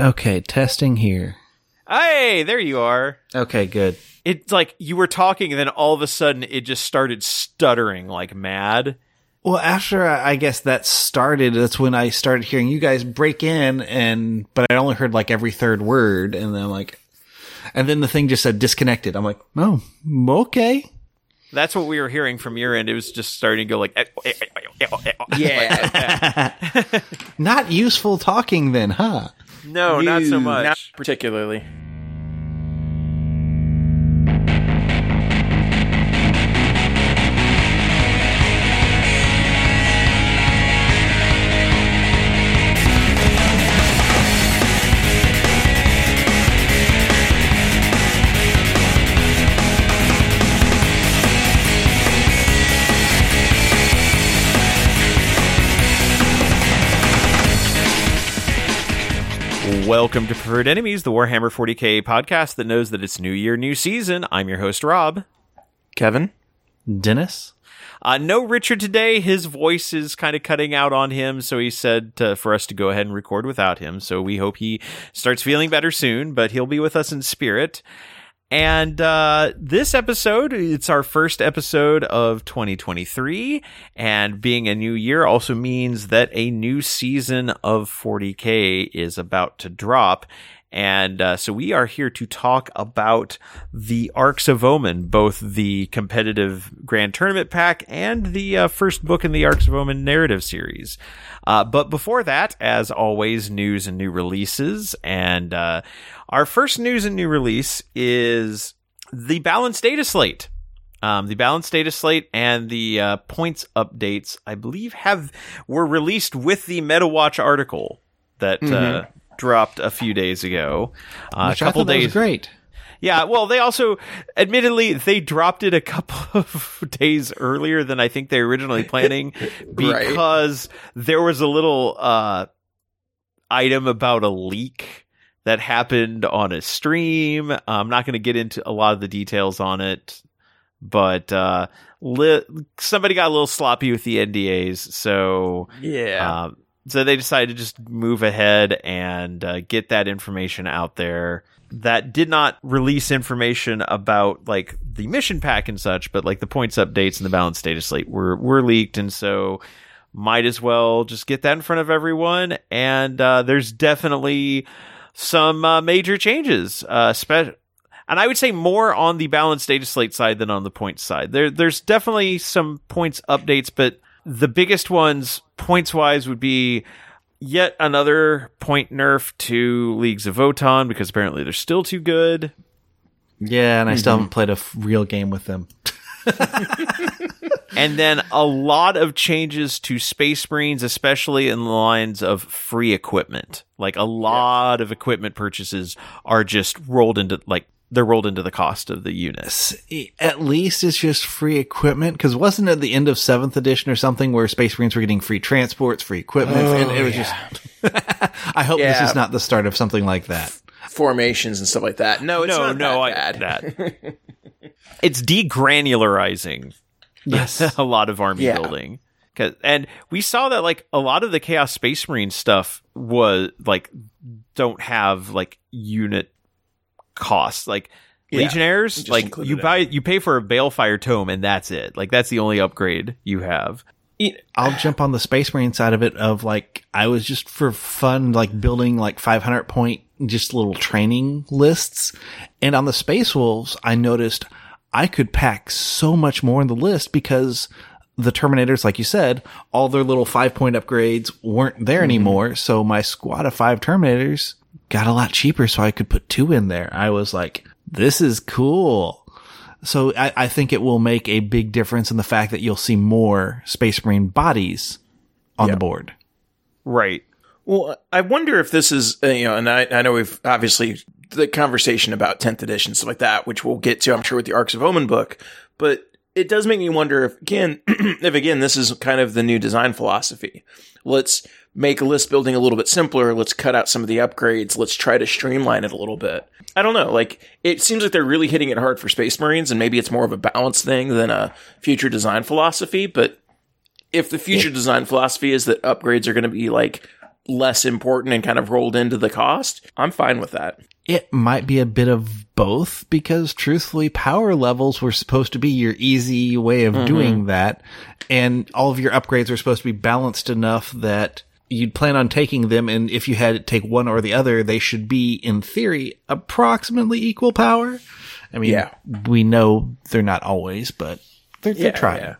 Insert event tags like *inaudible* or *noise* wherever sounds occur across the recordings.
Okay, testing here. Hey, there you are. Okay, good. It's like you were talking, and then all of a sudden it just started stuttering like mad. Well, after I guess that started, that's when I started hearing you guys break in, and but I only heard like every third word, and then I'm like, and then the thing just said disconnected. I'm like, oh, okay. That's what we were hearing from your end. It was just starting to go like, eh, eh, eh, eh, eh, eh. Yeah. Not useful talking then, huh? No, not so much. Not particularly. Welcome to Preferred Enemies, the Warhammer 40k podcast that knows that it's new year, new season. I'm your host, Rob. Kevin? Dennis. Uh, no Richard today. His voice is kind of cutting out on him, so he said to, for us to go ahead and record without him. So we hope he starts feeling better soon, but he'll be with us in spirit. And uh, this episode, it's our first episode of 2023. And being a new year also means that a new season of 40K is about to drop. And uh, so we are here to talk about the Arks of Omen, both the competitive Grand Tournament pack and the uh, first book in the Arks of Omen narrative series. Uh, but before that, as always, news and new releases. And uh, our first news and new release is the balanced data slate. Um, the balanced data slate and the uh, points updates, I believe, have were released with the MetaWatch article that uh, dropped a few days ago. Uh, Which a couple I thought that was days. great. Yeah, well, they also, admittedly, they dropped it a couple *laughs* of days earlier than I think they were originally planning *laughs* because there was a little uh, item about a leak that happened on a stream. I'm not going to get into a lot of the details on it, but uh, li- somebody got a little sloppy with the NDAs, so Yeah. um, so they decided to just move ahead and uh, get that information out there. That did not release information about like the mission pack and such, but like the points updates and the balance data slate were were leaked, and so might as well just get that in front of everyone. And uh, there's definitely some uh, major changes, uh, spe- and I would say more on the balanced data slate side than on the points side. There, there's definitely some points updates, but the biggest ones points wise would be yet another point nerf to Leagues of Votann because apparently they're still too good. Yeah, and I still haven't mm-hmm. played a f- real game with them. *laughs* and then a lot of changes to Space Marines, especially in the lines of free equipment. Like a lot of equipment purchases are just rolled into like they're rolled into the cost of the units. At least it's just free equipment because wasn't it the end of seventh edition or something where Space Marines were getting free transports, free equipment, and it was oh, just. *laughs* I hope this is not the start of something like that. Formations and stuff like that. No, it's no, not no, that I, bad. that. *laughs* it's degranularizing. Yes. *laughs* a lot of army Yeah. building. 'Cause- And we saw that like a lot of the Chaos Space Marine stuff was like don't have like unit costs. Like Yeah, Legionnaires, like included you it. buy you pay for a Balefire tome and that's it. Like that's the only upgrade you have. I'll jump on the Space Marine side of it. Of like, I was just for fun, like building like 500 point, just little training lists. And on the Space Wolves, I noticed I could pack so much more in the list because the Terminators, like you said, all their little five point upgrades weren't there mm-hmm. anymore. So my squad of five Terminators got a lot cheaper. So I could put two in there. I was like, this is cool. So I, I think it will make a big difference in the fact that you'll see more Space Marine bodies on the board. Right. Well, I wonder if this is, uh, you know, and I, I know we've obviously the conversation about 10th edition, stuff like that, which we'll get to, I'm sure, with the Arks of Omen book, but it does make me wonder if, again, *clears throat* if again, this is kind of the new design philosophy. Let's make list building a little bit simpler. Let's cut out some of the upgrades. Let's try to streamline it a little bit. I don't know. Like, it seems like they're really hitting it hard for Space Marines, and maybe it's more of a balance thing than a future design philosophy, but if the future design philosophy is that upgrades are going to be like less important and kind of rolled into the cost, I'm fine with that. It might be a bit of both because truthfully, power levels were supposed to be your easy way of mm-hmm. doing that. And all of your upgrades are supposed to be balanced enough that you'd plan on taking them. And if you had to take one or the other, they should be in theory approximately equal power. I mean, Yeah. we know they're not always, but they're, they're Yeah, trying. yeah.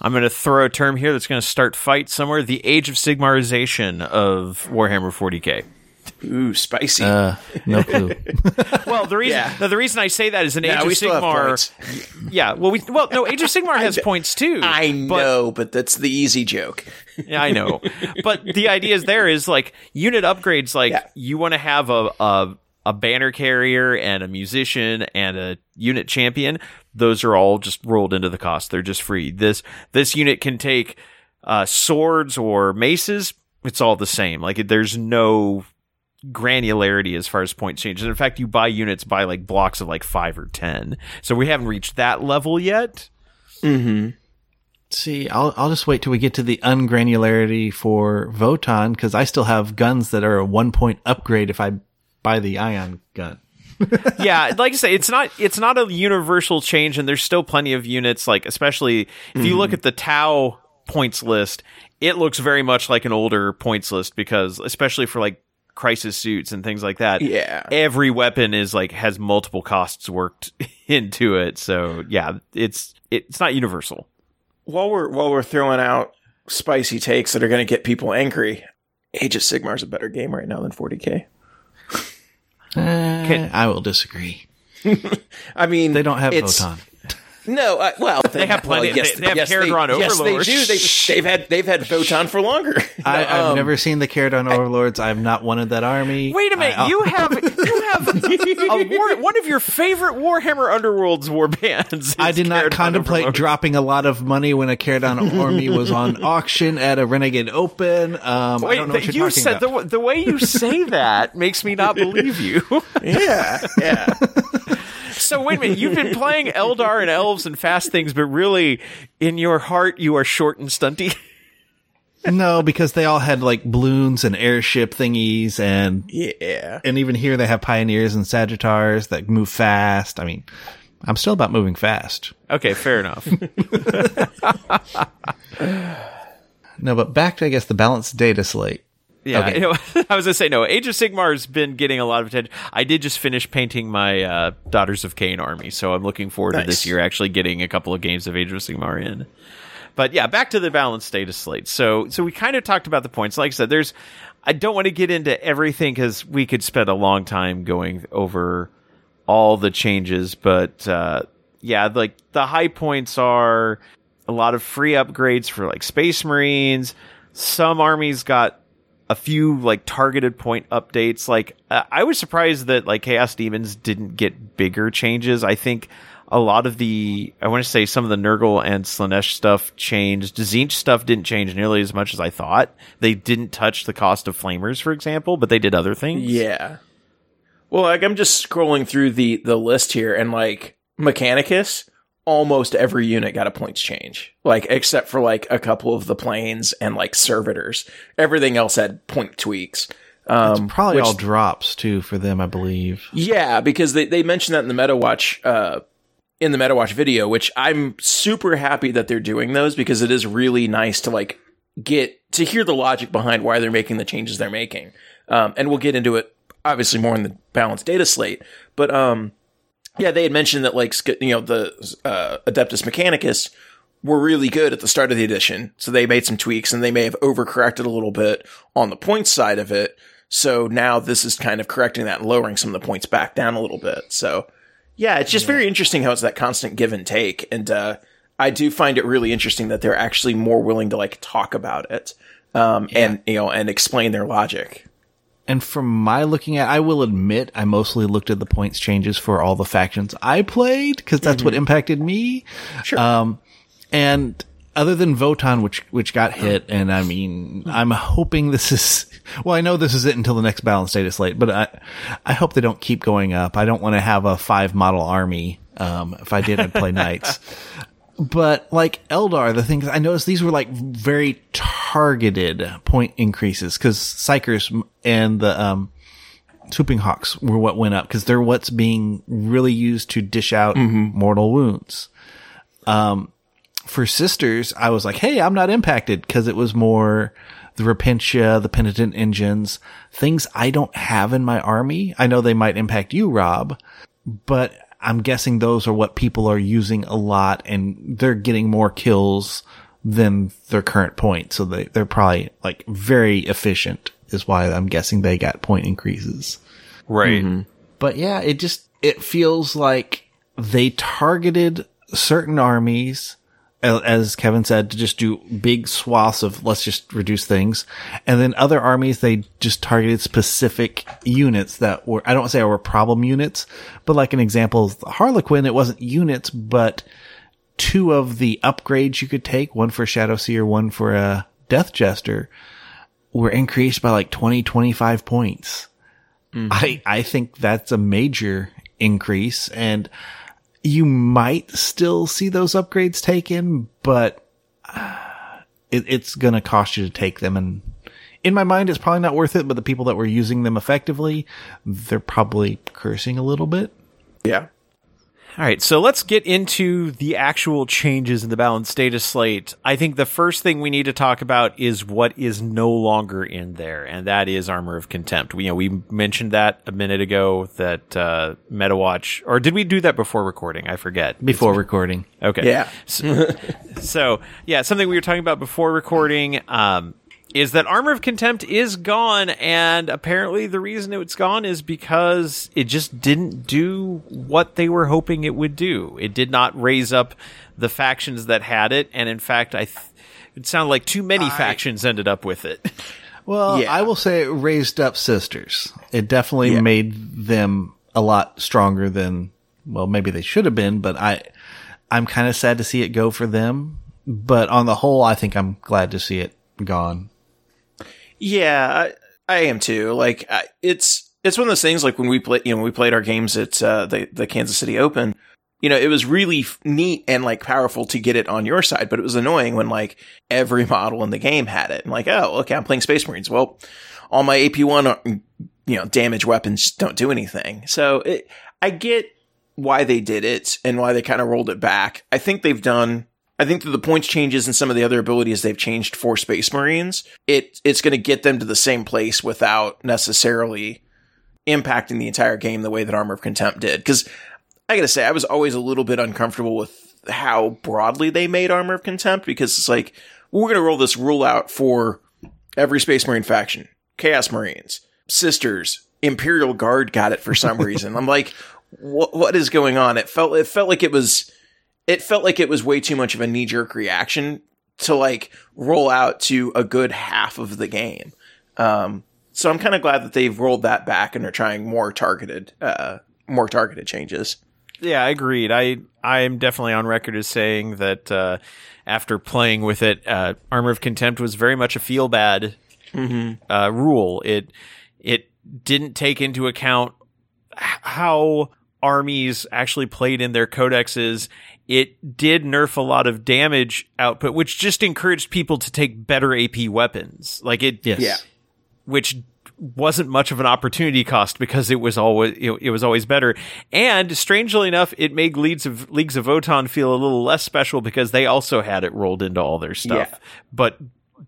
I'm going to throw a term here that's going to start fight somewhere. The Age of Sigmarization of Warhammer 40k. Ooh, spicy. Uh, no clue. *laughs* Well, the reason Yeah. no, the reason I say that is an Age we of Sigmar. Yeah, well, we well no Age of Sigmar *laughs* has points too. I but- know, but, that's the easy joke. *laughs* Yeah, I know. but the idea is there is like unit upgrades. Like Yeah. you want to have a, a a banner carrier and a musician and a unit champion. Those are all just rolled into the cost. They're just free. This this unit can take uh, swords or maces. It's all the same. Like there's no granularity as far as point changes. In fact, you buy units by like blocks of like five or ten. So we haven't reached that level yet. Mm-hmm. See, I'll I'll just wait till we get to the ungranularity for Votann because I still have guns that are a one point upgrade if I buy the ion gun. *laughs* yeah, like I say, it's not it's not a universal change, and there's still plenty of units. Like especially if you look at the Tau points list, it looks very much like an older points list because especially for like crisis suits and things like that. Yeah. Every weapon is like has multiple costs worked *laughs* into it. So yeah, it's it's not universal. While we're while we're throwing out spicy takes that are going to get people angry, Age of Sigmar is a better game right now than 40k. Eh, I will disagree. *laughs* I mean, They don't have it's, Votann. No, uh, well, they, have plenty- Well, yes, they- they have yes, Kharadron they, yes, they Overlords. do. They've, they've had they've had Votann for longer. *laughs* I, I've Um, never seen the Kharadron Overlords. I'm not one of that army. Wait a minute, I- you have you have *laughs* a war, one of your favorite Warhammer Underworlds war bands. I did not Kharadron contemplate Overlord. dropping a lot of money when a Kharadron *laughs* army was on auction at a Renegade Open. Um, I Wait, don't know the- what you're you talking said about. the, the way you say that makes me not believe you. yeah, yeah. So wait a minute, you've been playing Eldar and elves and fast things, but really, in your heart, you are short and stunty. *laughs* no, because they all had like balloons and airship thingies, and Yeah. and even here they have pioneers and Sagitaurs that move fast. I mean, I'm still about moving fast. okay, fair enough. *laughs* No, but back to I guess the balanced data slate. Yeah, Okay. *laughs* I was gonna say no. Age of Sigmar's been getting a lot of attention. I did just finish painting my uh, Daughters of Khaine army, so I'm looking forward to this year actually getting a couple of games of Age of Sigmar in. But yeah, back to the balanced data slate. So so we kind of talked about the points. Like I said, there's I don't want to get into everything because we could spend a long time going over all the changes. But uh, yeah, like the high points are a lot of free upgrades for like Space Marines. Some armies got a few like targeted point updates. Like uh, I was surprised that like Chaos Demons didn't get bigger changes. I think a lot of the I want to say some of the Nurgle and Slaanesh stuff changed. Tzeentch stuff didn't change nearly as much as I thought. They didn't touch the cost of flamers, for example, but they did other things. Yeah. Well, like I'm just scrolling through the the list here, and like Mechanicus, almost every unit got a points change, like except for like a couple of the planes and like servitors. Everything else had point tweaks. Um, Probably which- all drops too for them, I believe. Yeah, because they, they mentioned that in the MetaWatch uh in the MetaWatch video, which I'm super happy that they're doing those because it is really nice to like get to hear the logic behind why they're making the changes they're making. Um, and we'll get into it obviously more in the balanced data slate, but um, yeah, they had mentioned that like you know the uh, Adeptus Mechanicus were really good at the start of the edition, so they made some tweaks and they may have overcorrected a little bit on the points side of it. So now this is kind of correcting that and lowering some of the points back down a little bit. So yeah, it's just very interesting how it's that constant give and take. And uh, I do find it really interesting that they're actually more willing to like talk about it um, and you know and explain their logic. And from my looking at, I will admit, I mostly looked at the points changes for all the factions I played because that's what impacted me. Sure. Um, and other than Votann, which which got hit, and I mean, I'm hoping this is. Well, I know this is it until the next balance data slate, but I I hope they don't keep going up. I don't want to have a five model army. Um, if I did, I'd play knights. *laughs* But like Eldar, the things I noticed these were like very targeted point increases because Psykers and the um, Swooping Hawks were what went up because they're what's being really used to dish out mortal wounds. Um, for sisters, I was like, hey, I'm not impacted because it was more the Repentia, the Penitent engines, things I don't have in my army. I know they might impact you, Rob, but I'm guessing those are what people are using a lot and they're getting more kills than their current point. So they, they're probably like very efficient is why I'm guessing they got point increases. Right. Mm-hmm. But yeah, it just, it feels like they targeted certain armies, a- as Kevin said, to just do big swaths of let's just reduce things. And then other armies, they just targeted specific units that were, I don't say were problem units, but like an example, the Harlequin, it wasn't units, but two of the upgrades you could take, one for Shadow Seer, one for a Death Jester, were increased by like 20, 25 points. Mm-hmm. I, I think that's a major increase and you might still see those upgrades taken, but uh, it, it's going to cost you to take them. And in my mind, it's probably not worth it, but the people that were using them effectively, they're probably cursing a little bit. Yeah. All right, so let's get into the actual changes in the balance data slate. I think the first thing we need to talk about is what is no longer in there, and that is Armor of Contempt. We, you know, we mentioned that a minute ago that uh, MetaWatch, or did we do that before recording? I forget. Before recording. Okay. Yeah. So, *laughs* so, yeah, something we were talking about before recording um, is that Armor of Contempt is gone, and apparently the reason it's gone is because it just didn't do what they were hoping it would do. It did not raise up the factions that had it, and in fact, I. Th- it sounded like too many factions ended up with it. *laughs* Well, Yeah. I will say it raised up sisters. It definitely made them a lot stronger than, well, maybe they should have been, but I, I'm kind of sad to see it go for them. But on the whole, I think I'm glad to see it gone. Yeah, I, I am too. Like I, it's it's one of those things. Like when we play, you know, when we played our games at uh, the the Kansas City Open. You know, it was really f- neat and like powerful to get it on your side, but it was annoying when like every *laughs* model in the game had it. And like, oh, okay, I'm playing Space Marines. Well, all my AP one, you know, damage weapons don't do anything. So it, I get why they did it and why they kind of rolled it back. I think they've done I think that the points changes and some of the other abilities they've changed for Space Marines, it it's going to get them to the same place without necessarily impacting the entire game the way that Armor of Contempt did. Because I got to say, I was always a little bit uncomfortable with how broadly they made Armor of Contempt because it's like we're going to roll this rule out for every Space Marine faction, Chaos Marines, Sisters, Imperial Guard got it for some *laughs* reason. I'm like, what what is going on? It felt it felt like it was it felt like it was way too much of a knee jerk reaction to like roll out to a good half of the game. Um, so I'm kind of glad that they've rolled that back and are trying more targeted, uh, more targeted changes. Yeah, I agreed. I I am definitely on record as saying that uh, after playing with it, uh, Armor of Contempt was very much a feel bad uh, rule. It it didn't take into account how armies actually played in their codexes. It did nerf a lot of damage output, which just encouraged people to take better AP weapons. Like it, Yes. Yeah. which wasn't much of an opportunity cost because it was always it, it was always better. And strangely enough, it made leagues of leagues of Votann feel a little less special because they also had it rolled into all their stuff, Yeah. but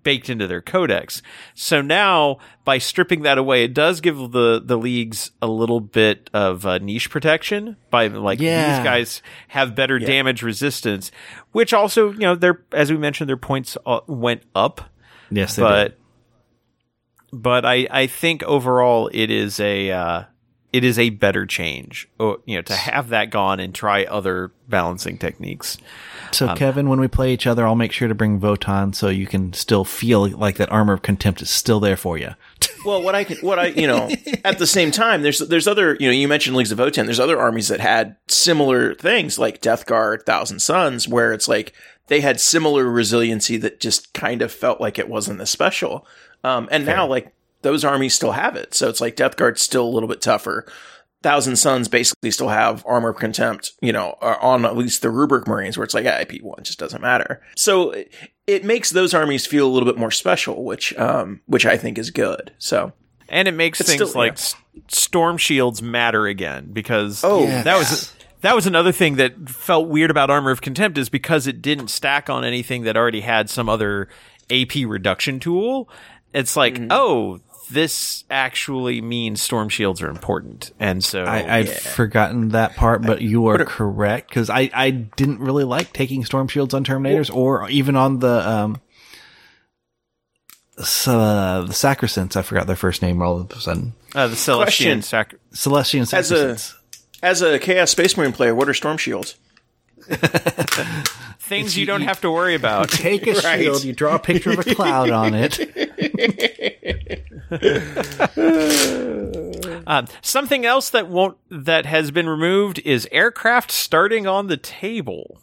baked into their codex. So now by stripping that away, it does give the the leagues a little bit of uh, niche protection by like Yeah. these guys have better damage resistance, which also you know their as we mentioned their points uh, went up Yes, they but did. but I I think overall it is a uh, it is a better change. You know, to have that gone and try other balancing techniques. So, um, Kevin, when we play each other, I'll make sure to bring Votann so you can still feel like that armor of contempt is still there for you. *laughs* Well, what I can, what I, you know, at the same time, there's, there's other, you know, you mentioned Leagues of Votann. There's other armies that had similar things like Death Guard, Thousand Suns, where it's like they had similar resiliency that just kind of felt like it wasn't as special. Um, and now like those armies still have it. So it's like Death Guard's still a little bit tougher. Thousand Sons basically still have armor of contempt, you know, uh, on at least the rubric Marines, where it's like, yeah, IP one just doesn't matter. So it makes those armies feel a little bit more special, which um, which I think is good. So and it makes It's things still- like yeah. storm shields matter again because Oh, that was that was another thing that felt weird about Armor of Contempt is because it didn't stack on anything that already had some other AP reduction tool. It's like, Mm-hmm. oh, this actually means storm shields are important, and so I, I'd forgotten that part, but you are correct because I, I didn't really like taking storm shields on Terminators or even on the um s- uh, the Sacresants. I forgot their first name all of a sudden. uh, the Celestian sac- Celestian As a- as a Chaos Space Marine player, what are storm shields? *laughs* things you don't have to worry about. *laughs* Take a *laughs* Right. shield, you draw a picture of a cloud on it. Um, *laughs* something else that won't that has been removed is aircraft starting on the table.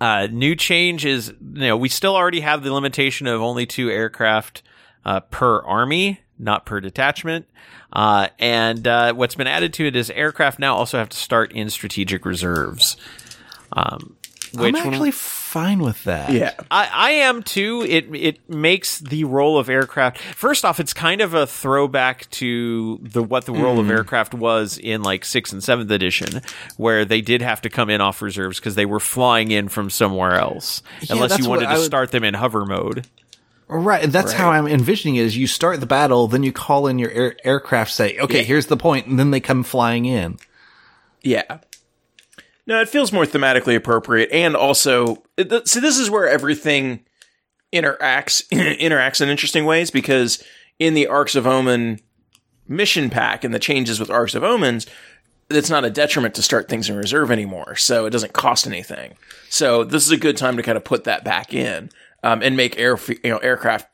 Uh, new change is you know we still already have the limitation of only two aircraft uh, per army, not per detachment. Uh, and uh, what's been added to it is aircraft now also have to start in strategic reserves. Um, which I'm when- actually fine with that. Yeah, I, I am too. It it makes the role of aircraft. First off, it's kind of a throwback to the what the role of mm-hmm. aircraft was in like sixth and seventh edition, where they did have to come in off reserves because they were flying in from somewhere else, unless you wanted to would- start them in hover mode. Right. That's how I'm envisioning it is you start the battle, then you call in your air- aircraft, say, okay, Yeah. here's the point," point, and then they come flying in. yeah. No, it feels more thematically appropriate, and also, th- so this is where everything interacts *laughs* interacts in interesting ways because in the Arks of Omen mission pack and the changes with Arks of Omens, it's not a detriment to start things in reserve anymore, so it doesn't cost anything. So this is a good time to kind of put that back in um, and make air you know aircraft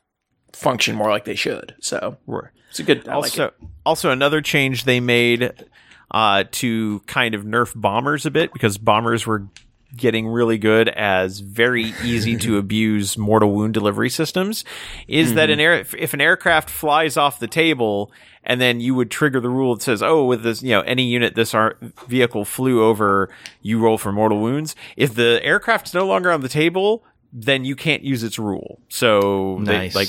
function more like they should. So it's a good. I also, it. also another change they made uh, to kind of nerf bombers a bit because bombers were getting really good as very easy to *laughs* abuse mortal wound delivery systems. Is that an air if, an aircraft flies off the table and then you would trigger the rule that says, "Oh, with this, you know, any unit this ar- vehicle flew over, you roll for mortal wounds." If the aircraft's no longer on the table, then you can't use its rule. So they, Nice. like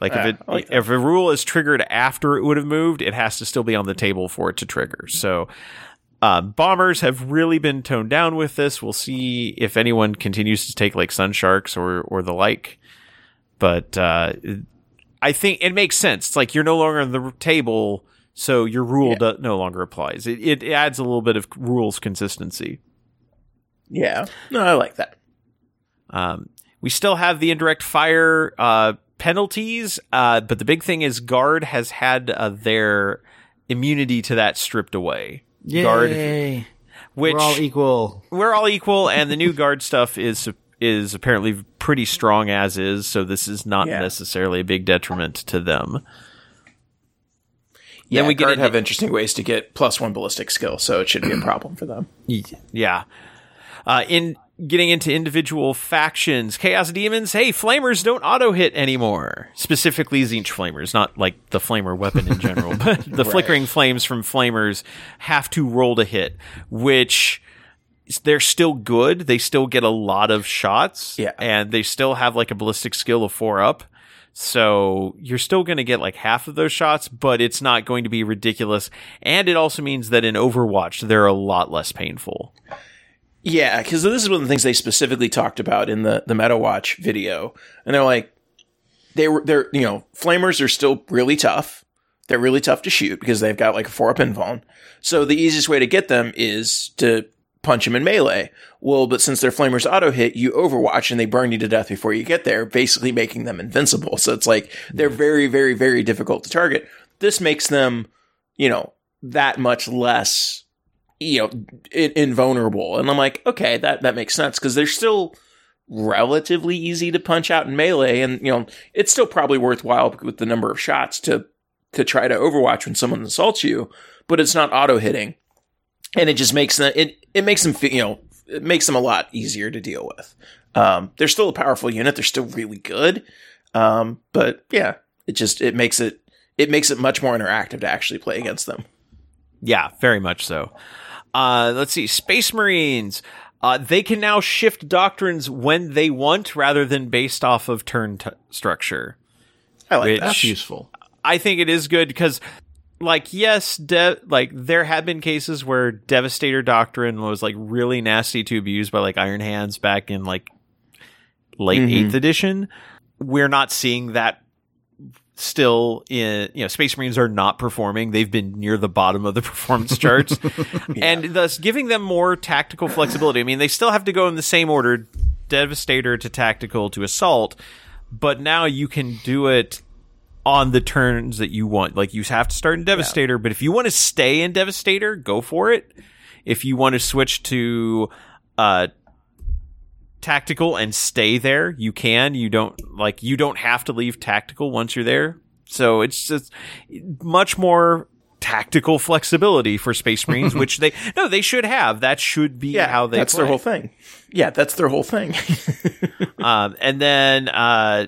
like Yeah, if it like if a rule is triggered after it would have moved, it has to still be on the table for it to trigger. So uh, bombers have really been toned down with this. We'll see if anyone continues to take like sun sharks or or the like. But uh, I think it makes sense. It's like you're no longer on the table, so your rule do- no longer applies. It, it adds a little bit of rules consistency. Yeah, no, I like that. Um, we still have the indirect fire uh, penalties, uh, but the big thing is guard has had uh, their immunity to that stripped away. Guard, Yay. which We're all equal. we're all equal, and the new guard stuff is is apparently pretty strong as is. So this is not Yeah. necessarily a big detriment to them. Yeah, Then we get guard into- have interesting ways to get plus one ballistic skill, so it shouldn't be a problem for them. Yeah. Uh, in getting into individual factions, Chaos Demons, hey, flamers don't auto hit anymore. Specifically, Tzeentch flamers, not like the flamer weapon in general, *laughs* but the flickering flames from flamers have to roll to hit, which they're still good. They still get a lot of shots. Yeah. And they still have like a ballistic skill of four up. So you're still going to get like half of those shots, but it's not going to be ridiculous. And it also means that in Overwatch, they're a lot less painful. Yeah, because this is one of the things they specifically talked about in the the Meta Watch video, and they're like, they were they're you know flamers are still really tough. They're really tough to shoot because they've got like a four up invuln. So the easiest way to get them is to punch them in melee. Well, but since their flamers auto hit, you overwatch and they burn you to death before you get there, basically making them invincible. So it's like they're very, very, very difficult to target. This makes them, you know, that much less, you know, in- invulnerable. And I'm like, okay, that that makes sense because they're still relatively easy to punch out in melee, and you know, it's still probably worthwhile with the number of shots to to try to overwatch when someone assaults you, but it's not auto hitting, and it just makes them it it makes them feel you know it makes them a lot easier to deal with. Um, they're still a powerful unit. They're still really good, um, but yeah, it just it makes it it makes it much more interactive to actually play against them. Yeah, very much so. Uh, let's see, Space Marines. Uh, they can now shift doctrines when they want rather than based off of turn t- structure. I like Which- That's useful. I think it is good because, like, yes, de- like there have been cases where Devastator Doctrine was like really nasty to abuse by like Iron Hands back in like late Mhm. Eighth Edition. We're not seeing that still in you know Space Marines are not performing. They've been near the bottom of the *laughs* performance charts, *laughs* and thus giving them more tactical flexibility. I mean, they still have to go in the same order: Devastator to Tactical to Assault, but now you can do it on the turns that you want. Like you have to start in Devastator, but if you want to stay in Devastator, go for it. If you want to switch to uh tactical and stay there, you can. You don't like you don't have to leave tactical once you're there. So it's just much more tactical flexibility for Space Marines, *laughs* which they no, they should have. That should be Yeah, how they that's play. their whole thing. Yeah, that's their whole thing. *laughs* Um, and then uh,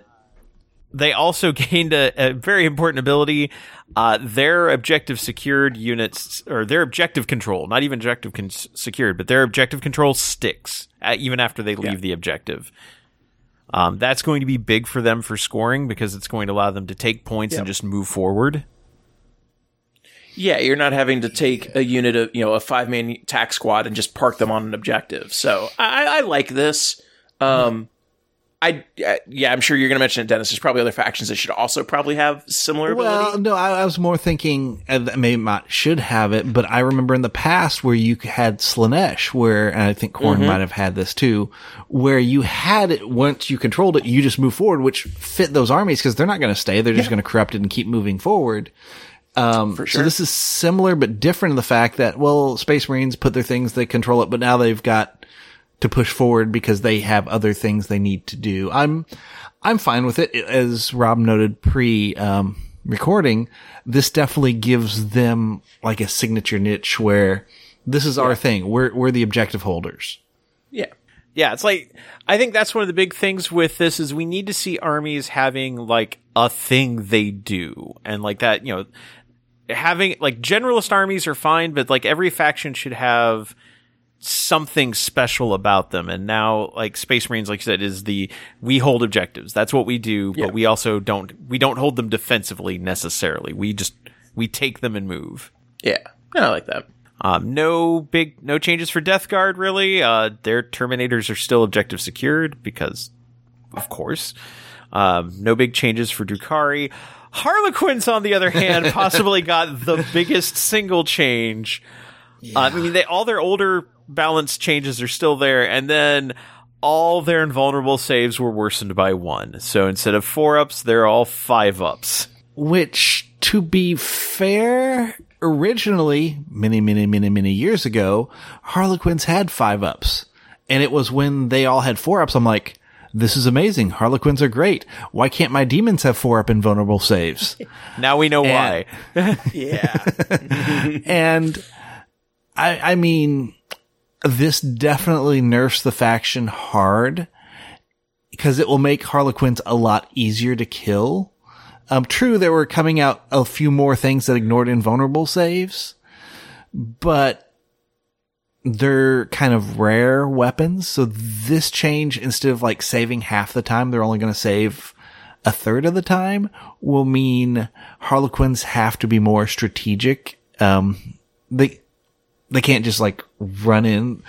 they also *laughs* gained a, a very important ability. Uh, their objective secured units, or their objective control, not even objective con- secured, but their objective control sticks uh, even after they leave Yeah. the objective. Um, that's going to be big for them for scoring because it's going to allow them to take points and just move forward. yeah, you're not having to take a unit of you know a five man tack squad and just park them on an objective. So I, I like this. Um, I uh, yeah, I'm sure you're going to mention it, Dennis. There's probably other factions that should also probably have similar Well, ability. no, I, I was more thinking uh, that maybe not should have it, but I remember in the past where you had Slaanesh, where and I think Khorne might have had this too, where you had it once you controlled it, you just move forward, which fit those armies because they're not going to stay; they're just going to corrupt it and keep moving forward. Um, For So this is similar but different in the fact that well, Space Marines put their things, they control it, but now they've got to push forward because they have other things they need to do. I'm, I'm fine with it. As Rob noted pre, um, recording, this definitely gives them like a signature niche where this is our thing. We're, we're the objective holders. yeah, Yeah, it's like I think that's one of the big things with this is we need to see armies having like a thing they do and like that, you know, having like generalist armies are fine, but like every faction should have something special about them. And now like Space Marines, like you said, is the we hold objectives. That's what we do, Yeah. but we also don't we don't hold them defensively necessarily. We just we take them and move. yeah, I like that. Um, no big, no changes for Death Guard really. Uh, their Terminators are still objective secured because, of course. Um, no big changes for Drukhari. Harlequins, on the other hand, *laughs* possibly got the biggest single change. Uh, I mean, they all their older balance changes are still there, and then all their invulnerable saves were worsened by one. So instead of four ups, they're all five ups. Which, to be fair, originally, many, many, many, many years ago, Harlequins had five ups. And it was when they all had four ups, I'm like, this is amazing. Harlequins are great. Why can't my demons have four up invulnerable saves? *laughs* Now we know And- why. *laughs* Yeah, *laughs* and I, I mean, this definitely nerfs the faction hard because it will make Harlequins a lot easier to kill. Um, true, there were coming out a few more things that ignored invulnerable saves, but they're kind of rare weapons. So this change, instead of like saving half the time, they're only going to save a third of the time will mean Harlequins have to be more strategic. Um, they, they can't just like run in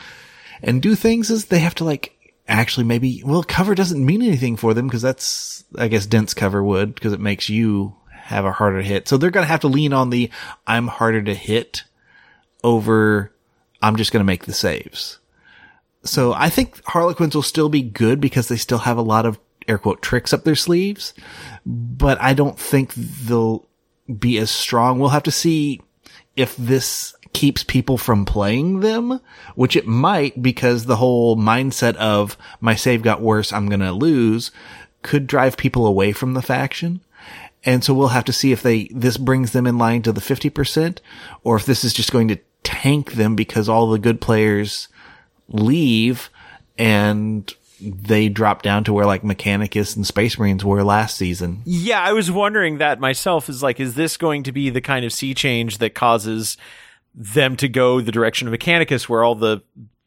and do things is they have to like actually maybe, well, cover doesn't mean anything for them because that's, I guess dense cover would because it makes you have a harder hit. So they're going to have to lean on the I'm harder to hit over I'm just going to make the saves. So I think Harlequins will still be good because they still have a lot of air quote tricks up their sleeves, but I don't think they'll be as strong. We'll have to see if this keeps people from playing them, which it might because the whole mindset of my save got worse, I'm going to lose could drive people away from the faction. And so we'll have to see if they, this brings them in line to the 50% or if this is just going to tank them because all the good players leave and they drop down to where like Mechanicus and Space Marines were last season. Yeah, I was wondering that myself. Is like, is this going to be the kind of sea change that causes them to go the direction of Mechanicus, where all the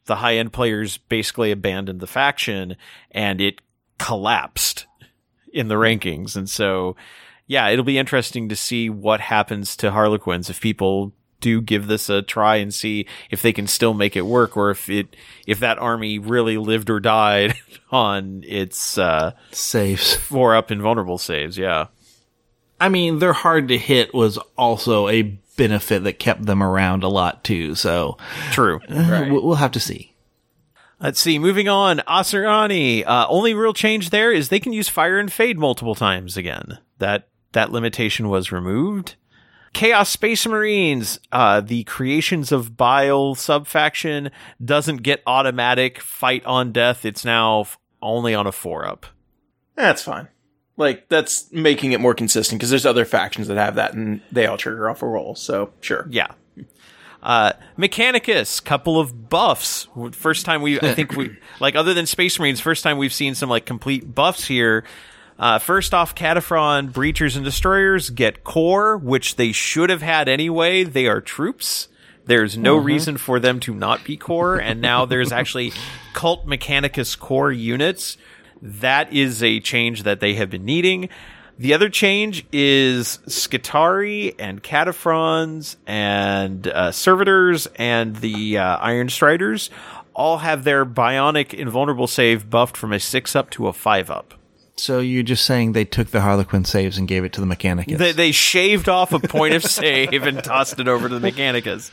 the high end players basically abandoned the faction and it collapsed in the rankings. And so, yeah, it'll be interesting to see what happens to Harlequins if people do give this a try and see if they can still make it work or if it if that army really lived or died *laughs* on its uh Saves. four up invulnerable saves yeah I mean, they're hard to hit was also a benefit that kept them around a lot too. So true uh, we'll we'll have to see. let's see moving on Asuryani uh only real change there is they can use fire and fade multiple times again that that limitation was removed Chaos Space Marines, uh, the creations of Bile subfaction doesn't get automatic fight on death. It's now f- only on a four up. That's fine. Like that's making it more consistent because there's other factions that have that and they all trigger off a roll. So sure. Yeah. Uh, Mechanicus, couple of buffs. First time we, I think we, *laughs* like other than Space Marines, first time we've seen some like complete buffs here. Uh, first off, Kataphron, Breachers, and Destroyers get core, which they should have had anyway. They are troops. There's no reason for them to not be core, and now there's *laughs* actually Cult Mechanicus core units. That is a change that they have been needing. The other change is Skitarii and Kataphrons and uh, Servitors and the uh, Iron Striders all have their Bionic Invulnerable save buffed from a 6 up to a 5 up. So you're just saying they took the Harlequin saves and gave it to the Mechanicus. They, they shaved off a point of *laughs* save and tossed it over to the Mechanicus.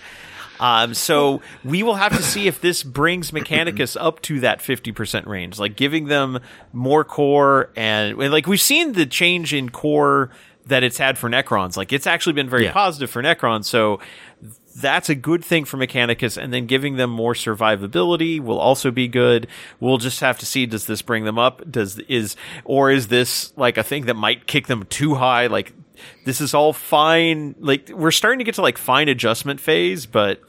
Um, so we will have to see if this brings Mechanicus *clears throat* up to that 50% range, like giving them more core and, and like we've seen the change in core that it's had for Necrons. Like it's actually been very Yeah. positive for Necrons. So that's a good thing for Mechanicus, and then giving them more survivability will also be good. We'll just have to see does this bring them up? Does is or is this like a thing that might kick them too high? Like this is all fine. Like we're starting to get to like fine adjustment phase, but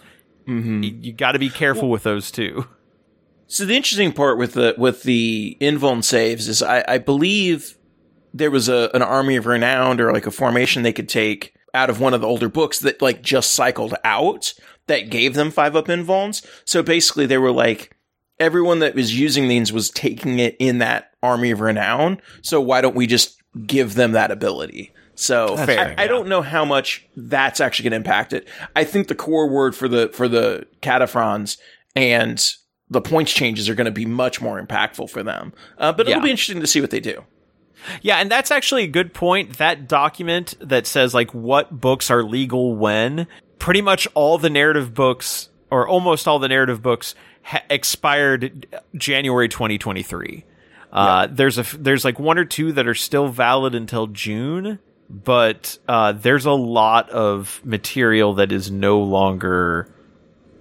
mm-hmm. y- you, got to be careful with those too. So the interesting part with the with the invuln saves is I, I believe there was a an army of renowned or like a formation they could take out of one of the older books that like just cycled out that gave them five up invulns. So basically they were like everyone that was using these was taking it in that army of renown. So why don't we just give them that ability? So I, fair, I don't know how much that's actually going to impact it. I think the core word for the for the kataphrons and the points changes are going to be much more impactful for them. Uh, but it'll Yeah. be interesting to see what they do. Yeah, and that's actually a good point. That document that says like what books are legal when, pretty much all the narrative books or almost all the narrative books ha- expired January 2023. Uh, there's a there's like one or two that are still valid until June, but uh, there's a lot of material that is no longer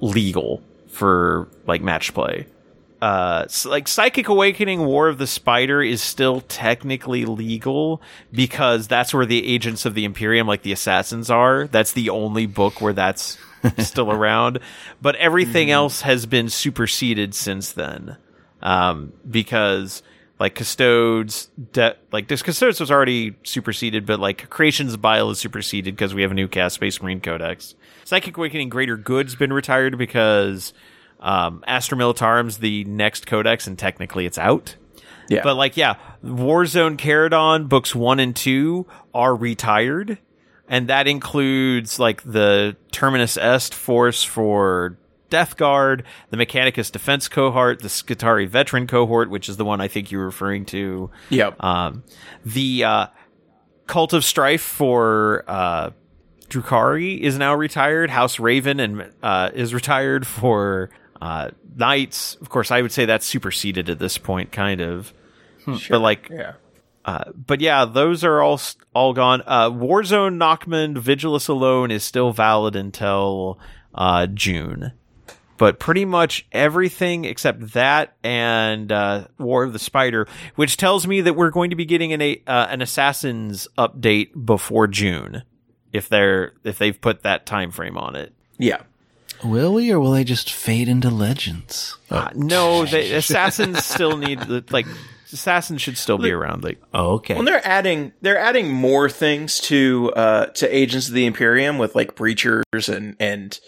legal for like match play. Uh s- like psychic awakening war of the spider is still technically legal because that's where the agents of the imperium like the assassins are. That's the only book where that's *laughs* still around. But everything else has been superseded since then. Um because like custodes de- like this custodes was already superseded but like creations bile is superseded because we have a new cast space marine codex psychic awakening greater good's been retired because um, Astra Militarum's the next codex, and technically it's out. Yeah. But like, yeah, Warzone Charadon books one and two are retired, and that includes like the Terminus Est force for Death Guard, the Mechanicus Defense cohort, the Skitarii Veteran cohort, which is the one I think you're referring to. Yep. Um, the uh, Cult of Strife for uh, Drukhari is now retired. House Raven and uh, is retired for uh, Knights. Of course, I would say that's superseded at this point, kind of. But like, yeah. uh, but yeah, those are all all gone. Uh, Warzone Nachmund Vigilus alone is still valid until uh, June. But pretty much everything except that and uh, War of the Spider, which tells me that we're going to be getting an a, uh, an Assassins update before June, if they're if they've put that time frame on it. Yeah. Will we, or will they just fade into legends? Uh, no, they, Assassins still need like Assassins should still be around. Like Oh, okay. Well, they're adding they're adding more things to uh to Agents of the Imperium with like breachers and and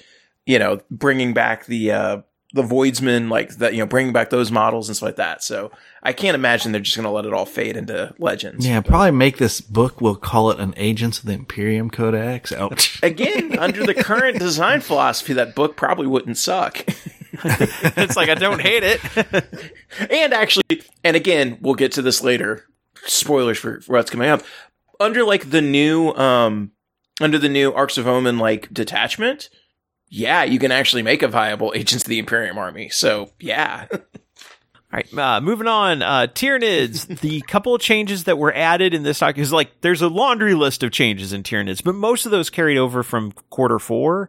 you know bringing back the uh the Voidsmen, like that, you know, bringing back those models and stuff like that. So I can't imagine they're just going to let it all fade into Legends. Yeah, probably make this book. We'll call it an Agents of the Imperium Codex. Ouch. *laughs* Again, under the current design philosophy, that book probably wouldn't suck. *laughs* it's like I don't hate it. *laughs* and actually, and again, we'll get to this later. Spoilers for, for what's coming up. Under like the new, um, under the new Arks of Omen like detachment, yeah, you can actually make a viable *laughs* Agents of the Imperium army. So yeah. *laughs* All right, uh, moving on. Uh, Tyranids, *laughs* the couple of changes that were added in this doc is like there's a laundry list of changes in Tyranids, but most of those carried over from quarter four.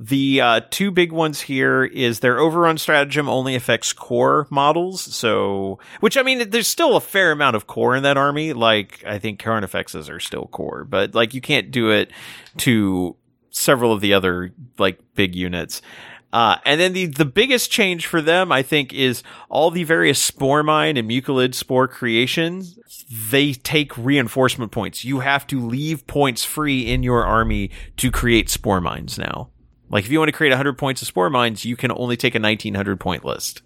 The uh, two big ones here is their overrun stratagem only affects core models. So, which I mean, there's still a fair amount of core in that army. Like, I think Carnifexes are still core, but like you can't do it to several of the other like big units. Uh, and then the, the biggest change for them, I think, is all the various spore mine and mucolid spore creations. They take reinforcement points. You have to leave points free in your army to create spore mines now. Like if you want to create 100 points of spore mines, you can only take a 1900 point list.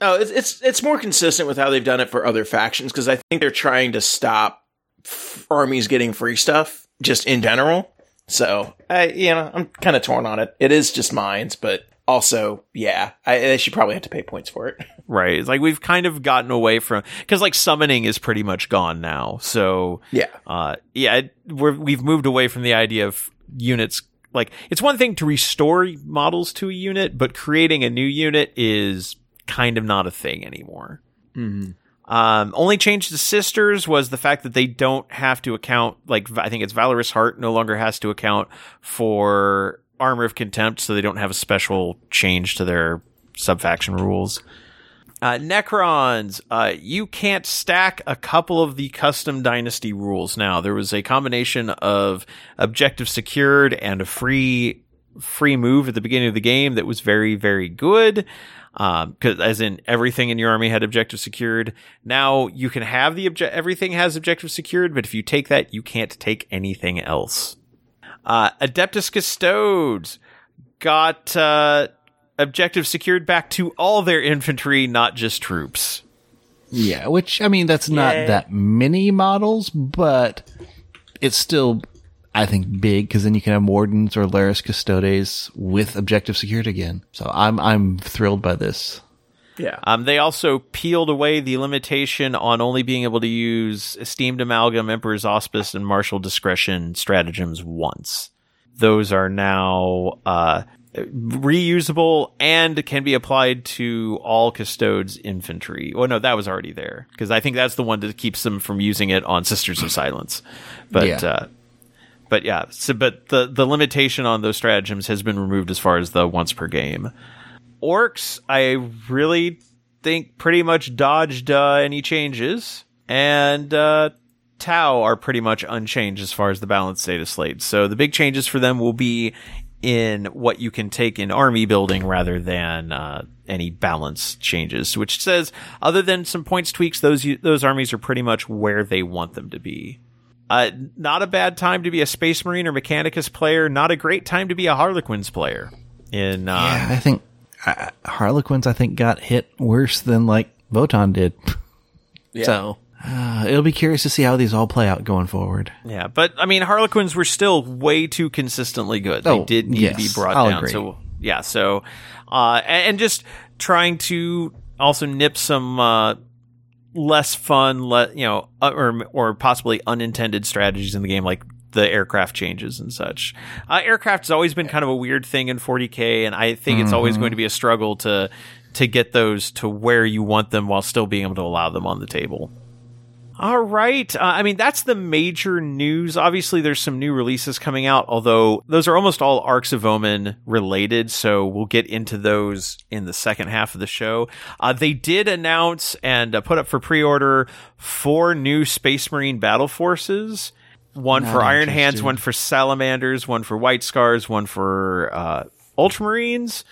Oh, it's it's, it's more consistent with how they've done it for other factions because I think they're trying to stop f- armies getting free stuff just in general. So I, you know, I'm kind of torn on it. It is just mines, but also, yeah, I, they should probably have to pay points for it. *laughs* Right. Like we've kind of gotten away from because like summoning is pretty much gone now. So yeah, uh, yeah, we're, we've moved away from the idea of units. Like it's one thing to restore models to a unit, but creating a new unit is kind of not a thing anymore. Mm-hmm. Um, only change to sisters was the fact that they don't have to account. Like I think it's Valorous Heart no longer has to account for Armor of Contempt, so they don't have a special change to their subfaction rules. Uh, Necrons, uh, you can't stack a couple of the custom dynasty rules now. There was a combination of objective secured and a free free move at the beginning of the game that was very very good. Um, cause as in everything in your army had objective secured. Now you can have the object, everything has objective secured, but if you take that, you can't take anything else. Uh, Adeptus Custodes got, uh, objective secured back to all their infantry, not just troops. Yeah, which I mean that's not Yay. that many models, but it's still I think big because then you can have wardens or Allarus Custodes with objective secured again. So I'm I'm thrilled by this. yeah. Um, they also peeled away the limitation on only being able to use esteemed amalgam, emperor's auspice, and martial discretion stratagems once. Those are now uh, reusable and can be applied to all custodes infantry. Well, no, that was already there because I think that's the one that keeps them from using it on Sisters of Silence. But Yeah. uh, but yeah, so but the the limitation on those stratagems has been removed as far as the once per game. Orks, I really think pretty much dodged uh, any changes, and uh, Tau are pretty much unchanged as far as the balance data slate. So the big changes for them will be in what you can take in army building rather than uh, any balance changes. Which says, other than some points tweaks, those those armies are pretty much where they want them to be. Uh, not a bad time to be a Space Marine or Mechanicus player. Not a great time to be a Harlequins player. In uh, Yeah, I think uh, Harlequins I think got hit worse than like Votann did. *laughs* Yeah. So uh, it'll be curious to see how these all play out going forward. Yeah, but I mean, Harlequins were still way too consistently good. They Oh, did need to be brought I'll down. agree. So yeah, so uh, and, and just trying to also nip some uh, less fun, you know, uh, or or possibly unintended strategies in the game, like the aircraft changes and such. Uh, aircraft has always been kind of a weird thing in 40k, and I think it's Mm-hmm. always going to be a struggle to to get those to where you want them while still being able to allow them on the table. All right. Uh, I mean, that's the major news. Obviously, there's some new releases coming out, although those are almost all Arks of Omen related. So we'll get into those in the second half of the show. Uh, they did announce and uh, put up for pre order four new Space Marine battle forces one Not for Iron Hands, one for Salamanders, one for White Scars, one for uh, Ultramarines.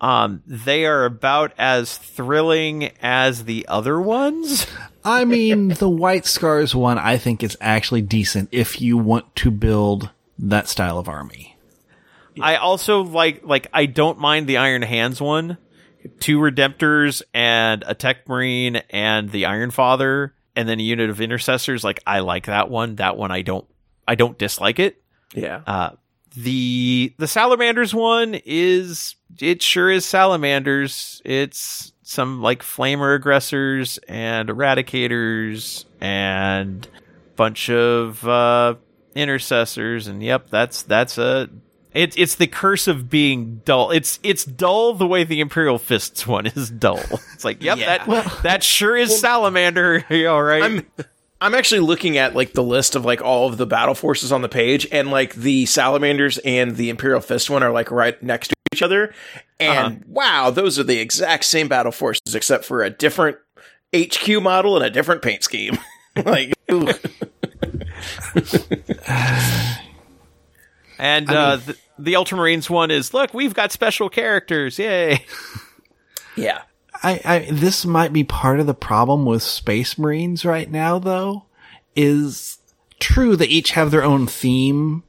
Um, they are about as thrilling as the other ones. *laughs* I mean, the White Scars one I think is actually decent if you want to build that style of army. I also like like I don't mind the Iron Hands one two Redemptors and a Tech Marine and the Iron Father, and then a unit of Intercessors. Like I like that one. That one I don't. I don't dislike it. Yeah. Uh, the the Salamanders one is it sure is Salamanders. It's some like flamer aggressors and eradicators and bunch of uh, intercessors and yep, that's that's a it's it's the curse of being dull. It's it's dull the way the Imperial Fists one is dull. It's like, yep, Yeah. that that sure is salamander. *laughs* All right. I'm I'm actually looking at like the list of like all of the battle forces on the page, and like the salamanders and the Imperial Fist one are like right next to each other. And wow, those are the exact same battle forces except for a different HQ model and a different paint scheme. *laughs* like, ooh. *sighs* and uh, the, the Ultramarines one is look, we've got special characters. Yay. *laughs* yeah, I, I this might be part of the problem with Space Marines right now, though. Is true they each have their own theme,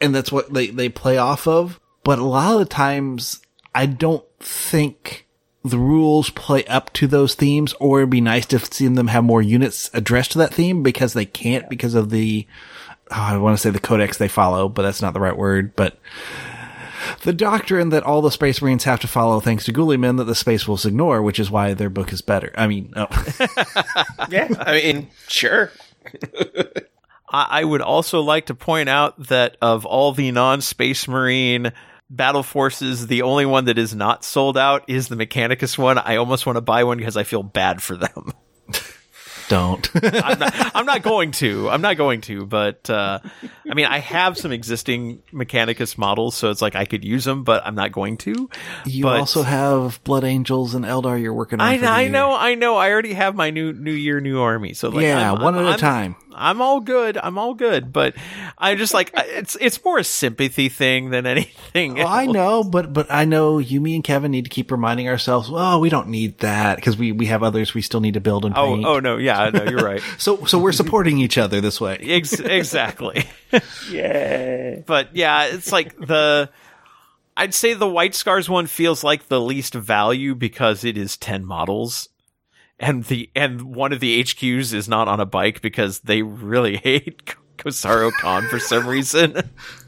and that's what they they play off of. But a lot of the times, I don't think the rules play up to those themes, or it'd be nice to see them have more units addressed to that theme because they can't because of the. Oh, I want to say the codex they follow, but that's not the right word. But the doctrine that all the Space Marines have to follow thanks to Guilliman that the Space Wolves ignore, which is why their book is better. I mean, oh. *laughs* yeah. I mean, sure. *laughs* I, I would also like to point out that of all the non Space Marine battle forces, the only one that is not sold out is the Mechanicus one. I almost want to buy one because I feel bad for them. *laughs* don't. I'm not, I'm not going to. I'm not going to. But uh, I mean, I have some existing Mechanicus models, so it's like I could use them, but I'm not going to. you But- also have Blood Angels and Eldar you're working on. I, I know, I know. I already have my new New Year, new army. So like, yeah, I'm- one I'm- at a I'm- time. I'm all good. I'm all good. But I just like *laughs* it's it's more a sympathy thing than anything. Well, I know, but but I know you, me, and Kevin need to keep reminding ourselves. Well, we don't need that because we we have others we still need to build and Oh, oh no, yeah, no, you're right. *laughs* So so we're supporting each other this way. *laughs* Ex- exactly. Yeah. but yeah, it's like the. I'd say the White Scars one feels like the least value because it is ten models, and the and one of the HQs is not on a bike because they really *laughs* hate Kor'sarro Khan for some reason.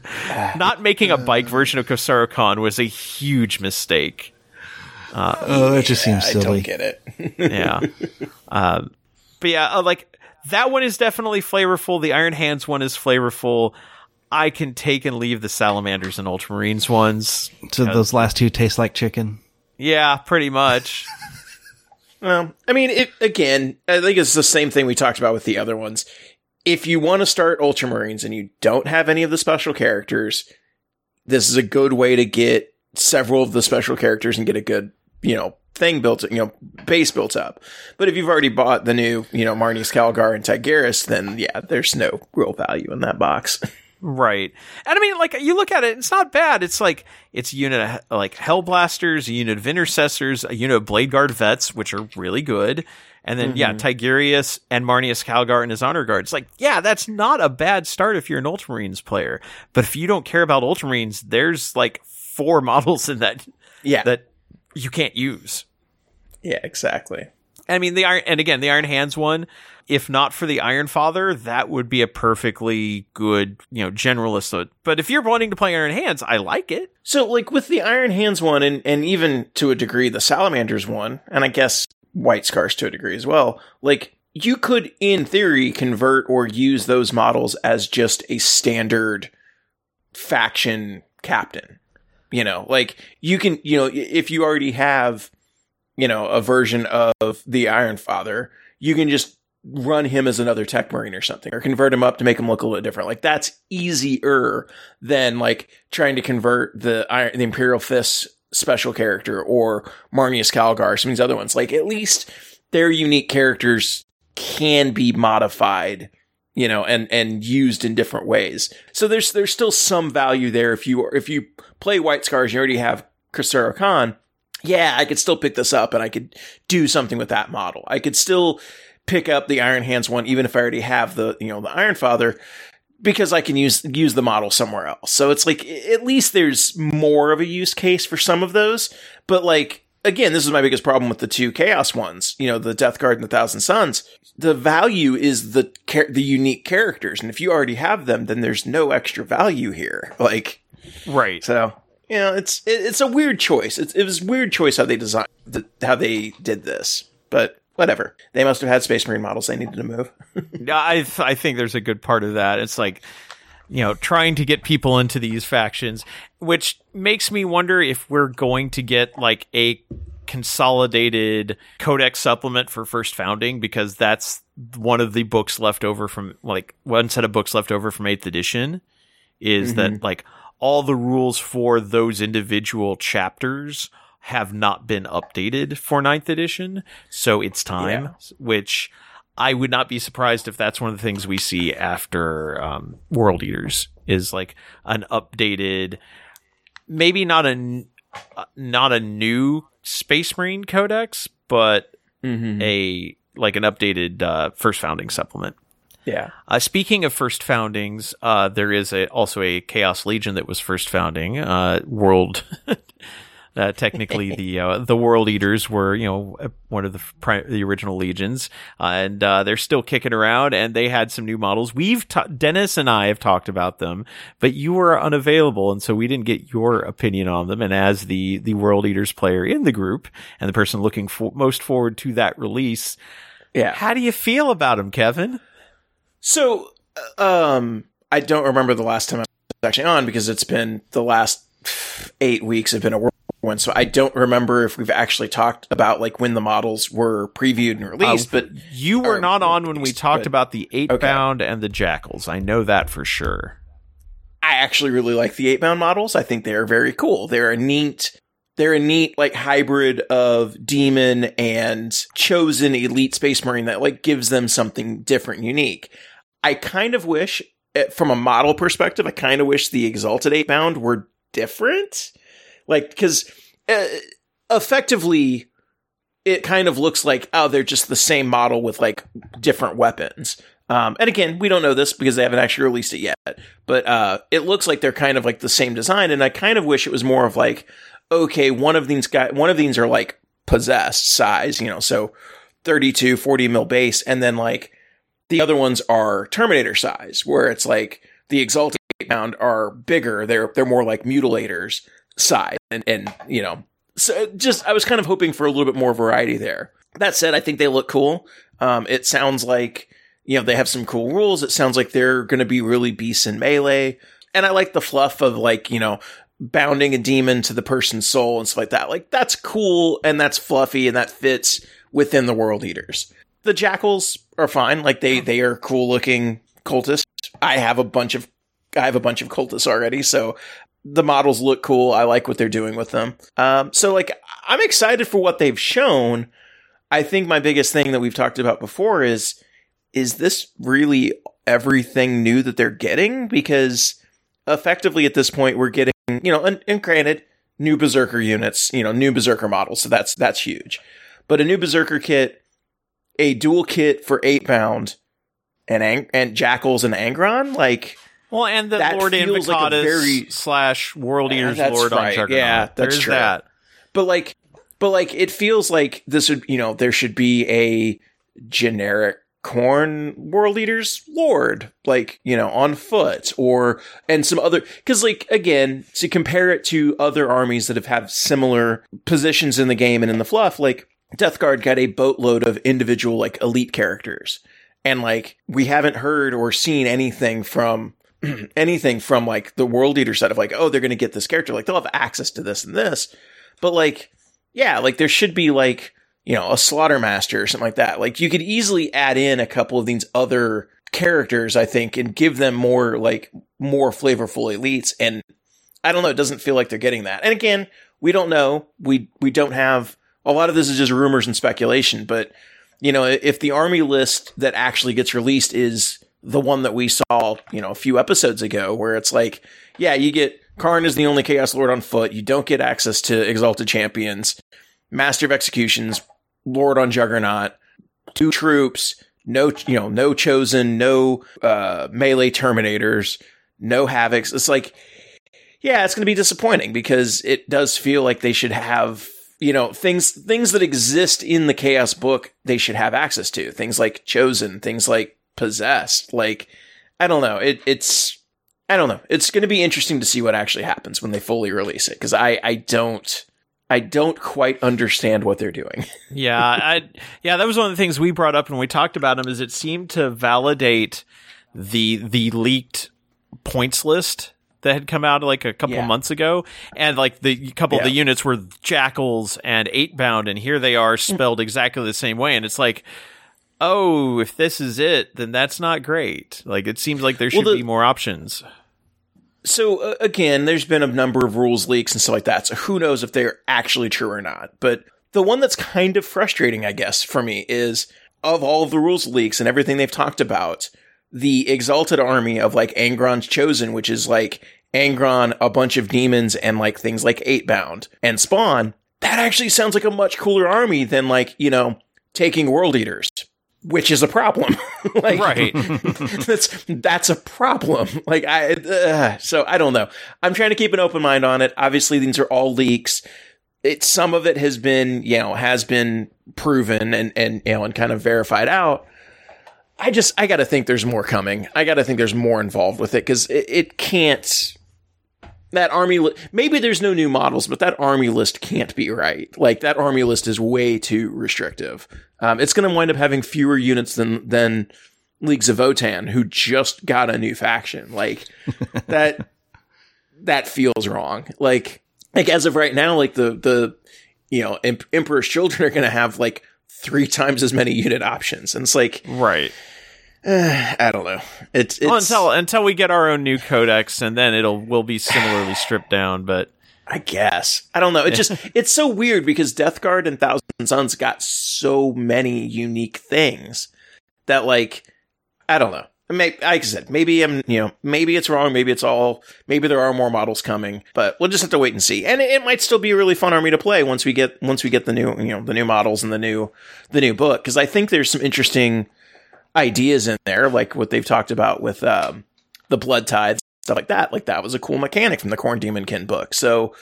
*laughs* not making a bike version of Kor'sarro Khan was a huge mistake. Oh, that just seems silly. I silly. don't get it. *laughs* yeah. um, but yeah, uh, like that one is definitely flavorful. The Iron Hands one is flavorful. I can take and leave the Salamanders and Ultramarines ones. So those last two taste like chicken. Yeah, pretty much. Well, I mean, it, again, I think it's the same thing we talked about with the other ones. If you want to start Ultramarines and you don't have any of the special characters, this is a good way to get several of the special characters and get a good, you know, thing built, you know, base built up. But if you've already bought the new, you know, Marneus Calgar and Tigurius, then yeah, there's no real value in that box. *laughs* right. And I mean, like, you look at it, it's not bad. It's like, it's a unit of, like, Hellblasters, a unit of Intercessors, a unit of Blade Guard Vets, which are really good. And then, yeah, mm-hmm. Tigurius and Marneus Calgar and his Honor Guard. It's like, yeah, that's not a bad start if you're an Ultramarines player. But if you don't care about Ultramarines, there's like four *laughs* models in that yeah. that you can't use. yeah, exactly. I mean, the Iron, and again, the Iron Hands one, if not for the Iron Father, that would be a perfectly good, you know, generalist. But if you're wanting to play Iron Hands, I like it. So, like with the Iron Hands one, and and even to a degree the Salamanders one, and I guess White Scars to a degree as well. Like you could, in theory, convert or use those models as just a standard faction captain. You know, like you can, you know, if you already have, you know, a version of the Iron Father, you can just run him as another tech marine or something or convert him up to make him look a little different. Like that's easier than like trying to convert the iron the imperial fist special character or marneus calgar some of these other ones. Like at least their unique characters can be modified you know and and used in different ways. So there's there's still some value there. If you if you play white scars you already have Kor'sarro Khan. Yeah, I could still pick this up and I could do something with that model. I could still pick up the Iron Hands one, even if I already have the, you know, the Iron Father, because I can use, use the model somewhere else. So it's like, at least there's more of a use case for some of those, but like, again, this is my biggest problem with the two Chaos ones. You know, the Death Guard and the Thousand Sons. The value is the the unique characters, and if you already have them, then there's no extra value here. *laughs* Like, Right. so you know, it's it, it's a weird choice. It's, it was a weird choice how they designed th- how they did this, but whatever. They must have had Space Marine models they needed to move. *laughs* I th- I think there's a good part of that. It's like you know trying to get people into these factions, which makes me wonder if we're going to get like a consolidated codex supplement for first founding because that's one of the books left over from like one set of books left over from 8th edition is that mm-hmm. like all the rules for those individual chapters have not been updated for ninth edition so it's time which I would not be surprised if that's one of the things we see after um, World Eaters is like an updated, maybe not a uh, not a new Space Marine Codex, but Mm-hmm. a like an updated uh, First Founding supplement. Yeah. Uh, speaking of first foundings, uh, there is a, also a Chaos Legion that was first founding. Uh, world, *laughs* uh, technically the uh, the World Eaters were you know uh, one of the pri- the original legions, uh, and uh, they're still kicking around. And they had some new models. We've ta- Dennis and I have talked about them, but you were unavailable, and so we didn't get your opinion on them. And as the the World Eaters player in the group and the person looking for- most forward to that release, Yeah. how do you feel about them, Kevin? So, uh, um, I don't remember the last time I was actually on because it's been the last eight weeks have been a whirlwind. So I don't remember if we've actually talked about like when the models were previewed and released. but You were or not on when we talked but- about the eight Okay. bound and the jackals. I know that for sure. I actually really like the eight bound models. I think they are very cool. They're a neat, they're a neat like hybrid of demon and chosen elite space marine that like gives them something different, unique. I kind of wish, eh, from a model perspective, I kind of wish the exalted eight bound were different. Like, because uh, effectively, it kind of looks like oh, they're just the same model with like different weapons. Um, and again, we don't know this because they haven't actually released it yet but uh, it looks like they're kind of like the same design. And I kind of wish it was more of like, okay, one of these guys, one of these are like possessed size, you know, so 32, 40 mil base, and then like the other ones are Terminator size, where it's like the Exalted Pound are bigger. They're they're more like mutilators size, and and you know, so just I was kind of hoping for a little bit more variety there. That said, I think they look cool. Um, it sounds like you know they have some cool rules. It sounds like they're going to be really beasts in melee, and I like the fluff of like you know bounding a demon to the person's soul and stuff like that. Like that's cool and that's fluffy and that fits within the world eaters. The jackals are fine. Like they they are cool looking cultists. I have a bunch of I have a bunch of cultists already, so the models look cool. I like what they're doing with them. Um, so like I'm excited for what they've shown. I think my biggest thing that we've talked about before is is this really everything new that they're getting? Because effectively at this point we're getting, you know, and, and granted, new berserker units, you know, new berserker models, so that's that's huge. But a new berserker kit, a dual kit for eight bound, and and jackals and Angron, like Well, and the That Lord feels like a very- slash World Yeah, Eaters that's Lord on right. Juggernaut. Yeah, that's true. that. but like but like it feels like this would you know there should be a generic Khorne world eaters lord like you know on foot or and some other because like again to compare it to other armies that have had similar positions in the game and in the fluff like death guard got a boatload of individual like elite characters and like we haven't heard or seen anything from *clears throat* anything from like the world eater side of like oh they're going to get this character like they'll have access to this and this. But like yeah like there should be like you know a slaughter master or something like that. Like you could easily add in a couple of these other characters i think and give them more like more flavorful elites and i don't know it doesn't feel like they're getting that. And again we don't know. We we don't have a lot of this is just rumors and speculation but you know if the army list that actually gets released is the one that we saw you know a few episodes ago where it's like yeah you get Kharn is the only chaos lord on foot. You don't get access to exalted champions master of executions lord on juggernaut two troops no you know no chosen no uh melee terminators no havocs. It's like yeah it's going to be disappointing because it does feel like they should have you know things things that exist in the chaos book they should have access to. Things like chosen things like possessed like i don't know it, it's i don't know it's going to be interesting to see what actually happens when they fully release it because i i don't I don't quite understand what they're doing. *laughs* yeah, I yeah, that was one of the things we brought up when we talked about them. Is it seemed to validate the the leaked points list that had come out like a couple yeah. months ago, and like the couple yeah. of the units were jackals and eight bound, and here they are hmm. spelled exactly the same way, and it's like. Oh, if this is it, then that's not great. Like it seems like there should well, the, be more options. So uh, again, there's been a number of rules leaks and stuff like that. So who knows if they're actually true or not? But the one that's kind of frustrating, I guess, for me is of all of the rules leaks and everything they've talked about, the exalted army of like Angron's chosen, which is like Angron, a bunch of demons, and like things like Eightbound and Spawn, that actually sounds like a much cooler army than like, you know, taking World Eaters, which is a problem. *laughs* like, right. *laughs* that's, that's a problem. Like, I, uh, so I don't know. I'm trying to keep an open mind on it. Obviously, these are all leaks. It, some of it has been, you know, has been proven and, and, you know, and kind of verified out. I just, I gotta think there's more coming. I gotta think there's more involved with it because it, it can't, that army li- maybe there's no new models but that army list can't be right. Like that army list is way too restrictive. Um, it's going to wind up having fewer units than than leagues of votann who just got a new faction. Like *laughs* that that feels wrong. Like like as of right now like the the you know emperor's children are going to have like three times as many unit options. And it's like right Eh, I don't know. It's, it's well, until until we get our own new codex, and then it'll will be similarly stripped down. But I guess I don't know. It just *laughs* it's so weird because Death Guard and Thousand Sons got so many unique things that like I don't know. Maybe, like I said, maybe I'm, you know, maybe it's wrong. Maybe it's all, maybe there are more models coming, but we'll just have to wait and see. And it, it, might still be a really fun army to play once we get, once we get the new, you know, the new models and the new, the new book. Cause I think there's some interesting, ideas in there, like what they've talked about with um, the blood tides, stuff like that. Like that was a cool mechanic from the Khorne Daemonkin book. So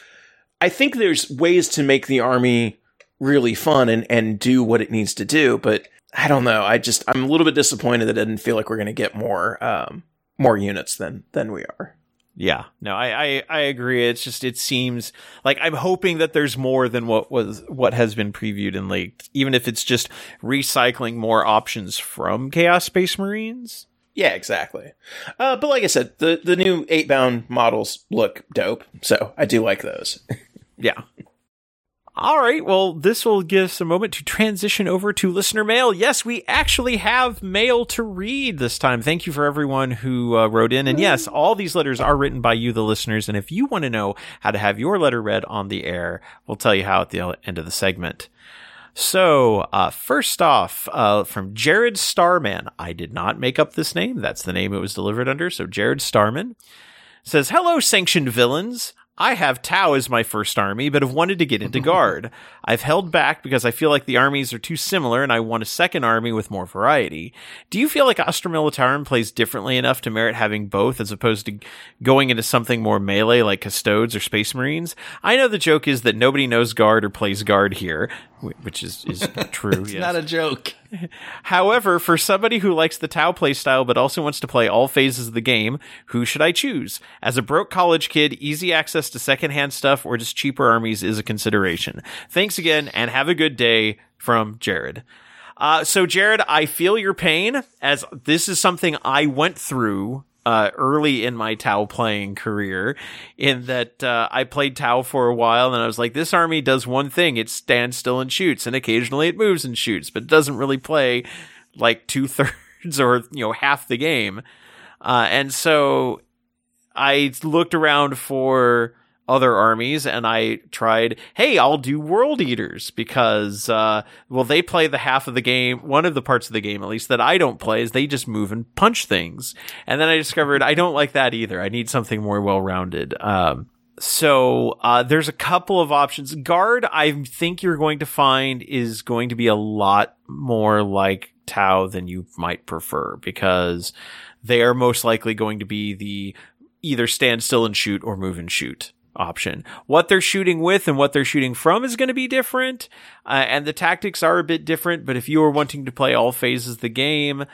I think there's ways to make the army really fun and, and do what it needs to do. But I don't know. I just I'm a little bit disappointed that I didn't feel like we're going to get more um, more units than than we are. Yeah, no, I, I, I agree. It's just it seems like I'm hoping that there's more than what was what has been previewed and leaked, even if it's just recycling more options from Chaos Space Marines. Yeah, exactly. Uh, but like I said, the the new eight bound models look dope, so I do like those. *laughs* yeah. All right. Well, this will give us a moment to transition over to listener mail. Yes, we actually have mail to read this time. Thank you for everyone who uh, wrote in. And yes, all these letters are written by you, the listeners. And if you want to know how to have your letter read on the air, we'll tell you how at the end of the segment. So, uh, first off, uh, from Jared Starman. I did not make up this name. That's the name it was delivered under. So, Jared Starman says, Hello, sanctioned villains. I have Tau as my first army, but have wanted to get into *laughs* Guard. I've held back because I feel like the armies are too similar and I want a second army with more variety. Do you feel like Astra Militarum plays differently enough to merit having both as opposed to going into something more melee like Custodes or Space Marines? I know the joke is that nobody knows Guard or plays Guard here, which is, is *laughs* true. it's yes. not a joke. *laughs* However, for somebody who likes the Tau playstyle but also wants to play all phases of the game, who should I choose? As a broke college kid, easy access to secondhand stuff or just cheaper armies is a consideration. Thanks again and have a good day from Jared. Uh, so Jared, I feel your pain as this is something I went through uh, early in my Tau playing career in that uh, I played Tau for a while and I was like, this army does one thing. It stands still and shoots and occasionally it moves and shoots, but it doesn't really play like two thirds or, you know, half the game. Uh, and so I looked around for other armies and I tried, hey, I'll do World Eaters because, uh, well, they play the half of the game, one of the parts of the game, at least that I don't play is they just move and punch things. And then I discovered I don't like that either. I need something more well rounded. Um, so uh, there's a couple of options. Guard, I think you're going to find is going to be a lot more like Tau than you might prefer because they are most likely going to be the either stand still and shoot or move and shoot option. What they're shooting with and what they're shooting from is going to be different, uh, and the tactics are a bit different. But if you are wanting to play all phases of the game,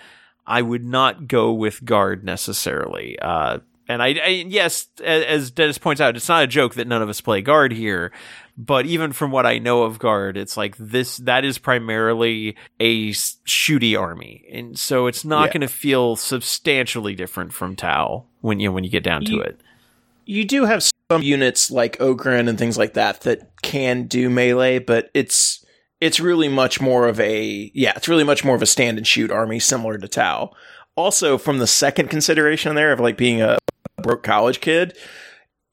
I would not go with guard necessarily. Uh, and I, I, yes, as Dennis points out, it's not a joke that none of us play guard here. But even from what I know of guard, it's like this, that is primarily a shooty army. And so it's not Yeah. going to feel substantially different from Tau when you, when you get down to You- it. You do have some units like Ogryn and things like that that can do melee, but it's it's really much more of a yeah, it's really much more of a stand and shoot army similar to Tau. Also, from the second consideration there of like being a broke college kid,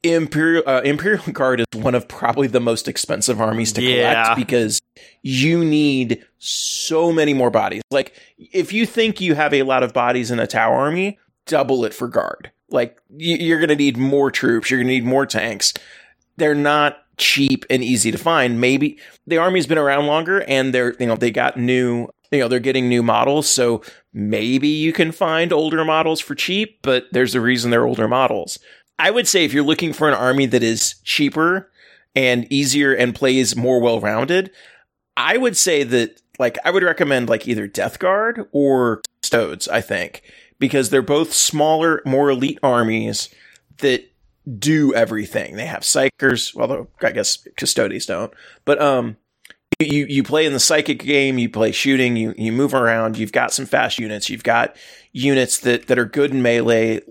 Imperial uh, Imperial *laughs* Guard is one of probably the most expensive armies to Yeah. collect because you need so many more bodies. Like if you think you have a lot of bodies in a Tau army, double it for guard. Like you're going to need more troops, you're going to need more tanks. They're not cheap and easy to find. Maybe the army's been around longer and they're you know they got new you know they're getting new models, so maybe you can find older models for cheap, but there's a reason they're older models. I would say if you're looking for an army that is cheaper and easier and plays more well-rounded, I would say that like I would recommend like either Death Guard or Stodes, I think, because they're both smaller, more elite armies that do everything. They have psykers, although I guess custodes don't. But um you you play in the psychic game, you play shooting, you you move around, you've got some fast units, you've got units that that are good in melee.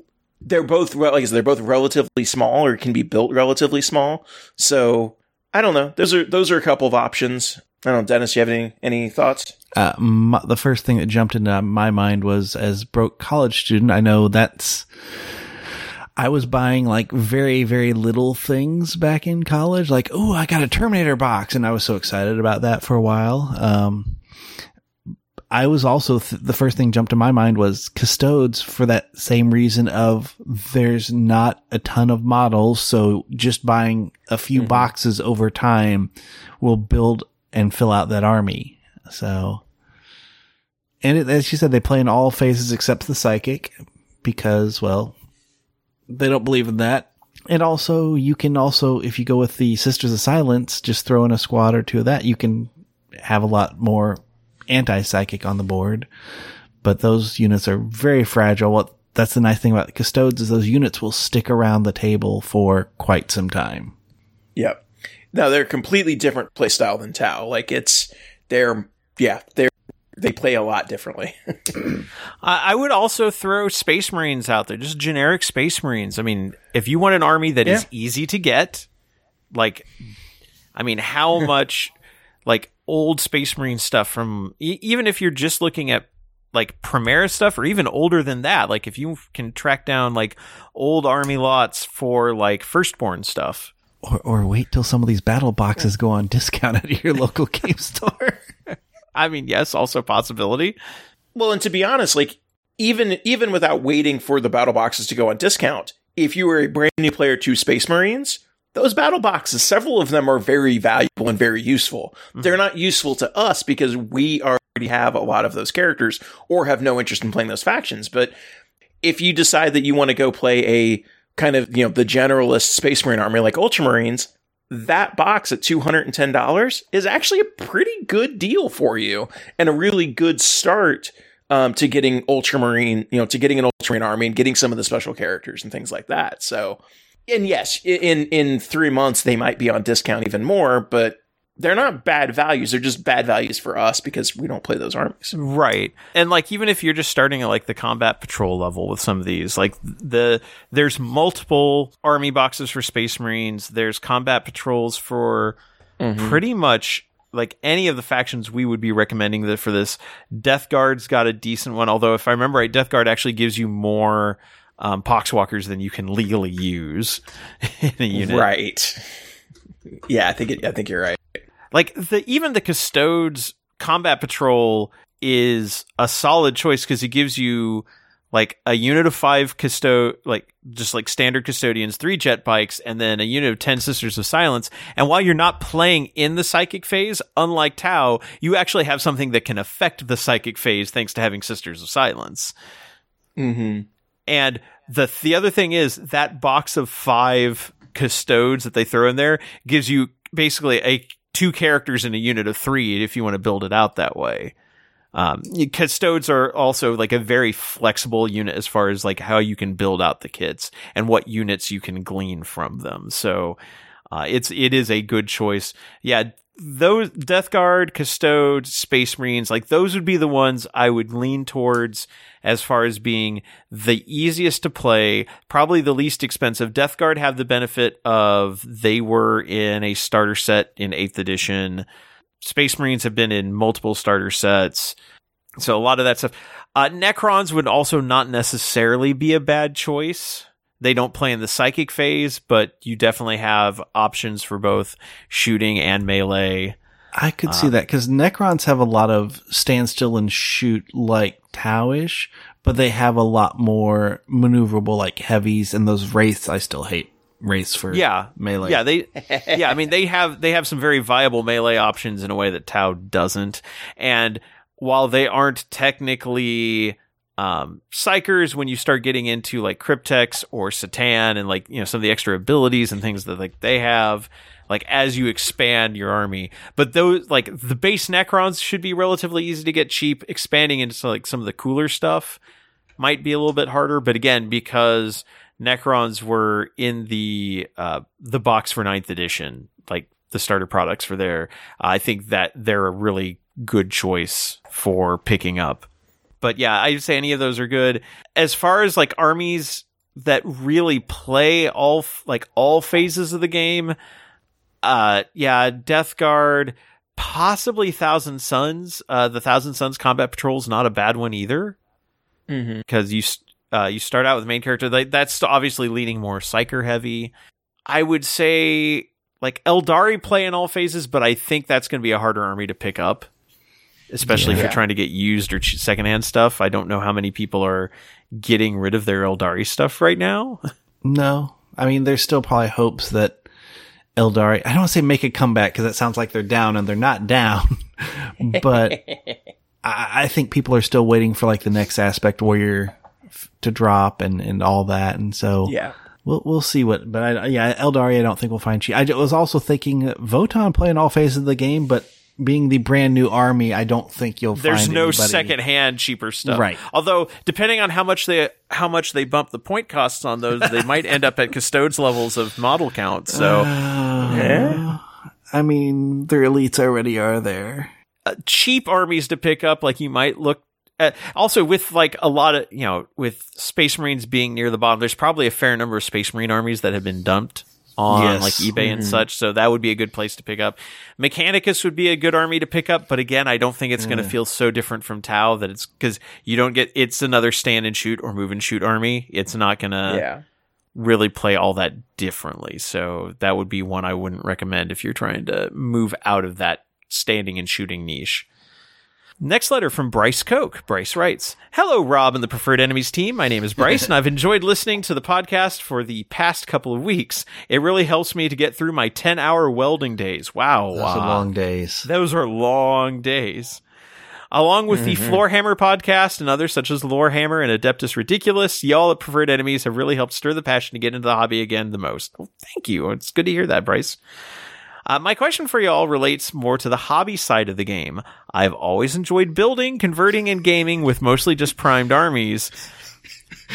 They're both like I said, they're both relatively small or can be built relatively small. So I don't know. Those are those are a couple of options. I don't know, Dennis, you have any any thoughts? Uh, my, the first thing that jumped into my mind was as broke college student, I know that's, I was buying like very, very little things back in college. Like, oh, I got a Terminator box. And I was so excited about that for a while. Um, I was also, th- the first thing jumped to my mind was custodes for that same reason of there's not a ton of models. So just buying a few boxes over time will build and fill out that army. So, and it, as you said, they play in all phases except the psychic because, well, they don't believe in that. And also, you can also, if you go with the Sisters of Silence, just throw in a squad or two of that, you can have a lot more anti-psychic on the board. But those units are very fragile. What that's the nice thing about custodes is those units will stick around the table for quite some time. Yep. Now they're a completely different play style than Tau. Like it's they're yeah, they're they play a lot differently. *laughs* I, I would also throw Space Marines out there, just generic Space Marines. I mean, if you want an army that is Yeah. easy to get, like, I mean, how *laughs* much like old Space Marine stuff from e- even if you're just looking at like Primaris stuff or even older than that, like if you can track down like old army lots for like Firstborn stuff. Or, or wait till some of these battle boxes go on discount at your local *laughs* game store. I mean, yes, also a possibility. well, and to be honest, like even even without waiting for the battle boxes to go on discount, if you were a brand new player to Space Marines, those battle boxes, several of them are very valuable and very useful. Mm-hmm. They're not useful to us because we already have a lot of those characters or have no interest in playing those factions. But if you decide that you want to go play a kind of, you know, the generalist Space Marine army like Ultramarines, that box at $210 is actually a pretty good deal for you and a really good start um, to getting Ultramarine, you know, to getting an Ultramarine army and getting some of the special characters and things like that. So, and yes, in in three months they might be on discount even more, but they're not bad values. They're just bad values for us because we don't play those armies. Right. And like even if you're just starting at like the combat patrol level with some of these, like the there's multiple army boxes for space marines, there's combat patrols for pretty much like any of the factions we would be recommending that for this. Death Guard's got a decent one, although if I remember right, Death Guard actually gives you more um, poxwalkers than you can legally use *laughs* in a unit. Right. *laughs* Yeah, I think it, I think you're right. Like the even the custodes combat patrol is a solid choice because it gives you like a unit of five custo like just like standard custodians three jet bikes and then a unit of 10 sisters of silence and while you're not playing in the psychic phase unlike tau you actually have something that can affect the psychic phase thanks to having sisters of silence Mm-hmm. and the the other thing is that box of five custodes that they throw in there gives you basically a two characters in a unit of three if you want to build it out that way. Um, custodes are also like a very flexible unit as far as like how you can build out the kits and what units you can glean from them. So, uh, it's, it is a good choice. Yeah. Those Death Guard, Custode, Space Marines, like those would be the ones I would lean towards as far as being the easiest to play, probably the least expensive. Death Guard have the benefit of they were in a starter set in 8th edition. Space Marines have been in multiple starter sets. So a lot of that stuff. Uh, Necrons would also not necessarily be a bad choice. They don't play in the psychic phase, but you definitely have options for both shooting and melee. I could see um, that because Necrons have a lot of standstill and shoot like Towish, but they have a lot more maneuverable like heavies and those wraiths. I still hate wraiths for Yeah. melee. Yeah, they *laughs* yeah, I mean they have they have some very viable melee options in a way that Tau doesn't. And while they aren't technically um psykers when you start getting into like Crypteks or C'tan and like, you know, some of the extra abilities and things that like they have like as you expand your army. But those like the base Necrons should be relatively easy to get cheap. Expanding into like some of the cooler stuff might be a little bit harder, but again, because Necrons were in the uh, the box for ninth edition, like the starter products for there. I think that they're a really good choice for picking up. But yeah, I'd say any of those are good. As far as like armies that really play all f- like all phases of the game, uh, yeah, Death Guard, possibly Thousand Sons. Uh, the Thousand Sons Combat Patrol is not a bad one either Mm-hmm. because you s- uh, you start out with the main character. Like, that's obviously leaning more psyker heavy. I would say like Eldari play in all phases, but I think that's going to be a harder army to pick up, especially if you're trying to get used or secondhand stuff. I don't know how many people are getting rid of their Eldari stuff right now. No, I mean, there's still probably hopes that Eldari, I don't want to say make a comeback because that sounds like they're down and they're not down, *laughs* but *laughs* I, I think people are still waiting for like the next aspect warrior f- to drop and, and all that. And so Yeah. we'll, we'll see what, but I, yeah, Eldari, I don't think we'll find cheap. I was also thinking that Votann playing all phases of the game, but being the brand new army, I don't think you'll find out. There's no anybody- secondhand cheaper stuff. Right. Although depending on how much they how much they bump the point costs on those, they *laughs* might end up at custodes levels of model count. So Uh, I mean, their elites already are there. uh, cheap armies to pick up, like you might look at. Also, with like a lot of you know, with Space Marines being near the bottom, there's probably a fair number of Space Marine armies that have been dumped on Yes. like eBay and mm-hmm. such. So that would be a good place to pick up. Mechanicus would be a good army to pick up, but again, I don't think it's going to mm. feel so different from Tau that it's because you don't get it's another stand and shoot or move and shoot army. It's not going to yeah. really play all that differently. So that would be one I wouldn't recommend if you're trying to move out of that standing and shooting niche. Next letter from Bryce Koch. Bryce writes, Hello, Rob and the Preferred Enemies team. My name is Bryce, *laughs* and I've enjoyed listening to the podcast for the past couple of weeks. It really helps me to get through my 10 hour welding days. Wow. Those wow. are long days. Those are long days. Along with the mm-hmm. Floorhammer podcast and others such as Lorehammer and Adeptus Ridiculous, y'all at Preferred Enemies have really helped stir the passion to get into the hobby again the most. Thank you. It's good to hear that, Bryce. Uh, my question for y'all relates more to the hobby side of the game. I've always enjoyed building, converting, and gaming with mostly just primed armies.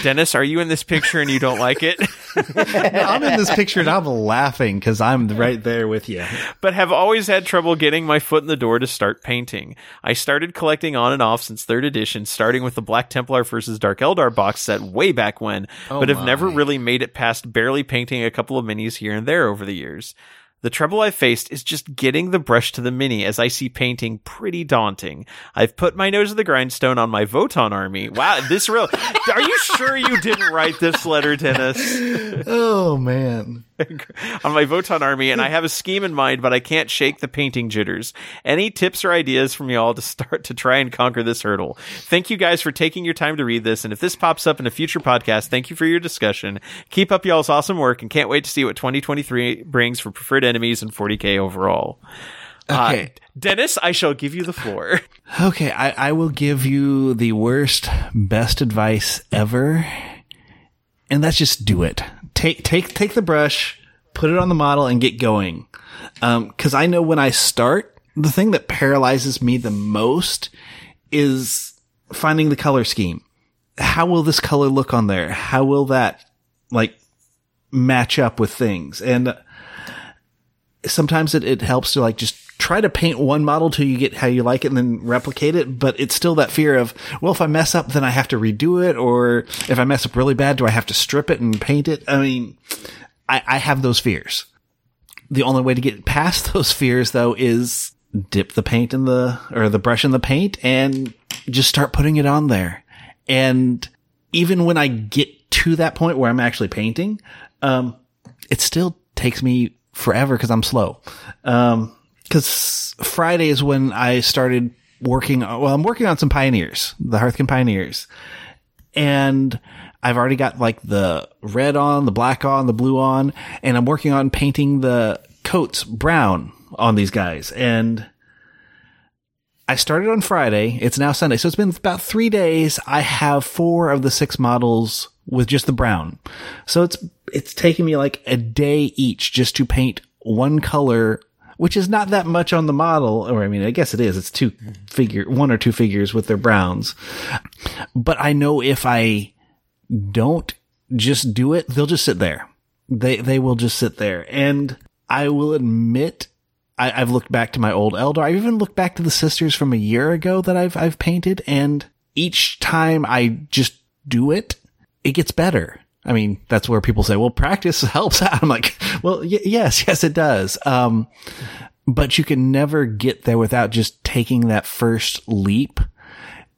Dennis, are you in this picture and you don't like it? *laughs* I'm in this picture and I'm laughing because I'm right there with you. but have always had trouble getting my foot in the door to start painting. I started collecting on and off since third edition, starting with the Black Templar versus Dark Eldar box set way back when, Oh but have my. never really made it past barely painting a couple of minis here and there over the years. The trouble I've faced is just getting the brush to the mini as I see painting pretty daunting. I've put my nose to the grindstone on my Votann army. Wow, this real. Are you sure you didn't write this letter, Dennis? *laughs* Oh man. *laughs* on my Votann army, and I have a scheme in mind, but I can't shake the painting jitters. Any tips or ideas from y'all to start to try and conquer this hurdle? Thank you guys for taking your time to read this, and if this pops up in a future podcast, thank you for your discussion. Keep up y'all's awesome work, and can't wait to see what 2023 brings for preferred enemies and 40k overall. Okay. Uh, Dennis, I shall give you the floor. *laughs* Okay, I, I will give you the worst, best advice ever. And that's just do it. Take take take the brush, put it on the model and get going. Um, cause I know when I start, the thing that paralyzes me the most is finding the color scheme. How will this color look on there? How will that like match up with things? And sometimes it, it helps to like just try to paint one model till you get how you like it and then replicate it. But it's still that fear of, well, if I mess up, then I have to redo it. Or if I mess up really bad, do I have to strip it and paint it? I mean, I, I have those fears. The only way to get past *laughs* those fears though is dip the paint in the, or the brush in the paint and just start putting it on there. And even when I get to that point where I'm actually painting, um, it still takes me forever because I'm slow. Um, cause Friday is when I started working. Well, I'm working on some pioneers, the Hearthkin pioneers and I've already got like the red on, the black on, the blue on, and I'm working on painting the coats brown on these guys. And I started on Friday. It's now Sunday. So it's been about three days. I have four of the six models with just the brown. So it's, it's taking me like a day each just to paint one color, which is not that much on the model. Or I mean, I guess it is. It's two figure, one or two figures with their browns. But I know if I don't just do it, they'll just sit there. They, they will just sit there. And I will admit I, have looked back to my old Eldar. I've even looked back to the sisters from a year ago that I've I've painted, and each time I just do it, it gets better. I mean, that's where people say, "Well, practice *laughs* helps out." I'm like, "Well, y- yes, *laughs* yes, it does." Um, but you can never get there without just taking that first leap.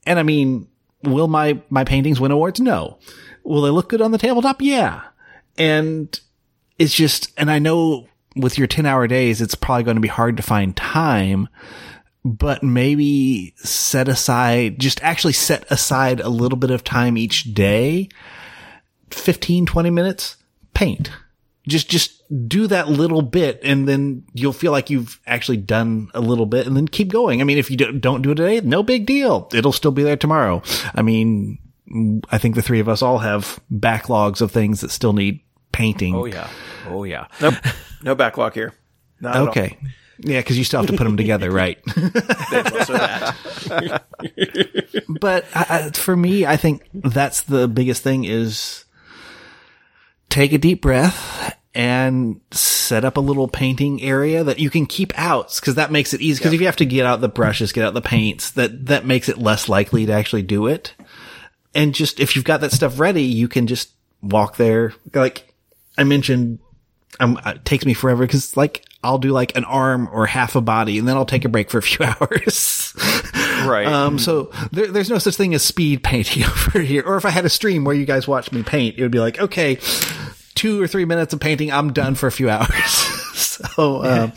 And I mean, will my my paintings win awards? No. Will they look good on the tabletop? Yeah. And it's just, and I know with your 10 hour days, it's probably going to be hard to find time, but maybe set aside, just actually set aside a little bit of time each day, 15, 20 minutes, paint. Just, just do that little bit and then you'll feel like you've actually done a little bit and then keep going. I mean, if you don't do it today, no big deal. It'll still be there tomorrow. I mean, I think the three of us all have backlogs of things that still need painting. Oh yeah. Oh yeah. Nope. No backlog here. Not at all. Okay. Yeah, because you still have to put them together, *laughs* right? There's also that. but I, I, for me, I think that's the biggest thing is take a deep breath and set up a little painting area that you can keep out because that makes it easy. Because if you have to get out the brushes, get out the paints, that that makes it less likely to actually do it. And just if you've got that stuff ready, you can just walk there. Like I mentioned, um, it takes me forever because like I'll do like an arm or half a body, and then I'll take a break for a few *laughs* hours. Right. Um, so there, there's no such thing as speed painting *laughs* over here. Or if I had a stream where you guys watch me paint, it would be like, okay, two or three minutes of painting, I'm done for a few *laughs* hours. so, um,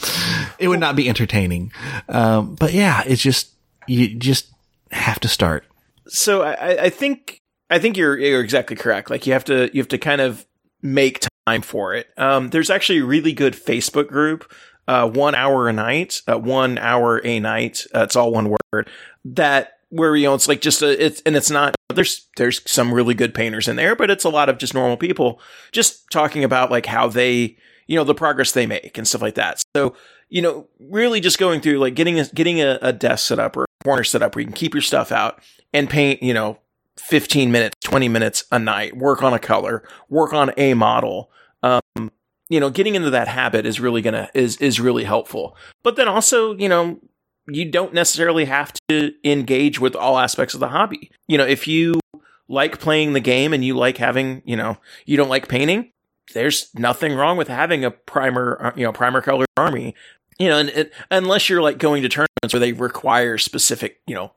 it would not be entertaining. Um, but yeah, it's just, you just have to start. So I, I think I think you're you're exactly correct. Like you have to you have to kind of make time for it. Um, there's actually a really good Facebook group, uh, one hour a night, uh, one hour a night. Uh, it's all one word. That where you know it's like just a it's and it's not there's there's some really good painters in there, but it's a lot of just normal people just talking about like how they you know the progress they make and stuff like that. So you know really just going through like getting a getting a, a desk set up or a corner set up where you can keep your stuff out and paint you know 15 minutes, 20 minutes a night, work on a color, work on a model. Um, you know, getting into that habit is really gonna, is, is really helpful. But then also, you know, you don't necessarily have to engage with all aspects of the hobby. You know, if you like playing the game and you like having, you know, you don't like painting, there's nothing wrong with having a primer, you know, primer colored army. You know, and it, unless you're like going to tournaments where they require specific, you know,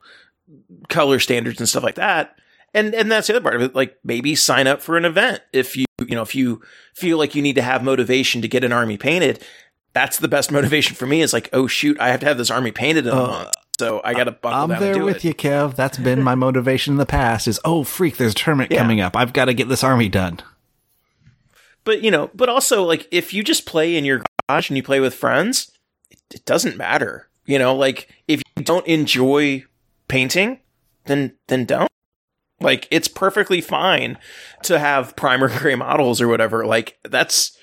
color standards and stuff like that, and and that's the other part of it. Like maybe sign up for an event if you you know if you feel like you need to have motivation to get an army painted. That's the best *laughs* motivation for me. Is like, oh shoot, I have to have this army painted in a Uh, month, so I got to buckle I'm down there and do with it. you, Kev. That's been my motivation in the past is, oh, freak, there's a tournament Yeah. coming up. I've got to get this army done. But you know, but also like if you just play in your garage and you play with friends, it, it doesn't matter. You know, like if you don't enjoy painting, then then don't. Like it's perfectly fine to have primer *laughs* gray models or whatever. Like that's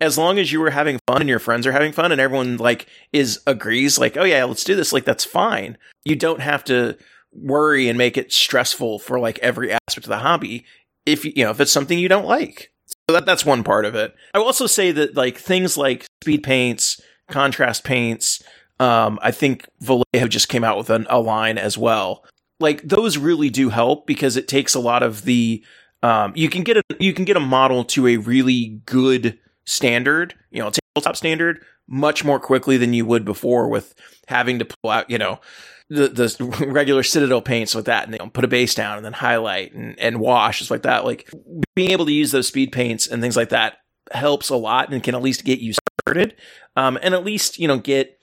as long as you are having fun and your friends are having fun and everyone like is agrees like oh yeah let's do this like that's fine you don't have to worry and make it stressful for like every aspect of the hobby if you know if it's something you don't like so that that's one part of it i will also say that like things like speed paints contrast paints um, I think Vallejo just came out with an, a line as well. Like those really do help because it takes a lot of the um, you can get a you can get a model to a really good standard, you know, tabletop standard much more quickly than you would before with having to pull out, you know, the the *laughs* regular Citadel paints with that and you know, put a base down and then highlight and, and wash just like that. Like being able to use those speed paints and things like that helps a lot and can at least get you started. Um, and at least, you know, get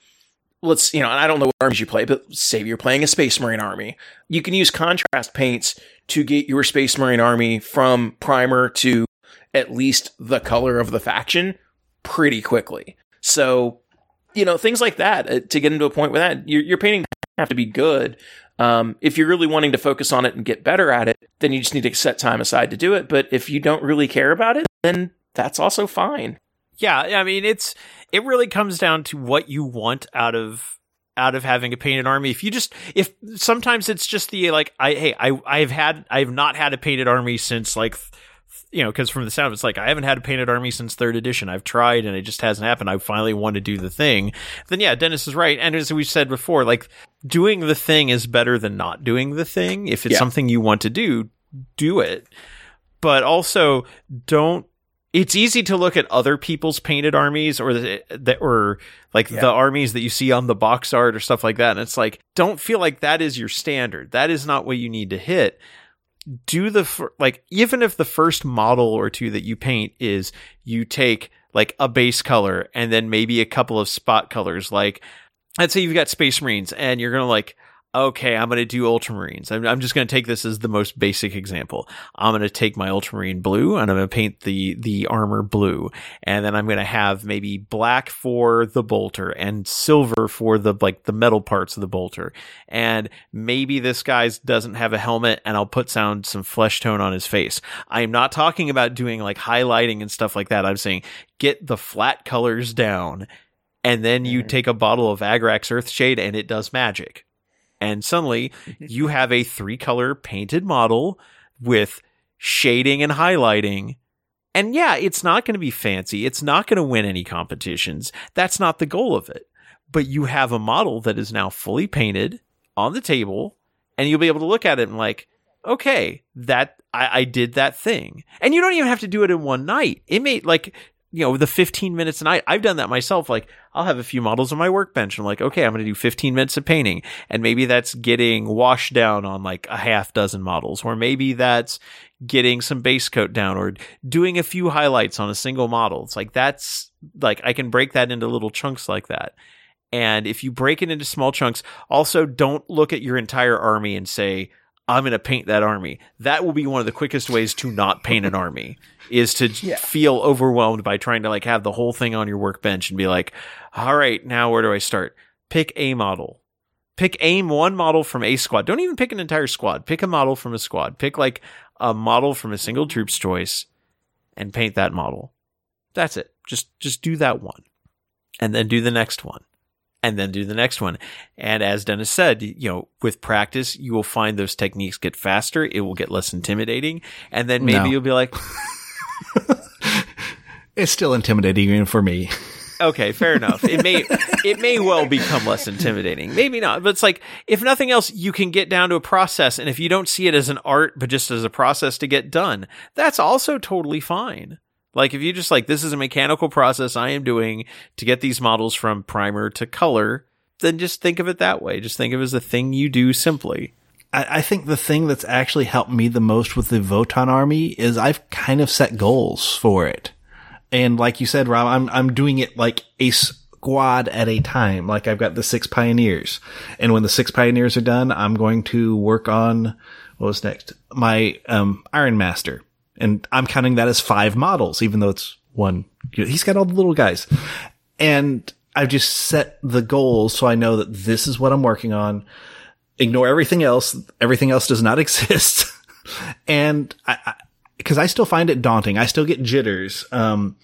let's you know i don't know what armies you play but say you're playing a space marine army. You can use contrast paints to get your space marine army from primer to at least the color of the faction pretty quickly. So you know things like that uh, to get into a point with that your, your painting have to be good. Um, if you're really wanting to focus on it and get better at it then you just need to set time aside to do it. But if you don't really care about it then that's also fine yeah, I mean it's it really comes down to what you want out of out of having a painted army. If you just if sometimes it's just the like I hey I I've had I've not had a painted army since like you know because from the sound it's like I haven't had a painted army since third edition. I've tried and it just hasn't happened. I finally want to do the thing. Then yeah, Dennis is right. And as we said before, like doing the thing is better than not doing the thing. If it's yeah. something you want to do, do it. But also don't it's easy to look at other people's painted armies or that or like yeah. the armies that you see on the box art or stuff like that and it's like don't feel like that is your standard that is not what you need to hit do the fir- like even if the first model or two that you paint is you take like a base color and then maybe a couple of spot colors like let's say you've got space marines and you're going to like okay, I'm going to do ultramarines. I'm, I'm just going to take this as the most basic example. I'm going to take my ultramarine blue and I'm going to paint the, the armor blue. And then I'm going to have maybe black for the bolter and silver for the, like the metal parts of the bolter. And maybe this guy's doesn't have a helmet and I'll put down some flesh tone on his face. I'm not talking about doing like highlighting and stuff like that. I'm saying get the flat colors down. And then you mm-hmm. take a bottle of Agrax Earthshade and it does magic and suddenly mm-hmm. you have a three color painted model with shading and highlighting. And yeah, it's not going to be fancy. It's not going to win any competitions. That's not the goal of it. But you have a model that is now fully painted on the table and you'll be able to look at it and like, okay, that I, I did that thing. And you don't even have to do it in one night. It may like you know, the 15 minutes a night. I've done that myself. Like, I'll have a few models on my workbench. I'm like, okay, I'm going to do 15 minutes of painting. And maybe that's getting washed down on like a half dozen models, or maybe that's getting some base coat down or doing a few highlights on a single model. It's like, that's like, I can break that into little chunks like that. And if you break it into small chunks, also don't look at your entire army and say, I'm going to paint that army. That will be one of the quickest ways to not paint an army is to yeah. feel overwhelmed by trying to like have the whole thing on your workbench and be like, all right, now where do I start? Pick a model. Pick aim one model from a squad. Don't even pick an entire squad. Pick a model from a squad. Pick like a model from a single troop's choice and paint that model. That's it. Just just do that one. And then do the next one and then do the next one. And as Dennis said, you know, with practice, you will find those techniques get faster. It will get less intimidating. And then maybe no. you'll be like, *laughs* it's still intimidating even for me. Okay, fair enough. It may *laughs* it may well become less intimidating. Maybe not, but it's like if nothing else, you can get down to a process, and if you don't see it as an art, but just as a process to get done, that's also totally fine. Like if you just like this is a mechanical process I am doing to get these models from primer to color, then just think of it that way. Just think of it as a thing you do simply. I, I think the thing that's actually helped me the most with the Votann army is I've kind of set goals for it. And like you said, Rob, I'm I'm doing it like a squad at a time. Like I've got the six pioneers. And when the six pioneers are done, I'm going to work on what was next? My um Iron Master and I'm counting that as five models, even though it's one. He's got all the little guys. And I've just set the goals so I know that this is what I'm working on. Ignore everything else. Everything else does not *laughs* exist. and I, I cause I still find it daunting. I still get jitters. Um,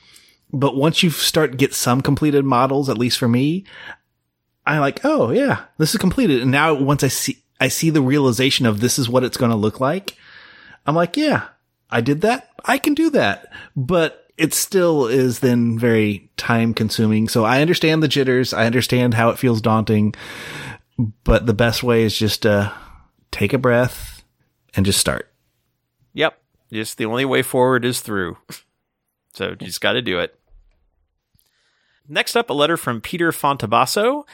But once you start get some completed models, at least for me, I like, oh yeah, this is completed. And now once I see, I see the realization of this is what it's going to look like. I'm like, yeah, I did that. I can do that. But it still is then very time consuming. So I understand the jitters. I understand how it feels daunting, but the best way is just to take a breath and just start. Yep. Just the only way forward is through. So you just got to do it. Next up, a letter from Peter Fontabasso.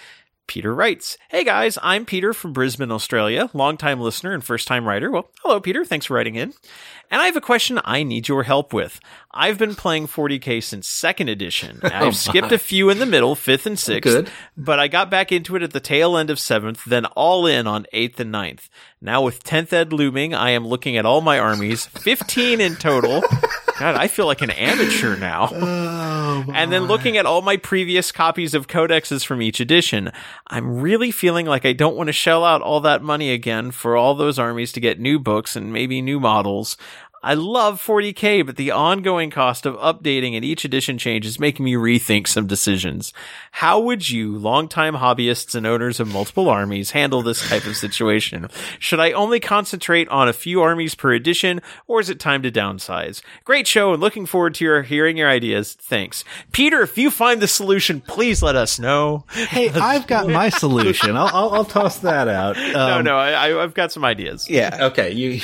Peter writes, Hey guys, I'm Peter from Brisbane, Australia, longtime listener and first time writer. Well, hello, Peter. Thanks for writing in. And I have a question I need your help with. I've been playing 40k since second edition. *laughs* Oh, I've oh skipped a few in the middle, fifth and sixth, Good. but I got back into it at the tail end of seventh, then all in on eighth and ninth. Now with 10th ed looming, I am looking at all my armies, 15 in total. *laughs* God, I feel like an amateur now. Oh, and then looking at all my previous copies of codexes from each edition, I'm really feeling like I don't want to shell out all that money again for all those armies to get new books and maybe new models. I love 40k, but the ongoing cost of updating and each edition change is making me rethink some decisions. How would you, longtime hobbyists and owners of multiple armies, handle this type of situation? Should I only concentrate on a few armies per edition, or is it time to downsize? Great show and looking forward to your hearing your ideas. Thanks. Peter, if you find the solution, please let us know. Hey, *laughs* I've got my solution. I'll, I'll, I'll toss that out. Um, no, no, I, I've got some ideas. Yeah. Okay. You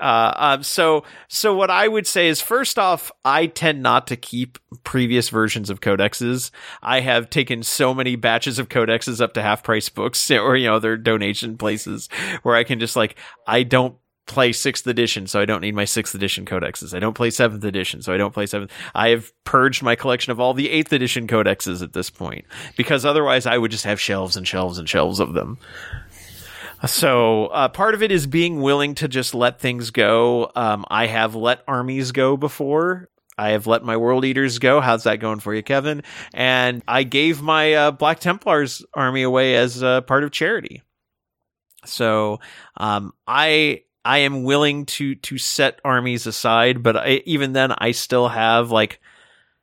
uh, um, so, so what I would say is first off, I tend not to keep previous versions of codexes. I have taken so many batches of codexes up to half price books *laughs* or, you know, their donation places where I can just like, I don't play sixth edition, so I don't need my sixth edition codexes. I don't play seventh edition, so I don't play seventh. I have purged my collection of all the eighth edition codexes at this point because otherwise I would just have shelves and shelves and shelves of them. So uh, part of it is being willing to just let things go. Um, I have let armies go before. I have let my world eaters go. How's that going for you, Kevin? And I gave my uh, Black Templars army away as uh, part of charity. So um, I I am willing to to set armies aside, but I, even then, I still have like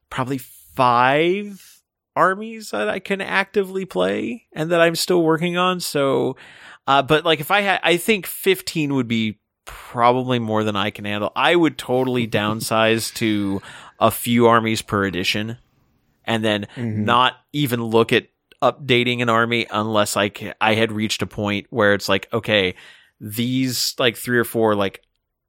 probably five armies that I can actively play and that I'm still working on. So uh, but like if I had, I think 15 would be probably more than I can handle. I would totally *laughs* downsize to a few armies per edition and then mm-hmm. not even look at updating an army unless I, I had reached a point where it's like, okay, these like three or four, like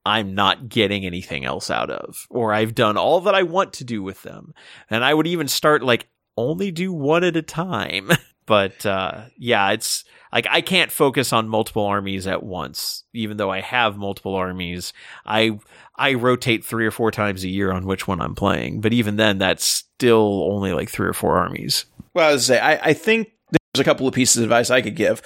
I'm not getting anything else out of, or I've done all that I want to do with them. And I would even start like only do one at a time. *laughs* but, uh, yeah, it's, like I can't focus on multiple armies at once, even though I have multiple armies. I I rotate three or four times a year on which one I'm playing, but even then, that's still only like three or four armies. Well, I was say I, I think there's a couple of pieces of advice I could give.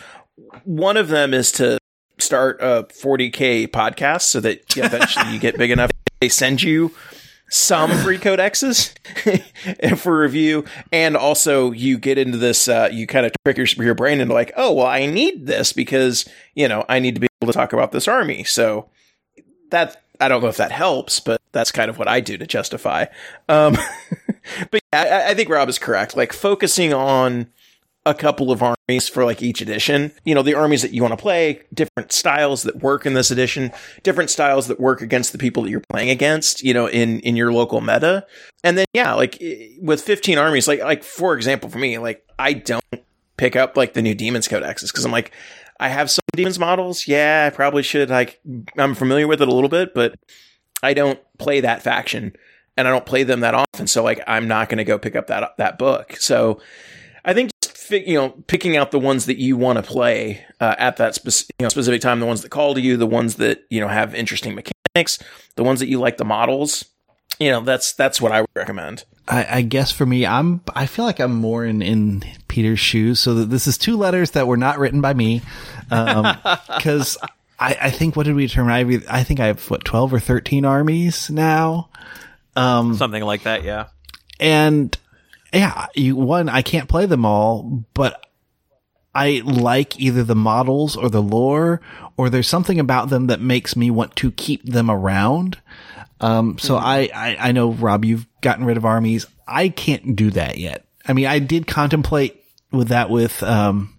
One of them is to start a 40k podcast so that eventually you get big *laughs* enough. They send you some *laughs* free codexes *laughs* for review, and also you get into this. Uh, you kind of trick your, your brain into like, oh well, I need this because you know I need to be able to talk about this army. So that I don't know if that helps, but that's kind of what I do to justify. Um, *laughs* but yeah, I, I think Rob is correct. Like focusing on a couple of armies for like each edition. You know, the armies that you want to play, different styles that work in this edition, different styles that work against the people that you're playing against, you know, in, in your local meta. And then, yeah, like with 15 armies, like, like for example, for me, like I don't pick up like the new demons codexes because I'm like, I have some demons models. Yeah, I probably should. Like, I'm familiar with it a little bit, but I don't play that faction and I don't play them that often. So like, I'm not going to go pick up that, that book. So, I think you know, picking out the ones that you want to play uh, at that spe- you know, specific time, the ones that call to you, the ones that you know have interesting mechanics, the ones that you like the models. You know, that's that's what I would recommend. I, I guess for me, I'm I feel like I'm more in in Peter's shoes. So that this is two letters that were not written by me, because. Um, *laughs* I, I think what did we determine? I, I think I have what twelve or thirteen armies now, um, something like that. Yeah, and yeah, you, one, I can't play them all, but I like either the models or the lore, or there's something about them that makes me want to keep them around. Um, so I, I, I know Rob, you've gotten rid of armies. I can't do that yet. I mean, I did contemplate with that with, um,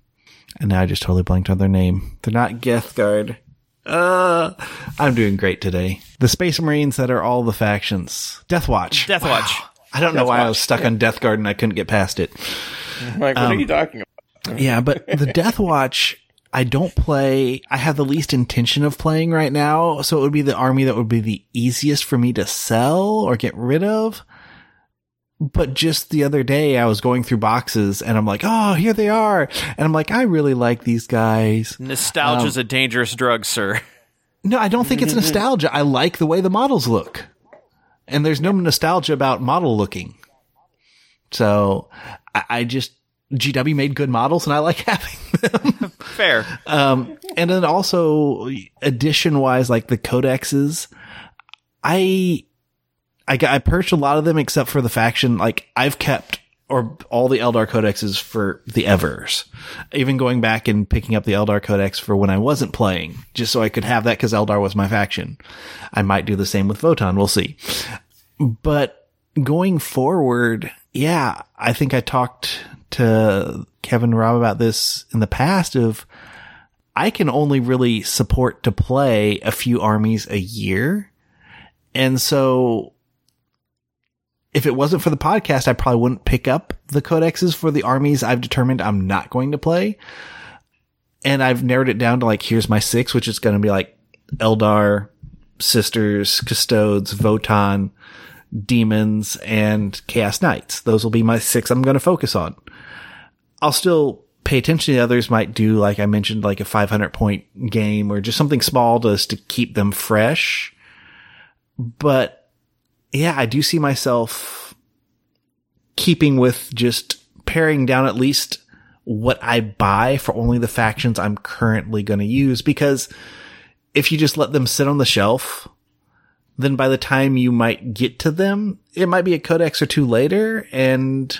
and now I just totally blanked on their name. They're not Death Guard. Uh, I'm doing great today. The Space Marines that are all the factions. Death Watch. Death Watch. I don't know why I was stuck on Death Guard and I couldn't get past it. Like, what are um, you talking about? Yeah, but the *laughs* Death Watch, I don't play. I have the least intention of playing right now, so it would be the army that would be the easiest for me to sell or get rid of. But just the other day, I was going through boxes and I'm like, oh, here they are. And I'm like, I really like these guys. Nostalgia's um, a dangerous drug, sir. No, I don't think it's *laughs* nostalgia. I like the way the models look. And there's no nostalgia about model looking. So I, I just, GW made good models and I like *laughs* having them. Fair. Um, and then also edition wise, like the codexes, I, I got, I purged a lot of them except for the faction. Like I've kept or all the Eldar codexes for the Evers, even going back and picking up the Eldar codex for when I wasn't playing, just so I could have that because Eldar was my faction. I might do the same with Votann. We'll see. But going forward, yeah, I think I talked to Kevin Rob about this in the past of I can only really support to play a few armies a year. And so if it wasn't for the podcast, I probably wouldn't pick up the codexes for the armies I've determined I'm not going to play. And I've narrowed it down to like, here's my six, which is going to be like Eldar, Sisters, Custodes, Votann, Demons, and Chaos Knights. Those will be my six I'm going to focus on. I'll still pay attention to the others might do, like I mentioned, like a 500 point game or just something small just to keep them fresh. But yeah, I do see myself keeping with just paring down at least what I buy for only the factions I'm currently going to use because if you just let them sit on the shelf, then by the time you might get to them, it might be a codex or two later and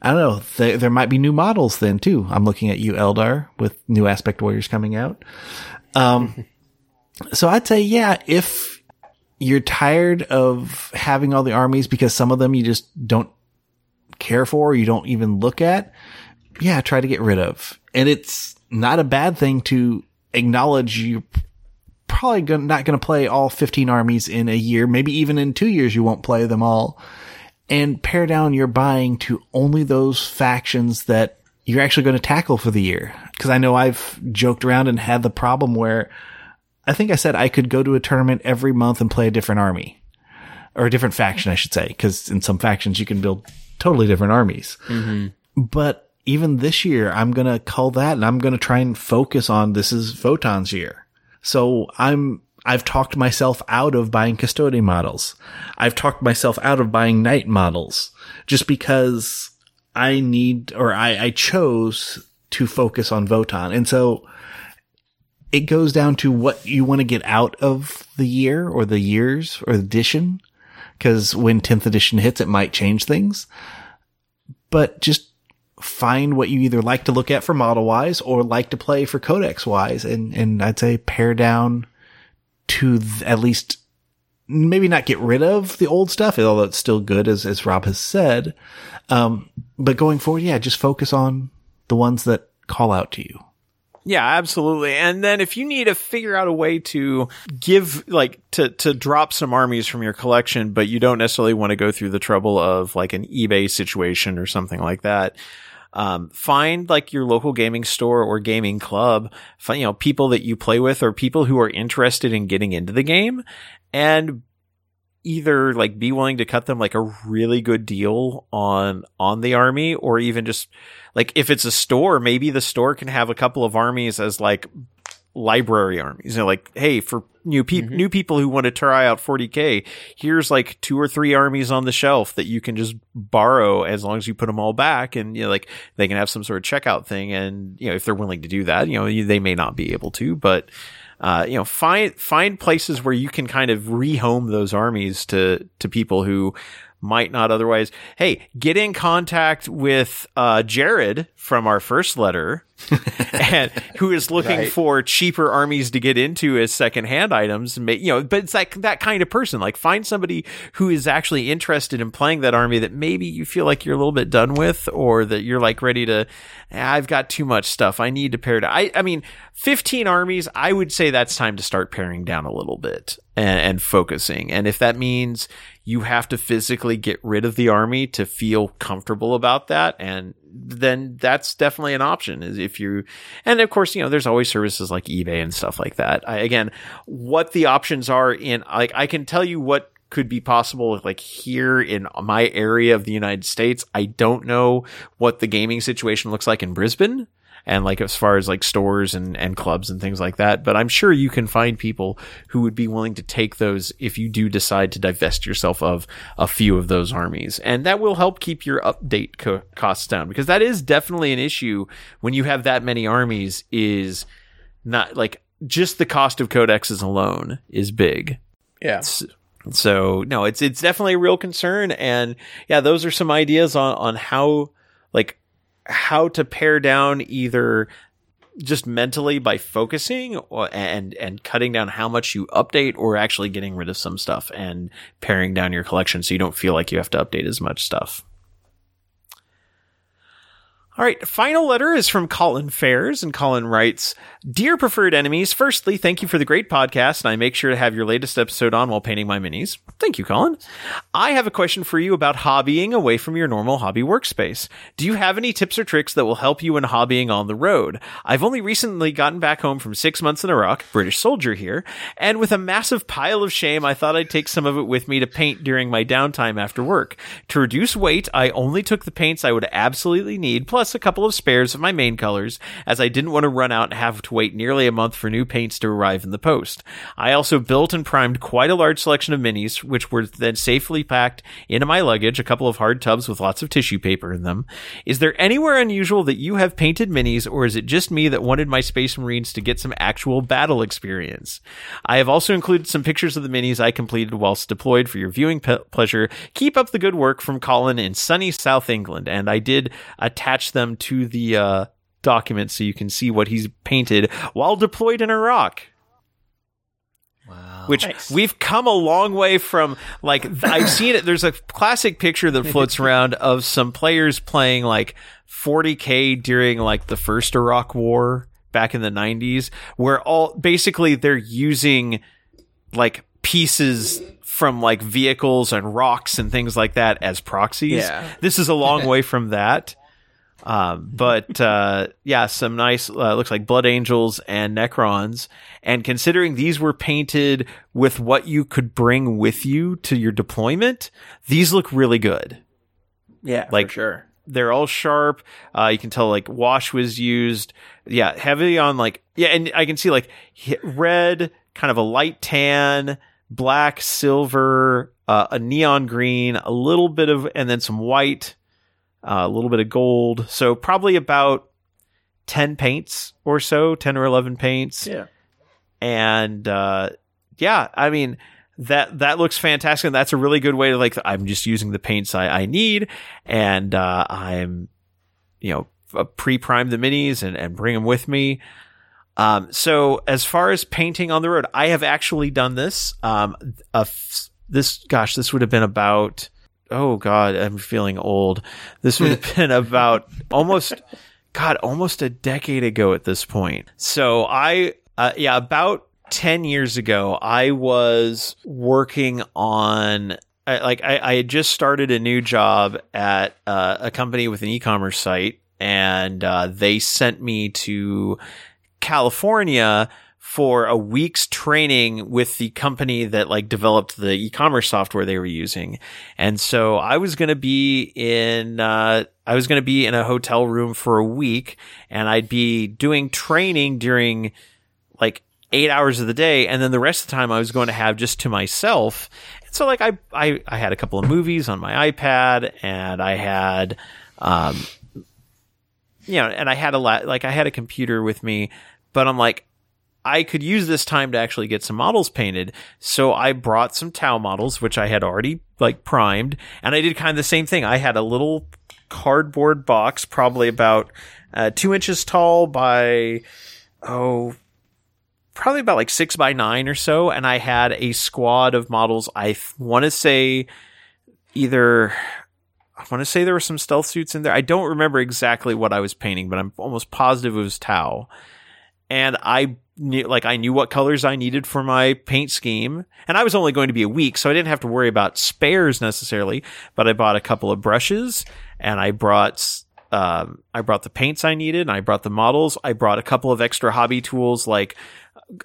I don't know. Th- there might be new models then too. I'm looking at you, Eldar, with new aspect warriors coming out. Um, *laughs* so I'd say, yeah, if you're tired of having all the armies because some of them you just don't care for, or you don't even look at, yeah, try to get rid of. And it's not a bad thing to acknowledge you probably gonna, not going to play all 15 armies in a year. Maybe even in two years, you won't play them all and pare down your buying to only those factions that you're actually going to tackle for the year. Cause I know I've joked around and had the problem where I think I said I could go to a tournament every month and play a different army or a different faction, I should say. Cause in some factions you can build totally different armies. Mm-hmm. But even this year, I'm going to call that and I'm going to try and focus on this is Votann's year. So I'm, I've talked myself out of buying custodian models. I've talked myself out of buying knight models just because I need or I, I chose to focus on Votann. And so it goes down to what you want to get out of the year or the years or the edition. Cause when 10th edition hits, it might change things, but just find what you either like to look at for model wise or like to play for codex wise. And, and I'd say pare down to th- at least maybe not get rid of the old stuff, although it's still good as, as Rob has said. Um, but going forward, yeah, just focus on the ones that call out to you. Yeah, absolutely. And then if you need to figure out a way to give like to to drop some armies from your collection, but you don't necessarily want to go through the trouble of like an eBay situation or something like that. Um, find like your local gaming store or gaming club, find, you know, people that you play with or people who are interested in getting into the game and either like be willing to cut them like a really good deal on on the army or even just like if it's a store maybe the store can have a couple of armies as like library armies. You know like hey for new people new people who want to try out 40k here's like two or three armies on the shelf that you can just borrow as long as you put them all back and you know like they can have some sort of checkout thing. And you know if they're willing to do that you know they may not be able to but uh, you know, find find places where you can kind of rehome those armies to to people who might not otherwise. Hey, get in contact with uh, Jared from our first letter, *laughs* and who is looking Right. for cheaper armies to get into as secondhand items. You know, but it's like that kind of person. Like, find somebody who is actually interested in playing that army that maybe you feel like you're a little bit done with, or that you're like ready to. "Ah, I've got too much stuff. I need to pare down. I, I mean, 15 armies. I would say that's time to start paring down a little bit and, and focusing. And if that means you have to physically get rid of the army to feel comfortable about that. And then that's definitely an option is if you and of course you know there's always services like ebay and stuff like that. I, again what the options are in like i can tell you what could be possible like here in my area of the united states. I don't know what the gaming situation looks like in brisbane and like as far as like stores and, and clubs and things like that. But I'm sure you can find people who would be willing to take those if you do decide to divest yourself of a few of those armies. And that will help keep your update co- costs down because that is definitely an issue when you have that many armies is not like just the cost of codexes alone is big. Yeah. So no, it's it's definitely a real concern, and yeah, those are some ideas on on how like how to pare down either just mentally by focusing or, and and cutting down how much you update, or actually getting rid of some stuff and paring down your collection so you don't feel like you have to update as much stuff. All right, final letter is from Colin Fairs, and Colin writes Dear preferred enemies, firstly, thank you for the great podcast, and I make sure to have your latest episode on while painting my minis. Thank you, Colin. I have a question for you about hobbying away from your normal hobby workspace. Do you have any tips or tricks that will help you in hobbying on the road? I've only recently gotten back home from six months in Iraq, British soldier here, and with a massive pile of shame, I thought I'd take some of it with me to paint during my downtime after work. To reduce weight, I only took the paints I would absolutely need, plus a couple of spares of my main colors, as I didn't want to run out and have to wait nearly a month for new paints to arrive in the post. I also built and primed quite a large selection of minis, which were then safely packed into my luggage, a couple of hard tubs with lots of tissue paper in them. Is there anywhere unusual that you have painted minis, or is it just me that wanted my Space Marines to get some actual battle experience? I have also included some pictures of the minis I completed whilst deployed for your viewing pe- pleasure. Keep up the good work from Colin in sunny South England, and I did attach them to the uh, document so you can see what he's painted while deployed in Iraq. Wow. Which Nice. we've come a long way from. Like *coughs* I've seen it. There's a classic picture that floats *laughs* around of some players playing like 40k during like the first Iraq War back in the 90s, where all basically they're using like pieces from like vehicles and rocks and things like that as proxies. Yeah. This is a long *laughs* way from that. Um, but uh, yeah, some nice uh, looks like blood angels and necrons. And considering these were painted with what you could bring with you to your deployment, these look really good. Yeah, Like- for sure. They're all sharp. Uh, you can tell like wash was used. Yeah, heavy on like yeah, and I can see like red, kind of a light tan, black, silver, uh, a neon green, a little bit of, and then some white, uh, a little bit of gold. So probably about ten paints or so, ten or eleven paints Yeah. and uh, yeah, I mean that that looks fantastic. And that's a really good way to like. I'm just using the paints I, I need, and uh, I'm you know uh, pre-prime the minis and and bring them with me. Um, so as far as painting on the road, I have actually done this. Um, f- this gosh, this would have been about. Oh God, I'm feeling old. This would have *laughs* been about almost, God, almost a decade ago at this point. So I, uh, yeah, about 10 years ago, I was working on, I, like, I, I had just started a new job at uh, a company with an e commerce site, and uh, they sent me to California for a week's training with the company that like developed the e-commerce software they were using. And so I was going to be in, uh, I was going to be in a hotel room for a week and I'd be doing training during like eight hours of the day. And then the rest of the time I was going to have just to myself. And so like I, I, I had a couple of movies on my iPad and I had, um, you know, and I had a lot, like I had a computer with me, but I'm like, I could use this time to actually get some models painted. So I brought some Tau models, which I had already like primed, and I did kind of the same thing. I had a little cardboard box, probably about uh, two inches tall by oh probably about like six by nine or so, and I had a squad of models. I th- want to say either I want to say there were some stealth suits in there. I don't remember exactly what I was painting, but I'm almost positive it was Tau. And I knew, like, I knew what colors I needed for my paint scheme. And I was only going to be a week, so I didn't have to worry about spares necessarily. But I bought a couple of brushes and I brought, um, I brought the paints I needed and I brought the models. I brought a couple of extra hobby tools like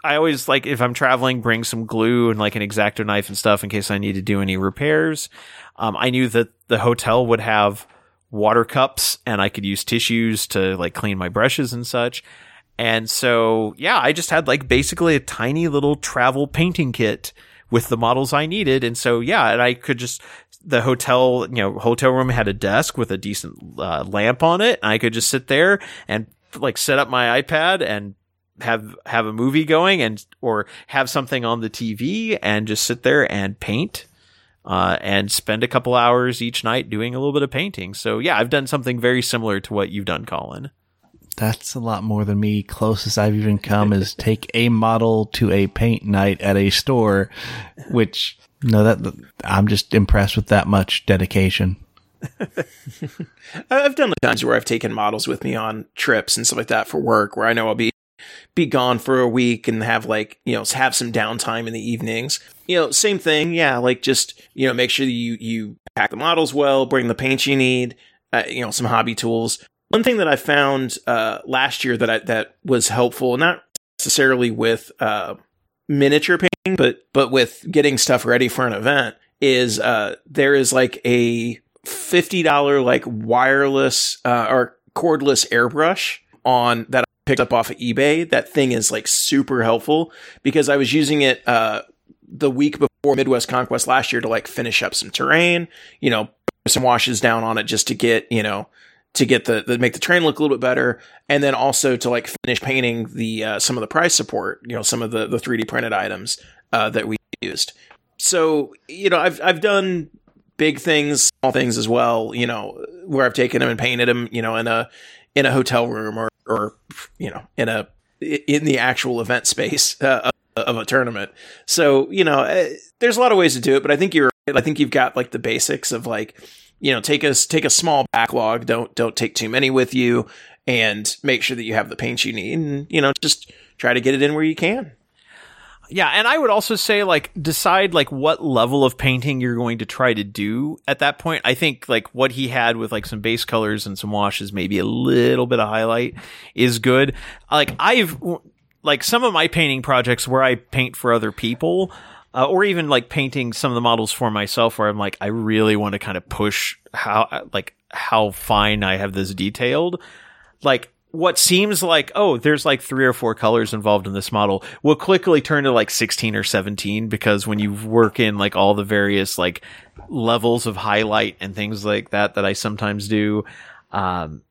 I always like if I'm traveling, bring some glue and like an exacto knife and stuff in case I need to do any repairs. Um, I knew that the hotel would have water cups and I could use tissues to like clean my brushes and such. And so, yeah, I just had like basically a tiny little travel painting kit with the models I needed. And so, yeah, and I could just, the hotel, you know, hotel room had a desk with a decent uh, lamp on it. And I could just sit there and like set up my iPad and have have a movie going and or have something on the TV and just sit there and paint uh, and spend a couple hours each night doing a little bit of painting. So yeah, I've done something very similar to what you've done, Colin. That's a lot more than me. Closest I've even come is take a model to a paint night at a store, which no, that I'm just impressed with that much dedication. *laughs* I've done the times where I've taken models with me on trips and stuff like that for work, where I know I'll be be gone for a week and have like you know have some downtime in the evenings you know same thing yeah like just you know make sure you you pack the models well bring the paint you need uh, you know some hobby tools one thing that i found uh, last year that I, that was helpful not necessarily with uh, miniature painting but but with getting stuff ready for an event is uh, there is like a $50 like wireless uh, or cordless airbrush on that I picked up off of eBay. That thing is like super helpful because I was using it uh, the week before Midwest Conquest last year to like finish up some terrain, you know, some washes down on it just to get, you know, to get the, the make the train look a little bit better, and then also to like finish painting the uh, some of the price support, you know, some of the the 3D printed items uh, that we used. So you know, I've I've done big things, small things as well. You know, where I've taken them and painted them, you know, in a in a hotel room or or you know in a in the actual event space uh, of a tournament. So you know, uh, there's a lot of ways to do it, but I think you're. I think you've got like the basics of like you know take a take a small backlog. Don't don't take too many with you, and make sure that you have the paints you need, and you know just try to get it in where you can. Yeah, and I would also say like decide like what level of painting you're going to try to do at that point. I think like what he had with like some base colors and some washes, maybe a little bit of highlight is good. Like I've like some of my painting projects where I paint for other people, uh, or even like painting some of the models for myself, where I'm like I really want to kind of push how like how fine I have this detailed. Like what seems like oh there's like three or four colors involved in this model will quickly turn to like 16 or 17 because when you work in like all the various like levels of highlight and things like that that I sometimes do um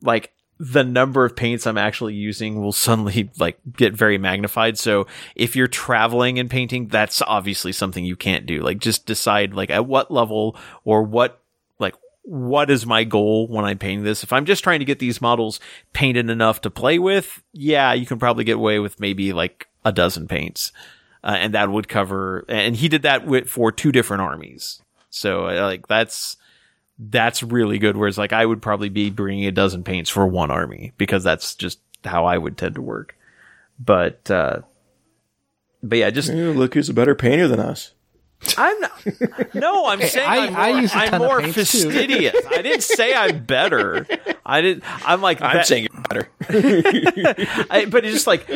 like the number of paints I'm actually using will suddenly *laughs* like get very magnified. So if you're traveling and painting, that's obviously something you can't do. Like just decide like at what level or what like what is my goal when I'm painting this? If I'm just trying to get these models painted enough to play with, yeah, you can probably get away with maybe like a dozen paints. Uh, and that would cover, and he did that with, for two different armies. So uh, like that's, that's really good. Whereas like I would probably be bringing a dozen paints for one army because that's just how I would tend to work. But, uh, but yeah, just look who's a better painter than us. I'm not. No, I'm saying I, am more, I use a ton I'm more fastidious. I didn't say I'm better. I didn't. I'm like. I'm that, saying you're better. *laughs* I, but it's just like.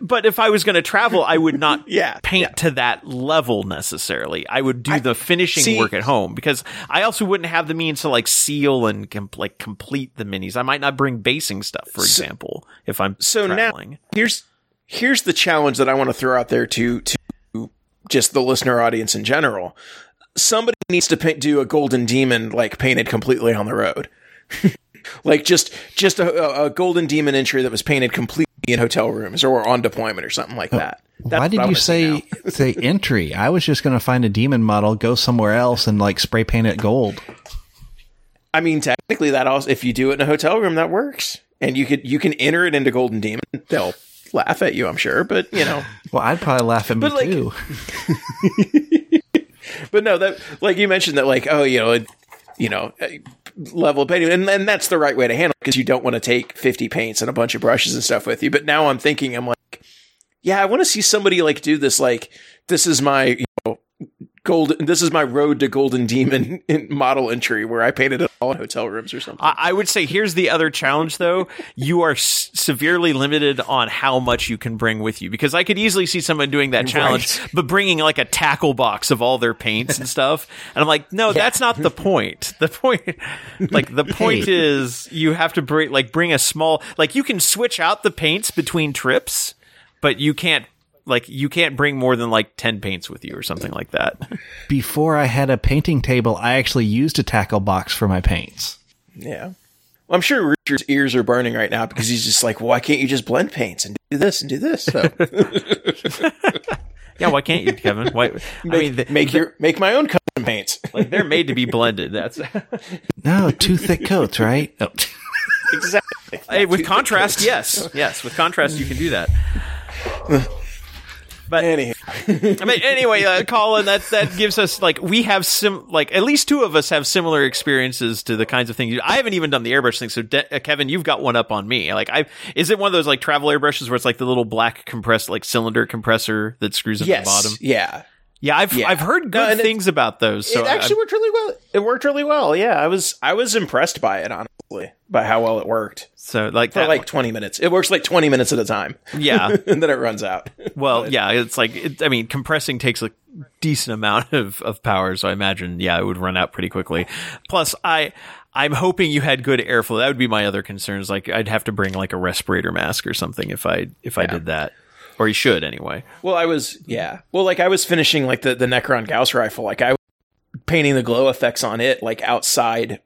But if I was going to travel, I would not *laughs* yeah, paint yeah. to that level necessarily. I would do I, the finishing see, work at home because I also wouldn't have the means to like seal and com- like complete the minis. I might not bring basing stuff, for so, example, if I'm so traveling. now here's here's the challenge that I want to throw out there to to just the listener audience in general. Somebody needs to paint, do a golden demon like painted completely on the road. *laughs* like just just a, a, golden demon entry that was painted completely in hotel rooms or on deployment or something like that. That's Why did you say *laughs* say entry? I was just going to find a demon model, go somewhere else, and like spray paint it gold. I mean, technically, that also if you do it in a hotel room, that works, and you could you can enter it into Golden Demon. They'll laugh at you, I'm sure, but you know. *laughs* Well, I'd probably laugh at me But, like- too. *laughs* but no, that like you mentioned that like oh you know it- you know uh, level of painting and, and that's the right way to handle it because you don't want to take 50 paints and a bunch of brushes and stuff with you. But now I'm thinking I'm like, yeah, I want to see somebody like do this like this is my golden this is my road to golden demon *laughs* model entry where I painted it all in hotel rooms or something. I, I would say here's the other challenge, though. You are s- severely limited on how much you can bring with you because I could easily see someone doing that challenge, but bringing like a tackle box of all their paints and stuff. And I'm like, no, that's not the point. The point, like the point is you have to bring like bring a small like you can switch out the paints between trips, but you can't. Like you can't bring more than like ten paints with you or something like that. Before I had a painting table, I actually used a tackle box for my paints. Yeah. Well, I'm sure Richard's ears are burning right now because he's just like, why can't you just blend paints and do this and do this? So *laughs* Yeah, why can't you, Kevin? Why? I mean, th- make your make my own custom paints. *laughs* like they're made to be blended. That's *laughs* No, two thick coats, right? Oh. exactly. Hey, with contrast, yes, yes, with contrast, you can do that. But Anyhow, I mean, anyway, uh, Colin, that that gives us like we have sim like at least two of us have similar experiences to the kinds of things. You, I haven't even done the airbrush thing, so De- uh, Kevin, you've got one up on me. Like, I is it one of those like travel airbrushes where it's like the little black compressed like cylinder compressor that screws at yes, the bottom? yeah. Yeah, I've Yeah. I've heard No, good and it- things about those. So it actually worked really well. It worked really well. Yeah, I was I was impressed by it honestly, by how well it worked so like for that, like 20 minutes. It works like 20 minutes at a time, yeah. *laughs* and then it runs out. Well, yeah, it's like it, I mean, compressing takes a decent amount of of power, so I imagine yeah, it would run out pretty quickly. Plus, I I'm hoping you had good airflow. That would be my other concerns. Like I'd have to bring like a respirator mask or something if I if I did that, or you should anyway. Well, I was yeah. Well, like I was finishing like the the Necron Gauss rifle. Like I was painting the glow effects on it like outside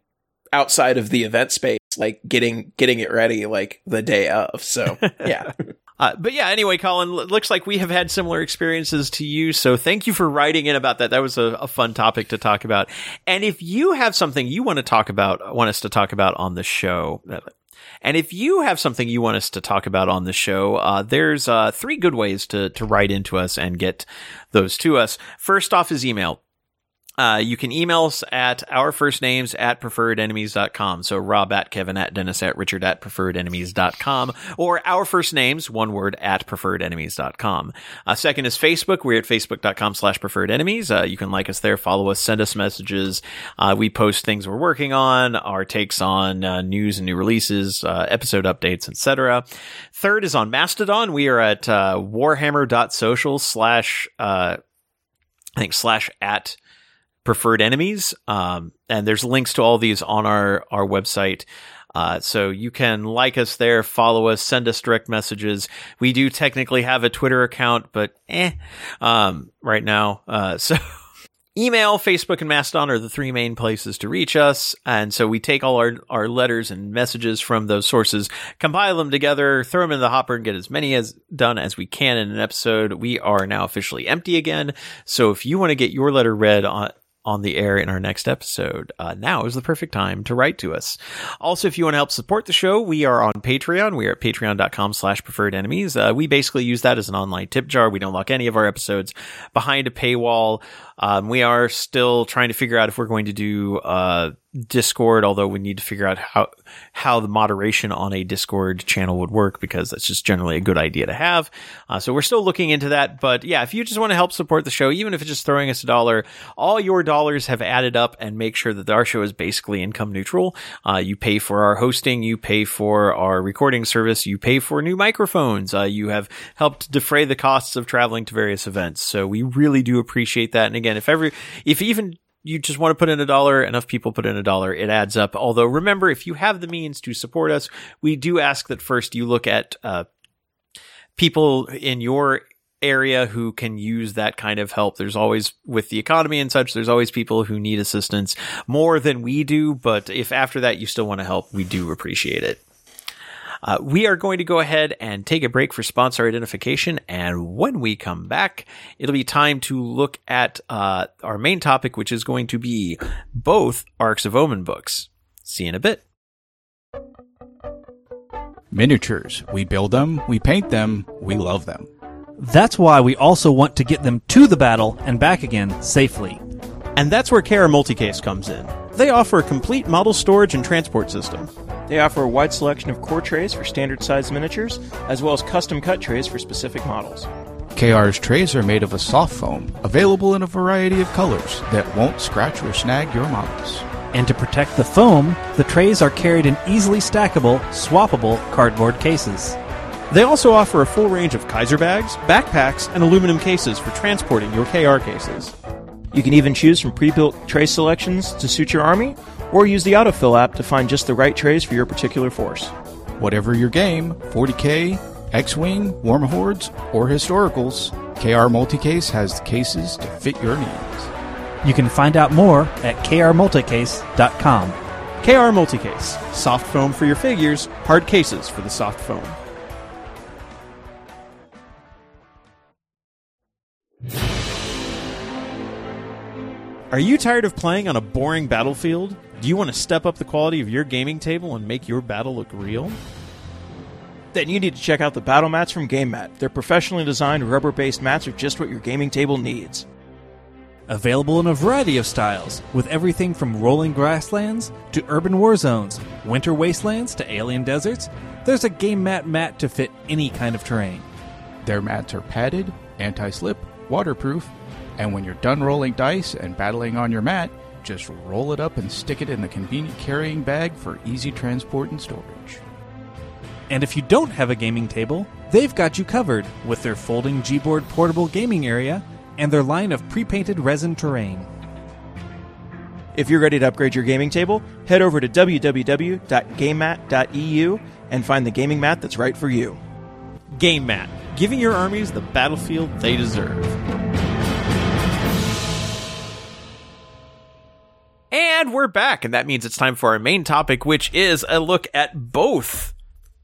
outside of the event space, like getting getting it ready like the day of. So *laughs* yeah. Uh, but yeah, anyway, Colin, looks like we have had similar experiences to you. So thank you for writing in about that. That was a, a fun topic to talk about. And if you have something you want to talk about, want us to talk about on the show, and if you have something you want us to talk about on the show, uh, there's uh, three good ways to to write into us and get those to us. First off is email. Uh, you can email us at our first names at preferredenemies.com. So Rob at Kevin at Dennis at Richard at preferredenemies.com or our first names, one word at preferredenemies.com. Uh, second is Facebook. We're at facebook.com slash preferredenemies. Uh, you can like us there, follow us, send us messages. Uh, we post things we're working on, our takes on uh, news and new releases, uh, episode updates, etc. Third is on Mastodon. We are at uh, warhammer.social slash, uh, I think slash at preferred enemies. Um, and there's links to all these on our, our website. Uh, so you can like us there, follow us, send us direct messages. We do technically have a Twitter account, but eh, um, right now. Uh, *laughs* so email, Facebook, and Mastodon are the three main places to reach us. And so we take all our, our letters and messages from those sources, compile them together, throw them in the hopper, and get as many as done as we can in an episode. We are now officially empty again. So if you want to get your letter read on, on the air in our next episode, uh, now is the perfect time to write to us. Also, if you want to help support the show, we are on Patreon. We are at patreon.com slash preferred enemies. Uh, we basically use that as an online tip jar. We don't lock any of our episodes behind a paywall. Um, we are still trying to figure out if we're going to do uh, Discord, although we need to figure out how how the moderation on a Discord channel would work because that's just generally a good idea to have. Uh, so we're still looking into that. But yeah, if you just want to help support the show, even if it's just throwing us a dollar, all your dollars have added up and make sure that our show is basically income neutral. Uh, you pay for our hosting, you pay for our recording service, you pay for new microphones. Uh, you have helped defray the costs of traveling to various events. So we really do appreciate that. And again, if every, if even you just want to put in a dollar, enough people put in a dollar, it adds up. Although remember, if you have the means to support us, we do ask that first you look at, uh, people in your area who can use that kind of help. There's always, with the economy and such, there's always people who need assistance more than we do. But if after that you still want to help, we do appreciate it. Uh, we are going to go ahead and take a break for sponsor identification. And when we come back, it'll be time to look at uh, our main topic, which is going to be both Arks of Omen books. See you in a bit. Miniatures. We build them, we paint them, we love them. That's why we also want to get them to the battle and back again safely. And that's where KR Multicase comes in. They offer a complete model storage and transport system. They offer a wide selection of core trays for standard size miniatures, as well as custom cut trays for specific models. KR's trays are made of a soft foam, available in a variety of colors that won't scratch or snag your models. And to protect the foam, the trays are carried in easily stackable, swappable cardboard cases. They also offer a full range of Kaiser bags, backpacks, and aluminum cases for transporting your KR cases. You can even choose from pre-built tray selections to suit your army, or use the autofill app to find just the right trays for your particular force. Whatever your game 40k, X Wing, Warmahordes, or Historicals KR Multicase has the cases to fit your needs. You can find out more at krmulticase.com. KR Multicase. Soft foam for your figures, hard cases for the soft foam. Are you tired of playing on a boring battlefield? Do you want to step up the quality of your gaming table and make your battle look real? Then you need to check out the battle mats from GameMat. Their professionally designed rubber based mats are just what your gaming table needs. Available in a variety of styles, with everything from rolling grasslands to urban war zones, winter wastelands to alien deserts, there's a game mat mat to fit any kind of terrain. Their mats are padded, anti slip, waterproof, and when you're done rolling dice and battling on your mat, just roll it up and stick it in the convenient carrying bag for easy transport and storage. And if you don't have a gaming table, they've got you covered with their folding Gboard portable gaming area and their line of pre painted resin terrain. If you're ready to upgrade your gaming table, head over to www.gamemat.eu and find the gaming mat that's right for you. Game Mat, giving your armies the battlefield they deserve. We're back, and that means it's time for our main topic, which is a look at both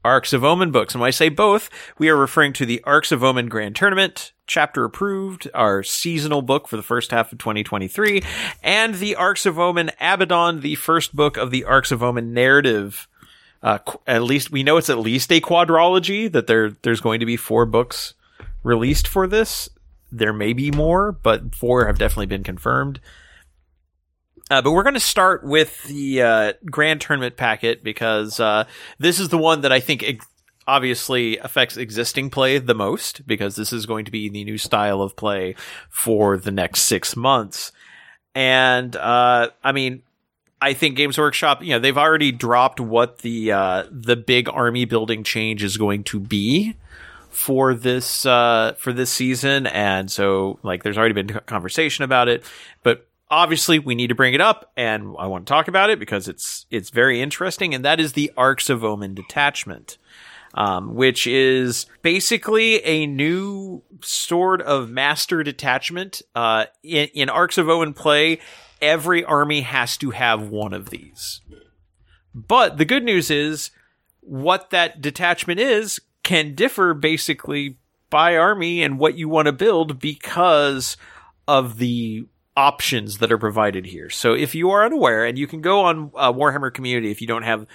Arks of Omen books. And when I say both, we are referring to the Arks of Omen Grand Tournament, chapter approved, our seasonal book for the first half of 2023, and the Arks of Omen Abaddon, the first book of the Arks of Omen narrative. Uh, qu- at least we know it's at least a quadrology that there there's going to be four books released for this. There may be more, but four have definitely been confirmed. Uh, but we're going to start with the uh, Grand Tournament packet because uh, this is the one that I think ex- obviously affects existing play the most because this is going to be the new style of play for the next six months. And uh, I mean, I think Games Workshop, you know, they've already dropped what the uh, the big army building change is going to be for this uh, for this season, and so like there's already been conversation about it, but obviously we need to bring it up and I want to talk about it because it's it's very interesting and that is the Arks of Omen detachment. Um, which is basically a new sort of master detachment. Uh, in, in Arks of Omen play, every army has to have one of these. But the good news is, what that detachment is can differ basically by army and what you want to build because of the options that are provided here. So if you are unaware, and you can go on uh, Warhammer Community if you don't have,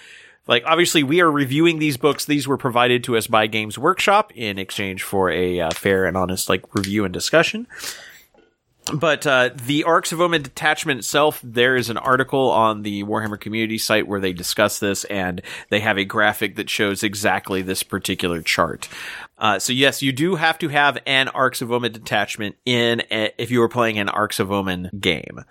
like, obviously we are reviewing these books. These were provided to us by Games Workshop in exchange for a uh, fair and honest like review and discussion. But uh, the Arks of Omen detachment itself, there is an article on the Warhammer community site where they discuss this, and they have a graphic that shows exactly this particular chart. Uh, so yes, you do have to have an Arks of Omen detachment in a, if you were playing an Arks of Omen game.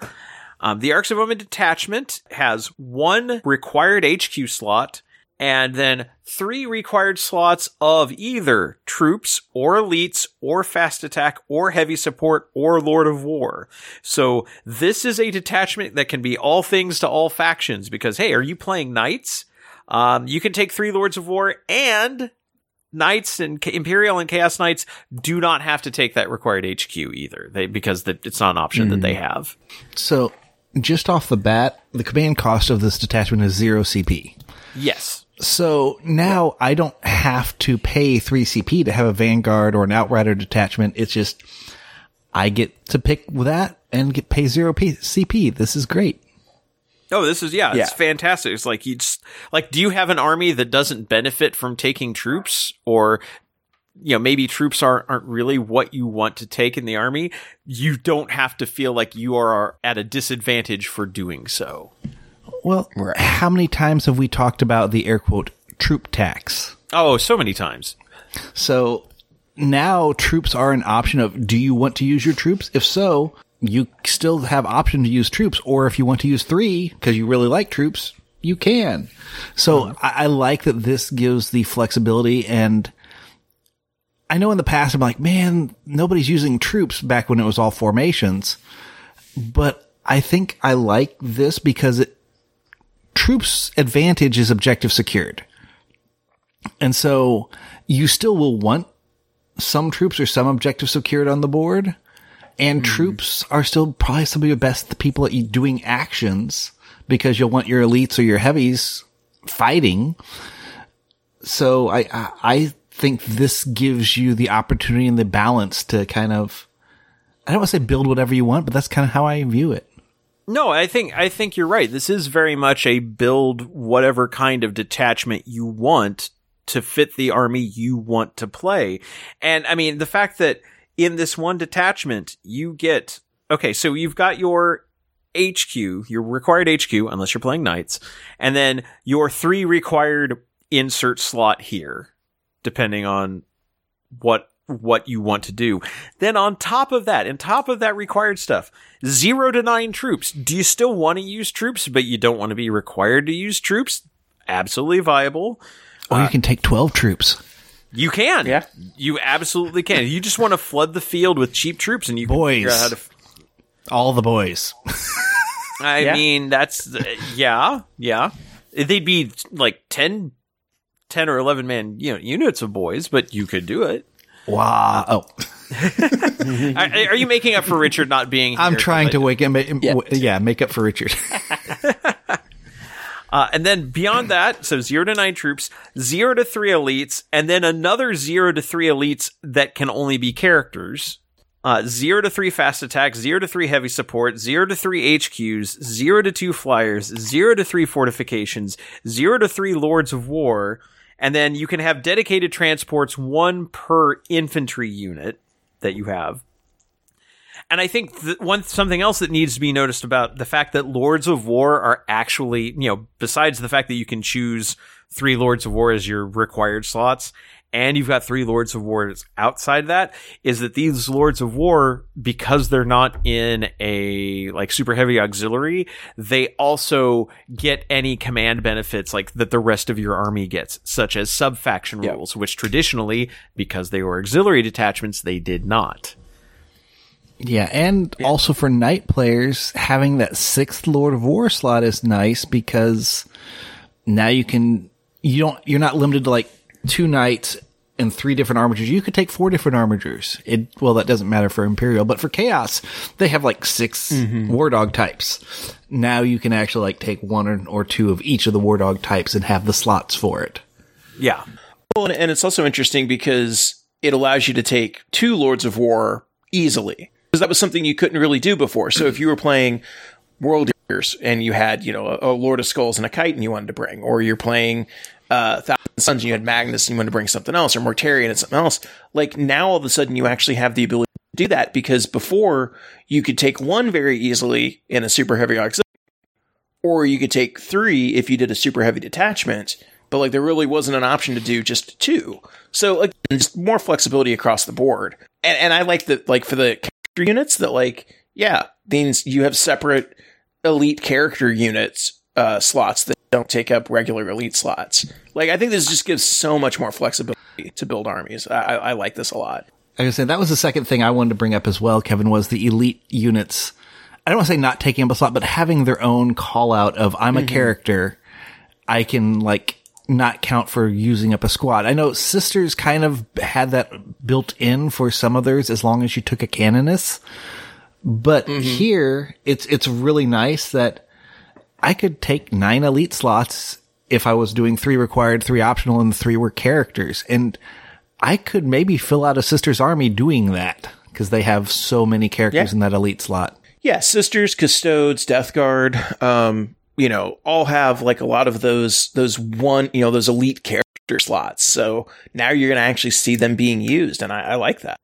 Um, the Arks of Omen detachment has one required HQ slot and then three required slots of either troops or elites or fast attack or heavy support or Lord of War. So this is a detachment that can be all things to all factions because hey, are you playing knights? Um, you can take three Lords of War and Knights and Imperial and Chaos Knights do not have to take that required HQ either. They because the, it's not an option that they hmm. have. So, just off the bat, the command cost of this detachment is zero CP. Yes. So now I don't have to pay 3 CP to have a Vanguard or an Outrider detachment. It's just, I get to pick that and get pay 0 P- CP. This is great. Oh, this is yeah, Yeah. it's fantastic. It's like you just like do you have an army that doesn't benefit from taking troops or you know, maybe troops aren't aren't really what you want to take in the army. You don't have to feel like you are at a disadvantage for doing so. Well, how many times have we talked about the air quote troop tax? Oh, so many times. So now troops are an option of do you want to use your troops? If so, you still have option to use troops, or if you want to use three because you really like troops, you can. So uh-huh. I, I like that this gives the flexibility and I know in the past I'm like, man, nobody's using troops back when it was all formations, but I think I like this because it, troops advantage is objective secured. And so you still will want some troops or some objective secured on the board. And hmm. troops are still probably some of your best people at doing actions because you'll want your elites or your heavies fighting. So I, I, I think this gives you the opportunity and the balance to kind of, I don't want to say build whatever you want, but that's kind of how I view it. No, I think I think you're right. This is very much a build whatever kind of detachment you want to fit the army you want to play. And I mean, the fact that in this one detachment you get okay, so you've got your HQ, your required HQ unless you're playing knights, and then your three required insert slot here depending on what what you want to do. Then on top of that, on top of that required stuff, zero to nine troops. Do you still want to use troops, but you don't want to be required to use troops? Absolutely viable. Or you uh, can take 12 troops. You can. Yeah. You absolutely can. You just want to flood the field with cheap troops and you can Boys. figure out how to. All the boys. I Yeah. mean, that's, uh, yeah, yeah. They'd be like 10, 10 or 11 man, you know, units of boys, but you could do it. Wow. Oh, *laughs* Are, are you making up for Richard not being here? I'm trying to wake him. Yeah. yeah, make up for Richard. *laughs* Uh, and then beyond that, so zero to nine troops, zero to three elites, and then another zero to three elites that can only be characters. Uh, zero to three fast attack, zero to three heavy support, zero to three HQs, zero to two flyers, zero to three fortifications, zero to three lords of war, and then you can have dedicated transports, one per infantry unit that you have. And I think th- one something else that needs to be noticed about the fact that Lords of War are actually, you know, besides the fact that you can choose three Lords of War as your required slots, and you've got three Lords of War outside that, is that these Lords of War, because they're not in a like super heavy auxiliary, they also get any command benefits like that the rest of your army gets, such as sub faction Yep. rules, which traditionally, because they were auxiliary detachments, they did not. Yeah, and also for knight players, having that sixth Lord of War slot is nice because now you can you don't you're not limited to like two knights and three different Armigers. You could take four different Armigers. It well that doesn't matter for Imperial, but for Chaos, they have like 6 mm-hmm. War Dog types. Now you can actually like take one or, or two of each of the War Dog types and have the slots for it. Yeah. Well, and, and it's also interesting because it allows you to take two Lords of War easily. Because that was something you couldn't really do before. So if you were playing World Eaters and you had, you know, a, a Lord of Skulls and a Kite and you wanted to bring, or you're playing uh, Thousand Sons and you had Magnus and you wanted to bring something else, or Mortarion and something else, like now all of a sudden you actually have the ability to do that because before you could take one very easily in a super heavy auxiliary, or you could take three if you did a super heavy detachment, but like there really wasn't an option to do just two. So like just more flexibility across the board. And and I like that like for the units that like yeah, means you have separate elite character units uh slots that don't take up regular elite slots. Like I think this just gives so much more flexibility to build armies. I, I, like this a lot. Like I said, that was the second thing I wanted to bring up as well, Kevin, was the elite units. I don't want to say not taking up a slot, but having their own call out of I'm a character. I can like not count for using up a squad. I know sisters kind of had that built in for some others as long as you took a canoness. But here it's, it's really nice that I could take nine elite slots if I was doing three required, three optional, and three were characters. And I could maybe fill out a sister's army doing that because they have so many characters Yeah. in that elite slot. Yeah, sisters, custodes, death guard, um, you know, all have like a lot of those those one, you know, those elite character slots. So now you're gonna actually see them being used, and I, I like that.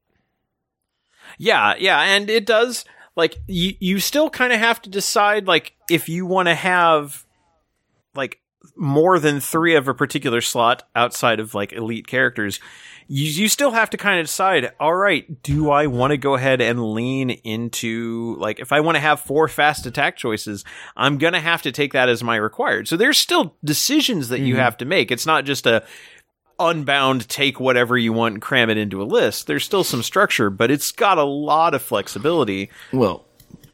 Yeah, yeah, and it does like you you still kind of have to decide like if you want to have like more than 3 of a particular slot outside of like elite characters. You you still have to kind of decide, all right, do I want to go ahead and lean into like if I want to have four fast attack choices, I'm going to have to take that as my required. So there's still decisions that you mm-hmm. have to make. It's not just a unbound take whatever you want and cram it into a list. There's still some structure, but it's got a lot of flexibility. Well,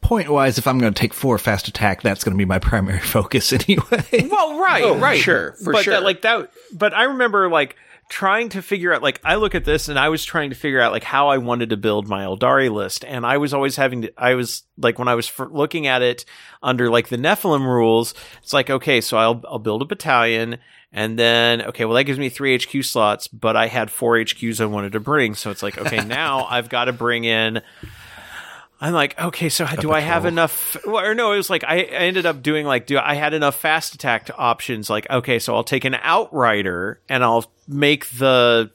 point wise, if I'm going to take four fast attack, that's going to be my primary *laughs* focus anyway. Well, right, Oh, right, sure, for but sure. That, like that, but I remember like trying to figure out like I look at this and I was trying to figure out like how I wanted to build my Eldari list, and I was always having to. I was like when I was looking at it under like the Nephilim rules, it's like okay, so I'll I'll build a battalion. And then, okay, well, that gives me three HQ slots, but I had four HQs I wanted to bring. So it's like, okay, *laughs* now I've got to bring in I'm like, okay, so do I have enough? Well, or no, it was like I, I ended up doing like, do I had enough fast attack options? Like, okay, so I'll take an outrider and I'll make the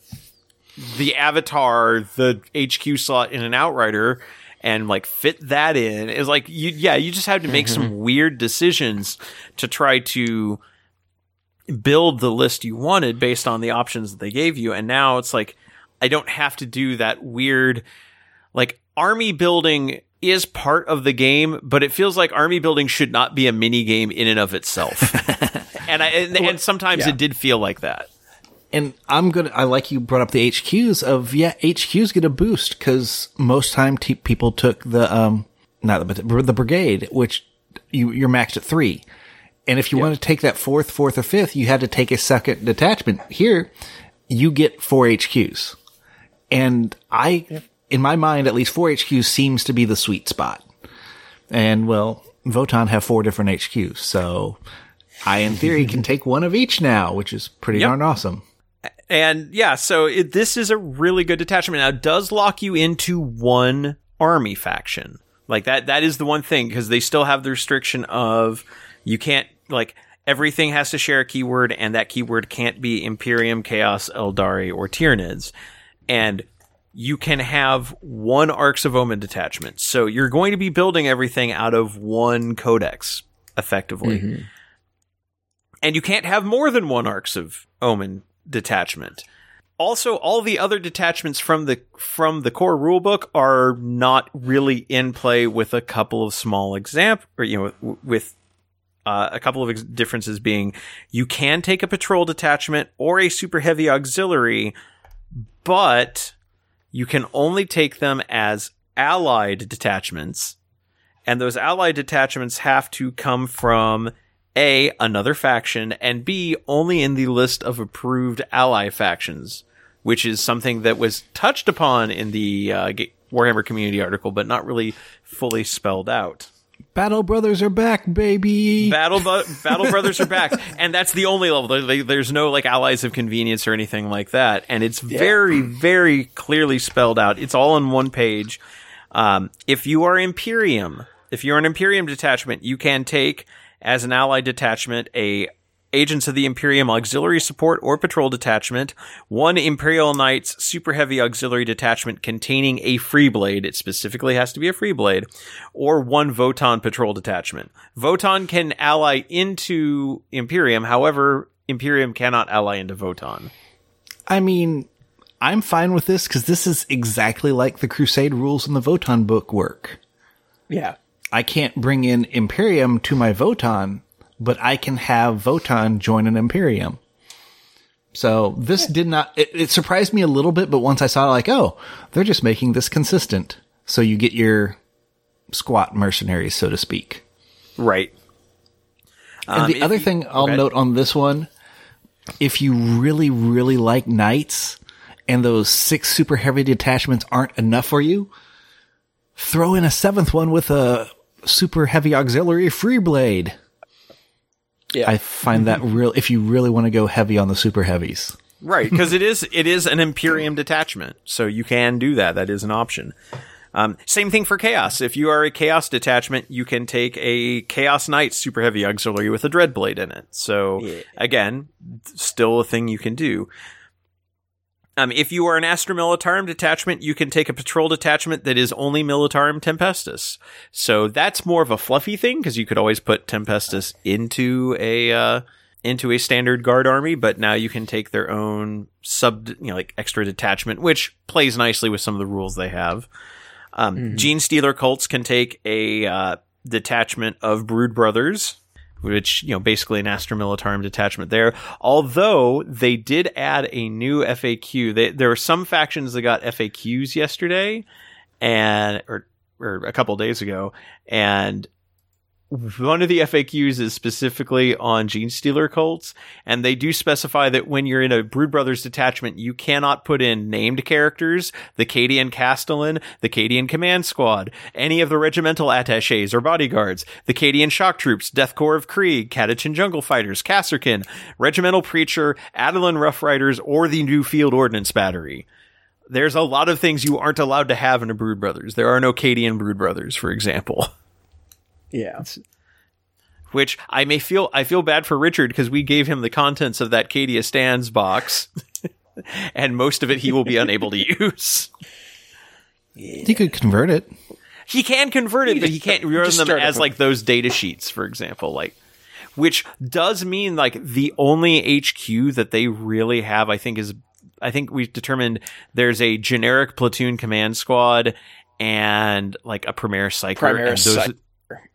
the avatar the HQ slot in an outrider and like fit that in. It's like you, yeah, you just have to make some mm-hmm. weird decisions to try to build the list you wanted based on the options that they gave you. And now it's like I don't have to do that weird like army building is part of the game, but it feels like army building should not be a mini game in and of itself. *laughs* and I and, and sometimes yeah. it did feel like that. And I'm gonna. I like you brought up the HQs of yeah, HQs get a boost because most time t- people took the um not the but the brigade, which you you're maxed at three, and if you want to take that fourth, fourth, or fifth, you had to take a second detachment. Here, you get four HQs, and I, in my mind, at least four HQs seems to be the sweet spot. And well, Votann have four different HQs, so I, in theory, can *laughs* take one of each now, which is pretty Yep. darn awesome. And yeah, so it, this is a really good detachment. Now, it does lock you into one army faction. Like that, that is the one thing because they still have the restriction of you can't, like, everything has to share a keyword and that keyword can't be Imperium, Chaos, Eldari, or Tyranids. And you can have one Arks of Omen detachment. So you're going to be building everything out of one codex, effectively. And you can't have more than one Arks of Omen detachment. Also, all the other detachments from the from the core rulebook are not really in play with a couple of small example, or you know, with uh, a couple of ex- differences being you can take a patrol detachment or a super heavy auxiliary, but you can only take them as allied detachments, and those allied detachments have to come from a another faction and b only in the list of approved ally factions which is something that was touched upon in the uh, warhammer community article but not really fully spelled out Battle Brothers are back, baby. battle *laughs* battle brothers are back. And that's the only level. There- there- there's no like allies of convenience or anything like that. And it's very very clearly spelled out. It's all on one page. Um, if you are imperium if you're an imperium detachment you can take as an allied detachment a agents of the imperium auxiliary support or patrol detachment one imperial knights super heavy auxiliary detachment containing a free blade it specifically has to be a free blade or one Votann patrol detachment Votann can ally into imperium however imperium cannot ally into Votann. I mean, I'm fine with this because this is exactly like the Crusade rules in the Votann book work. Yeah. I can't bring in Imperium to my Votann, but I can have Votann join an Imperium. So this did not, it, it surprised me a little bit, but once I saw it, like, oh, they're just making this consistent. So you get your squat mercenaries, so to speak. right And Um, the other you- thing I'll okay. note on this one, if you really, really like knights and those six super heavy detachments aren't enough for you, throw in a seventh one with a super heavy auxiliary free blade. Yeah. I find that real if you really want to go heavy on the super heavies. Right, because it *laughs* is it is an Imperium detachment, so you can do that. That is an option. Um, same thing for Chaos. If you are a Chaos detachment, you can take a Chaos Knight super heavy auxiliary with a Dreadblade in it. So again, still a thing you can do. Um, if you are an Astra Militarum detachment, you can take a patrol detachment that is only Militarum Tempestus. So that's more of a fluffy thing because you could always put Tempestus into a uh, into a standard guard army, but now you can take their own sub, you know, like extra detachment, which plays nicely with some of the rules they have. Um, Genestealer cults can take a uh, detachment of Brood Brothers, which you know basically an Astra Militarum detachment there. Although they did add a new FAQ, they, there were some factions that got FAQs yesterday, and or or a couple days ago, and one of the FAQs is specifically on Genestealer cults, and they do specify that when you're in a Brood Brothers detachment, you cannot put in named characters, the Cadian Castellan, the Cadian Command Squad, any of the regimental attaches or bodyguards, the Cadian Shock Troops, Death Korps of Krieg, Catachan Jungle Fighters, Kasrkin, Regimental Preacher, Attilan Rough Riders, or the new Field Ordnance Battery. There's a lot of things you aren't allowed to have in a Brood Brothers. There are no Cadian Brood Brothers, for example. *laughs* Yeah. which I may feel I feel bad for Richard because we gave him the contents of that Cadia stands box, *laughs* and most of it he will be unable to use. He could convert it. He can convert it, but he can't run them start as it. like those data sheets, for example, like. Which does mean like the only HQ that they really have, I think, is I think we've determined there's a generic platoon command squad and like a Primaris Psyker. Primaris and those, Psyker.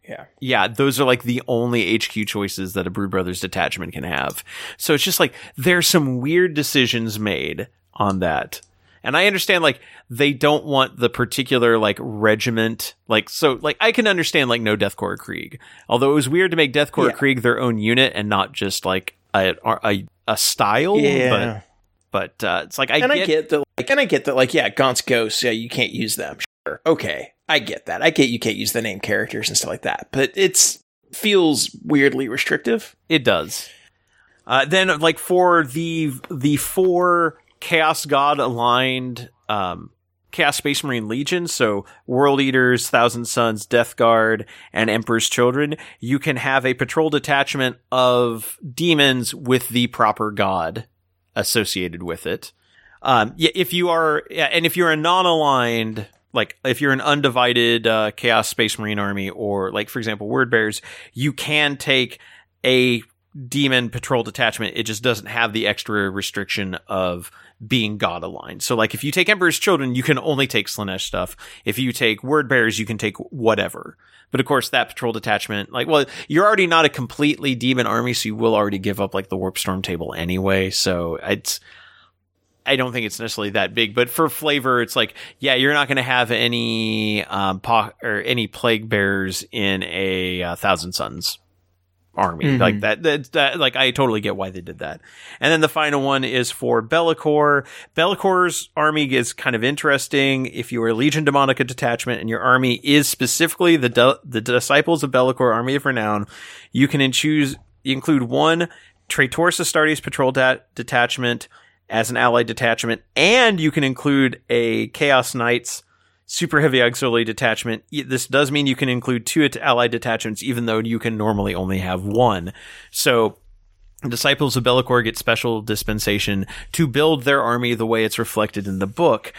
Yeah. Yeah, those are like the only HQ choices that a Brood Brothers detachment can have. So it's just like there's some weird decisions made on that. And I understand like they don't want the particular like regiment like so like I can understand like no Death Korps Krieg. Although it was weird to make Death Korps Yeah. Krieg their own unit and not just like a a, a style, Yeah. but but uh, it's like I and get, I get that, like, and I get that, like, yeah, Gaunt's ghosts, yeah, you can't use them. Sure, okay, I get that. I get you can't use the name characters and stuff like that, but it's feels weirdly restrictive. It does. Uh, then, like for the the four Chaos God aligned um, Chaos Space Marine Legion, so World Eaters, Thousand Sons, Death Guard, and Emperor's Children, you can have a patrol detachment of demons with the proper god associated with it. Um, if you are, and if you're a non-aligned, like if you're an undivided uh, Chaos Space Marine army, or like for example, Word Bearers, you can take a demon patrol detachment. It just doesn't have the extra restriction of being god aligned. So like if you take Emperor's Children, you can only take Slaanesh stuff. If you take Word Bearers, you can take whatever. But of course, that patrol detachment, like, well, you're already not a completely demon army, so you will already give up like the Warp Storm table anyway. So it's, I don't think it's necessarily that big, but for flavor, it's like, yeah, you're not going to have any, um, po- or any plague bearers in a uh, Thousand Sons army like that, that. That like I totally get why they did that. And then the final one is for Be'lakor. Be'lakor's army is kind of interesting. If you are a Legion Demonica detachment and your army is specifically the de- the disciples of Be'lakor Army of Renown, you can choose you include one Traitors Astartes patrol dat- detachment as an allied detachment, and you can include a Chaos Knights super heavy auxiliary detachment. This does mean you can include two allied detachments, even though you can normally only have one. So Disciples of Be'lakor get special dispensation to build their army the way it's reflected in the book.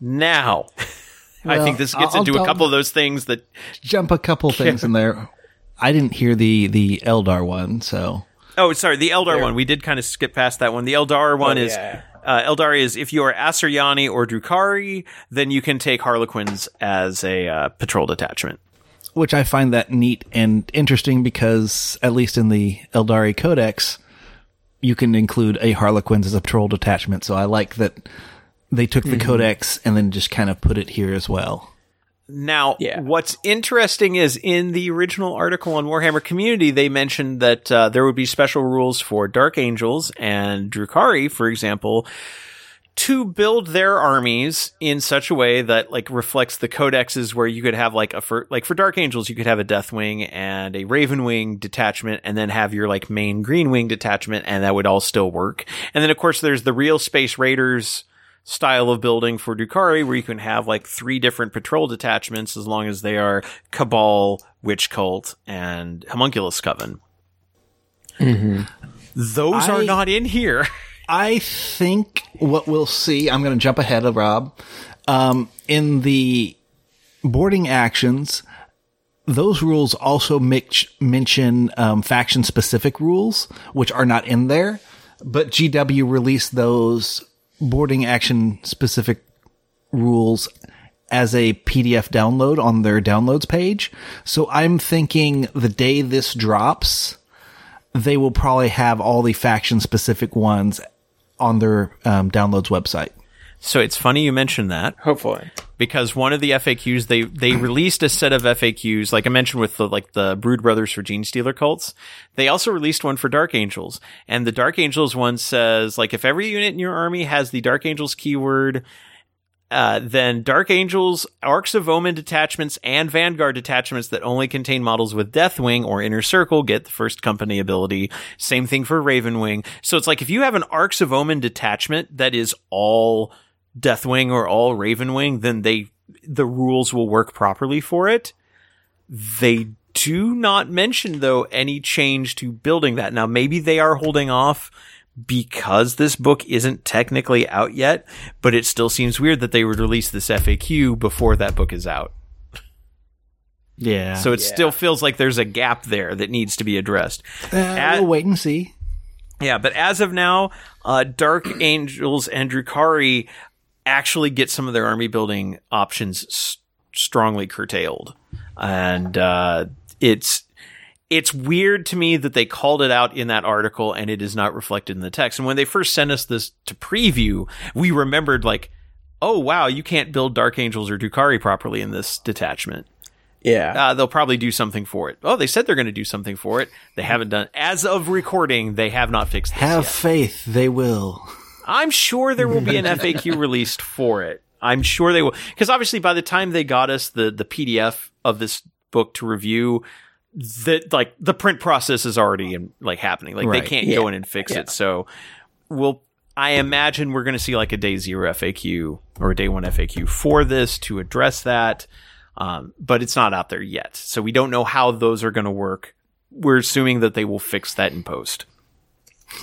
Now, *laughs* I think this gets I'll- into a I'll- couple of those things that Jump a couple things in there. *laughs* I didn't hear the the Eldar one, so Oh, sorry, the Eldar one. We did kind of skip past that one. The Eldar one is yeah. uh, Eldar is if you are Asuryani or Drukhari, then you can take Harlequins as a uh, patrol detachment. which I find that neat and interesting because at least in the Eldari Codex, you can include a Harlequins as a patrol detachment. So I like that they took the Codex and then just kind of put it here as well. Now, Yeah. what's interesting is in the original article on Warhammer Community, they mentioned that uh, there would be special rules for Dark Angels and Drukhari, for example, to build their armies in such a way that like reflects the codexes where you could have like a for like for dark angels you could have a deathwing and a ravenwing detachment and then have your like main greenwing detachment and that would all still work and then of course there's the real space raiders style of building for Drukhari where you can have like three different patrol detachments as long as they are cabal witch cult and homunculus coven those are not in here *laughs* I think what we'll see, I'm going to jump ahead of Rob. Um, in the boarding actions, those rules also mix, mention um, faction specific rules, which are not in there. But GW released those boarding action specific rules as a PDF download on their downloads page. So I'm thinking the day this drops, they will probably have all the faction specific ones on their um, downloads website. So it's funny you mentioned that Hopefully. because one of the FAQs they they released a set of FAQs like I mentioned with the like the Brood Brothers for Genestealer cults. They also released one for Dark Angels, and the Dark Angels one says like if every unit in your army has the Dark Angels keyword. Uh, then Dark Angels, Arks of Omen detachments, and Vanguard detachments that only contain models with Deathwing or Inner Circle get the first company ability. Same thing for Ravenwing. So it's like if you have an Arks of Omen detachment that is all Deathwing or all Ravenwing, then they the rules will work properly for it. They do not mention though any change to building that. Now maybe they are holding off because this book isn't technically out yet, but it still seems weird that they would release this FAQ before that book is out. Yeah. So it still feels like there's a gap there that needs to be addressed. uh, at- we'll wait and see. Yeah, but as of now, uh, Dark Angels and Drukhari actually get some of their army building options s- strongly curtailed, and uh, it's it's weird to me that they called it out in that article and it is not reflected in the text. And when they first sent us this to preview, we remembered like, oh wow, you can't build Dark Angels or Drukhari properly in this detachment Yeah. uh, they'll probably do something for it. Oh, they said they're going to do something for it. They haven't done. As of recording, they have not fixed this Have yet. faith, they will. *laughs* I'm sure there will be an *laughs* FAQ released for it. I'm sure they will, because obviously by the time they got us the the PDF of this book to review, that like the print process is already in, like happening. Like Right. they can't go in and fix Yeah. it. So we'll. I imagine we're going to see like a day zero FAQ or a day one FAQ for this to address that. Um, but it's not out there yet. So we don't know how those are going to work. We're assuming that they will fix that in post. *laughs*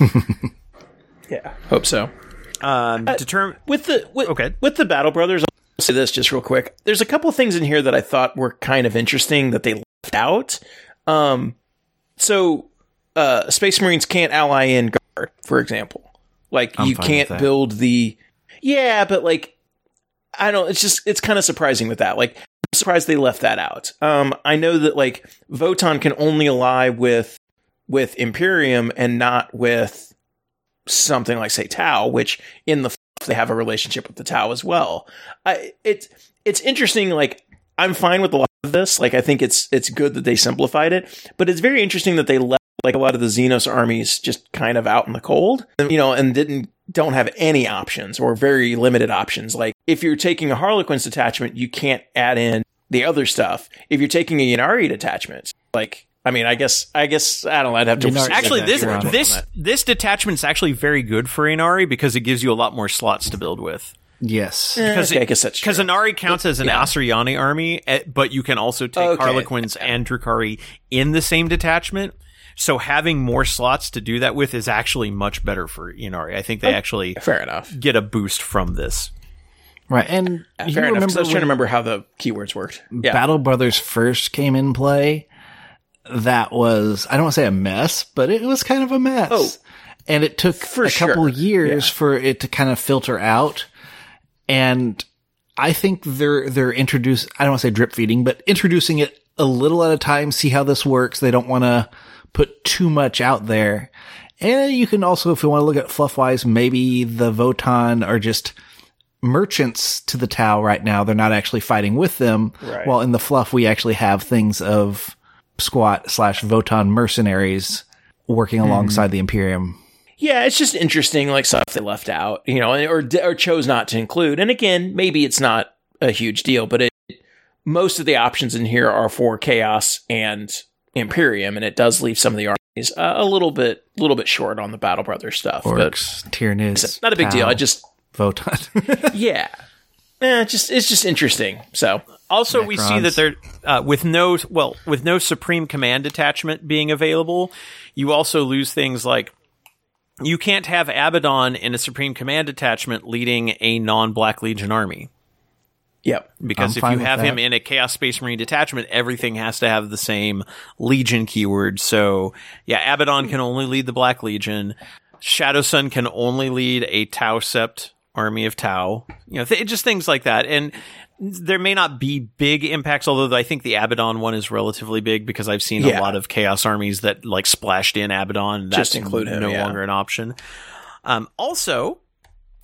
yeah. Hope so. Um, determine with the with, Okay. with the Battle Brothers. I'll say this just real quick. There's a couple things in here that I thought were kind of interesting that they left out. Um, so uh, Space Marines can't ally in guard, for example. Like I'm you can't build the yeah, but like I don't. It's just it's kind of surprising with that. Like I'm surprised they left that out. Um, I know that like Votann can only ally with with Imperium and not with something like say Tau, which in the f- they have a relationship with the Tau as well. I it's it's interesting. Like I'm fine with a lot of this. Like I think it's it's good that they simplified it, but it's very interesting that they left like a lot of the Xenos armies just kind of out in the cold, you know, and didn't don't have any options or very limited options. Like if you're taking a Harlequins detachment, you can't add in the other stuff. If you're taking a Ynnari detachment, like I mean, I guess I guess I don't know. I'd have to Ynnari- Actually, this You're this this detachment's actually very good for Ynnari because it gives you a lot more slots to build with. Yes. Because okay, I guess because. Ynnari counts as an Yeah. Asuryani army, eh, but you can also take Okay. Harlequins and Drukhari in the same detachment. So having more slots to do that with is actually much better for Ynnari. I think they actually Fair enough. get a boost from this. Right. And you Fair enough. 'cause I was trying to remember how the keywords worked. Yeah. Battle Brothers first came in play, that was, I don't want to say a mess, but it was kind of a mess. Oh, and it took for a couple sure. years for it to kind of filter out. And I think they're, they're introduce, I don't want to say drip feeding, but introducing it a little at a time, see how this works. They don't want to put too much out there. And you can also, if you want to look at fluff wise, maybe the Votann are just merchants to the Tau right now. They're not actually fighting with them. Right. While in the fluff, we actually have things of squat slash Votann mercenaries working alongside the Imperium. Yeah, it's just interesting, like stuff they left out, you know, or or chose not to include. And again, maybe it's not a huge deal, but it most of the options in here are for chaos and Imperium, and it does leave some of the armies uh, a little bit, little bit short on the Battle Brothers stuff. Orks, but Tyranids. not a big deal. I just, Votann. *laughs* yeah, eh, just it's just interesting. So Also, we see that Necrons. there, uh, with no, well, with no Supreme Command attachment being available, you also lose things like you can't have Abaddon in a Supreme Command attachment leading a non-Black Legion army. yep, Because I'm if you with have him in a Chaos Space Marine detachment, everything has to have the same Legion keyword. So, yeah, Abaddon can only lead the Black Legion. Shadow Sun can only lead a Tau Sept army of Tau. You know, th- just things like that. And there may not be big impacts, although I think the Abaddon one is relatively big because I've seen Yeah. a lot of Chaos armies that like splashed in Abaddon. That's Just include him, no yeah. longer an option. Um, also,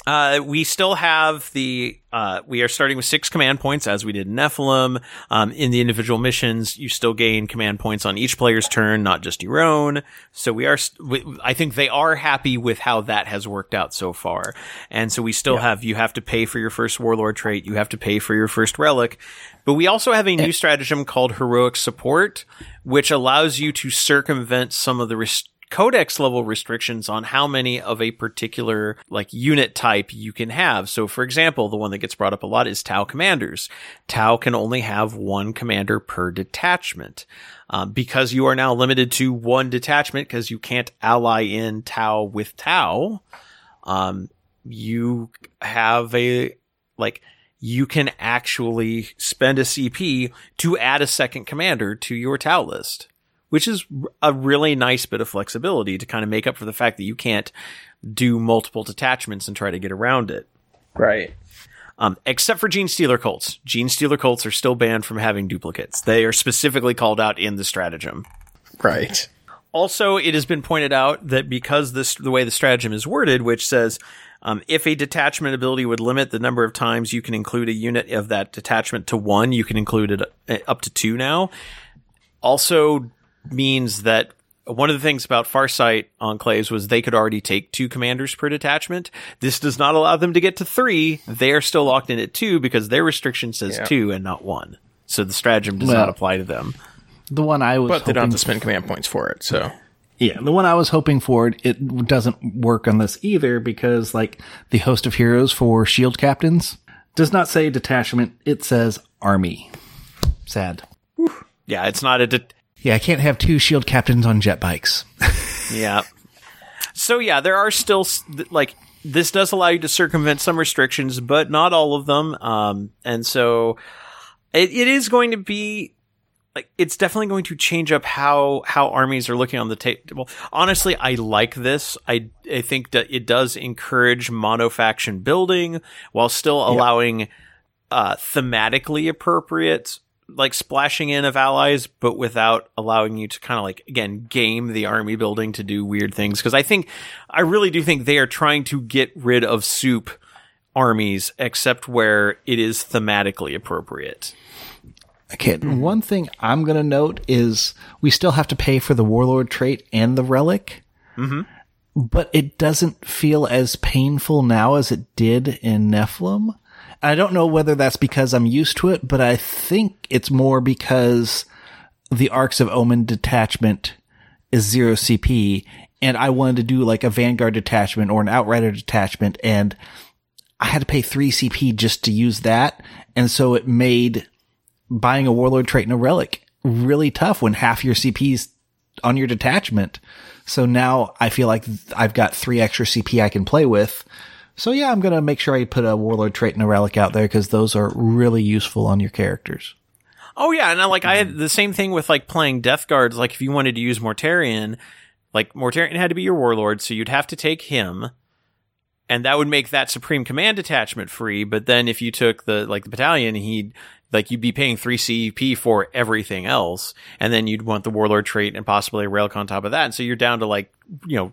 uh, we still have the uh, we are starting with six command points as we did in Nephilim. Um, in the individual missions, you still gain command points on each player's turn, not just your own. So we are, st- we, I think they are happy with how that has worked out so far. And so we still have you have to pay for your first warlord trait, you have to pay for your first relic, but we also have a new stratagem called heroic support, which allows you to circumvent some of the rest- codex level restrictions on how many of a particular like unit type you can have. So for example, the one that gets brought up a lot is Tau commanders. Tau can only have one commander per detachment. Um, because you are now limited to one detachment because you can't ally in Tau with Tau. Um, you have a like you can actually spend a CP to add a second commander to your Tau list, which is a really nice bit of flexibility to kind of make up for the fact that you can't do multiple detachments and try to get around it. right. Um, except for Genestealer Cults. Gene Stealer Colts are still banned from having duplicates. They are specifically called out in the stratagem. Right. Also, it has been pointed out that because this the way the stratagem is worded, which says um, if a detachment ability would limit the number of times you can include a unit of that detachment to one, you can include it uh, up to two now. Also means that one of the things about Farsight enclaves was they could already take two commanders per detachment. This does not allow them to get to three. They are still locked in at two because their restriction says Yeah. two and not one. So the stratagem does Well, not apply to them. the one I was But they don't have to spend command points for it. So Yeah, the one I was hoping for, it doesn't work on this either because, like, the host of heroes for shield captains does not say detachment, it says army. Sad. Yeah, it's not a de- Yeah, I can't have two shield captains on jet bikes. *laughs* Yeah. So yeah, there are still like this does allow you to circumvent some restrictions, but not all of them. Um, and so it, it is going to be like it's definitely going to change up how how armies are looking on the table. Honestly, I like this. I I think that it does encourage mono faction building while still allowing uh, thematically appropriate like splashing in of allies, but without allowing you to kind of like again game the army building to do weird things. Because I think I really do think they are trying to get rid of soup armies, except where it is thematically appropriate. Okay, one thing I'm going to note is we still have to pay for the warlord trait and the relic. Mm-hmm. But it doesn't feel as painful now as it did in Nephilim. I don't know whether that's because I'm used to it, but I think it's more because the Arks of Omen detachment is zero CP, and I wanted to do like a Vanguard detachment or an Outrider detachment, and I had to pay three CP just to use that, and so it made buying a warlord trait and a relic really tough when half your CP's on your detachment. So now I feel like I've got three extra CP I can play with. So yeah, I'm going to make sure I put a warlord trait and a relic out there because those are really useful on your characters. Oh yeah, and I, like I had mm-hmm. the same thing with like playing Death Guards. Like if you wanted to use Mortarion, like Mortarion had to be your warlord, so you'd have to take him, and that would make that Supreme Command attachment free. But then if you took the like the battalion, he'd like you'd be paying three CP for everything else, and then you'd want the warlord trait and possibly a relic on top of that. And so you're down to like you know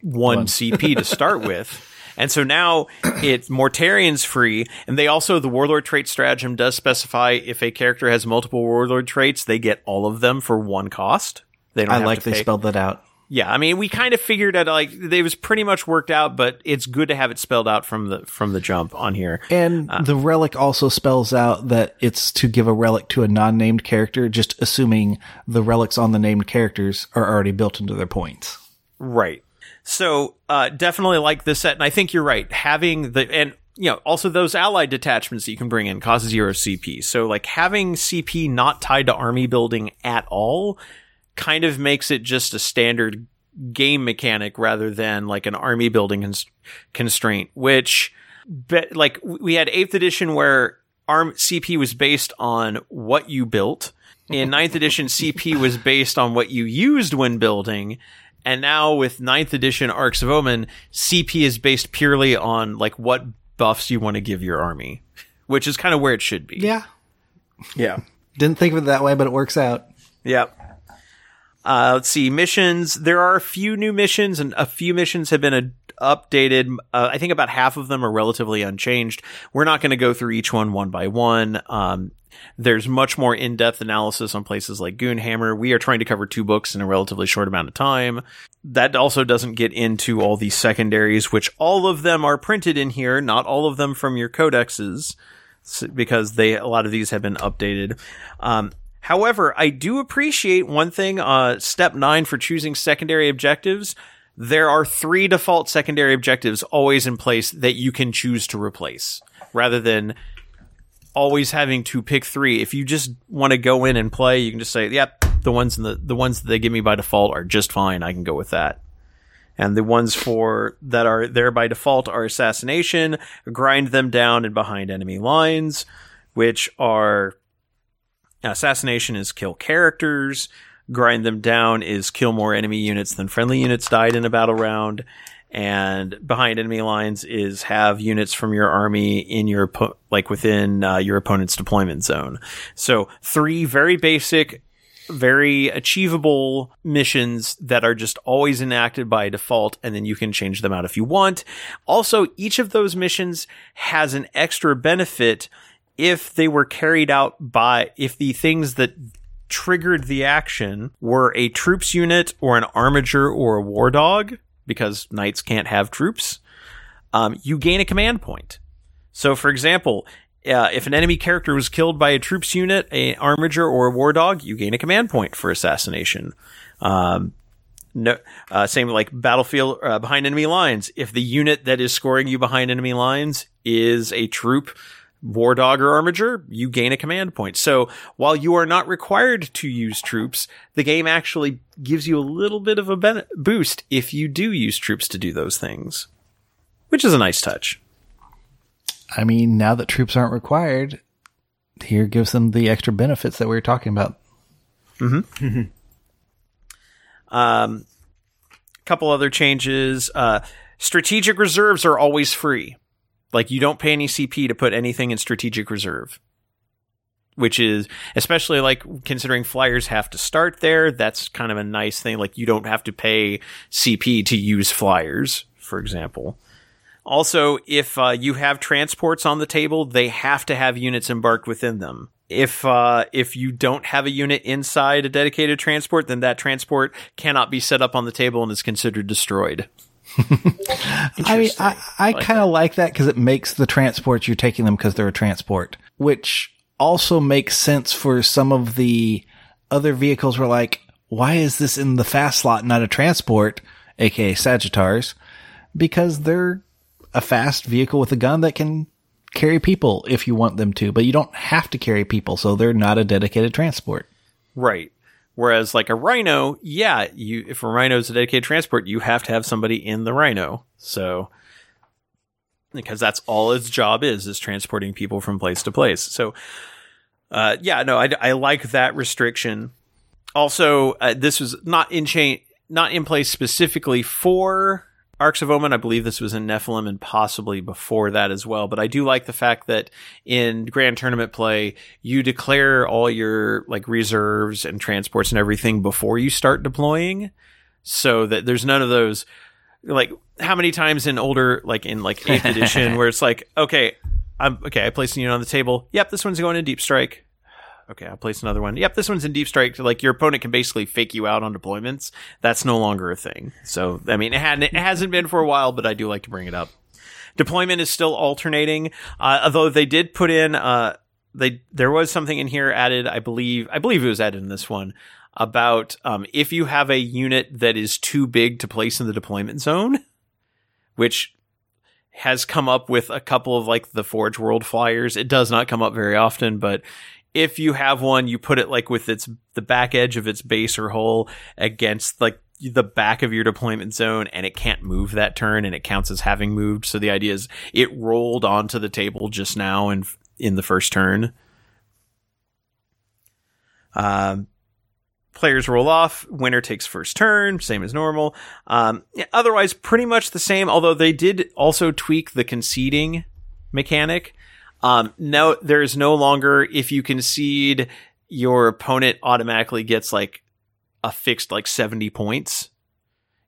one, CP to start with. *laughs* And so now it's Mortarion's free, and they also the Warlord trait stratagem does specify if a character has multiple Warlord traits, they get all of them for one cost. They don't I have like to they pay. spelled that out. Yeah, I mean, we kind of figured out like it was pretty much worked out, but it's good to have it spelled out from the from the jump on here. And uh, the relic also spells out that it's to give a relic to a non-named character, just assuming the relics on the named characters are already built into their points. Right. So uh, definitely like this set, and I think you're right. Having the and you know also those allied detachments that you can bring in cause zero CP. So like having CP not tied to army building at all kind of makes it just a standard game mechanic rather than like an army building cons- constraint. Which, be- like we had eighth edition where arm CP was based on what you built. In ninth edition, CP was based on what you used when building. And now with ninth edition Arks of Omen, CP is based purely on like what buffs you want to give your army, which is kind of where it should be. Yeah. Yeah. Didn't think of it that way, but it works out. Yep. Uh, let's see missions. There are a few new missions, and a few missions have been uh, updated. Uh, I think about half of them are relatively unchanged. We're not going to go through each one one by one. Um, there's much more in-depth analysis on places like Goonhammer. We are trying to cover two books in a relatively short amount of time. That also doesn't get into all the secondaries, which all of them are printed in here, not all of them from your codexes, because they a lot of these have been updated. Um, however, I do appreciate one thing. Uh, step nine for choosing secondary objectives. There are three default secondary objectives always in place that you can choose to replace, rather than always having to pick three. If you just want to go in and play, you can just say, "Yep, the ones in the the ones that they give me by default are just fine. I can go with that." And the ones for that are there by default are assassination, grind them down and behind enemy lines, which are assassination is kill characters, grind them down is kill more enemy units than friendly units died in a battle round, and behind enemy lines is have units from your army in your like within uh, your opponent's deployment zone. So three very basic, very achievable missions that are just always enacted by default, and then you can change them out if you want. Also, each of those missions has an extra benefit if they were carried out by if the things that triggered the action were a troops unit or an armiger or a war dog because knights can't have troops um, you gain a command point so for example uh, if an enemy character was killed by a troops unit a armiger or a war dog you gain a command point for assassination um, no, uh, same like battlefield uh, behind enemy lines. If the unit that is scoring you behind enemy lines is a troop, war dog or armiger, you gain a command point. So while you are not required to use troops, the game actually gives you a little bit of a ben- boost if you do use troops to do those things, which is a nice touch. I mean, now that troops aren't required, here gives them the extra benefits that we were talking about. Hmm. *laughs* Um, couple other changes. Uh, strategic reserves are always free. Like you don't pay any CP to put anything in strategic reserve. Which is especially like considering flyers have to start there. That's kind of a nice thing. Like you don't have to pay CP to use flyers, for example. Also, if uh, you have transports on the table, they have to have units embarked within them. If uh, if you don't have a unit inside a dedicated transport, then that transport cannot be set up on the table and is considered destroyed. I mean, I, I kind of like that because it makes the transports you're taking them because they're a transport, which also makes sense for some of the other vehicles. Where like, why is this in the fast slot, not a transport, aka Sagitaurs? Because they're a fast vehicle with a gun that can carry people if you want them to, but you don't have to carry people, so they're not a dedicated transport. Right. Whereas like a rhino, yeah, you if a rhino is a dedicated transport, you have to have somebody in the rhino. So because that's all its job is is transporting people from place to place. So uh, yeah, no, I, I like that restriction. Also, uh, this was not in chain, not in place specifically for Arks of Omen. I believe this was in Nephilim and possibly before that as well. But I do like the fact that in Grand Tournament play, you declare all your like reserves and transports and everything before you start deploying, so that there's none of those. Like how many times in older, like in like eighth edition, *laughs* where it's like, okay, I'm okay. I placed a unit on the table. Yep, this one's going in deep strike. Okay, I'll place another one. Yep, this one's in Deep Strike. Like your opponent can basically fake you out on deployments. That's no longer a thing. So I mean, it, had, it hasn't been for a while, but I do like to bring it up. Deployment is still alternating, uh, although they did put in. Uh, they there was something in here added. I believe. I believe it was added in this one about um, if you have a unit that is too big to place in the deployment zone, which has come up with a couple of like the Forge World flyers. It does not come up very often, but if you have one, you put it like with its the back edge of its base or hull against like the back of your deployment zone and it can't move that turn and it counts as having moved. So the idea is it rolled onto the table just now and in the first turn. Um, players roll off. Winner takes first turn, same as normal. Um, otherwise, pretty much the same. Although they did also tweak the conceding mechanic. Um, no, there is no longer if you concede, your opponent automatically gets like a fixed like seventy points.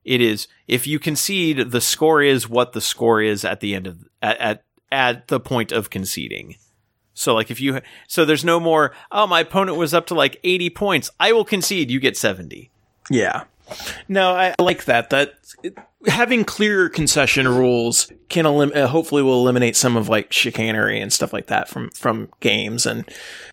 It is if you concede, the score is what the score is at the end of at at, at the point of conceding. So like if you so there's no more oh my opponent was up to like 80 points I will concede you get 70. Yeah. No, I like that. That having clearer concession rules can elim- uh, hopefully will eliminate some of like chicanery and stuff like that from from games and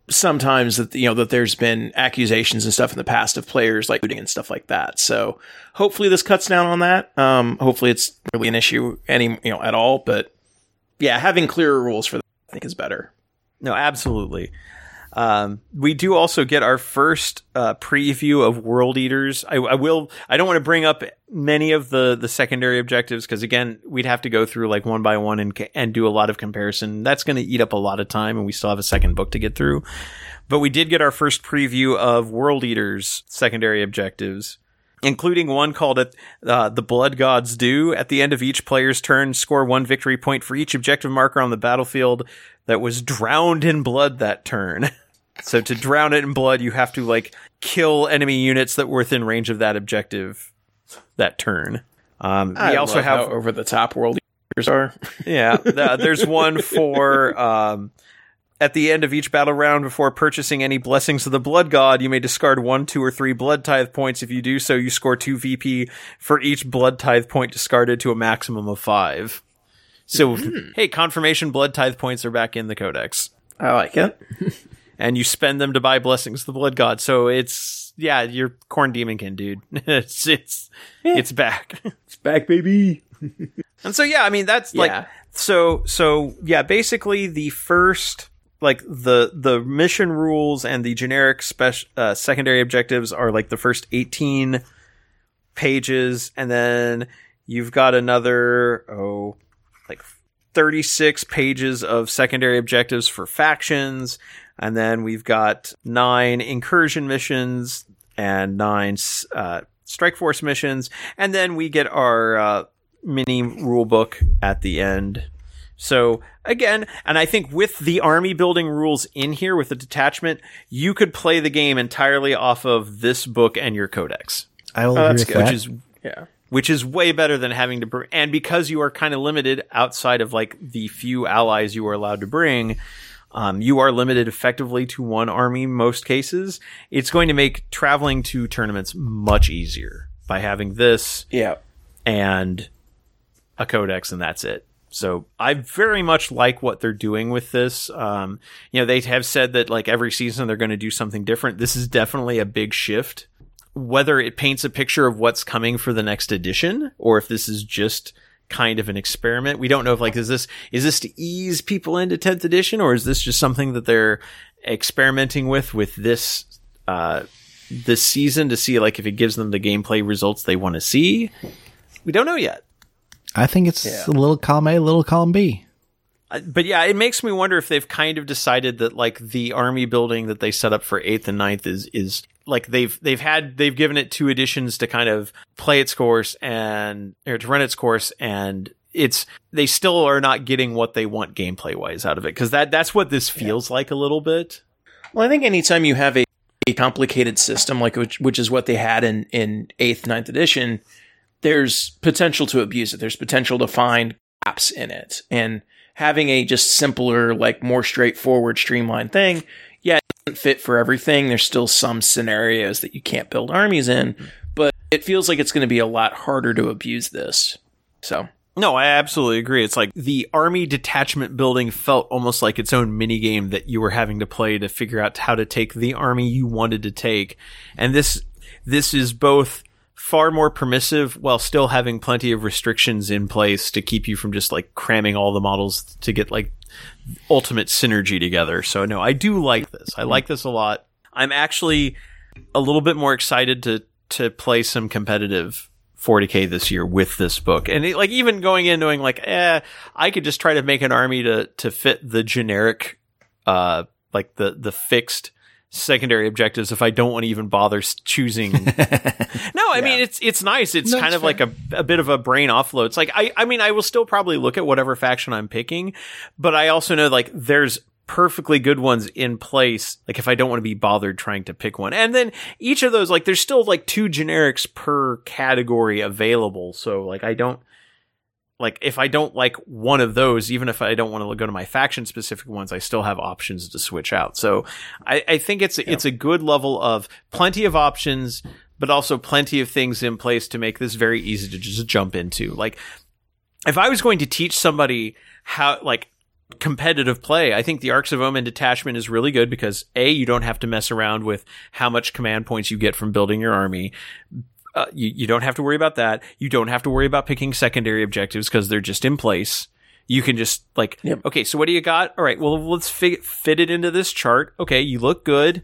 sometimes that you know that there's been accusations and stuff in the past of players like looting and stuff like that. So hopefully this cuts down on that. Um, hopefully it's really an issue any you know at all. But yeah, having clearer rules for that I think is better. No, absolutely. Um, we do also get our first uh, preview of World Eaters. I, I, will. I don't want to bring up many of the the secondary objectives because again, we'd have to go through like one by one and and do a lot of comparison. That's going to eat up a lot of time, and we still have a second book to get through. But we did get our first preview of World Eaters secondary objectives including one called it uh, the Blood Gods Do. At the end of each player's turn, score one victory point for each objective marker on the battlefield that was drowned in blood that turn. *laughs* so to drown it in blood, you have to like kill enemy units that were within range of that objective that turn. Um, I we also love have how over the top world are. *laughs* yeah, th- there's one for um, at the end of each battle round before purchasing any blessings of the blood god, you may discard one, two, or three blood tithe points. If you do so, you score two VP for each blood tithe point discarded to a maximum of five. So, hey, confirmation blood tithe points are back in the codex. I like it. *laughs* and you spend them to buy blessings of the blood god. So it's yeah, you're Khorne Daemonkin, dude. *laughs* it's it's it's back. *laughs* It's back, baby. *laughs* and so yeah, I mean that's like so so yeah, basically the first like the the mission rules and the generic special uh, secondary objectives are like the first 18 pages and then you've got another oh 36 pages of secondary objectives for factions and then we've got nine incursion missions and nine uh, strike force missions and then we get our uh, mini rule book at the end so again, and I think with the army building rules in here with the detachment, you could play the game entirely off of this book and your codex, I will Oh, agree that's with good. that. which is Yeah. Which is way better than having to bring. And because you are kind of limited outside of like the few allies you are allowed to bring, um, you are limited effectively to one army most cases. It's going to make traveling to tournaments much easier by having this Yeah. and a codex and that's it. So I very much like what they're doing with this. Um, you know, they have said that like every season they're going to do something different. This is definitely a big shift. Whether it paints a picture of what's coming for the next edition or if this is just kind of an experiment. We don't know if like is this is this to ease people into 10th edition or is this just something that they're experimenting with with this uh this season to see like if it gives them the gameplay results they want to see. We don't know yet. I think it's Yeah. a little column A, a little column B. Uh, but yeah, it makes me wonder if they've kind of decided that like the army building that they set up for eighth and ninth is is like they've they've had they've given it two editions to kind of play its course and or to run its course and it's they still are not getting what they want gameplay wise out of it because that that's what this feels like a little bit. Well, I think anytime you have a, a complicated system like which, which is what they had in in eighth, ninth edition, there's potential to abuse it. There's potential to find gaps in it, and having a just simpler, like more straightforward, streamlined thing, yeah, fit for everything. There's still some scenarios that you can't build armies in, mm-hmm. but it feels like it's going to be a lot harder to abuse this. So No, I absolutely agree. It's like the army detachment building felt almost like its own mini game that you were having to play to figure out how to take the army you wanted to take. And this this is both far more permissive while still having plenty of restrictions in place to keep you from just like cramming all the models to get like ultimate synergy together. So no, I do like this. I like this a lot. I'm actually a little bit more excited to to play some competitive 40k this year with this book, and it, like even going in knowing like, eh, I could just try to make an army to to fit the generic, uh, like the the fixed secondary objectives if I don't want to even bother choosing. *laughs* no, I mean it's it's nice. It's No, kind it's of like a a bit of a brain offload. It's like I I mean I will still probably look at whatever faction I'm picking, but I also know like there's perfectly good ones in place like if i don't want to be bothered trying to pick one and then each of those like there's still like two generics per category available so like i don't like if i don't like one of those even if i don't want to go to my faction specific ones i still have options to switch out so i, I think it's it's a good level of plenty of options but also plenty of things in place to make this very easy to just jump into like if i was going to teach somebody how like competitive play. I think the Arks of Omen detachment is really good because A, you don't have to mess around with how much command points you get from building your army. Uh, you, you don't have to worry about that. You don't have to worry about picking secondary objectives because they're just in place. You can just like, Yep. okay, so what do you got? All right, well, let's fi- fit it into this chart. Okay, you look good.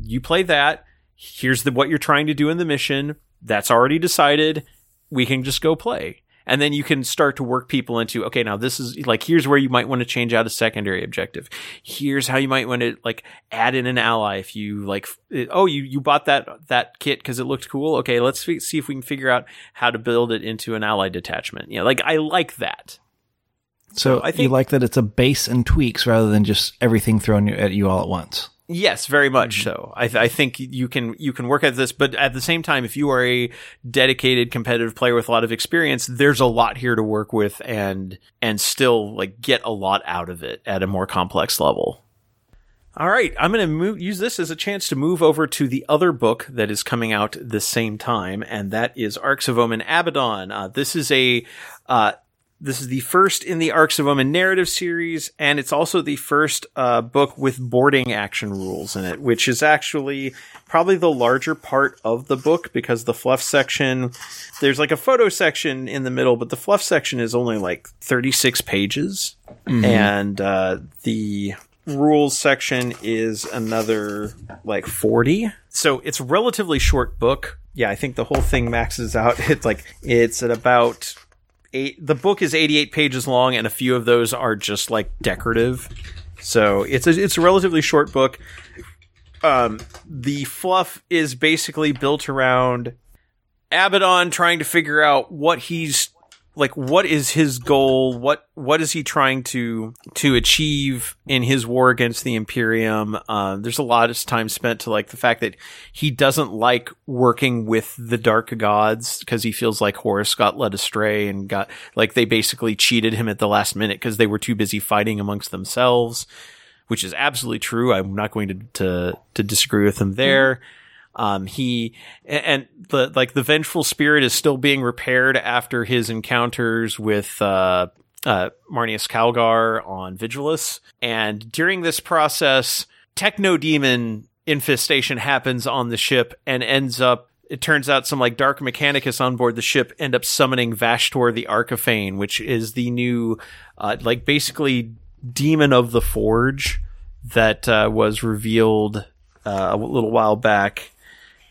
You play that. Here's the what you're trying to do in the mission. That's already decided. We can just go play and then you can start to work people into okay now this is like here's where you might want to change out a secondary objective. Here's how you might want to like add in an ally if you like f- oh you you bought that that kit because it looked cool? Okay let's fi- see if we can figure out how to build it into an ally detachment. Yeah like i like that. So I I think- you like that it's a base and tweaks rather than just everything thrown at you all at once. Yes, very much so. I, th- I think you can you can work at this, but at the same time, if you are a dedicated competitive player with a lot of experience, there's a lot here to work with and and still like get a lot out of it at a more complex level. All right, I'm going to move use this as a chance to move over to the other book that is coming out the same time, and that is Arks of Omen Abaddon. Uh, this is a uh, this is the first in the Arks of Omen narrative series, and it's also the first uh, book with boarding action rules in it, which is actually probably the larger part of the book because the fluff section, there's like a photo section in the middle, but the fluff section is only like 36 pages, and uh, the rules section is another like 40. So it's a relatively short book. Yeah, I think the whole thing maxes out. *laughs* It's like it's at about eight. The book is 88 pages long, and a few of those are just like decorative. So it's a it's a relatively short book. Um, the fluff is basically built around Abaddon trying to figure out what he's like what is his goal? What what is he trying to to achieve in his war against the imperium? Uh, there's a lot of time spent to like the fact that he doesn't like working with the dark gods because he feels like Horus got led astray and got like they basically cheated him at the last minute because they were too busy fighting amongst themselves which is absolutely true. I'm not going to to, to disagree with him there um, he and the like the vengeful spirit is still being repaired after his encounters with uh, uh, Marneus Calgar on Vigilus, and during this process, Techno Demon infestation happens on the ship and ends up. It turns out some like dark mechanicus on board the ship end up summoning Vashtorr the Arkifane, which is the new, uh, like basically demon of the Forge that uh, was revealed uh, a little while back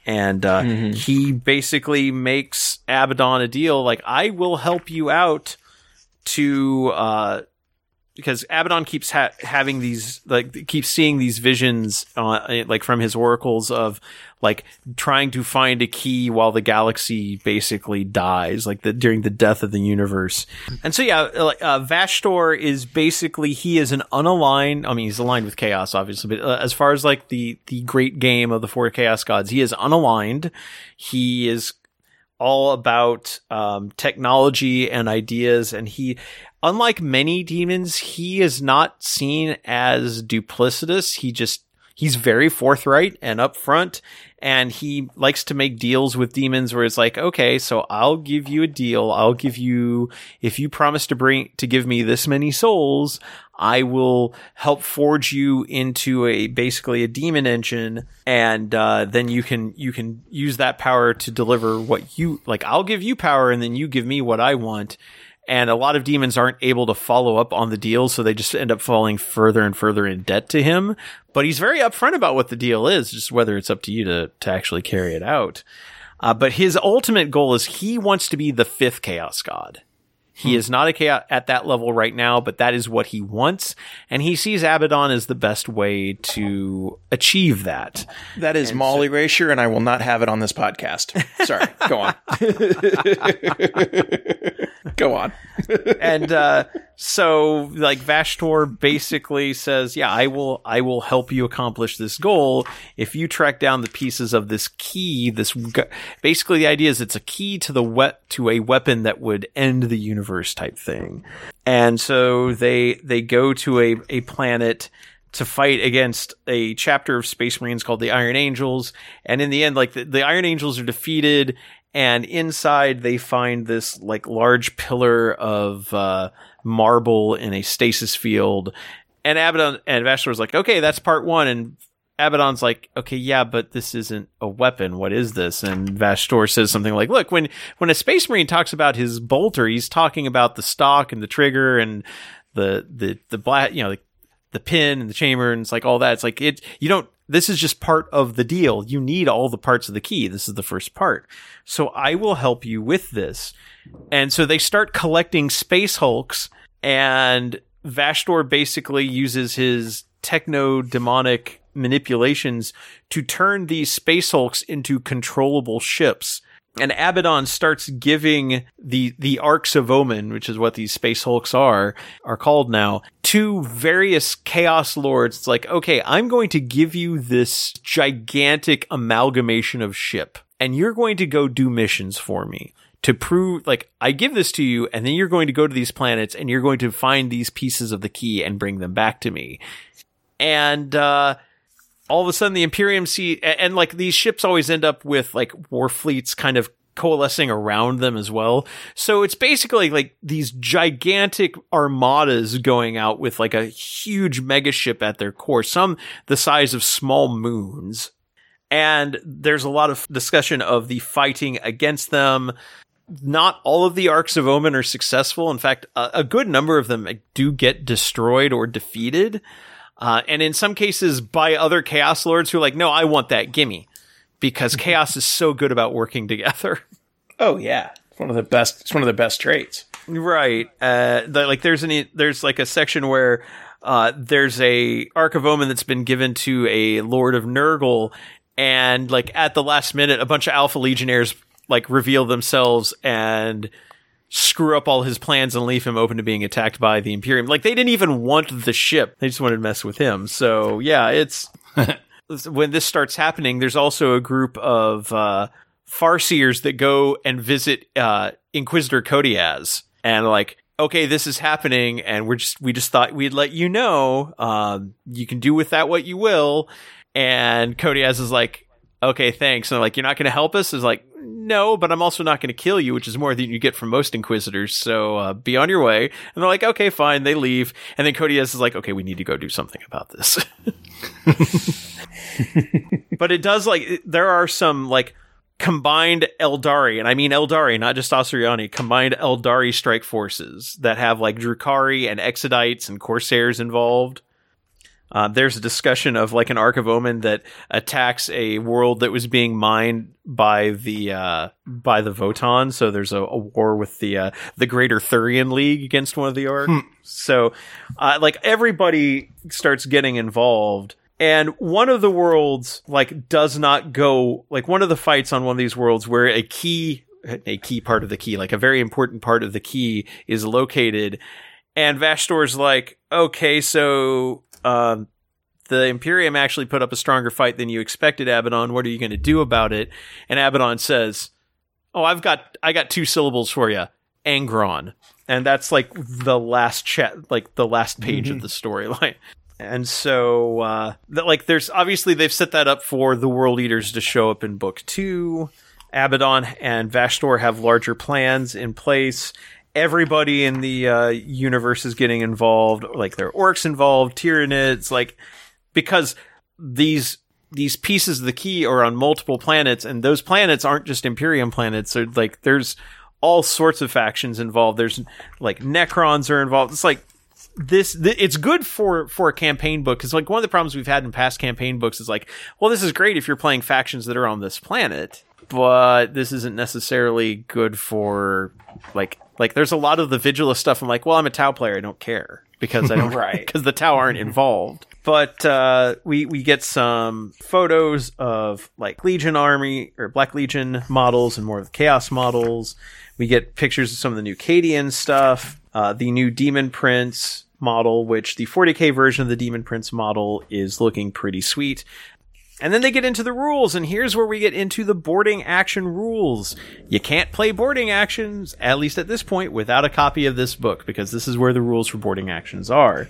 and uh, he basically makes Abaddon a deal like I will help you out to uh, because Abaddon keeps ha- having these like keeps seeing these visions uh, like from his oracles of like trying to find a key while the galaxy basically dies like the during the death of the universe. And so yeah like uh, Vashtorr is basically he is an unaligned I mean he's aligned with chaos obviously but uh, as far as like the the great game of the four chaos gods he is unaligned. He is all about um, technology and ideas. And he, unlike many demons, he is not seen as duplicitous. He just he's very forthright and upfront and he likes to make deals with demons where it's like, okay, so I'll give you a deal. I'll give you, if you promise to bring, to give me this many souls, I will help forge you into a, basically a demon engine. And, uh, then you can, you can use that power to deliver what you, like, I'll give you power and then you give me what I want and a lot of demons aren't able to follow up on the deal, so they just end up falling further and further in debt to him. But he's very upfront about what the deal is, just whether it's up to you to to actually carry it out. Uh, but his ultimate goal is he wants to be the fifth chaos god. He is not a chaos at that level right now, but that is what he wants, and he sees Abaddon as the best way to achieve that. That is Malal erasure, and I will not have it on this podcast. Sorry, *laughs* go on. *laughs* go on. *laughs* and uh, so like Vashtorr basically says, "Yeah, I will. I will help you accomplish this goal if you track down the pieces of this key. This gu- basically the idea is it's a key to the we- to a weapon that would end the universe type thing. And so they they go to a a planet." To fight against a chapter of Space Marines called the Iron Angels, and in the end, like the, the Iron Angels are defeated, and inside they find this like large pillar of uh, marble in a stasis field. And Abaddon and Vashtorr's like, okay, that's part one. And Abaddon's like, okay, yeah, but this isn't a weapon. What is this? And Vashtorr says something like, look, when when a space marine talks about his bolter, he's talking about the stock and the trigger and the the the black, you know, the, the pin and the chamber and it's like all that. It's like it. You don't. This is just part of the deal. You need all the parts of the key. This is the first part. So I will help you with this. And so they start collecting space hulks and Vashtorr basically uses his techno demonic manipulations to turn these space hulks into controllable ships. And Abaddon starts giving the the arks of Omen, which is what these space hulks are, are called now, to various chaos lords. It's like, okay, I'm going to give you this gigantic amalgamation of ship, and you're going to go do missions for me to prove like I give this to you and then you're going to go to these planets and you're going to find these pieces of the key and bring them back to me. And uh all of a sudden the Imperium see and, and like these ships always end up with like war fleets kind of coalescing around them as well. So it's basically like these gigantic armadas going out with like a huge megaship at their core, some the size of small moons. And there's a lot of discussion of the fighting against them not all of the arks of Omen are successful. In fact, a, a good number of them do get destroyed or defeated. Uh, and in some cases by other Chaos Lords who are like, no, I want that, gimme. Because *laughs* Chaos is so good about working together. Oh yeah, it's one of the best. It's one of the best traits. Right. Uh, the, like there's any, there's like a section where, uh, there's a Ark of Omen that's been given to a Lord of Nurgle. And like at the last minute, a bunch of Alpha Legionnaires like reveal themselves and screw up all his plans and leave him open to being attacked by the Imperium. Like they didn't even want the ship; they just wanted to mess with him. So yeah, it's *laughs* when this starts happening. There's also a group of uh, Farseers that go and visit uh, Inquisitor Kodiaz, and like. Okay, this is happening, and we're just we just thought we'd let you know. Um, you can do with that what you will. And Kodiaz is like, okay, thanks. And they're like, you're not going to help us? Is like, no, but I'm also not going to kill you, which is more than you get from most Inquisitors. So uh, be on your way. And they're like, okay, fine. They leave. And then Kodiaz is like, okay, we need to go do something about this. *laughs* but it does like, there are some like combined Eldari, and I mean Eldari, not just Asuryani, combined Eldari strike forces that have like Drukhari and Exodites and Corsairs involved. Uh, there's a discussion of like an Ark of Omen that attacks a world that was being mined by the uh, by the Votann. So there's a, a war with the uh, the Greater Thurian League against one of the Ark. So uh, like everybody starts getting involved. And one of the worlds like does not go like one of the fights on one of these worlds where a key a key part of the key, like a very important part of the key is located. And Vashtorr's like, okay, so um, the Imperium actually put up a stronger fight than you expected, Abaddon. What are you going to do about it? And Abaddon says, "Oh, I've got I got two syllables for you, Angron." And that's like the last chat, like the last page of the storyline. *laughs* And so, uh, that, like, there's obviously they've set that up for the World Eaters to show up in book two. Abaddon and Vashtorr have larger plans in place. Everybody in the uh, universe is getting involved. Like, there are Orks involved, Tyranids, like, because these these pieces of the key are on multiple planets, and those planets aren't just Imperium planets. So, like, there's all sorts of factions involved. There's like Necrons are involved. It's like this th- it's good for for a campaign book because like one of the problems we've had in past campaign books is like well this is great if you're playing factions that are on this planet but this isn't necessarily good for like like there's a lot of the vigilus stuff i'm like well i'm a tau player i don't care because i *laughs* don't Right. *laughs* because the tau aren't involved but uh we we get some photos of like legion army or black legion models and more of the chaos models we get pictures of some of the new Cadian stuff, uh, the new Demon Prince model, which the 40k version of the Demon Prince model is looking pretty sweet. And then they get into the rules, and here's where we get into the boarding action rules. You can't play boarding actions, at least at this point, without a copy of this book, because this is where the rules for boarding actions are.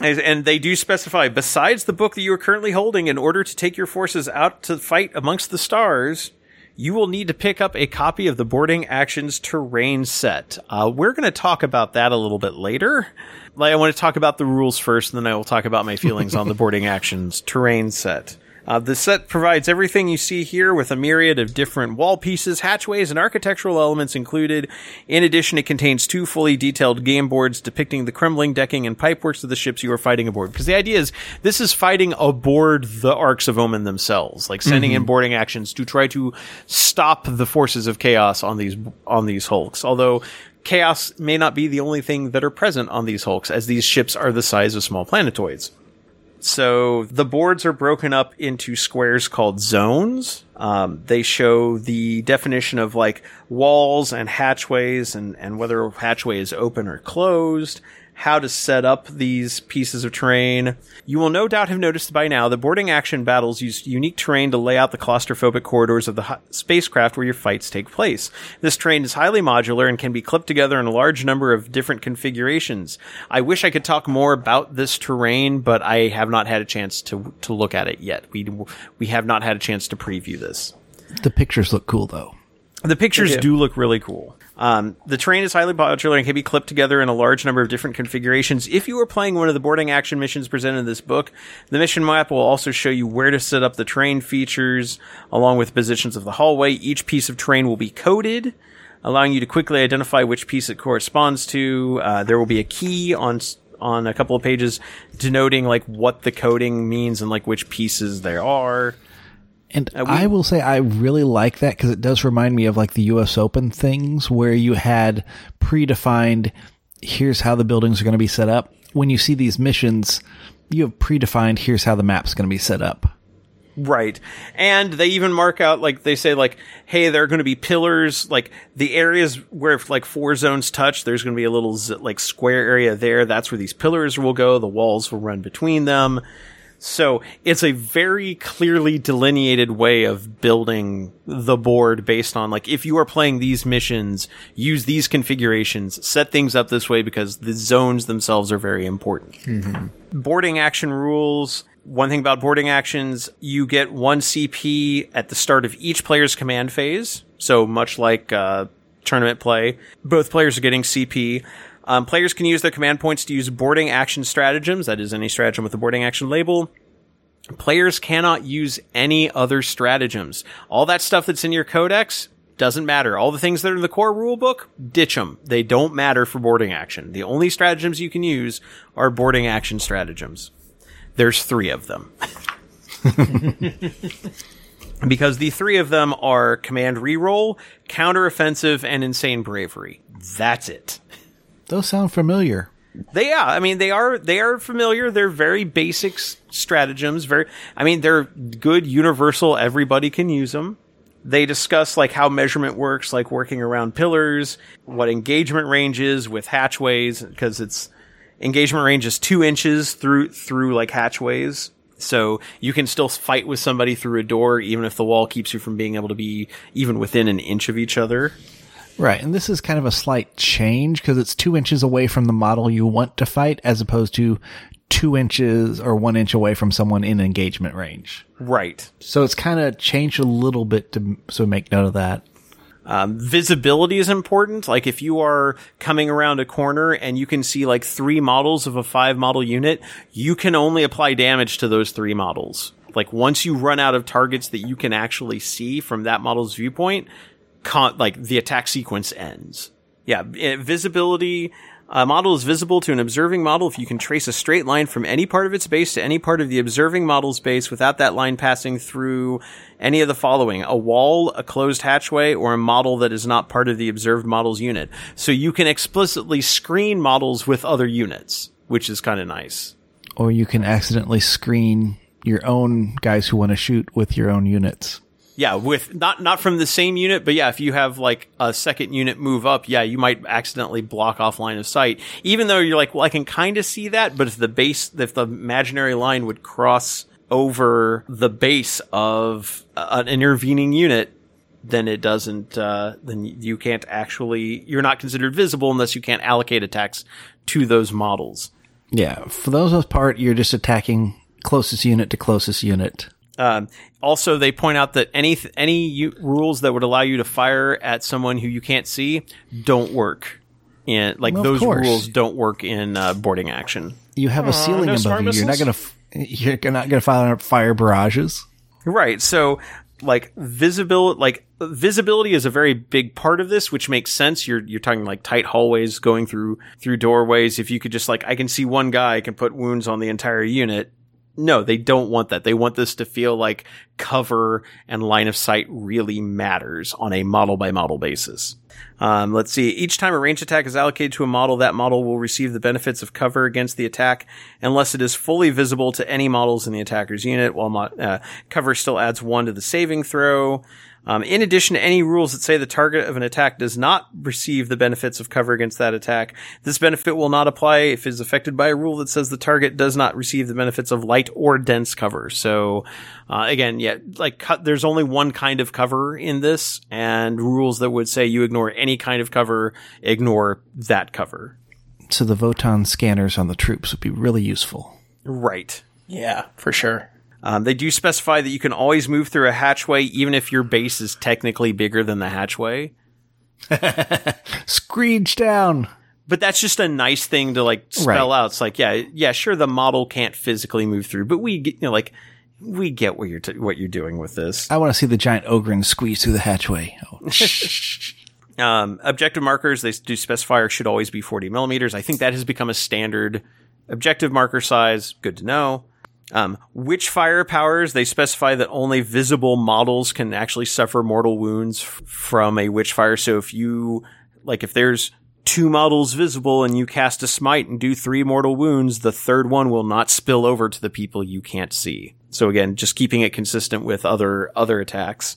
And they do specify, besides the book that you are currently holding, in order to take your forces out to fight amongst the stars, you will need to pick up a copy of the Boarding Actions Terrain set. Uh, we're going to talk about that a little bit later. Like, I want to talk about the rules first, and then I will talk about my feelings on the *laughs* Boarding Actions Terrain set. Uh, the set provides everything you see here with a myriad of different wall pieces, hatchways, and architectural elements included. In addition, it contains two fully detailed game boards depicting the crumbling decking and pipeworks of the ships you are fighting aboard. Because the idea is this is fighting aboard the Arks of Omen themselves, like sending in boarding actions to try to stop the forces of chaos on these on these hulks. Although chaos may not be the only thing that are present on these hulks, as these ships are the size of small planetoids. So the boards are broken up into squares called zones. Um, they show the definition of like walls and hatchways and, and whether a hatchway is open or closed, how to set up these pieces of terrain. You will no doubt have noticed by now that boarding action battles use unique terrain to lay out the claustrophobic corridors of the hi- spacecraft where your fights take place. This terrain is highly modular and can be clipped together in a large number of different configurations. I wish I could talk more about this terrain, but I have not had a chance to to look at it yet. We we have not had a chance to preview this. The pictures look cool though. The pictures do look really cool. Um, the terrain is highly modular and can be clipped together in a large number of different configurations. If you are playing one of the boarding action missions presented in this book, the mission map will also show you where to set up the terrain features, along with positions of the hallway. Each piece of terrain will be coded, allowing you to quickly identify which piece it corresponds to. Uh, there will be a key on on a couple of pages denoting like what the coding means and like which pieces there are. And I will say I really like that because it does remind me of like the US Open things where you had predefined, here's how the buildings are going to be set up. When you see these missions, you have predefined, here's how the map's going to be set up. Right. And they even mark out, like, they say, like, hey, there are going to be pillars, like, the areas where, if, like, four zones touch, there's going to be a little, like, square area there. That's where these pillars will go. The walls will run between them. So it's a very clearly delineated way of building the board based on, like, if you are playing these missions, use these configurations, set things up this way because the zones themselves are very important boarding action rules. One thing about boarding actions, you get one CP at the start of each player's command phase. So much like uh, tournament play, both players are getting CP. Um, players can use their command points to use boarding action stratagems. That is any stratagem with a boarding action label. Players cannot use any other stratagems. All that stuff that's in your codex doesn't matter. All the things that are in the core rulebook, ditch them. They don't matter for boarding action. The only stratagems you can use are boarding action stratagems. There's three of them. *laughs* because the three of them are command reroll, counteroffensive, and insane bravery. That's it. Those sound familiar. They yeah, I mean they are they are familiar. They're very basic stratagems. Very, I mean they're good, universal. Everybody can use them. They discuss like how measurement works, like working around pillars, what engagement range is with hatchways, because it's engagement range is two inches through through like hatchways. So you can still fight with somebody through a door, even if the wall keeps you from being able to be even within an inch of each other. Right. And this is kind of a slight change because it's two inches away from the model you want to fight as opposed to two inches or one inch away from someone in engagement range. Right. So it's kind of changed a little bit to so make note of that. Um, visibility is important. Like if you are coming around a corner and you can see like three models of a five model unit, you can only apply damage to those three models. Like once you run out of targets that you can actually see from that model's viewpoint, con- like the attack sequence ends. Yeah, eh, visibility. A model is visible to an observing model if you can trace a straight line from any part of its base to any part of the observing model's base without that line passing through any of the following a wall, a closed hatchway, or a model that is not part of the observed model's unit. So you can explicitly screen models with other units, which is kind of nice. Or you can accidentally screen your own guys who want to shoot with your own units. Yeah, with not not from the same unit, but yeah, if you have like a second unit move up, yeah, you might accidentally block off line of sight. Even though you're like, well, I can kind of see that, but if the base, if the imaginary line would cross over the base of an intervening unit, then it doesn't. Uh, then you can't actually. You're not considered visible unless you can't allocate attacks to those models. Yeah, for those most part, you're just attacking closest unit to closest unit. Um, also, they point out that any any u- rules that would allow you to fire at someone who you can't see don't work. In like Well, those course. rules don't work in uh, boarding action. You have a ceiling no above smart you. You're not gonna f- you're not gonna fire fire barrages. Right. So like visibility like visibility is a very big part of this, which makes sense. You're you're talking like tight hallways going through through doorways. If you could just like I can see one guy, I can put wounds on the entire unit. No, they don't want that. They want this to feel like cover and line of sight really matters on a model by model basis. Um, let's see. Each time a range attack is allocated to a model, that model will receive the benefits of cover against the attack unless it is fully visible to any models in the attacker's unit, while mo- uh, cover still adds one to the saving throw. Um, in addition to any rules that say the target of an attack does not receive the benefits of cover against that attack, this benefit will not apply if it is affected by a rule that says the target does not receive the benefits of light or dense cover. So, uh, again, yeah, like cut, there's only one kind of cover in this, and rules that would say you ignore any kind of cover, ignore that cover. So the Votann scanners on the troops would be really useful. Right. Yeah, for sure. Um, they do specify that you can always move through a hatchway, even if your base is technically bigger than the hatchway. *laughs* Screech down. But that's just a nice thing to like spell Right. out. It's like, yeah, yeah, sure, the model can't physically move through, but we get, you know, like, we get what you're t- what you're doing with this. I want to see the giant ogre squeeze through the hatchway. Oh, *laughs* Um, objective markers they do specify should always be 40 millimeters. I think that has become a standard objective marker size. Good to know. Um, which fire powers they specify that only visible models can actually suffer mortal wounds f- from a witch fire. So if you like, if there's two models visible and you cast a smite and do three mortal wounds, the third one will not spill over to the people you can't see. So again, just keeping it consistent with other other attacks.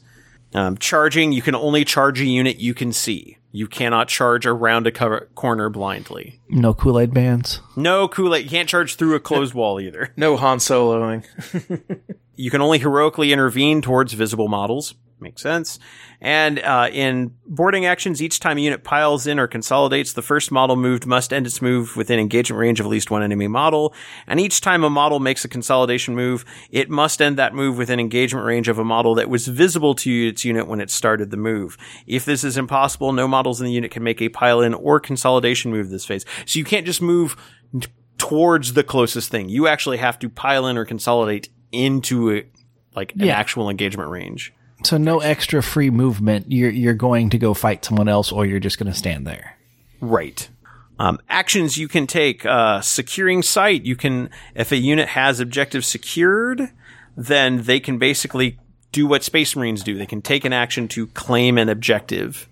Um, charging, you can only charge a unit you can see. You cannot charge around a cover- corner blindly. no Kool Aid bands. No Kool-Aid. You can't charge through a closed wall either. No Han Soloing. *laughs* You can only heroically intervene towards visible models. Makes sense. And uh, in boarding actions, each time a unit piles in or consolidates, the first model moved must end its move within engagement range of at least one enemy model. And each time a model makes a consolidation move, it must end that move within engagement range of a model that was visible to its unit when it started the move. If this is impossible, no models in the unit can make a pile in or consolidation move this phase. So you can't just move t- towards the closest thing. You actually have to pile in or consolidate into a, like an Yeah. actual engagement range. So no extra free movement. You're you're going to go fight someone else, or you're just going to stand there. Right. Um, actions you can take, uh, securing site. You can, if a unit has objective secured, then they can basically do what Space Marines do. They can take an action to claim an objective.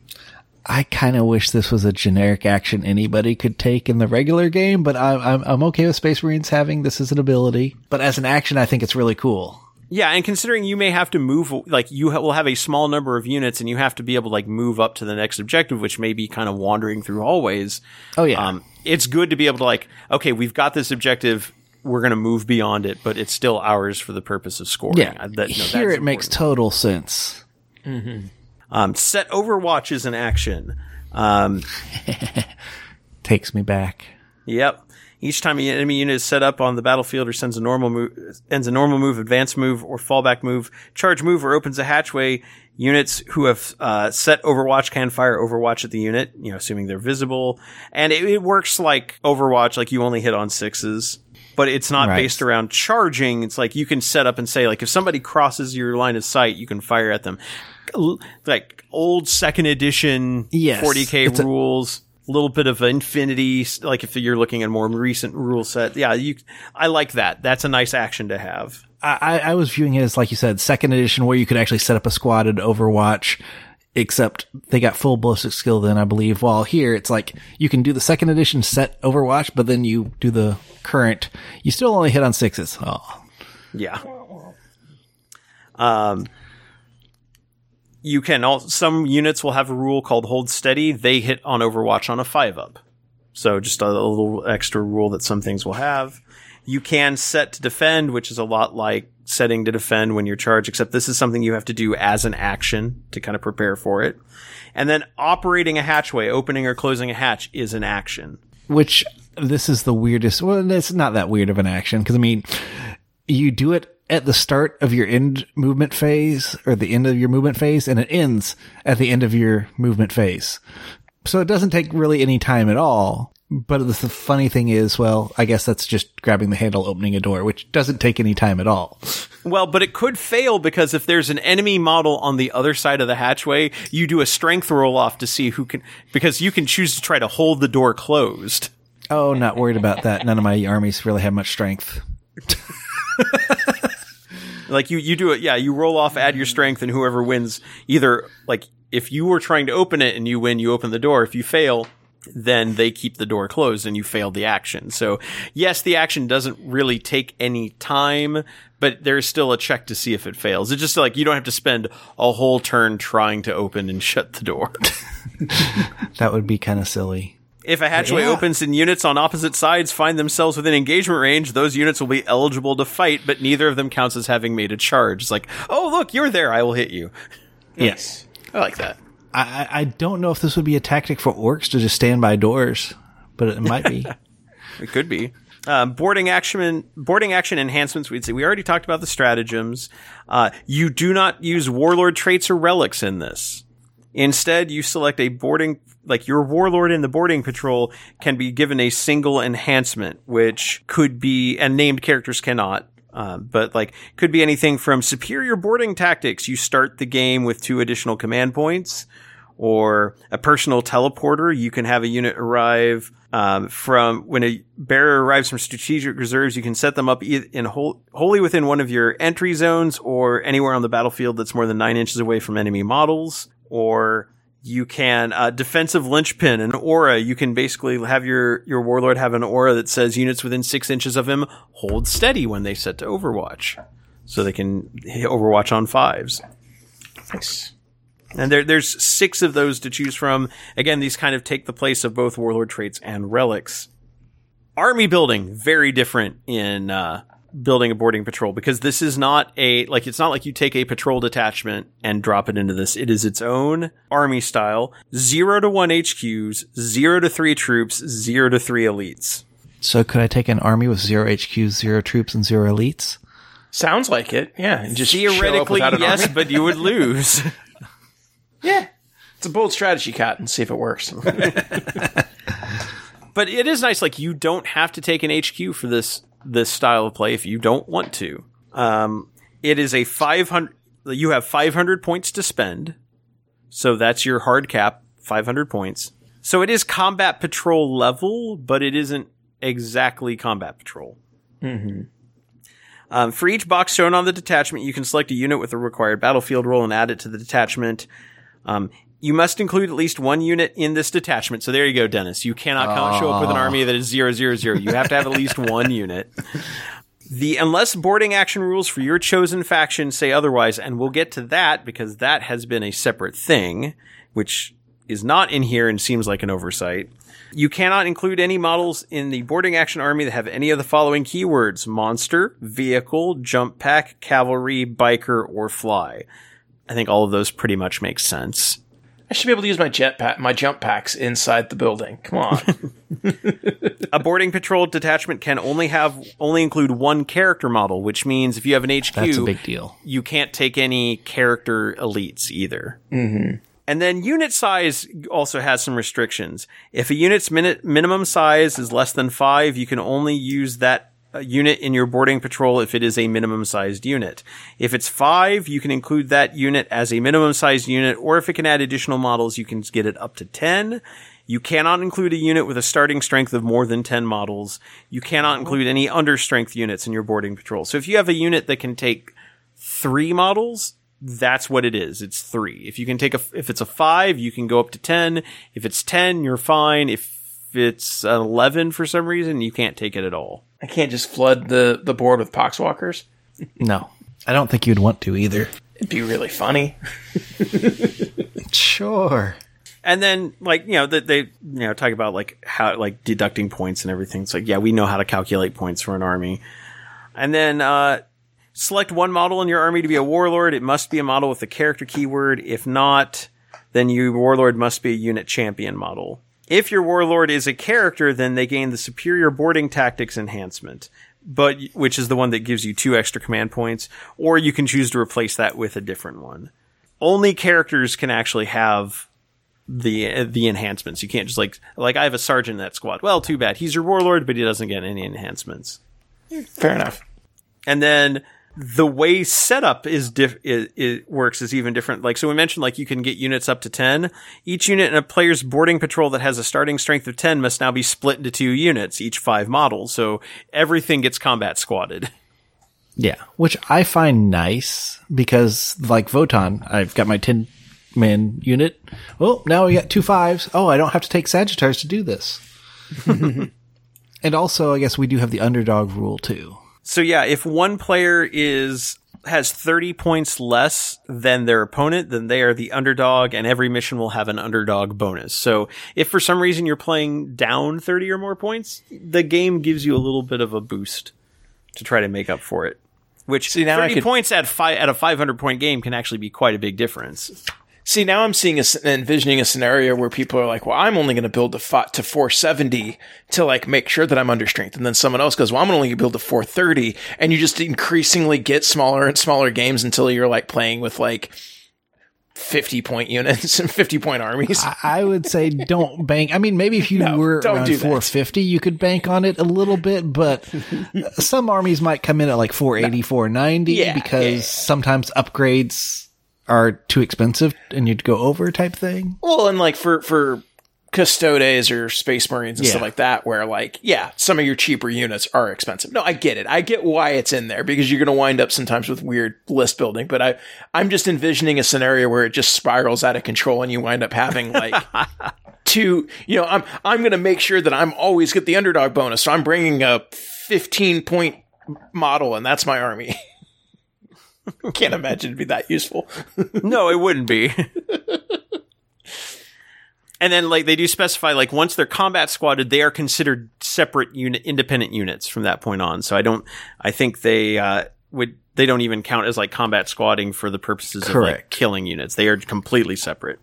I kind of wish this was a generic action anybody could take in the regular game, but I'm, I'm I'm okay with Space Marines having this as an ability. But as an action, I think it's really cool. Yeah, and considering you may have to move, like you ha- will have a small number of units, and you have to be able to like move up to the next objective, which may be kind of wandering through hallways. Oh yeah, Um, it's good to be able to like, okay, we've got this objective. We're going to move beyond it, but it's still ours for the purpose of scoring. yeah. That- no, Here that's it makes total sense. Um, set Overwatch is an action. Um, *laughs* Takes me back. yep. Each time an enemy unit is set up on the battlefield or sends a normal move, ends a normal move, advance move, or fallback move, charge move, or opens a hatchway, units who have uh, set Overwatch can fire Overwatch at the unit, you know, assuming they're visible. And it, it works like Overwatch, like you only hit on sixes. But it's not Right. based around charging. It's like you can set up and say, like, if somebody crosses your line of sight, you can fire at them. L- Like old second edition Yes. 40k rules. A little bit of infinity, like if you're looking at a more recent rule set, yeah, you. I like that. That's a nice action to have. I, I I was viewing it as, like you said, second edition where you could actually set up a squad in Overwatch, except they got full ballistic skill then, I believe. While here, it's like you can do the second edition set Overwatch, but then you do the current. You still only hit on sixes. Oh, Yeah. Um, you can also, some units will have a rule called hold steady. They hit on Overwatch on a five up. So just a, a little extra rule that some things will have. You can set to defend, which is a lot like setting to defend when you're charged, except this is something you have to do as an action to kind of prepare for it. And then operating a hatchway, opening or closing a hatch is an action. which this is the weirdest. Well, it's not that weird of an action because I mean, you do it at the start of your end movement phase or the end of your movement phase, and it ends at the end of your movement phase. So it doesn't take really any time at all. But the funny thing is, well, I guess that's just grabbing the handle, opening a door, which doesn't take any time at all. Well, but it could fail because if there's an enemy model on the other side of the hatchway, you do a strength roll off to see who can, because you can choose to try to hold the door closed. Oh, not worried about that. None of my armies really have much strength. *laughs* Like you, you do it, yeah, you roll off, add your mm. strength, and whoever wins, either, like, if you were trying to open it and you win, you open the door. If you fail, then they keep the door closed and you failed the action. So, yes, the action doesn't really take any time, but there's still a check to see if it fails. It's just like you don't have to spend a whole turn trying to open and *laughs* shut the door. *laughs* That would be kind of silly. If a hatchway Yeah. opens and units on opposite sides find themselves within engagement range, those units will be eligible to fight, but neither of them counts as having made a charge. It's like, oh, look, you're there. I will hit you. Yes. I like that. I, I I don't know if this would be a tactic for Orks to just stand by doors, but it might be. *laughs* It could be. Um, boarding action, boarding action enhancements. We'd say we already talked about the stratagems. Uh, you do not use warlord traits or relics in this. Instead, you select a boarding, like your warlord in the boarding patrol can be given a single enhancement, which could be, and named characters cannot. Uh, but like could be anything from superior boarding tactics. You start the game with two additional command points, or a personal teleporter. You can have a unit arrive um, from when a bearer arrives from strategic reserves. You can set them up in whole, wholly within one of your entry zones or anywhere on the battlefield that's more than nine inches away from enemy models. Or you can uh, defensive linchpin, an aura. You can basically have your your warlord have an aura that says units within six inches of him hold steady when they set to Overwatch, so they can hit Overwatch on fives. Nice. And there, there's six of those to choose from. Again, these kind of take the place of both warlord traits and relics. Army building, very different in uh, building a boarding patrol because this is not a like it's not like you take a patrol detachment and drop it into this. It is its own army style. Zero to one HQs, zero to three troops, zero to three elites. so could I take an army with zero HQs, zero troops, and zero elites? Sounds like it. Yeah. and Just show up Theoretically, an yes, army. *laughs* but you would lose. *laughs* yeah. It's a bold strategy, Cat, and see if it works. *laughs* but it is nice. Like you don't have to take an HQ for this this style of play if you don't want to. Um, it is a five hundred. You have five hundred points to spend, so that's your hard cap. Five hundred points. So it is combat patrol level, but it isn't exactly combat patrol. Um, for each box shown on the detachment, you can select a unit with the required battlefield role and add it to the detachment. Um, you must include at least one unit in this detachment. So there you go, Dennis. You cannot come, show up with an army ah. that is zero zero zero. You have to have at least *laughs* one unit. The unless boarding action rules for your chosen faction say otherwise, and we'll get to that because that has been a separate thing, which is not in here and seems like an oversight. You cannot include any models in the boarding action army that have any of the following keywords monster, vehicle, jump pack, cavalry, biker, or fly. I think all of those pretty much make sense. I should be able to use my jet pack, my jump packs inside the building. Come on. *laughs* *laughs* A boarding patrol detachment can only have only include one character model, which means if you have an HQ, That's a big deal. you can't take any character elites either. Mm-hmm. And then unit size also has some restrictions. If a unit's minute minimum size is less than five, you can only use that Uh, unit in your boarding patrol if it is a minimum sized unit. If it's five, you can include that unit as a minimum sized unit, or if it can add additional models, you can get it up to 10. You cannot include a unit with a starting strength of more than 10 models. You cannot include any under strength units in your boarding patrol. So if you have a unit that can take three models, that's what it is. It's three. If you can take a, if it's a five, you can go up to 10. If it's 10, you're fine. If it's an 11 for some reason, you can't take it at all. I can't just flood the, the board with poxwalkers. No, I don't think you'd want to either. It'd be really funny. *laughs* Sure. And then, like, you know, that they, you know, talk about like how, like deducting points and everything. It's like, yeah, we know how to calculate points for an army. And then, uh, select one model in your army to be a warlord. It must be a model with the character keyword. If not, then your warlord must be a unit champion model. If your warlord is a character, then they gain the superior boarding tactics enhancement, but which is the one that gives you two extra command points, or you can choose to replace that with a different one. Only characters can actually have the the enhancements. You can't just like like I have a sergeant in that squad. Well, too bad. He's your warlord, but he doesn't get any enhancements. Fair enough. And then the way setup is diff it, it works is even different. Like so, we mentioned like you can get units up to ten. Each unit in a player's boarding patrol that has a starting strength of ten must now be split into two units, each five models. So everything gets combat squatted. Yeah, which I find nice because, like Votann, I've got my 10 man unit. Well, now we got two fives. Oh, I don't have to take Sagitaurs to do this. *laughs* and also, I guess we do have the underdog rule too. So yeah, if one player is has 30 points less than their opponent, then they are the underdog and every mission will have an underdog bonus. So if for some reason you're playing down 30 or more points, the game gives you a little bit of a boost to try to make up for it. Which See, now 30 could- points at five at a 500 point game can actually be quite a big difference. See, now I'm seeing a, envisioning a scenario where people are like, well, I'm only going to build to, fi- to 470 to like make sure that I'm under strength. And then someone else goes, well, I'm only going to build to 430. And you just increasingly get smaller and smaller games until you're like playing with like 50 point units and *laughs* 50 point armies. I, I would say don't bank. I mean, maybe if you *laughs* No, were around do that. 450, you could bank on it a little bit, but *laughs* some armies might come in at like 480, 490 Yeah, because yeah, yeah. sometimes upgrades are too expensive and you'd go over type thing. Well, and like for for custodes or space marines and Yeah. stuff like that, where like yeah, some of your cheaper units are expensive. No, I get it. I get why it's in there because you're going to wind up sometimes with weird list building. But I I'm just envisioning a scenario where it just spirals out of control and you wind up having like. *laughs* two, you know, I'm I'm going to make sure that I'm always get the underdog bonus. So I'm bringing a 15 point model, and that's my army. *laughs* *laughs* Can't imagine it'd be that useful. *laughs* no, it wouldn't be. *laughs* and then like they do specify like once they're combat squatted, they are considered separate unit independent units from that point on. So I don't I think they uh would they don't even count as like combat squatting for the purposes of like killing units. They are completely separate.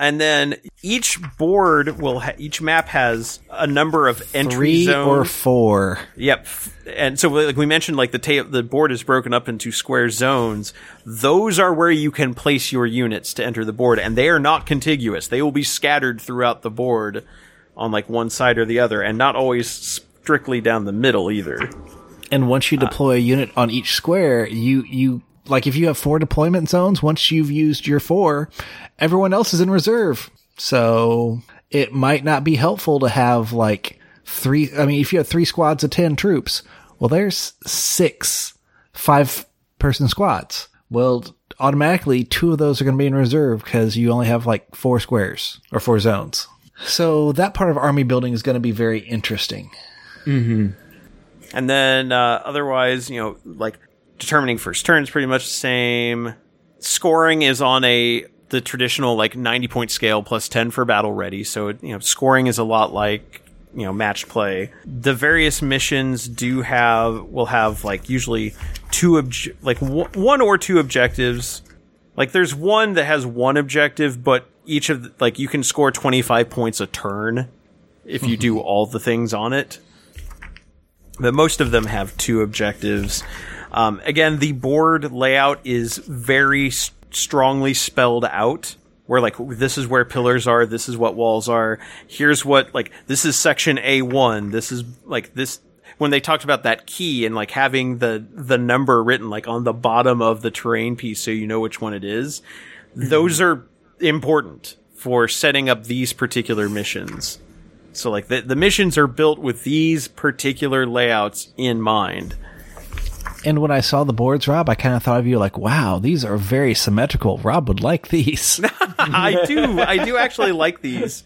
And then each board will ha- each map has a number of entry Three zones. or four. Yep. And so, like we mentioned, like the ta- the board is broken up into square zones. Those are where you can place your units to enter the board, and they are not contiguous. They will be scattered throughout the board on like one side or the other, and not always strictly down the middle either. And once you Uh, deploy a unit on each square, you, you, like if you have four deployment zones, once you've used your four, everyone else is in reserve. So it might not be helpful to have like three. I mean, if you have three squads of 10 troops, well, there's six five person squads. Well, automatically two of those are going to be in reserve because you only have like four squares or four zones. So that part of army building is going to be very interesting. And then uh, otherwise, you know, like determining first turn is pretty much the same. Scoring is on a the traditional like 90 point scale plus 10 for battle ready. So, you know, scoring is a lot like, you know, match play. The various missions do have will have like usually two obj- like w- one or two objectives. Like there's one that has one objective, but each of the, like you can score 25 points a turn if you do *laughs* all the things on it. But most of them have two objectives. Um, again, the board layout is very s- strongly spelled out. Where like this is where pillars are, this is what walls are. Here's what like this is section A one. This is like this when they talked about that key and like having the the number written like on the bottom of the terrain piece so you know which one it is. Those are important for setting up these particular missions. So like the the missions are built with these particular layouts in mind. And when I saw the boards, Rob, I kind of thought of you like, wow, these are very symmetrical. Rob would like these. *laughs* I do. I do actually like these.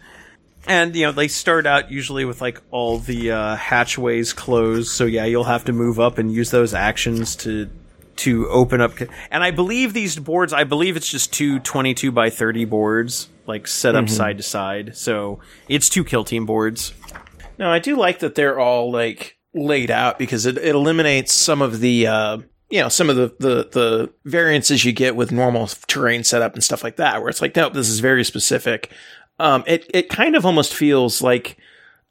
And you know they start out usually with like all the uh, hatchways closed, so yeah, you'll have to move up and use those actions to to open up. And I believe these boards, I believe it's just two 22 by 30 boards, like set up side to side. So it's two kill team boards. No, I do like that they're all like laid out because it, it eliminates some of the uh you know some of the, the the variances you get with normal terrain setup and stuff like that where it's like nope this is very specific um it it kind of almost feels like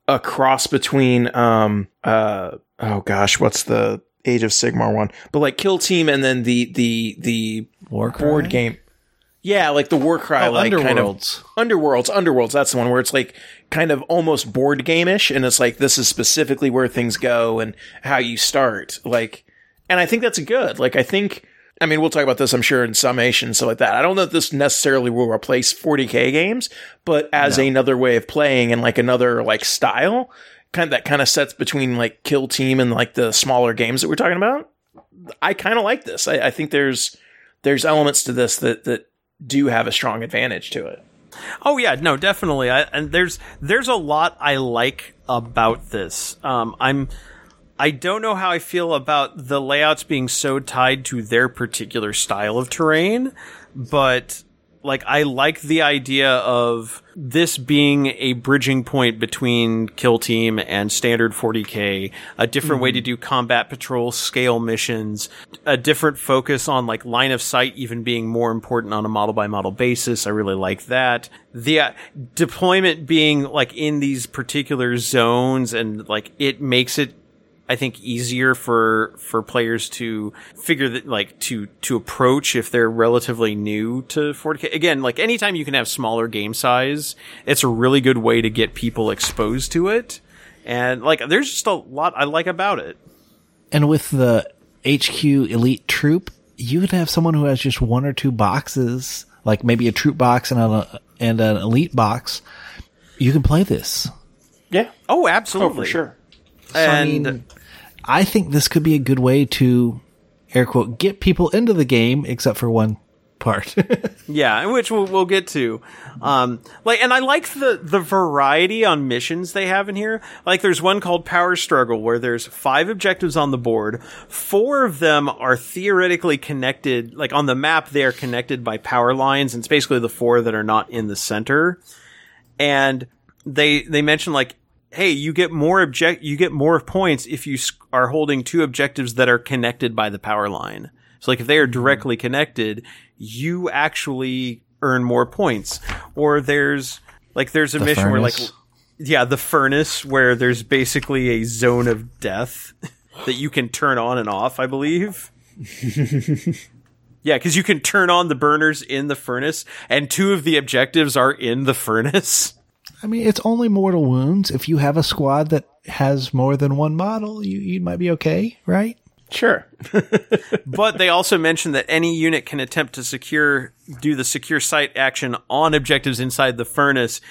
a cross between um uh oh gosh what's the age of sigmar one but like kill team and then the the the Warcry? board game yeah like the warcry Oh, like kind of Underworlds. Underworlds, Underworlds, that's the one where it's like kind of almost board game-ish and it's like this is specifically where things go and how you start. Like and I think that's good. Like I think I mean we'll talk about this I'm sure in summation and stuff like that. I don't know if this necessarily will replace 40k games, but as another way of playing and like another like style, kind of that kind of sets between like kill team and like the smaller games that we're talking about. I kind of like this. I, I think there's there's elements to this that that do have a strong advantage to it. Oh yeah, no, definitely. I, and there's there's a lot I like about this. Um, I'm I don't know how I feel about the layouts being so tied to their particular style of terrain, but like I like the idea of this being a bridging point between kill team and standard 40k, a different way to do combat patrol scale missions, a different focus on like line of sight even being more important on a model by model basis. I really like that. The uh, deployment being like in these particular zones and like it makes it I think easier for for players to figure that like to to approach if they're relatively new to 40k. Again, like anytime you can have smaller game size, it's a really good way to get people exposed to it. And like there's just a lot I like about it. And with the HQ elite troop, you could have someone who has just one or two boxes, like maybe a troop box and a and an elite box. You can play this. Yeah. Oh, Oh, absolutely. for sure. So, I And mean, I think this could be a good way to air quote get people into the game, except for one part. *laughs* Yeah, which we'll, we'll get to. Um, like, and I like the, the variety on missions they have in here. Like, there's one called Power Struggle where there's five objectives on the board. Four of them are theoretically connected, like on the map, they are connected by power lines, and it's basically the four that are not in the center. And they, they mention like, hey, you get more object, you get more points if you are holding two objectives that are connected by the power line. So like if they are hmm. directly connected, you actually earn more points. Or there's like there's a The mission where like yeah, the furnace where there's basically a zone of death *laughs* that you can turn on and off, I believe. *laughs* yeah, because you can turn on the burners in the furnace, and two of the objectives are in the furnace. *laughs* I mean, it's only mortal wounds. If you have a squad that has more than one model, you, you might be okay, right? Sure. *laughs* *laughs* but they also mention that any unit can attempt to secure do the secure site action on objectives inside the furnace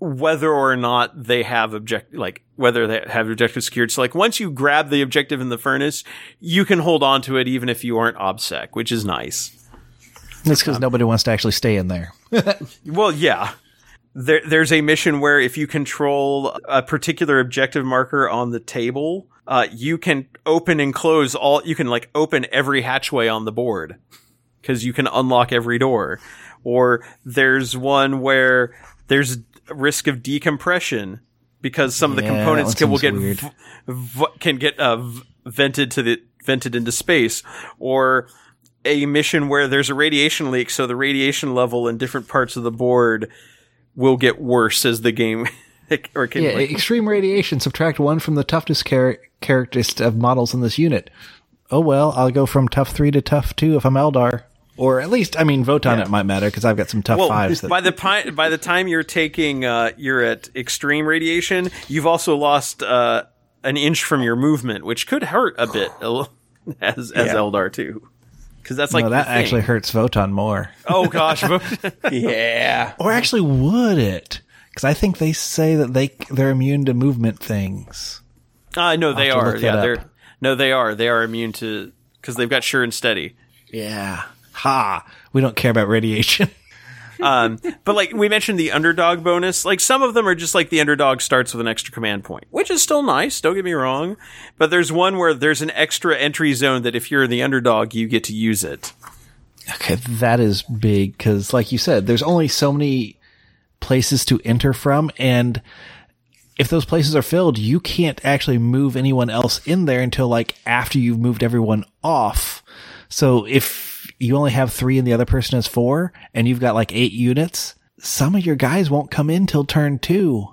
whether or not they have object like whether they have objective secured so like once you grab the objective in the furnace you can hold on to it even if you aren't obsec which is nice That's because nobody wants to actually stay in there. *laughs* well yeah there, there's a mission where if you control a particular objective marker on the table, uh, you can open and close all, you can like open every hatchway on the board. Cause you can unlock every door. Or there's one where there's risk of decompression because some of the Yeah, components can will get v- v- can get uh, v- vented to the vented into space or a mission where there's a radiation leak, so the radiation level in different parts of the board will get worse as the game *laughs* or can Yeah, like, extreme radiation. Subtract one from the toughness char- characteristic of models in this unit. Oh well, I'll go from tough three to tough two if I'm Eldar, or at least I mean Votann. It might matter because I've got some tough well, fives. That, by the pi- by the time you're taking uh, you're at extreme radiation, you've also lost uh, an inch from your movement, which could hurt a bit *laughs* as as Yeah. Eldar too. Because that's like no, that actually hurts Votann more. Oh gosh, *laughs* *laughs* yeah. Or actually, would it? Because I think they say that they they're immune to movement things. uh, no, they have to are. Yeah, they're up. no, they are. They are immune to because they've got sure and steady. Yeah. Ha! We don't care about radiation. Um, but like we mentioned, the underdog bonus, like some of them are just like the underdog starts with an extra command point, which is still nice. Don't get me wrong. But there's one where there's an extra entry zone that if you're the underdog, you get to use it. Okay, that is big because, like you said, there's only so many places to enter from, and if those places are filled, you can't actually move anyone else in there until like after you've moved everyone off. So if you only have three and the other person has four, and you've got like eight units, some of your guys won't come in till turn two.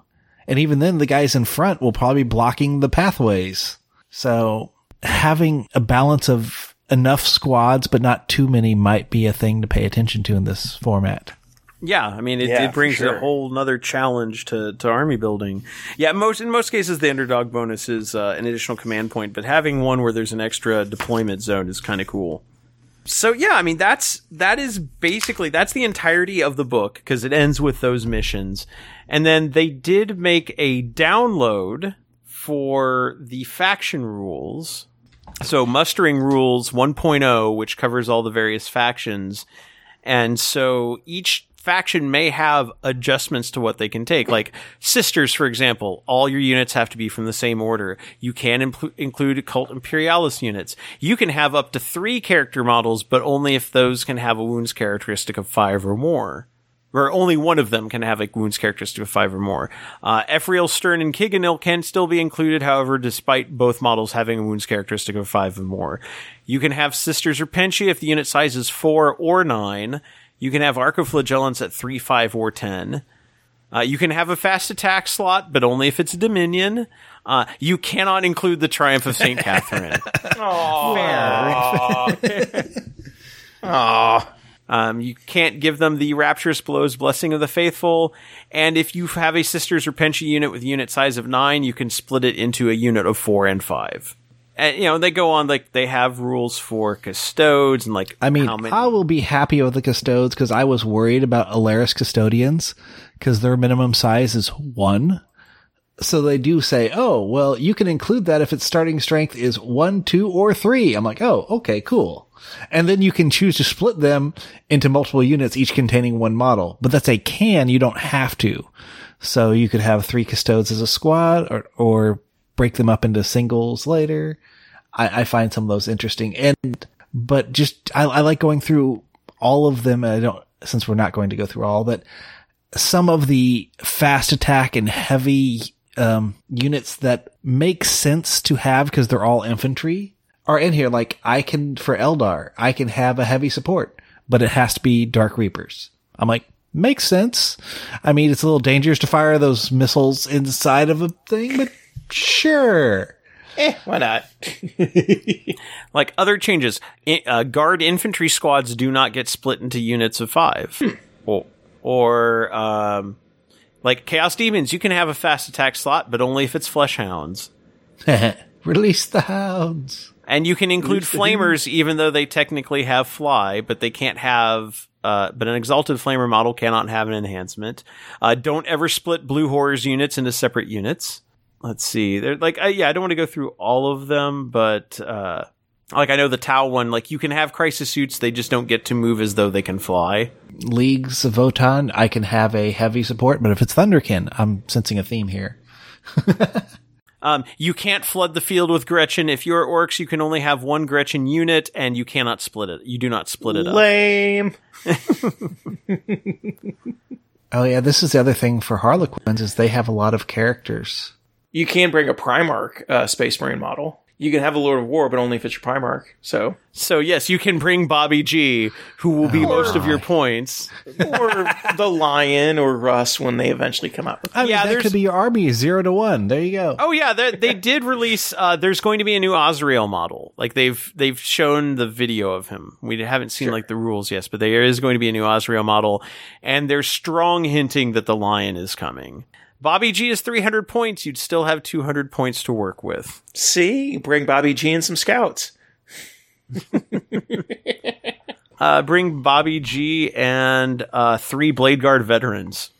And even then, the guys in front will probably be blocking the pathways. So having a balance of enough squads, but not too many might be a thing to pay attention to in this format. Yeah, I mean, it, Yeah, it brings sure. a whole nother challenge to, to army building. Yeah, most in most cases, the underdog bonus is uh, an additional command point, but having one where there's an extra deployment zone is kind of cool. So yeah, I mean that's that is basically that's the entirety of the book because it ends with those missions, and then they did make a download for the faction rules. So mustering rules 1.0, which covers all the various factions, and so each faction may have adjustments to what they can take. Like sisters, for example, all your units have to be from the same order. You can impl- include cult imperialis units. You can have up to three character models, but only if those can have a wounds characteristic of five or more. Or only one of them can have a wounds characteristic of five or more. Uh, Stern, and Kiganil can still be included, however, despite both models having a wounds characteristic of five or more. You can have Sisters Repentia if the unit size is four or nine. You can have Arcoflagellants at three, five, or ten. Uh, you can have a fast attack slot, but only if it's a Dominion. Uh, you cannot include the Triumph of St. Catherine. *laughs* Aww. *laughs* Um, you can't give them the Rapturous Blows Blessing of the Faithful. And if you have a Sisters Repentia unit with unit size of nine, you can split it into a unit of four and five. And, you know, they go on, like, they have rules for custodes and, like, I mean, how many. I will be happy with the custodes because I was worried about Allarus custodians because their minimum size is one. So they do say, oh, well, you can include that if its starting strength is one, two, or three. I'm like, oh, okay, cool. And then you can choose to split them into multiple units, each containing one model. But that's a can, you don't have to. So you could have three custodes as a squad or, or break them up into singles later. I, I find some of those interesting. And, but just, I, I like going through all of them. I don't, since we're not going to go through all, but some of the fast attack and heavy, um, units that make sense to have because they're all infantry are in here. Like I can, for Eldar, I can have a heavy support, but it has to be Dark Reapers. I'm like, makes sense. I mean, it's a little dangerous to fire those missiles inside of a thing, but sure. Eh, why not? *laughs* Like other changes, I- uh, guard infantry squads do not get split into units of five, or, or um, like chaos demons, you can have a fast attack slot, but only if it's flesh hounds. *laughs* Release the hounds. And you can include flamers, even though they technically have fly, but they can't have. Uh, but an exalted flamer model cannot have an enhancement. Uh, don't ever split blue horrors units into separate units. Let's see. They're like, uh, yeah, I don't want to go through all of them, but uh, like I know the Tau one, like you can have crisis suits, they just don't get to move as though they can fly. Leagues of Votann, I can have a heavy support, but if it's Thunderkyn, I'm sensing a theme here. *laughs* Um, you can't flood the field with Gretchin. If you're Orks, you can only have one Gretchin unit, and you cannot split it. You do not split it up. Lame. *laughs* Oh yeah, this is the other thing for Harlequins is they have a lot of characters. You can bring a Primarch uh, Space Marine model. you can have a Lord of War, but only if it's your Primarch. So, So yes, you can bring Bobby G, who will be most of your points. or the Lion or Russ when they eventually come out. I mean, Yeah, that could be your army zero to one. There you go. Oh yeah, they, they did release. Uh, there's going to be a new Azrael model. Like they've they've shown the video of him. We haven't seen like the rules yet, but there is going to be a new Azrael model, and there's strong hinting that the Lion is coming. Bobby G is 300 points. You'd still have 200 points to work with. See, bring Bobby G and some scouts. *laughs* Uh, bring Bobby G and uh, three Blade Guard veterans.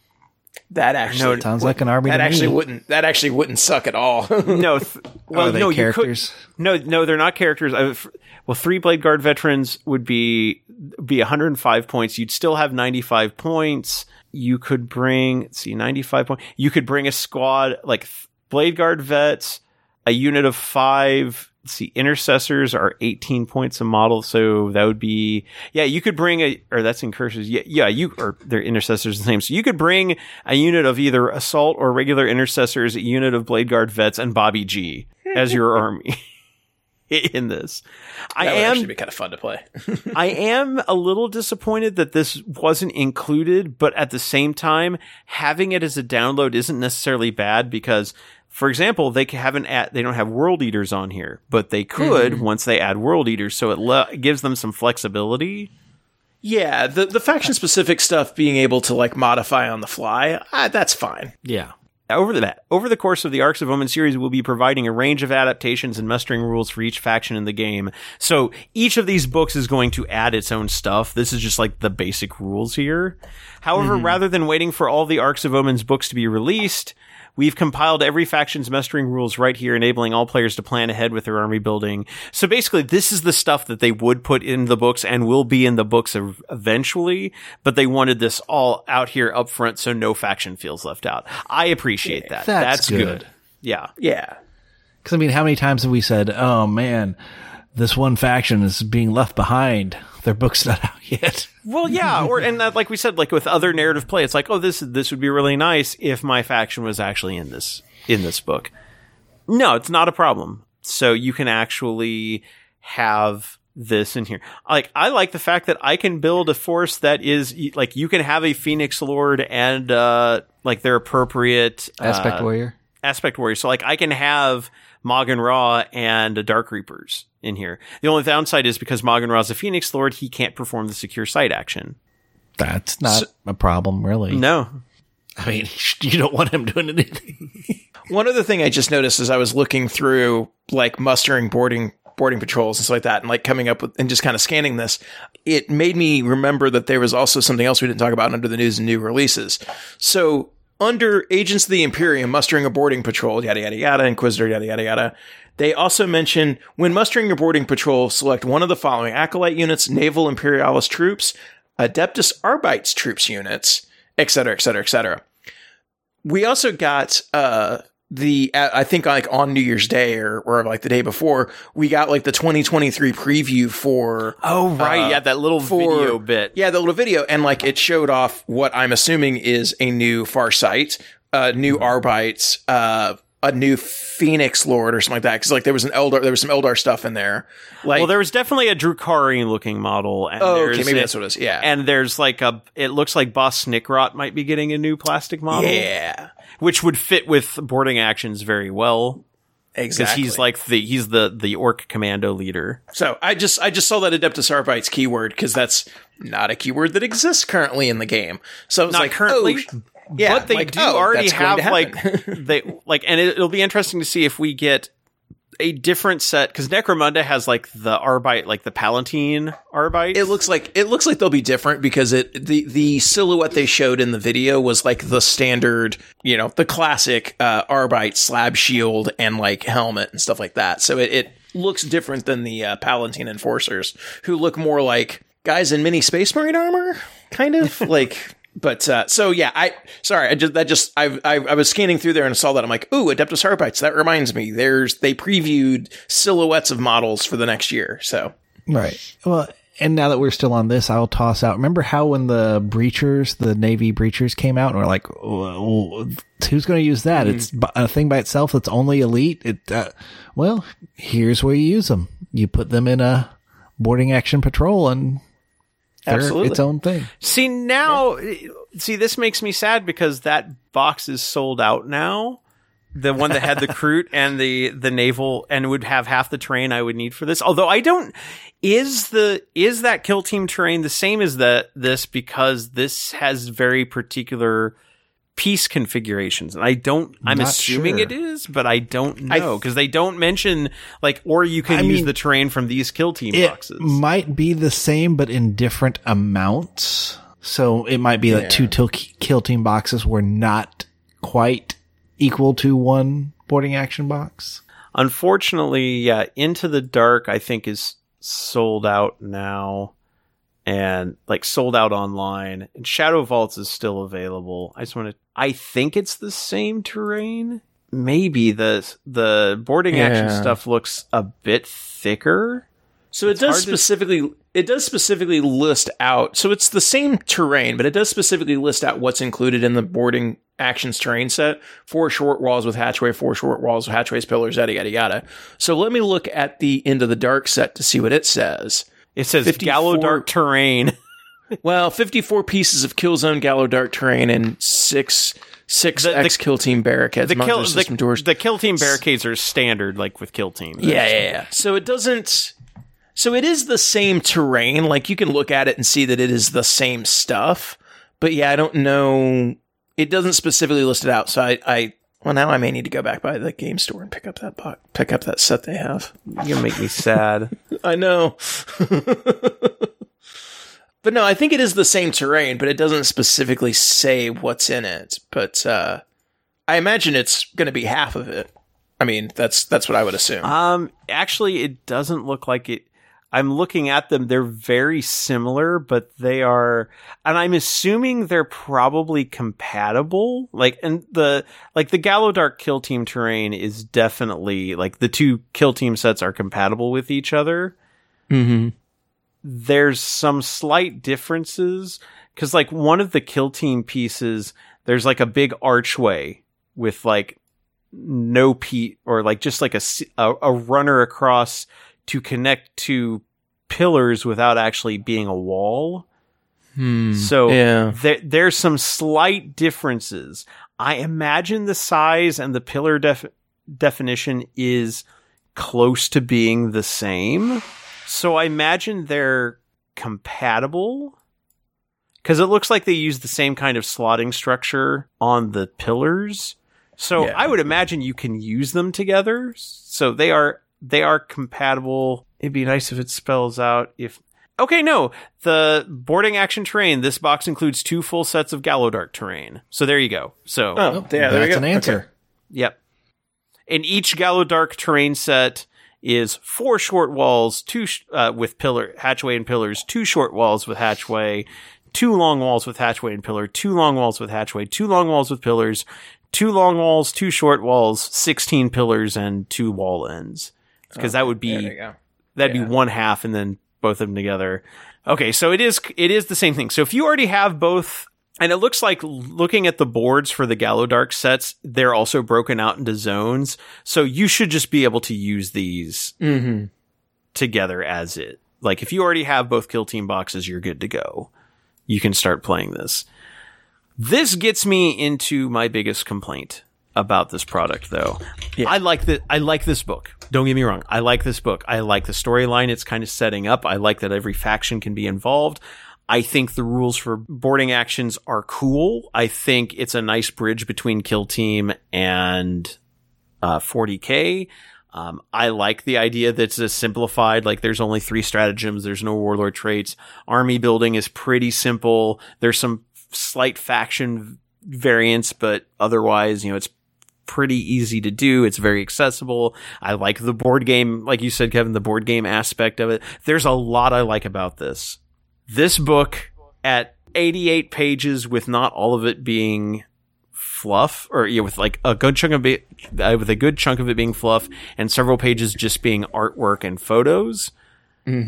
That actually Sounds like an army that to actually me. wouldn't that actually wouldn't suck at all. *laughs* No, th- well, Are they no, characters? you could. No, no, they're not characters. I, f- well, three Blade Guard veterans would be be 105 points. You'd still have 95 points. You could bring, let's see, 95 points. You could bring a squad like th- Blade Guard vets, a unit of five. Let's see, intercessors are 18 points a model, so that would be yeah. You could bring a or that's incursors. Yeah, yeah. You or their intercessors the same. So you could bring a unit of either assault or regular intercessors, a unit of Blade Guard vets, and Bobby G as your *laughs* army *laughs* in this. I that would am actually be kind of fun to play. *laughs* I am a little disappointed that this wasn't included, but at the same time, having it as a download isn't necessarily bad because, for example, they haven't add, they don't have world eaters on here, but they could once they add world eaters, so it le- gives them some flexibility. yeah, the the faction specific stuff being able to like modify on the fly, uh, that's fine. Yeah. Over the over the course of the Arks of Omen series, we'll be providing a range of adaptations and mustering rules for each faction in the game. So each of these books is going to add its own stuff. This is just like the basic rules here. However, mm-hmm. rather than waiting for all the Arks of Omen's books to be released, we've compiled every faction's mustering rules right here, enabling all players to plan ahead with their army building. So basically, this is the stuff that they would put in the books and will be in the books eventually, but they wanted this all out here up front so no faction feels left out. I appreciate that. That's good. Yeah. Yeah. Because I mean, how many times have we said, "Oh man, this one faction is being left behind. Their book's not out yet." Well, yeah, or and uh, like we said, like with other narrative play, it's like, oh, this this would be really nice if my faction was actually in this in this book. No, it's not a problem. So you can actually have this in here. Like I like the fact that I can build a force that is like you can have a Phoenix Lord and uh like their appropriate Aspect uh, warrior. aspect warrior. So like I can have Maugan Ra and Dark Reapers in here. The only downside is because Maugan Ra is a Phoenix Lord, he can't perform the secure site action. That's not a problem, really. No. I mean, *laughs* you don't want him doing anything. *laughs* One other thing I just noticed as I was looking through like mustering boarding boarding patrols and stuff like that and like coming up with and just kind of scanning this, it made me remember that there was also something else we didn't talk about under the news and new releases. So under Agents of the Imperium, mustering a boarding patrol, yada yada yada, Inquisitor, yada yada yada. They also mention when mustering your boarding patrol, select one of the following acolyte units, naval imperialis troops, Adeptus Arbites troops units, etc., etc., etc we also got uh the I think like on New Year's Day or or like the day before we got like the 2023 preview for Oh right, Uh, yeah, that little for- video bit. yeah the little video. And like it showed off what I'm assuming is a new Farsight, uh new Arbites, uh a new Phoenix Lord or something like that. Because like there was an Eldar there was some Eldar stuff in there. Like Well, there was definitely a Drukhari looking model, and oh there's okay maybe a- that's what it is yeah. And there's like a, it looks like Boss Snikrot might be getting a new plastic model, yeah which would fit with boarding actions very well Exactly. because he's like the he's the the Ork commando leader. So I just I just saw that Adeptus Arbites keyword because that's not a keyword that exists currently in the game. So I was Not like, currently, oh, yeah, but they like, do oh, already have like *laughs* they like, and it, it'll be interesting to see if we get a different set because Necromunda has like the Arbite, like the Palatine Arbite. it looks like it looks like they'll be different because it the the silhouette they showed in the video was like the standard, you know, the classic uh, Arbite slab shield and like helmet and stuff like that. So it, it looks different than the uh, Palatine enforcers who look more like guys in mini space marine armor, kind of *laughs* like. But uh, so yeah, I sorry, I just that just I, I I was scanning through there and saw that I'm like, ooh, Adeptus Arbites. That reminds me, there's they previewed silhouettes of models for the next year. So Right. Well, and now that we're still on this, I'll toss out. Remember how when the breachers, the Navy breachers came out, and we're like, well, who's going to use that? It's a thing by itself that's only elite. It, uh, well, here's where you use them. You put them in a boarding action patrol, and they're Absolutely. its own thing. See now, eh, see this makes me sad because that box is sold out now. The one that had the *laughs* Kroot and the the naval and would have half the terrain I would need for this. Although I don't is the is that kill team terrain the same as that this because this has very particular piece configurations and I don't I'm Not assuming sure. it is but I don't know because they don't mention like or you can I use mean, the terrain from these kill team It boxes. might be the same, but in different amounts. So it might be that two til- kill team boxes were not quite equal to one boarding action box. Unfortunately, yeah, Into the Dark I think is sold out now and like sold out online. And Shadow Vaults is still available. I just want to I think it's the same terrain. Maybe the the boarding action stuff looks a bit thicker. So it does hard to- specifically it does specifically list out. So it's the same terrain, but it does specifically list out what's included in the boarding actions terrain set. Four short walls with hatchway, four short walls with hatchways, pillars, yada yada yada. So let me look at the end of the Dark set to see what it says. It says 54 Gallowdark terrain. *laughs* Well, fifty-four pieces of Killzone Gallowdark terrain and six six The- the- X Kill Team barricades. The kill the, doors. the kill team barricades are standard like with kill team. Yeah, yeah, yeah. So it doesn't. So it is the same terrain. Like you can look at it and see that it is the same stuff. But yeah, I don't know. It doesn't specifically list it out. So I, I well now I may need to go back by the game store and pick up that box, pick up that set they have. You make me sad. *laughs* I know. *laughs* but no, I think it is the same terrain, but it doesn't specifically say what's in it. But uh, I imagine it's going to be half of it. I mean, that's that's what I would assume. Um, actually, it doesn't look like it. I'm looking at them. They're very similar, but they are, and I'm assuming they're probably compatible. Like, and the, like the Gallowdark kill team terrain is definitely, like, the two kill team sets are compatible with each other. mm-hmm. There's some slight differences, cause like one of the kill team pieces, there's like a big archway with like no peat or like just like a a runner across to connect to pillars without actually being a wall. Hmm. So Yeah. there, there's some slight differences. I imagine the size and the pillar def- definition is close to being the same. So I imagine they're compatible because it looks like they use the same kind of slotting structure on the pillars. So Yeah. I would imagine you can use them together. So they are they are compatible. It'd be nice if it spells out if Okay, no. The boarding action terrain, this box includes two full sets of Gallowdark terrain. So there you go. So Oh, yeah, there That's go. an answer. Okay. Yep. And each Gallowdark terrain set is four short walls, two sh- uh, with pillar hatchway and pillars, two short walls with hatchway, two long walls with hatchway and pillar, two long walls with hatchway, two long walls with pillars, two long walls, two short walls, sixteen pillars, and two wall ends. Because that would be There you go. That'd Yeah. be one half and then both of them together. Okay, so it is it is the same thing. So if you already have both and it looks like looking at the boards for the Gallowdark sets, they're also broken out into zones. So you should just be able to use these Mm-hmm. together as it. Like if you already have both kill team boxes, you're good to go. You can start playing this. This gets me into my biggest complaint about this product though. I like the I like this book. Don't get me wrong. I like this book. I like the storyline it's kind of setting up. I like that every faction can be involved. I think the rules for boarding actions are cool. I think it's a nice bridge between Kill Team and uh, 40k. Um, I like the idea that it's a simplified, like there's only three stratagems, there's no warlord traits. Army building is pretty simple. There's some slight faction variants, but otherwise, you know, it's pretty easy to do. It's very accessible. I like the board game, like you said, Kevin, the board game aspect of it. There's a lot I like about this. This book at 88 pages with not all of it being fluff or yeah, with like a good chunk of it uh, with a good chunk of it being fluff and several pages just being artwork and photos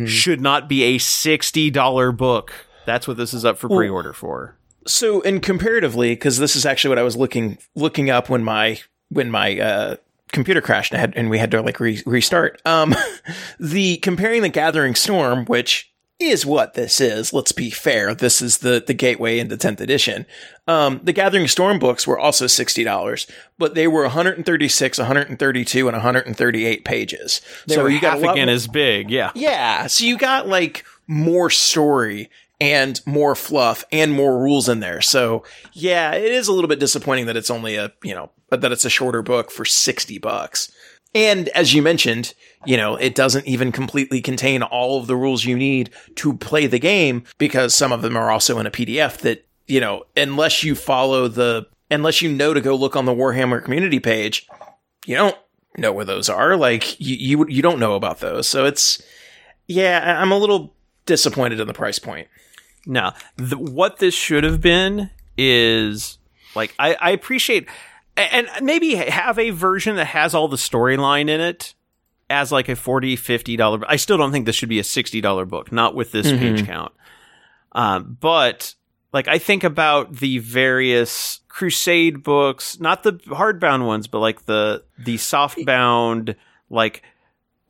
should not be a $60 book. That's what this is up for pre-order for. So, and comparatively, because this is actually what I was looking looking up when my when my uh, computer crashed and, had, and we had to like re- restart. Um, *laughs* the comparing the Gathering Storm, which is what this is. Let's be fair. This is the the gateway into 10th edition. Um, the Gathering Storm books were also sixty dollars, but they were 136, 132, and 138 pages. They so you got half again more- as big. Yeah. yeah, so you got like more story and more fluff and more rules in there. So yeah, it is a little bit disappointing that it's only a, you know, that it's a shorter book for 60 bucks. And as you mentioned, you know, it doesn't even completely contain all of the rules you need to play the game because some of them are also in a PDF that, you know, unless you follow the, unless you know to go look on the Warhammer community page, you don't know where those are. Like you, you, you don't know about those. So it's, yeah, I'm a little disappointed in the price point. Now, the, what this should have been is like I, I appreciate, and maybe have a version that has all the storyline in it as like a 40 50 dollar i still don't think this should be a 60 dollar book not with this page count. Um, but like i think about the various crusade books not the hardbound ones but like the the softbound like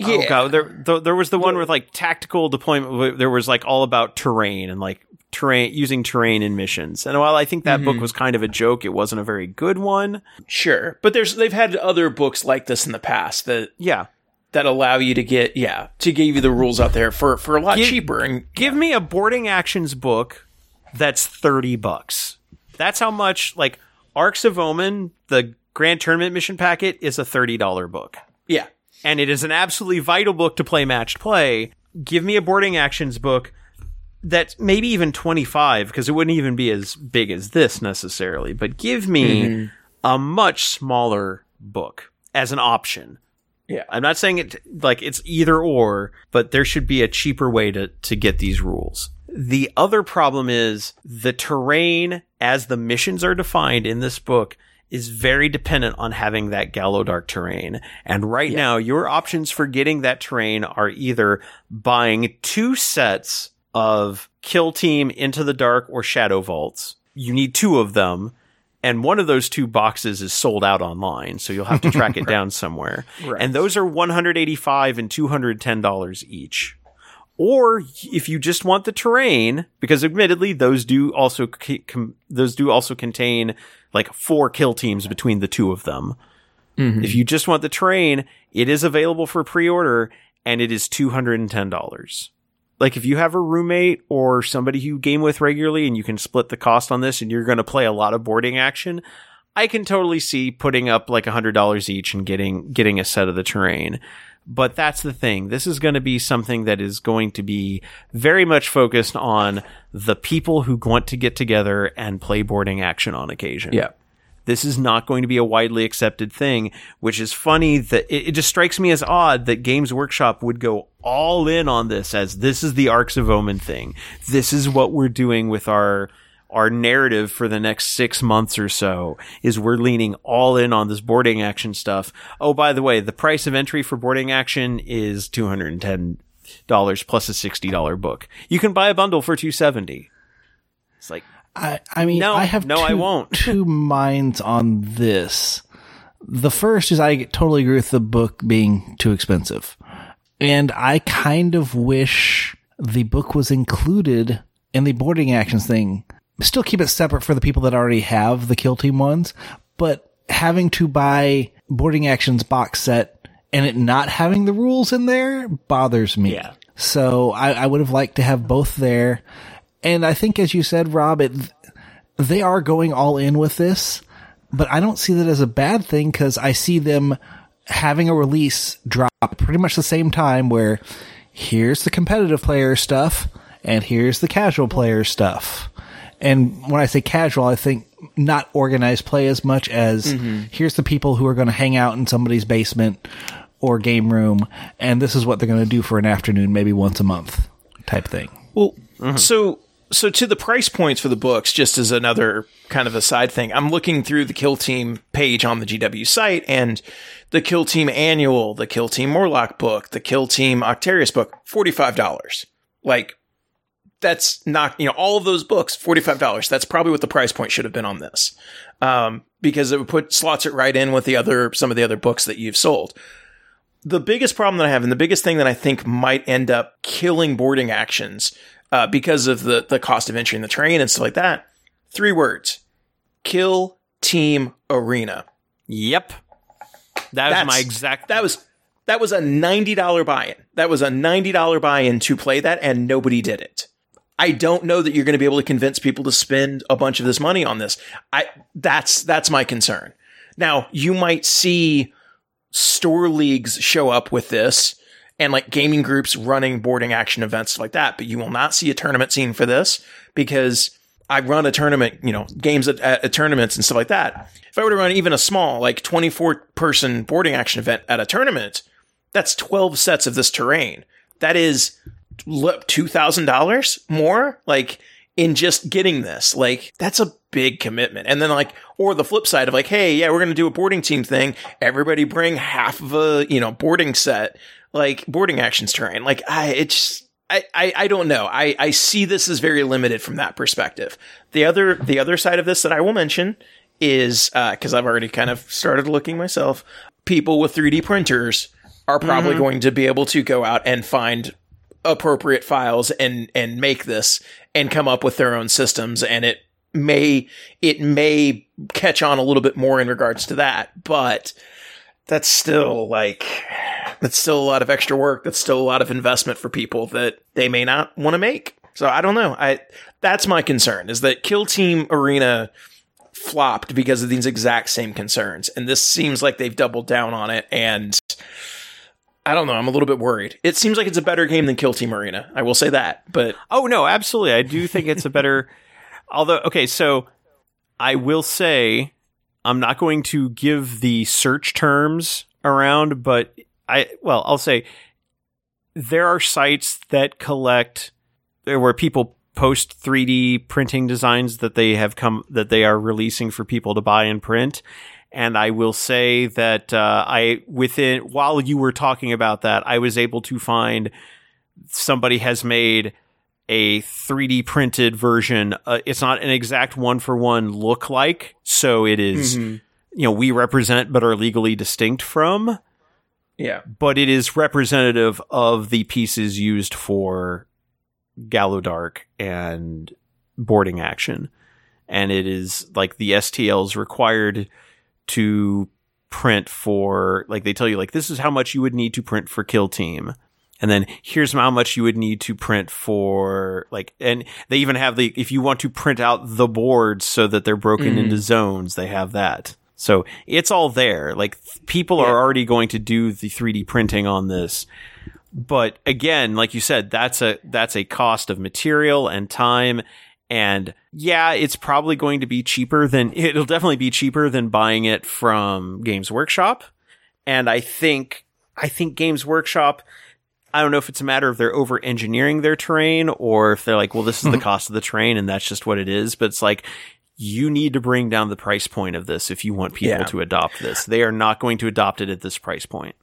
Oh Yeah. god, there th- there was the one with like tactical deployment. There was like all about terrain and like terrain using terrain in missions. And while I think that book mm-hmm. was kind of a joke, it wasn't a very good one. Sure, but there's they've had other books like this in the past that Yeah, that allow you to get yeah to give you the rules out there for for a lot Give- cheaper and give me a boarding actions book that's thirty bucks. That's how much like Arks of Omen, the Grand Tournament mission packet, is a thirty dollar book. yeah and it is an absolutely vital book to play matched play. Give me a boarding actions book that's maybe even 25 because it wouldn't even be as big as this necessarily, but give me mm-hmm. a much smaller book as an option. Yeah. I'm not saying it like it's either or, but there should be a cheaper way to to get these rules. The other problem is the terrain as the missions are defined in this book is very dependent on having that Gallowdark terrain. And right now, your options for getting that terrain are either buying two sets of Kill Team Into the Dark or Shadow Vaults. You need two of them. And one of those two boxes is sold out online, so you'll have to track it *laughs* down somewhere. And those are 185 and $210 each. Or if you just want the terrain, because admittedly those do also com- those do also contain like four kill teams between the two of them. Mm-hmm. If you just want the terrain, it is available for pre-order and it is two hundred and ten dollars. Like if you have a roommate or somebody you game with regularly and you can split the cost on this and you're going to play a lot of boarding action, I can totally see putting up like a hundred dollars each and getting getting a set of the terrain. But that's the thing. This is going to be something that is going to be very much focused on the people who want to get together and play boarding action on occasion. yeah This is not going to be a widely accepted thing, which is funny that it, it just strikes me as odd that Games Workshop would go all in on this as this is the Arks of Omen thing. This is what we're doing with our our narrative for the next six months or so is we're leaning all in on this boarding action stuff. Oh, by the way, the price of entry for boarding action is two hundred and ten dollars plus a sixty dollar book. You can buy a bundle for two seventy. It's like I, I mean, No, I have no, two, I won't. *laughs* two minds on this. The first is I totally agree with the book being too expensive. And I kind of wish the book was included in the boarding actions thing. Still keep it separate for the people that already have the kill team ones, but having to buy boarding actions box set and it not having the rules in there bothers me. Yeah. So I, I would have liked to have both there. And I think, as you said, Rob, it, they are going all in with this, but I don't see that as a bad thing because I see them having a release drop pretty much the same time where here's the competitive player stuff and here's the casual player stuff. And when I say casual, I think not organized play as much as mm-hmm. here's the people who are going to hang out in somebody's basement or game room, and this is what they're going to do for an afternoon, maybe once a month type thing. Well, mm-hmm. so So to the price points for the books, just as another kind of a side thing, I'm looking through the Kill Team page on the GW site and the Kill Team Annual, the Kill Team Moroch book, the Kill Team Octarius book, $45. Like, that's not, you know, all of those books, $45. That's probably what the price point should have been on this. Um, because it would put, slots it right in with the other, some of the other books that you've sold. The biggest problem that I have and the biggest thing that I think might end up killing boarding actions, uh, because of the, the cost of entering the train and stuff like that. Three words. Kill team arena. Yep. That was That's- my exact. That was that was a ninety dollar buy-in. That was a ninety dollar buy-in to play that, and nobody did it. I don't know that you're going to be able to convince people to spend a bunch of this money on this. I that's that's my concern. Now you might see store leagues show up with this and like gaming groups running boarding action events like that, but you will not see a tournament scene for this because I run a tournament, you know, games at, at, at tournaments and stuff like that. If I were to run even a small, like 24 person boarding action event at a tournament, that's 12 sets of this terrain. That is $2,000 more like in just getting this. Like that's a big commitment. And then like, or the flip side of like, Hey, yeah, we're going to do a boarding team thing. Everybody bring half of a, you know, boarding set, like boarding actions terrain. Like I, it's, I, I, I don't know. I, I see this as very limited from that perspective. The other, the other side of this that I will mention is, uh, cause I've already kind of started looking myself. People with 3D printers are probably going to be able to go out and find appropriate files and and make this and come up with their own systems. And it may it may catch on a little bit more in regards to that but that's still like that's still a lot of extra work. That's still a lot of investment for people that they may not want to make. So i don't know. I that's my concern is that kill team arena flopped because of these exact same concerns. And this seems like they've doubled down on it and I don't know. I'm a little bit worried. It seems like it's a better game than Kill Team Arena. I will say that. But Oh no, absolutely. I do think it's a better. *laughs* although, okay, so I will say I'm not going to give the search terms around, but I well, I'll say there are sites that collect there where people post 3D printing designs that they have come that they are releasing for people to buy and print. And I will say that uh, I within while you were talking about that, I was able to find somebody has made a 3D printed version. Uh, it's not an exact one for one look like, so it is, you know we represent but are legally distinct from, yeah, but it is representative of the pieces used for Gallowdark and boarding action, and it is like the STLs required to print for like they tell you like this is how much you would need to print for kill team. And then here's how much you would need to print for like and they even have the if you want to print out the boards so that they're broken into mm. zones they have that. So it's all there. Like th- people are already going to do the 3d printing on this. But again like you said that's a that's a cost of material and time and yeah, it's probably going to be cheaper than *laughs* it'll definitely be cheaper than buying it from Games Workshop. And I think I think Games Workshop I don't know if it's a matter of they're over engineering their terrain or if they're like, well, this is the mm-hmm. cost of the train and that's just what it is. But it's like you need to bring down the price point of this if you want people Yeah. to adopt this. They are not going to adopt it at this price point.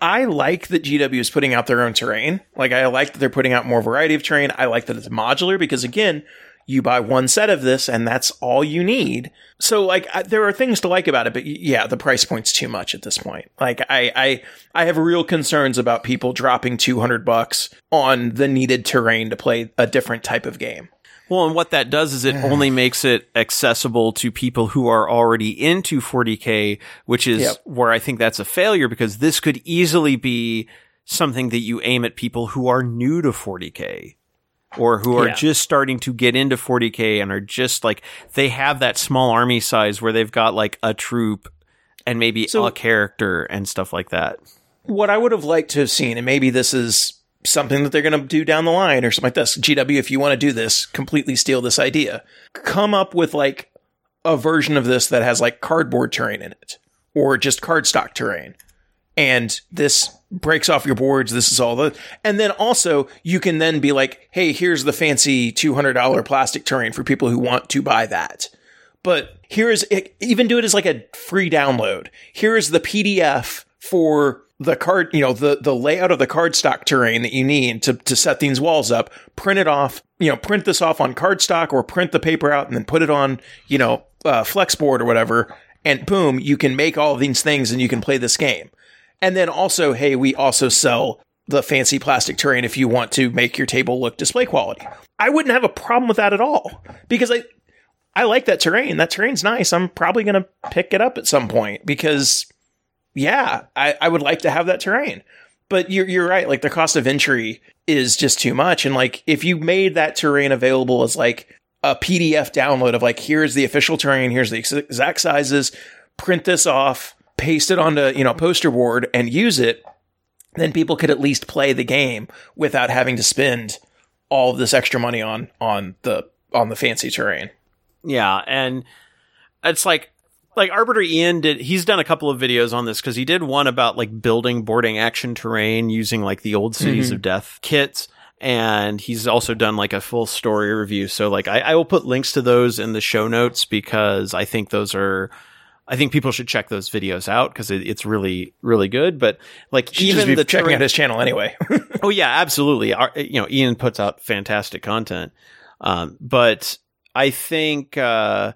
I like that GW is putting out their own terrain. Like I like that they're putting out more variety of terrain. I like that it's modular because again, you buy one set of this and that's all you need. So like I, there are things to like about it, but yeah, the price point's too much at this point. Like I I I have real concerns about people dropping 200 bucks on the needed terrain to play a different type of game. Well, and what that does is it only makes it accessible to people who are already into 40K, which is Yep. where I think that's a failure because this could easily be something that you aim at people who are new to 40K or who are Yeah. just starting to get into 40K and are just like, they have that small army size where they've got like a troop and maybe So- a character and stuff like that. what I would have liked to have seen, and maybe this is something that they're going to do down the line or something like this. GW, if you want to do this, completely steal this idea. Come up with like a version of this that has like cardboard terrain in it or just cardstock terrain. And this breaks off your boards. This is all the, and then also you can then be like, hey, here's the fancy $200 plastic terrain for people who want to buy that. But here is, even do it as like a free download. Here is the PDF for the card, you know, the, the layout of the cardstock terrain that you need to, to set these walls up, print it off, you know, print this off on cardstock or print the paper out and then put it on, you know, uh, Flexboard or whatever. And boom, you can make all of these things and you can play this game. And then also, hey, we also sell the fancy plastic terrain if you want to make your table look display quality. I wouldn't have a problem with that at all because I, I like that terrain. That terrain's nice. I'm probably going to pick it up at some point because yeah, I, I would like to have that terrain. But you're you're right. Like the cost of entry is just too much. And like if you made that terrain available as like a PDF download of like here's the official terrain, here's the exact sizes, print this off, paste it onto you know poster board, and use it, then people could at least play the game without having to spend all of this extra money on on the on the fancy terrain. Yeah, and it's like like Arbiter Ian did he's done a couple of videos on this because he did one about like building boarding action terrain using like the old cities mm-hmm. of death kits and he's also done like a full story review so like I, I, will put links to those in the show notes because i think those are i think people should check those videos out because it, it's really really good but like even the checking terrain- out his channel anyway. *laughs* Oh yeah absolutely. Our, you know ian puts out fantastic content. Um, but i think uh,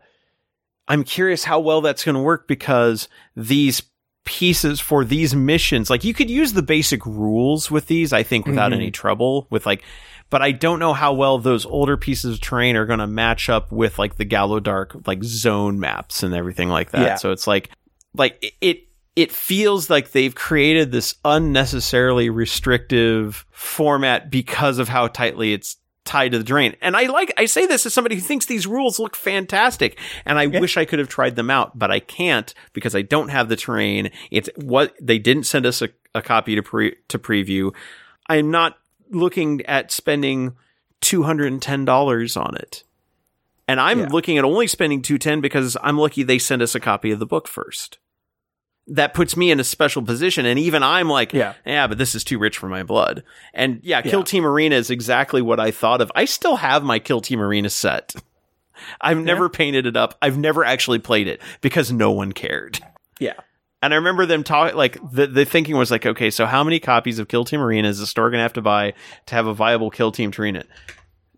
I'm curious how well that's going to work because these pieces for these missions, like you could use the basic rules with these, I think, without mm-hmm. any trouble with like, but I don't know how well those older pieces of terrain are going to match up with like the Gallowdark like zone maps and everything like that. Yeah. So it's like, like it, it feels like they've created this unnecessarily restrictive format because of how tightly it's tied to the drain. And I like, I say this as somebody who thinks these rules look fantastic and I yeah. wish I could have tried them out, but I can't because I don't have the terrain. It's what they didn't send us a, a copy to pre, to preview. I'm not looking at spending $210 on it. And I'm yeah. looking at only spending 210 because I'm lucky they sent us a copy of the book first that puts me in a special position. And even I'm like, yeah, yeah, but this is too rich for my blood. And yeah, Kill yeah. Team Arena is exactly what I thought of. I still have my Kill Team Arena set. *laughs* I've yeah. never painted it up. I've never actually played it because no one cared. Yeah. And I remember them talking, like, the, the thinking was like, okay, so how many copies of Kill Team Arena is the store going to have to buy to have a viable Kill Team Arena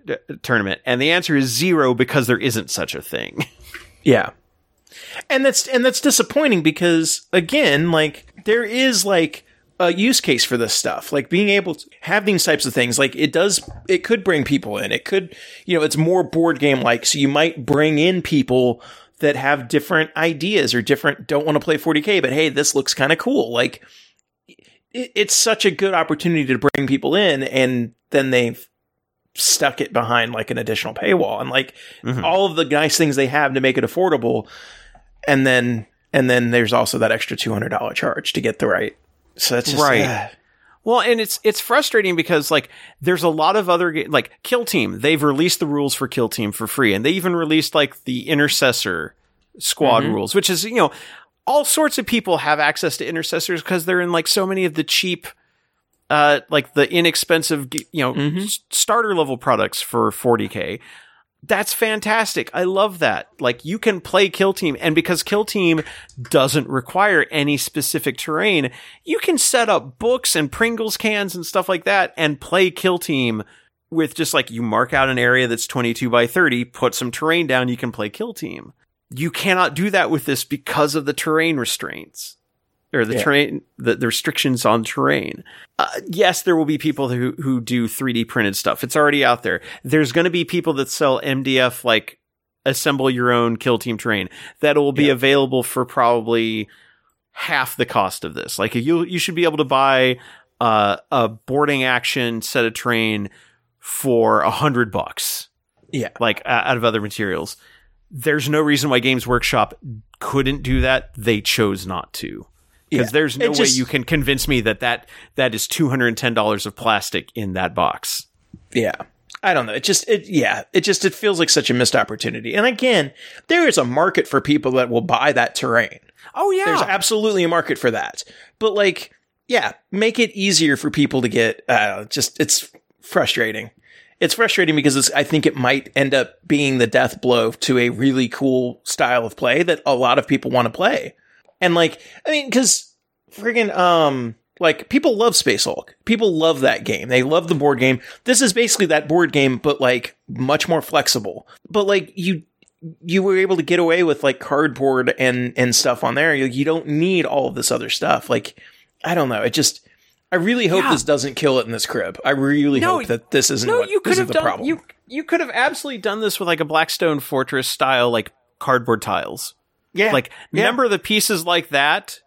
uh, tournament? And the answer is zero because there isn't such a thing. *laughs* Yeah and that's and that's disappointing because again, like there is like a use case for this stuff. Like being able to have these types of things, like it does, it could bring people in. It could, you know, it's more board game like. So you might bring in people that have different ideas or different, don't want to play 40K, but hey, this looks kind of cool. Like it, it's such a good opportunity to bring people in and then they've stuck it behind like an additional paywall and like mm-hmm. all of the nice things they have to make it affordable and then and then there's also that extra two hundred dollar charge to get the right. So that's just, right. Uh, well, and it's it's frustrating because like there's a lot of other ga- like Kill Team. They've released the rules for Kill Team for free, and they even released like the Intercessor Squad mm-hmm. rules, which is you know all sorts of people have access to intercessors because they're in like so many of the cheap uh like the inexpensive you know mm-hmm. starter level products for 40k that's fantastic. I love that. Like you can play Kill Team and because Kill Team doesn't require any specific terrain, you can set up books and Pringles cans and stuff like that and play Kill Team with just like you mark out an area that's 22 by 30, put some terrain down, you can play Kill Team. You cannot do that with this because of the terrain restraints or the yeah. terrain, the, the, restrictions on terrain. Uh, yes, there will be people who, who do 3D printed stuff. It's already out there. There's going to be people that sell MDF, like assemble your own kill team terrain that will be yeah. available for probably half the cost of this. Like you, you should be able to buy uh, a boarding action set of terrain for a hundred bucks. Yeah. Like uh, out of other materials. There's no reason why Games Workshop couldn't do that. They chose not to because yeah. there's no way you can convince me that that that is two hundred and ten dollars of plastic in that box. Yeah. I don't know. It just, it, yeah, it just, it feels like such a missed opportunity. And again, there is a market for people that will buy that terrain. Oh, yeah. There's absolutely a market for that. But like, yeah, make it easier for people to get. Uh, just it's frustrating. It's frustrating because it's, I think it might end up being the death blow to a really cool style of play that a lot of people want to play. And like, I mean, because friggin' um, like people love Space Hulk. People love that game. They love the board game. This is basically that board game, but like much more flexible. But like you, you were able to get away with like cardboard and and stuff on there. You, you don't need all of this other stuff. Like I don't know. It just. I really hope Yeah. this doesn't kill it in this crib. I really No, hope that this isn't no, what you could have the done problem. you you could have absolutely done this with like a Blackstone Fortress style like cardboard tiles. Yeah, Like yeah. remember the pieces like that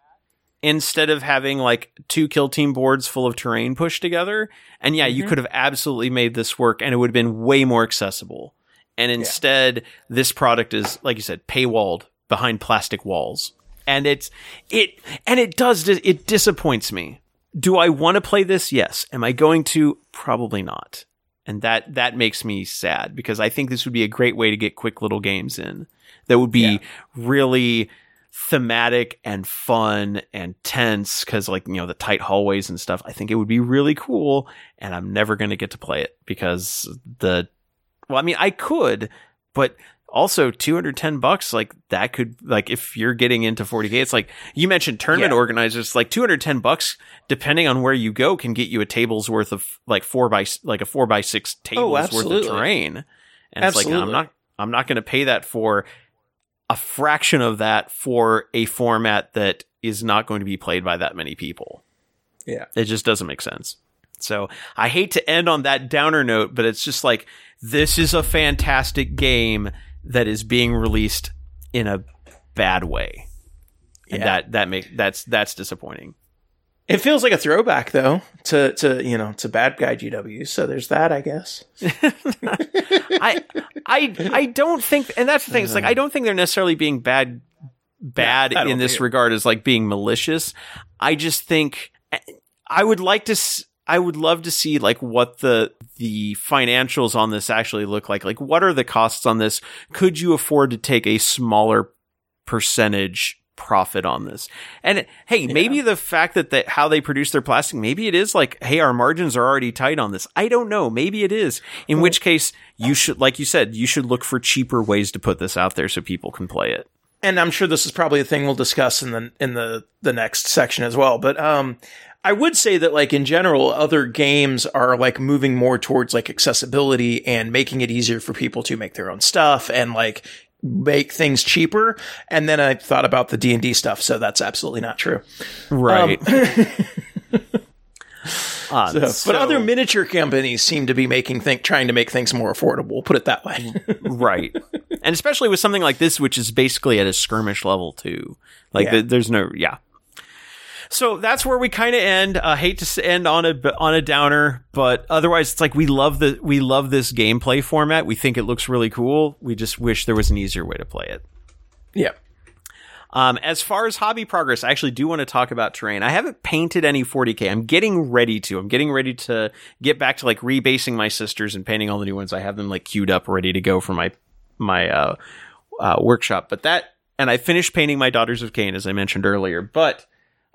instead of having like two kill team boards full of terrain pushed together. And yeah, Mm-hmm. you could have absolutely made this work and it would have been way more accessible. And instead, this product is like you said, paywalled behind plastic walls. And it's it and it does it disappoints me. Do I want to play this? Yes. Am I going to? Probably not. And that that makes me sad because I think this would be a great way to get quick little games in that would be really thematic and fun and tense because like you know the tight hallways and stuff. I think it would be really cool and i'm never going to get to play it because the well i mean i could but also 210 bucks like that could like if you're getting into 40k it's like you mentioned tournament Yeah. organizers like 210 bucks depending on where you go can get you a table's worth of like four by like a four by six oh, tables worth of terrain. And it's like i'm not i'm not going to pay that for a fraction of that for a format that is not going to be played by that many people. Yeah. It just doesn't make sense. So I hate to end on that downer note, but it's just like this is a fantastic game that is being released in a bad way. And that that make that's that's disappointing. It feels like a throwback though to to you know to bad guy GW. So there's that, I guess. *laughs* I I I don't think and that's the thing, it's like I don't think they're necessarily being bad bad don't in this regard as like being malicious. I just think I would like to s- I would love to see like what the the financials on this actually look like. Like what are the costs on this? Could you afford to take a smaller percentage profit on this? And hey, maybe the fact that they, how they produce their plastic, maybe it is like, hey, our margins are already tight on this. I don't know. Maybe it is. In which case, you should, like you said, you should look for cheaper ways to put this out there so people can play it. and I'm sure this is probably a thing we'll discuss in the in the the next section as well. But um, I would say that like in general, other games are like moving more towards like accessibility and making it easier for people to make their own stuff and like make things cheaper. And then I thought about the D and D stuff, so that's absolutely not true. Right. *laughs* Uh, but so- other miniature companies seem to be making think trying to make things more affordable. We'll put it that way. *laughs* right and especially with something like this which is basically at a skirmish level too like Yeah. th- there's no yeah so that's where we kind of end i hate to end on a on a downer but otherwise it's like we love the we love this gameplay format we think it looks really cool we just wish there was an easier way to play it yeah. um, as far as hobby progress, I actually do want to talk about terrain. I haven't painted any 40k. I'm getting ready to. I'm getting ready to get back to like rebasing my sisters and painting all the new ones. I have them like queued up, ready to go for my my uh, uh, workshop. But that, and I finished painting my Daughters of Khaine as I mentioned earlier. But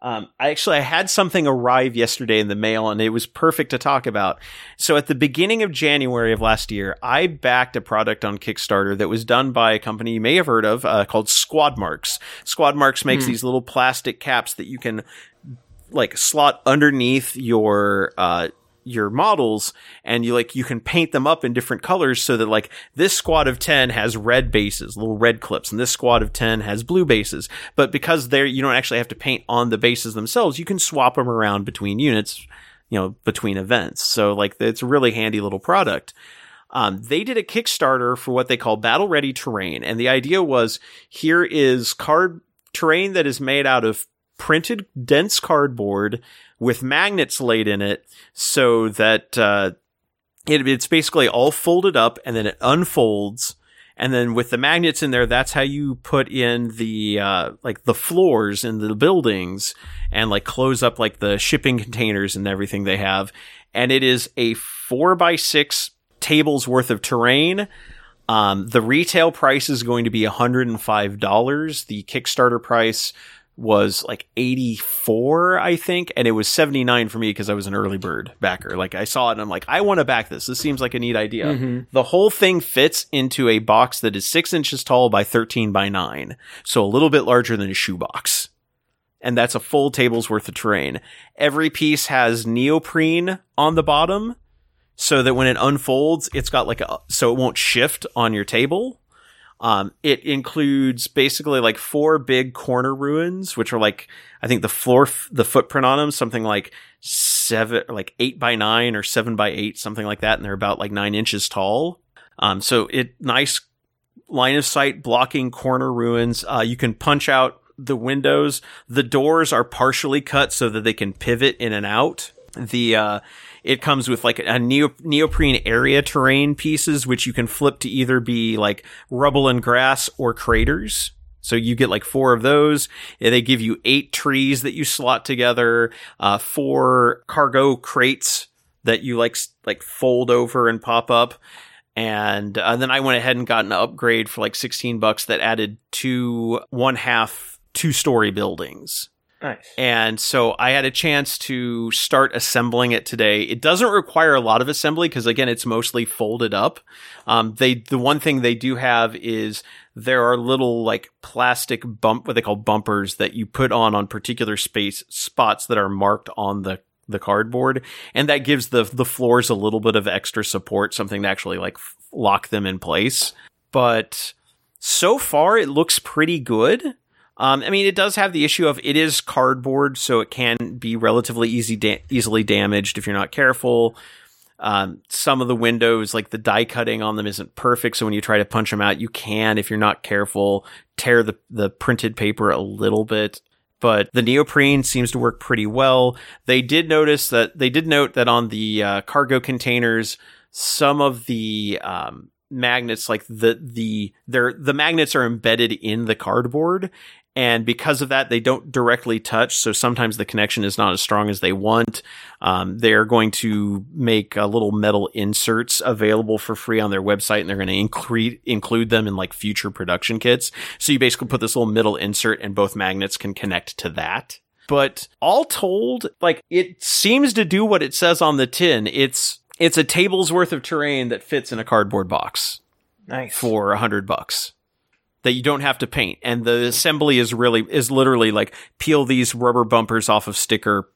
um, I actually I had something arrive yesterday in the mail, and it was perfect to talk about. So at the beginning of January of last year, I backed a product on Kickstarter that was done by a company you may have heard of uh, called Squad Marks. Squad Marks makes these little plastic caps that you can like slot underneath your uh your models and you like you can paint them up in different colors so that like this squad of 10 has red bases little red clips and this squad of 10 has blue bases. But because they're you don't actually have to paint on the bases themselves you can swap them around between units you know between events. So like it's a really handy little product. Um, they did a Kickstarter for what they call battle ready terrain. And the idea was here is card terrain that is made out of printed dense cardboard with magnets laid in it so that, uh, it, it's basically all folded up and then it unfolds. And then with the magnets in there, that's how you put in the, uh, like the floors in the buildings and like close up like the shipping containers and everything they have. And it is a four by six tables worth of terrain. Um, the retail price is going to be $105. The Kickstarter price was like 84, I think, and it was 79 for me because I was an early bird backer. Like I saw it and I'm like, I want to back this. This seems like a neat idea. Mm-hmm. The whole thing fits into a box that is six inches tall by 13 by nine. So a little bit larger than a shoebox. And that's a full table's worth of terrain. Every piece has neoprene on the bottom so that when it unfolds, it's got like a, so it won't shift on your table. Um, it includes basically like four big corner ruins, which are like, I think the floor, f- the footprint on them, something like seven, like eight by nine or seven by eight, something like that. And they're about like nine inches tall. Um, so it, nice line of sight blocking corner ruins. Uh, you can punch out the windows. The doors are partially cut so that they can pivot in and out. The, uh, it comes with like a neo- neoprene area terrain pieces, which you can flip to either be like rubble and grass or craters. So you get like four of those. They give you eight trees that you slot together, uh, four cargo crates that you like, like fold over and pop up. And uh, then I went ahead and got an upgrade for like 16 bucks that added two one half two story buildings. Nice. And so I had a chance to start assembling it today. It doesn't require a lot of assembly because again, it's mostly folded up. Um, they, the one thing they do have is there are little like plastic bump, what they call bumpers that you put on on particular space spots that are marked on the the cardboard and that gives the the floors a little bit of extra support something to actually like f- lock them in place but so far it looks pretty good um, I mean, it does have the issue of it is cardboard, so it can be relatively easy da- easily damaged if you're not careful. Um, some of the windows, like the die cutting on them, isn't perfect. So when you try to punch them out, you can, if you're not careful, tear the the printed paper a little bit. But the neoprene seems to work pretty well. They did notice that they did note that on the uh, cargo containers, some of the um, magnets, like the the they're the magnets are embedded in the cardboard, and because of that, they don't directly touch. So sometimes the connection is not as strong as they want. Um, they're going to make uh, little metal inserts available for free on their website, and they're going to include include them in like future production kits. So you basically put this little middle insert, and both magnets can connect to that. But all told, like it seems to do what it says on the tin. It's it's a table's worth of terrain that fits in a cardboard box Nice. for a hundred bucks that you don't have to paint. And the assembly is really, is literally like peel these rubber bumpers off of sticker,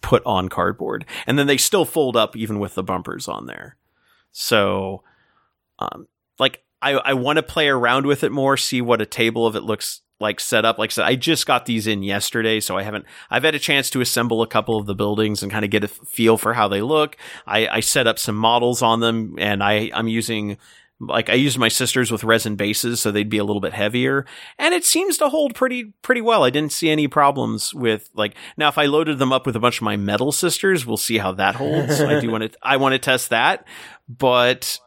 put on cardboard. And then they still fold up even with the bumpers on there. So, um, like I, I want to play around with it more, see what a table of it looks like set up. Like I said, I just got these in yesterday, so I haven't, I've had a chance to assemble a couple of the buildings and kind of get a feel for how they look. I, I set up some models on them and I, I'm using, like I used my sisters with resin bases so they'd be a little bit heavier and it seems to hold pretty pretty well. I didn't see any problems with like now if I loaded them up with a bunch of my metal sisters, we'll see how that holds. I do *laughs* want to I want to test that, but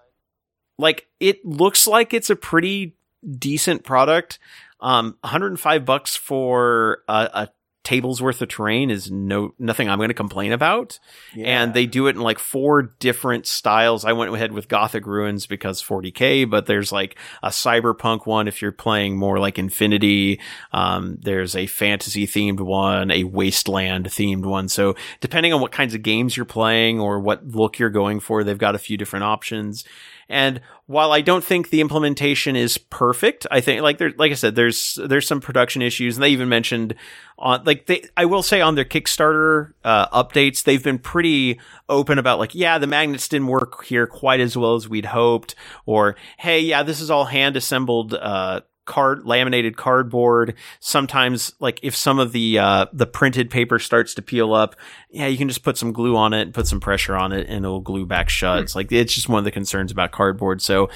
like it looks like it's a pretty decent product. Um 105 bucks for a, a table's worth of terrain is no nothing I'm going to complain about and they do it in like four different styles. I went ahead with Gothic Ruins because 40k, but there's like a cyberpunk one if you're playing more like Infinity. Um, there's a fantasy themed one, a wasteland themed one. So depending on what kinds of games you're playing or what look you're going for, they've got a few different options. And while I don't think the implementation is perfect, I think like there, like I said, there's there's some production issues, and they even mentioned on like they, I will say on their Kickstarter uh, updates, they've been pretty open about like, yeah, the magnets didn't work here quite as well as we'd hoped, or hey, yeah, this is all hand assembled. Uh, card laminated cardboard. Sometimes like if some of the uh the printed paper starts to peel up yeah you can just put some glue on it and put some pressure on it and it'll glue back shut. It's like it's just one of the concerns about cardboard. So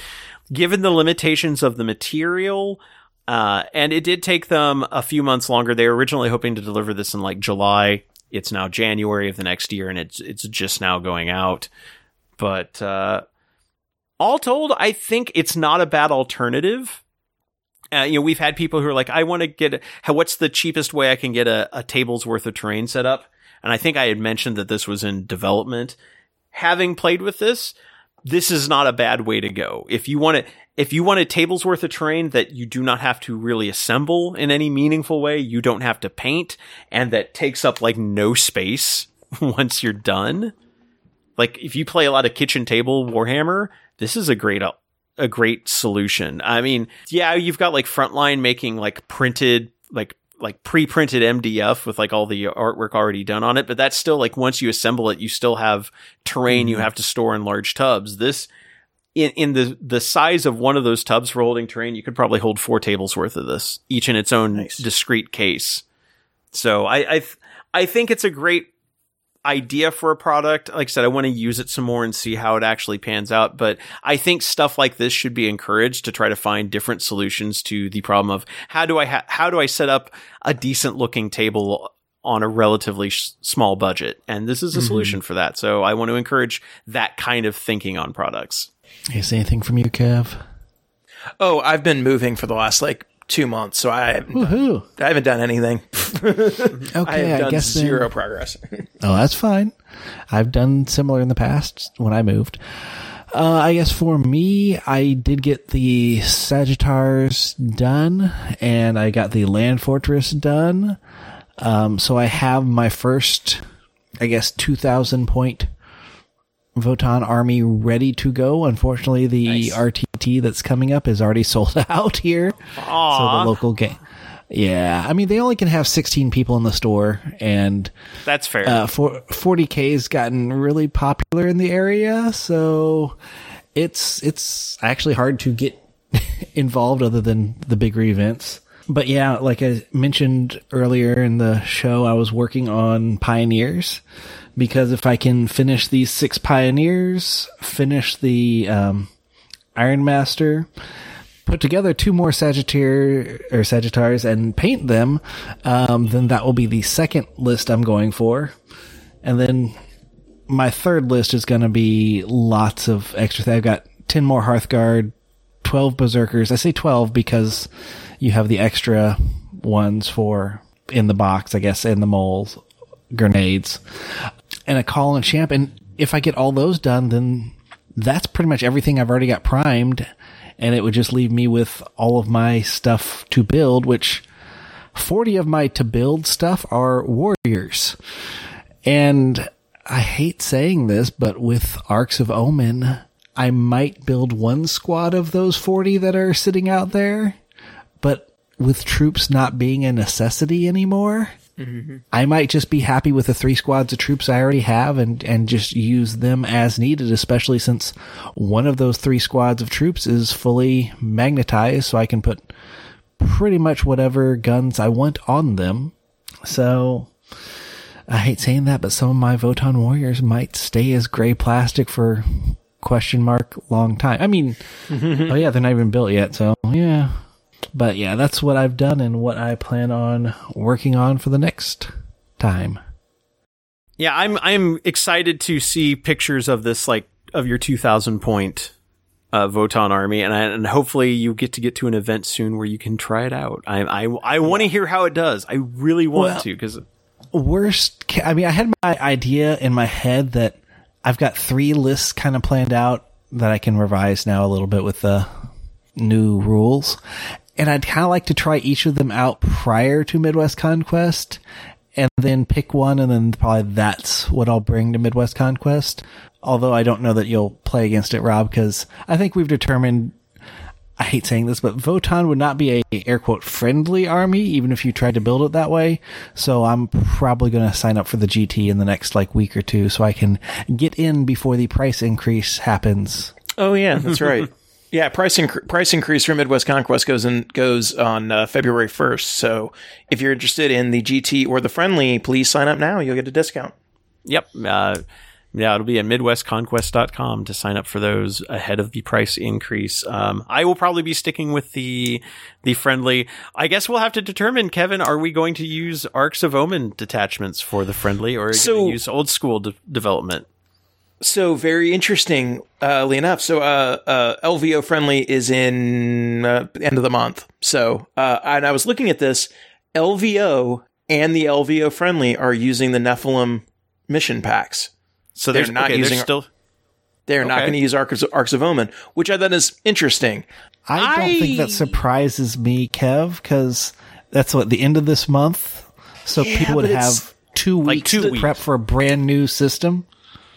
given the limitations of the material uh and it did take them a few months longer. They were originally hoping to deliver this in like july. It's now january of the next year and it's it's just now going out. But uh all told i think it's not a bad alternative uh, you know, we've had people who are like, I want to get, a, what's the cheapest way I can get a, a table's worth of terrain set up? And I think I had mentioned that this was in development. Having played with this, this is not a bad way to go. If you want to, if you want a table's worth of terrain that you do not have to really assemble in any meaningful way, you don't have to paint, and that takes up like no space *laughs* once you're done. Like if you play a lot of kitchen table Warhammer, this is a great a great solution. I mean, yeah, you've got like Frontline making like printed like like pre-printed MDF with like all the artwork already done on it, but that's still like once you assemble it, you still have terrain you mm-hmm. have to store in large tubs. This in in the the size of one of those tubs for holding terrain, you could probably hold four tables worth of this, each in its own Nice. discrete case. So I I th- I think it's a great idea for a product. Like I said, I want to use it some more and see how it actually pans out. But I think stuff like this should be encouraged to try to find different solutions to the problem of how do I ha- how do I set up a decent looking table on a relatively sh- small budget? And this is a mm-hmm. solution for that. So I want to encourage that kind of thinking on products. Is anything from you, Kev? Oh, I've been moving for the last like two months, so I haven't, Woohoo! I haven't done anything. *laughs* I Okay, have I, done guess then- zero progress. *laughs* Oh, that's fine. I've done similar in the past when I moved. Uh, I guess for me, I did get the Sagitaurs done, and I got the Land Fortress done. Um, so I have my first, I guess, 2,000 point Votann army ready to go. Unfortunately, the Nice. RTT that's coming up is already *laughs* sold out here. So the local game. Yeah, I mean, they only can have 16 people in the store, and That's fair. uh, for 40k has gotten really popular in the area, so it's it's actually hard to get *laughs* involved other than the bigger events. But yeah, like I mentioned earlier in the show, I was working on pioneers because if I can finish these six pioneers, finish the um, Iron Master, put together two more Sagittarius or Sagitaurs and paint them, um, then that will be the second list I'm going for. And then my third list is going to be lots of extra things. I've got 10 more Hearthguard, 12 Berserkers. I say 12 because you have the extra ones for in the box, I guess, and the moles, grenades, and a Kâhl and champ. And if I get all those done, then that's pretty much everything I've already got primed. And it would just leave me with all of my stuff to build, which 40 of my to build stuff are warriors. And I hate saying this, but with Arks of Omen, I might build one squad of those 40 that are sitting out there. But with troops not being a necessity anymore, Mm-hmm. I might just be happy with the three squads of troops I already have and, and just use them as needed, especially since one of those three squads of troops is fully magnetized, so I can put pretty much whatever guns I want on them. So I hate saying that, but some of my Votann warriors might stay as gray plastic for question mark long time. I mean, *laughs* oh yeah, they're not even built yet, so yeah. But yeah, that's what I've done and what I plan on working on for the next time. Yeah, I'm I'm excited to see pictures of this like of your 2000 point uh, Votann army, and I, and hopefully you get to get to an event soon where you can try it out. I I I want to hear how it does. I really want Well- to because Worst, ca- I mean, I had my idea in my head that I've got three lists kind of planned out that I can revise now a little bit with the new rules. And I'd kind of like to try each of them out prior to Midwest Conquest and then pick one and then probably that's what I'll bring to Midwest Conquest. Although I don't know that you'll play against it, Rob, because I think we've determined I hate saying this, but Votann would not be a air quote friendly army, even if you tried to build it that way. So I'm probably going to sign up for the GT in the next like week or two, so I can get in before the price increase happens. Oh yeah, that's right. *laughs* Yeah, price inc- price increase for Midwest Conquest goes in goes on uh, February first. So if you're interested in the GT or the friendly, please sign up now. You'll get a discount. Yep. Uh, yeah, it'll be at midwestconquest.com to sign up for those ahead of the price increase. Um, I will probably be sticking with the the friendly. I guess we'll have to determine, Kevin, are we going to use Arks of Omen detachments for the friendly or are we So- going to use old school de- development? So very interesting, uh, enough. So uh, uh, LVO friendly is in uh, end of the month. So uh, and I was looking at this. LVO and the LVO friendly are using the Nephilim mission packs. So They're not okay, using- there's still They're not going to use Arcs of, Arks of Omen, which I thought is interesting. I don't think that surprises me, Kev, because that's what the end of this month. So Yeah, people would have two weeks two to weeks. prep for a brand new system.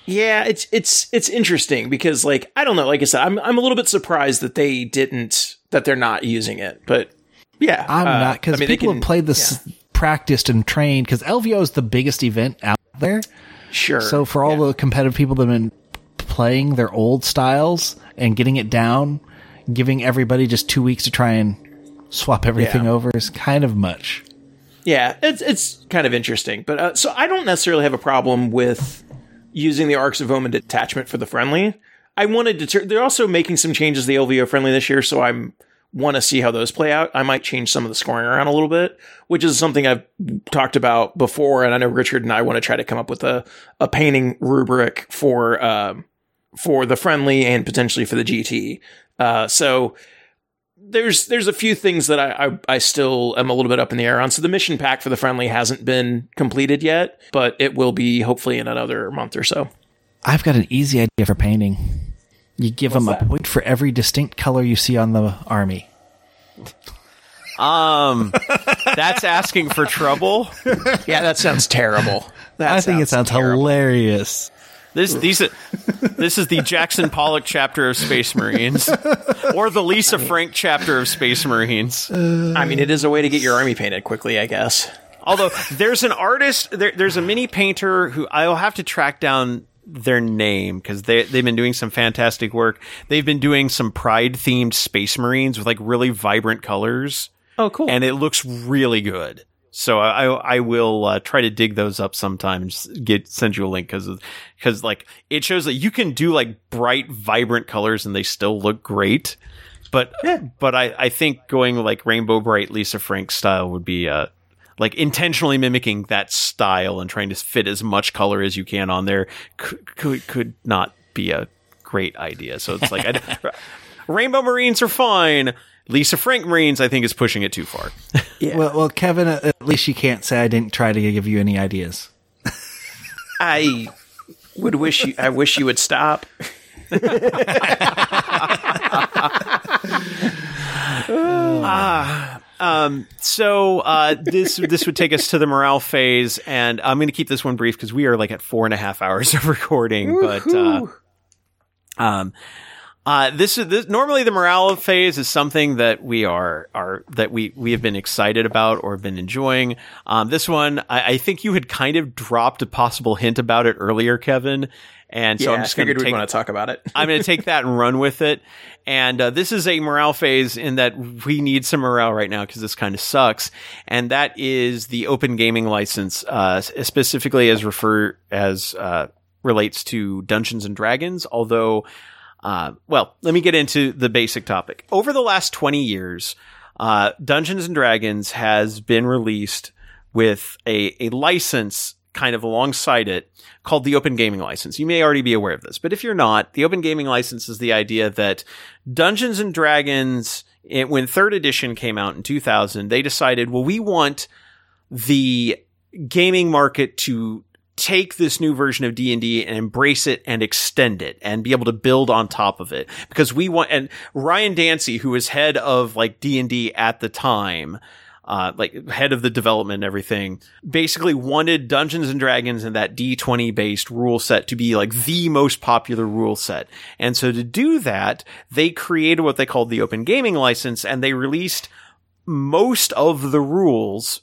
Yeah, it's it's it's interesting because like I don't know, like I said, I'm I'm a little bit surprised that they didn't that they're not using it, but yeah, I'm uh, not because I mean, people can- have played this, practiced and trained. Because LVO is the biggest event out there. Sure. So for all the competitive people that have been playing their old styles and getting it down, giving everybody just two weeks to try and swap everything Yeah. over is kind of much. Yeah, it's it's kind of interesting, but uh, so I don't necessarily have a problem with using the Arks of Omen detachment for the friendly. I wanted to. They're also making some changes to the LVO friendly this year, so I'm want to see how those play out. I might change some of the scoring around a little bit, which is something I've talked about before, and I know Richard and I want to try to come up with a a painting rubric for um, for the friendly and potentially for the GT. Uh, so there's there's a few things that I, I I still am a little bit up in the air on. So the mission pack for the friendly hasn't been completed yet, but it will be hopefully in another month or so. I've got an easy idea for painting. You give them a point for every distinct color you see on the army. Um, that's asking for trouble. *laughs* Yeah, that sounds terrible. That I think it sounds terrible. hilarious. This these *laughs* this is the Jackson Pollock chapter of Space Marines, or the Lisa Frank chapter of Space Marines. Uh, I mean, it is a way to get your army painted quickly, I guess. Although there's an artist, there, there's a mini painter who I'll have to track down their name because they they've been doing some fantastic work. They've been doing some Pride themed Space Marines with like really vibrant colors. Oh, cool. and it looks really good. So I I, will uh, try to dig those up sometimes. Get send you a link because because like it shows that you can do like bright, vibrant colors and they still look great. But but I I think going like rainbow bright Lisa Frank style would be uh like intentionally mimicking that style and trying to fit as much color as you can on there could could, could not be a great idea. So it's like I, *laughs* Rainbow Marines are fine. Lisa Frank Marines, I think, is pushing it too far. *laughs* Well, well, Kevin, at at least you can't say I didn't try to give you any ideas. *laughs* I would wish you. I wish you would stop. *laughs* Um, so uh, this this would take us to the morale phase, and I'm going to keep this one brief because we are like at four and a half hours of recording. But uh, um, uh, this is this, normally the morale phase is something that we are are that we we have been excited about or have been enjoying. Um, this one, I, I think you had kind of dropped a possible hint about it earlier, Kevin, and so yeah, I'm just going figured to want to talk about it. *laughs* I'm going to take that and run with it. And uh, this is a morale phase in that we need some morale right now because this kind of sucks. And that is the open gaming license, uh, specifically as refer as uh, relates to Dungeons and Dragons. Although, uh, well, let me get into the basic topic. Over the last 20 years, uh, Dungeons and Dragons has been released with a, a license kind of alongside it called the Open Gaming License. You may already be aware of this, but if you're not, the Open Gaming License is the idea that Dungeons and Dragons, it, when third edition came out in 2000, they decided, well, we want the gaming market to take this new version of D&D and embrace it and extend it and be able to build on top of it because we want and Ryan Dancey who was head of like D&D at the time uh, like head of the development and everything, basically wanted Dungeons and Dragons and that D20 based rule set to be like the most popular rule set. And so to do that, they created what they called the open gaming license and they released most of the rules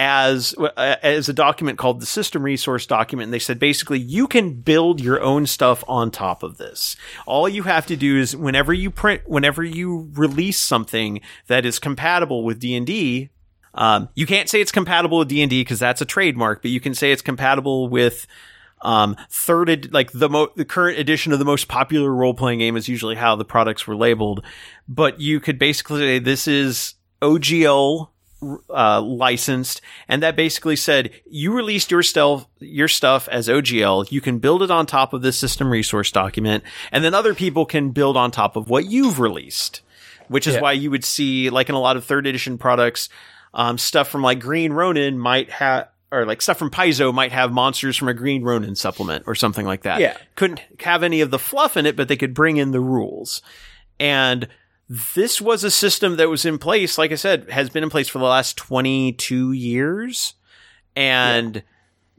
as uh, as a document called the system resource document and they said basically you can build your own stuff on top of this. All you have to do is whenever you print whenever you release something that is compatible with D&D um, you can't say it's compatible with D&D because that's a trademark but you can say it's compatible with um, third ed- like the mo- the current edition of the most popular role playing game is usually how the products were labeled. But you could basically say this is OGL uh, licensed, and that basically said you released your stuff, your stuff as OGL. You can build it on top of this system resource document, and then other people can build on top of what you've released. Which is why you would see, like in a lot of third edition products, um, stuff from like Green Ronin might have or like stuff from Paizo might have monsters from a Green Ronin supplement or something like that. Yeah. Couldn't have any of the fluff in it, but they could bring in the rules. And this was a system that was in place, like I said, has been in place for the last 22 years. And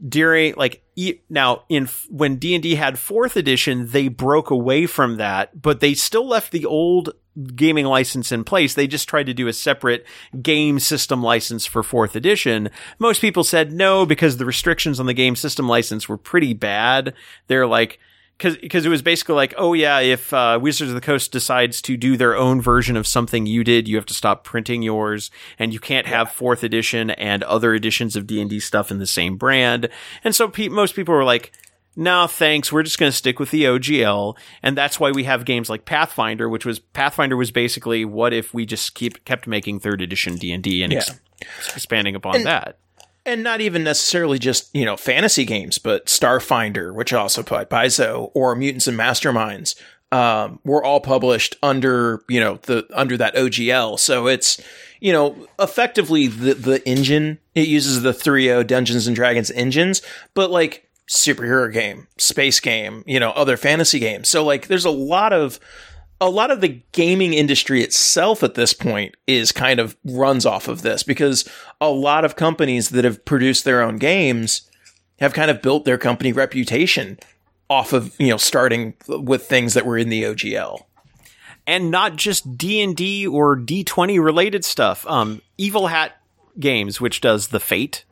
during like e- now in when D&D had 4th edition, they broke away from that, but they still left the old gaming license in place. They just tried to do a separate game system license for 4th edition. Most people said no because the restrictions on the game system license were pretty bad. They're like because it was basically like, oh yeah, if uh, Wizards of the Coast decides to do their own version of something you did, you have to stop printing yours, and you can't have fourth edition and other editions of D and D stuff in the same brand. And so pe- most people were like, no, thanks. We're just going to stick with the OGL, and that's why we have games like Pathfinder, which was Pathfinder was basically what if we just keep kept making third edition D and D and expanding upon And- that. And not even necessarily just you know fantasy games, but Starfinder, which also by Paizo, or Mutants and Masterminds, um, were all published under you know the under that OGL. So it's you know effectively the the engine it uses the 3.0 Dungeons and Dragons engines, but like superhero game, space game, you know other fantasy games. So like there's a lot of a lot of the gaming industry itself at this point is kind of runs off of this because a lot of companies that have produced their own games have kind of built their company reputation off of, you know, starting with things that were in the OGL. and not just D&D or D20 related stuff. Um, Evil Hat Games, which does the Fate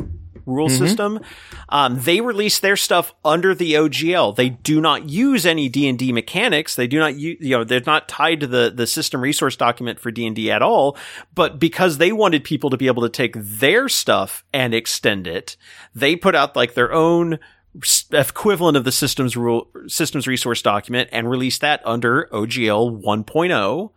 rule system, um, they release their stuff under the OGL. They do not use any D&D mechanics. They do not use, you know, they're not tied to the, the system resource document for D&D at all. But because they wanted people to be able to take their stuff and extend it, they put out like their own equivalent of the systems rule systems resource document and release that under OGL 1.0.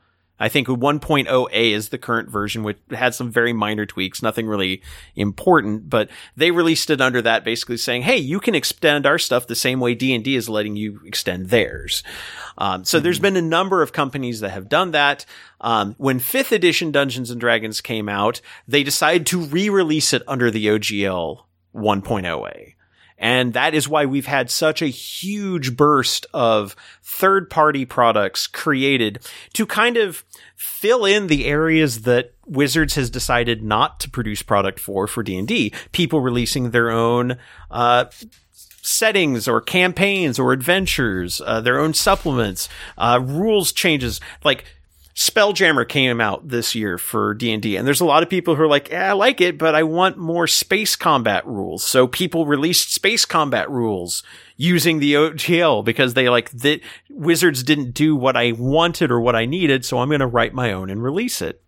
I think 1.0a is the current version, which had some very minor tweaks, nothing really important, but they released it under that, basically saying, "Hey, you can extend our stuff the same way D and D is letting you extend theirs." Um, so there's been a number of companies that have done that. Um, when fifth edition Dungeons and Dragons came out, they decided to re-release it under the OGL 1.0a. And that is why we've had such a huge burst of third party products created to kind of fill in the areas that Wizards has decided not to produce product for for D&D. People releasing their own uh, settings or campaigns or adventures, uh, their own supplements, uh, rules changes. Like Spelljammer came out this year for D&D and there's a lot of people who are like, yeah, I like it, but I want more space combat rules. So people released space combat rules using the OGL because they like that Wizards didn't do what I wanted or what I needed. So I'm going to write my own and release it.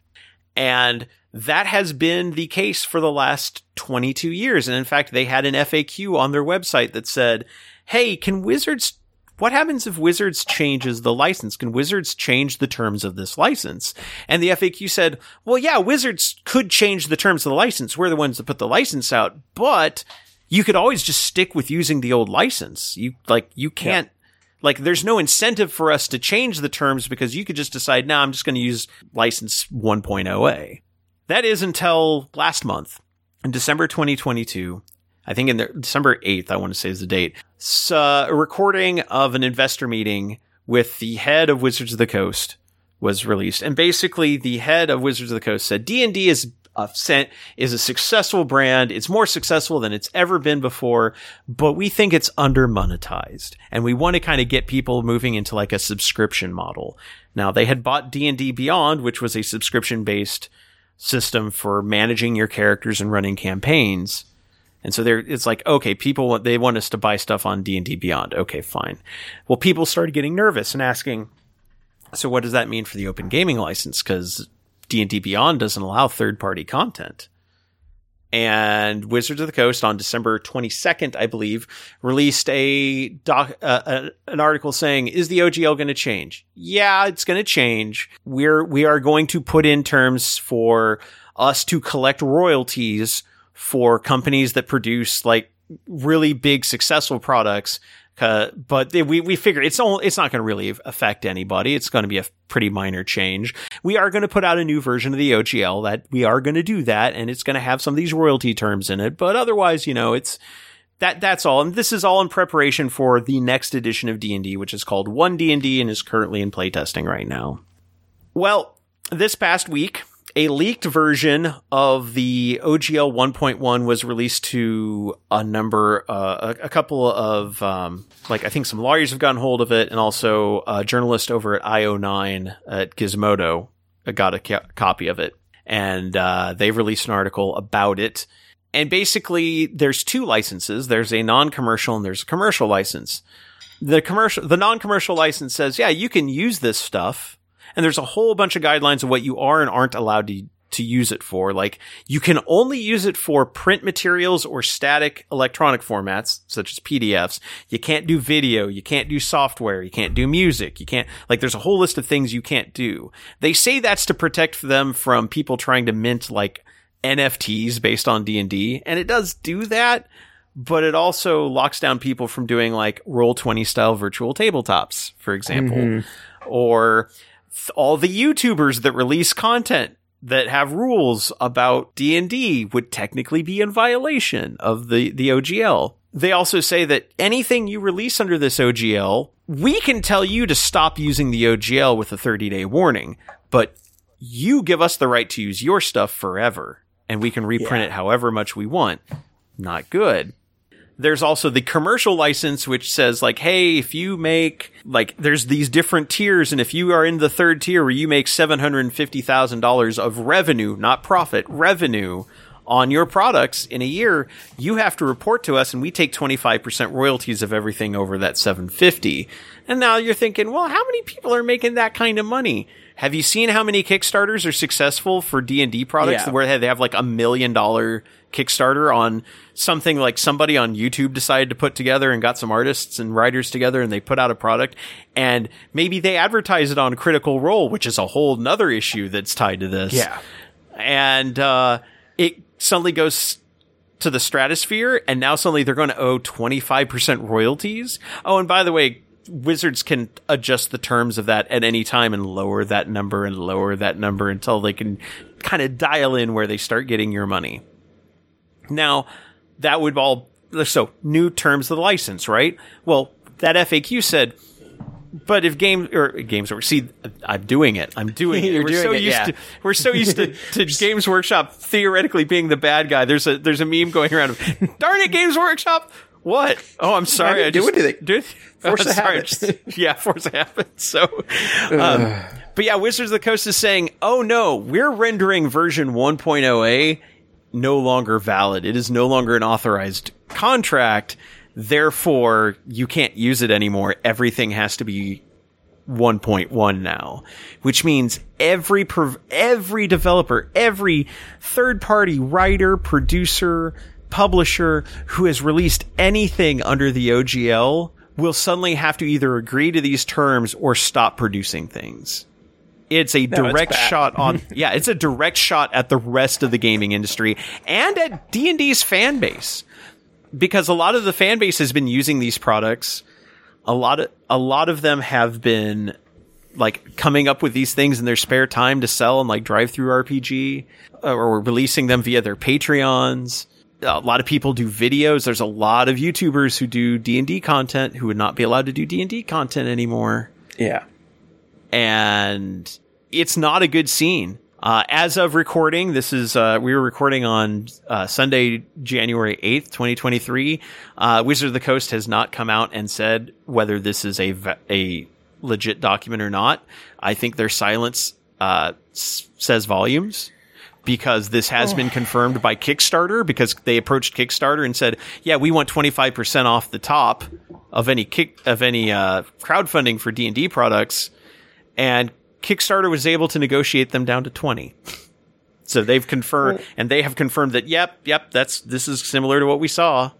And that has been the case for the last 22 years. And in fact, they had an FAQ on their website that said, Hey, can Wizards, what happens if Wizards changes the license? Can Wizards change the terms of this license? And the FAQ said, well, yeah, Wizards could change the terms of the license. We're the ones that put the license out, but you could always just stick with using the old license. You, like, you can't, like, there's no incentive for us to change the terms because you could just decide, now nah, I'm just going to use license 1.0a. That is until last month, in December 2022. I think in the, December 8th, I want to say is the date. So, a recording of an investor meeting with the head of Wizards of the Coast was released. And basically, the head of Wizards of the Coast said D&D is uh, a is a successful brand. It's more successful than it's ever been before, but we think it's under monetized and we want to kind of get people moving into like a subscription model. Now they had bought D&D Beyond, which was a subscription based system for managing your characters and running campaigns. And so there, it's like, okay, people want, they want us to buy stuff on D&D Beyond. Okay, fine. Well, people started getting nervous and asking, so what does that mean for the open gaming license? Cause D&D Beyond doesn't allow third party content. And Wizards of the Coast on December 22nd, I believe, released a doc, uh, uh, an article saying, "Is the OGL going to change?" Yeah, it's going to change. We're we are going to put in terms for us to collect royalties for companies that produce like really big successful products Uh, but we we figure it's all it's not going to really affect anybody. It's going to be a pretty minor change. We are going to put out a new version of the OGL that we are going to do that, and it's going to have some of these royalty terms in it. But otherwise, you know, it's that that's all. And this is all in preparation for the next edition of D and D, which is called One D and D, and is currently in playtesting right now. Well, this past week, a leaked version of the OGL 1.1 was released to a number, uh, a, a, couple of, um, like I think some lawyers have gotten hold of it, and also a journalist over at IO9 at Gizmodo got a ca- copy of it, and uh, they released an article about it. And basically, there's two licenses. There's a non-commercial and there's a commercial license. The commercial, the non-commercial license says, yeah, you can use this stuff and there's a whole bunch of guidelines of what you are and aren't allowed to to use it for. Like you can only use it for print materials or static electronic formats, such as PDFs. You can't do video. You can't do software. You can't do music. You can't, like, there's a whole list of things you can't do. They say that's to protect them from people trying to mint like NFTs based on D&D. And it does do that, but it also locks down people from doing like Roll20 style virtual tabletops, for example, mm-hmm. or all the YouTubers that release content that have rules about D&D would technically be in violation of the, the OGL. They also say that anything you release under this OGL, we can tell you to stop using the OGL with a 30 day warning, but you give us the right to use your stuff forever and we can reprint yeah. it however much we want. Not good there's also the commercial license, which says like, hey, if you make like, there's these different tiers, and if you are in the third tier where you make seven hundred and fifty thousand dollars of revenue, not profit, revenue on your products in a year, you have to report to us, and we take twenty five percent royalties of everything over that seven fifty. And now you're thinking, well, how many people are making that kind of money? Have you seen how many Kickstarters are successful for D and D products yeah. where they have like a million dollar Kickstarter on something like somebody on YouTube decided to put together and got some artists and writers together and they put out a product and maybe they advertise it on Critical Role, which is a whole nother issue that's tied to this. Yeah. And, uh, it suddenly goes to the stratosphere and now suddenly they're going to owe 25% royalties. Oh, and by the way, Wizards can adjust the terms of that at any time and lower that number and lower that number until they can kind of dial in where they start getting your money. Now, that would all so new terms of the license, right? Well, that FAQ said, but if game or games work, see, I'm doing it. I'm doing it. *laughs* we're doing so it, used yeah. to we're so used to, *laughs* to Games Workshop theoretically being the bad guy. There's a there's a meme going around of, darn it, Games Workshop. What? Oh, I'm sorry. I, I just, do anything. *laughs* Do, force oh, a habit. Just, yeah, force habit. So, *sighs* um, but yeah, Wizards of the Coast is saying, oh no, we're rendering version 1.0a no longer valid. It is no longer an authorized contract. Therefore, you can't use it anymore. Everything has to be 1.1 now, which means every every developer, every third party writer, producer, publisher who has released anything under the OGL will suddenly have to either agree to these terms or stop producing things. It's a no, direct it's shot on *laughs* yeah, it's a direct shot at the rest of the gaming industry and at D&D's fan base. Because a lot of the fan base has been using these products. A lot of a lot of them have been like coming up with these things in their spare time to sell and like DriveThruRPG uh, or releasing them via their Patreons. A lot of people do videos. There's a lot of YouTubers who do D&D content who would not be allowed to do D&D content anymore. Yeah and it's not a good scene. Uh, as of recording, this is uh, we were recording on uh, Sunday, January eighth, twenty twenty three. Uh, Wizard of the Coast has not come out and said whether this is a a legit document or not. I think their silence uh, s- says volumes because this has oh. been confirmed by Kickstarter because they approached Kickstarter and said, "Yeah, we want twenty five percent off the top of any kick of any uh, crowdfunding for D and D products." and Kickstarter was able to negotiate them down to 20. So they've confirmed, and they have confirmed that, yep, yep, that's this is similar to what we saw.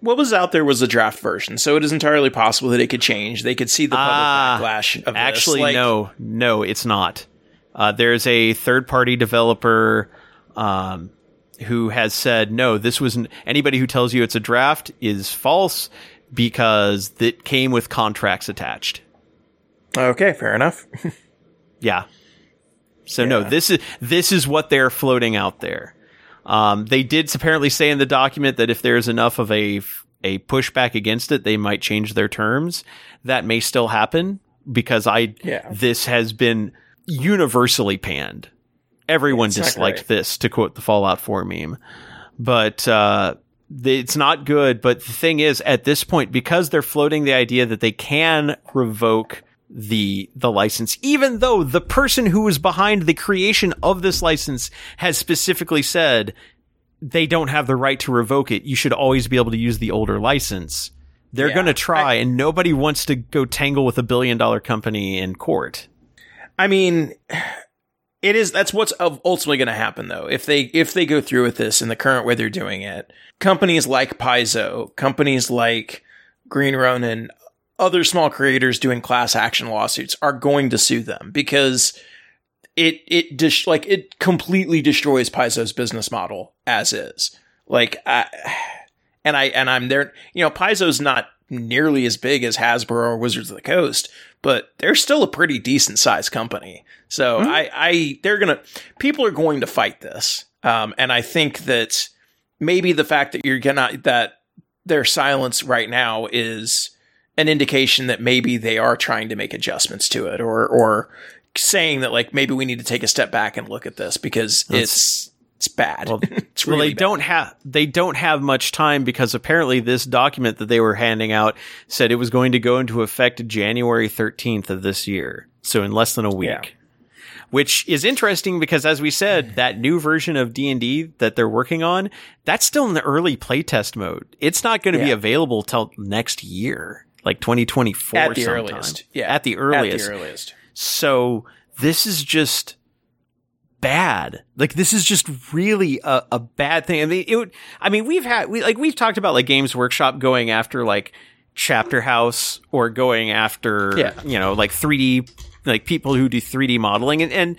What was out there was a draft version, so it is entirely possible that it could change. They could see the public Ah, backlash of Actually, this. Like, no, no, it's not. Uh, there's a third party developer um, who has said, no, this wasn't. Anybody who tells you it's a draft is false because it came with contracts attached. Okay, fair enough. *laughs* Yeah. So no, this is this is what they're floating out there. Um, they did apparently say in the document that if there's enough of a a pushback against it, they might change their terms. That may still happen because I Yeah. this has been universally panned. Everyone disliked this, to quote the Fallout 4 meme. But uh, it's not good. But the thing is, at this point, because they're floating the idea that they can revoke the the license, even though the person who was behind the creation of this license has specifically said they don't have the right to revoke it. You should always be able to use the older license. They're Yeah. going to try, and nobody wants to go tangle with a billion dollar company in court. I mean, it is that's what's ultimately going to happen though. If they if they go through with this in the current way they're doing it, companies like Paizo, companies like Green Ronin, other small creators doing class action lawsuits are going to sue them because it it dis- like it completely destroys Paizo's business model as is. Like I and I and I'm there. You know, Paizo's not nearly as big as Hasbro or Wizards of the Coast, but they're still a pretty decent sized company. So I, I, they're gonna, people are going to fight this, um, and I think that maybe the fact that you're gonna that their silence right now is an indication that maybe they are trying to make adjustments to it, or or saying that like maybe we need to take a step back and look at this because it's it's bad. Well, *laughs* it's well, they bad. don't have they don't have much time because apparently this document that they were handing out said it was going to go into effect January 13th of this year. So in less than a week. Yeah. Which is interesting because as we said, *sighs* that new version of D&D that they're working on, that's still in the early playtest mode. It's not going to be available till next year, like 2024 at the sometime. earliest. Yeah, At the earliest. At the earliest. So this is just bad. Like this is just really a, a bad thing. I mean, it would, I mean, we've had, we, like, we've talked about like Games Workshop going after like Chapter House or going after, Yeah. you know, like 3D, like people who do 3D modeling and, and,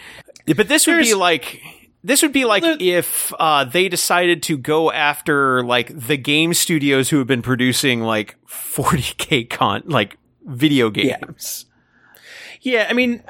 but this would be like, this would be like if uh, they decided to go after like the game studios who have been producing like 40k con like video Yeah. games. Yeah, I mean,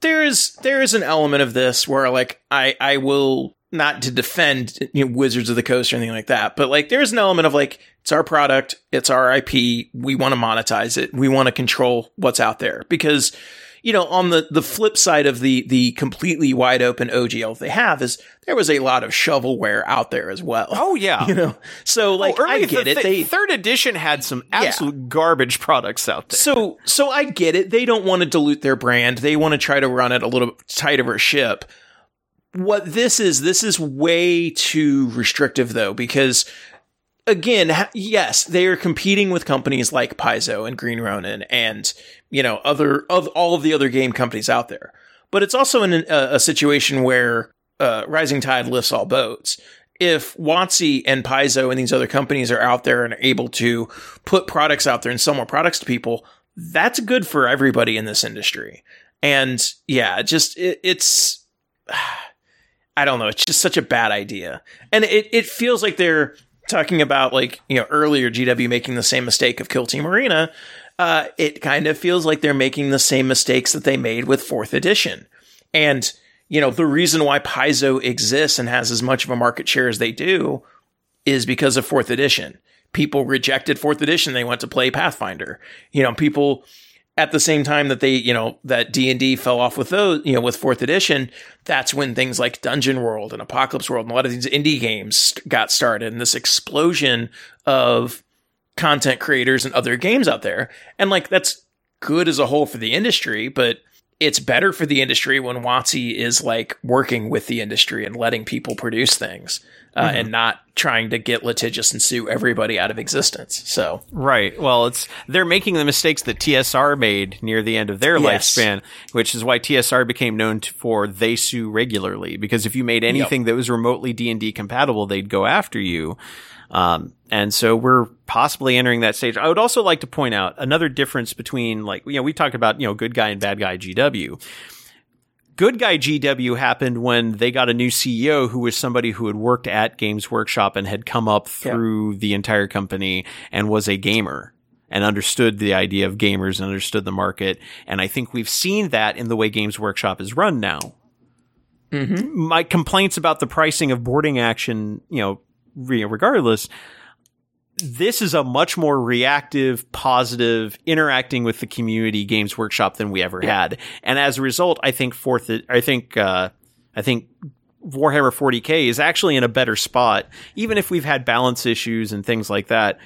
there is there is an element of this where like I I will not to defend you know, Wizards of the Coast or anything like that, but like there's an element of like it's our product, it's our IP, we want to monetize it, we want to control what's out there because you know on the the flip side of the the completely wide open OGL they have is there was a lot of shovelware out there as well. Oh yeah. *laughs* you know, so oh, like oh, I get the it. They third edition had some absolute garbage products out there. so so I get it. They don't want to dilute their brand. They want to try to run it a little tight of a ship. What this is, this is way too restrictive though, because again, yes, they are competing with companies like Paizo and Green Ronin and, you know, other, of all of the other game companies out there. But it's also in a, a situation where, uh, rising tide lifts all boats. If WotC and Paizo and these other companies are out there and are able to put products out there and sell more products to people, that's good for everybody in this industry. And yeah, just it, it's *sighs* I don't know, it's just such a bad idea. And it it feels like they're talking about like, you know, earlier GW making the same mistake of Kill Team Arena. Uh, it kind of feels like they're making the same mistakes that they made with fourth edition. And, you know, the reason why Paizo exists and has as much of a market share as they do is because of fourth edition. People rejected fourth edition. They went to play Pathfinder. You know, people at the same time that they, you know, that D and D fell off with those, you know, with fourth edition, that's when things like Dungeon World and Apocalypse World and a lot of these indie games got started and this explosion of content creators and other games out there. And like that's good as a whole for the industry, but it's better for the industry when WotC is like working with the industry and letting people produce things uh, and not trying to get litigious and sue everybody out of existence. So Right. Well, it's they're making the mistakes that TSR made near the end of their Yes. lifespan, which is why TSR became known for they sue regularly because if you made anything that was remotely D&D compatible, they'd go after you. Um, and so we're possibly entering that stage. I would also like to point out another difference between like, you know, we talked about, you know, good guy and bad guy GW. Good Guy GW happened when they got a new CEO who was somebody who had worked at Games Workshop and had come up through the entire company and was a gamer. and understood the idea of gamers and understood the market. And I think we've seen that in the way Games Workshop is run now. My complaints about the pricing of boarding action, you know, regardless, this is a much more reactive, positive, interacting with the community Games Workshop than we ever had. And as a result, I think fourth, I think, uh, I think Warhammer 40k is actually in a better spot, even if we've had balance issues and things like that.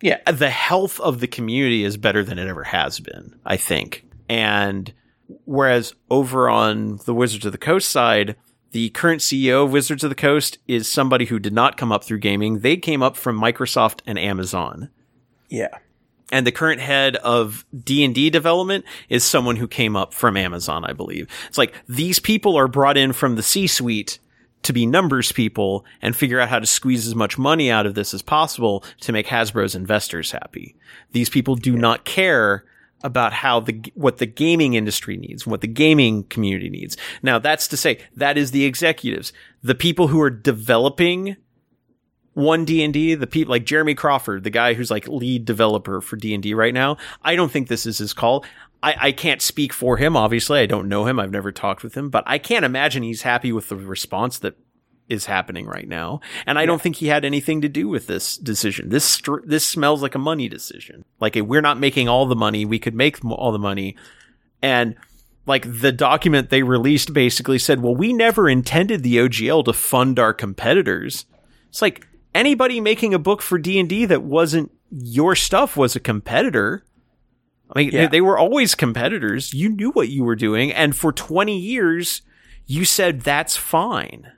Yeah. The health of the community is better than it ever has been, I think. And whereas over on the Wizards of the Coast side, the current CEO of Wizards of the Coast is somebody who did not come up through gaming. They came up from Microsoft and Amazon Yeah. and the current head of D&D development is someone who came up from Amazon, I believe. It's like these people are brought in from the C-suite to be numbers people and figure out how to squeeze as much money out of this as possible to make Hasbro's investors happy. These people do not care about how the what the gaming industry needs, what the gaming community needs. Now that's to say that is the executives, the people who are developing one D and D, the people like Jeremy Crawford, the guy who's like lead developer for D and D right now. I don't think this is his call. I, I can't speak for him. Obviously, I don't know him. I've never talked with him, but I can't imagine he's happy with the response that is happening right now. And I don't think he had anything to do with this decision. This str- this smells like a money decision. Like we're not making all the money. We could make all the money, and like the document they released basically said, well, we never intended the OGL to fund our competitors. It's like anybody making a book for D&D that wasn't your stuff was a competitor. I mean, Yeah. they, they were always competitors. You knew what you were doing. And for 20 years, you said that's fine.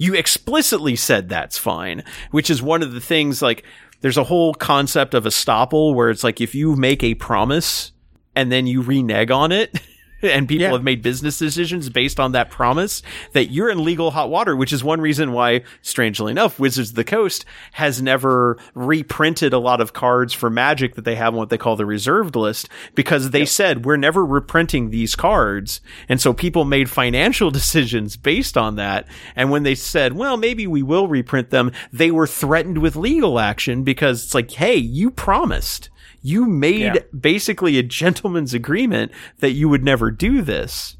You explicitly said that's fine, which is one of the things like there's a whole concept of estoppel where it's like if you make a promise and then you renege on it *laughs* and people Yeah. have made business decisions based on that promise that you're in legal hot water, which is one reason why, strangely enough, Wizards of the Coast has never reprinted a lot of cards for Magic that they have on what they call the reserved list because they said we're never reprinting these cards. And so people made financial *laughs* decisions based on that. And when they said, well, maybe we will reprint them, they were threatened with legal action because it's like, hey, you promised. You made Yeah. basically a gentleman's agreement that you would never do this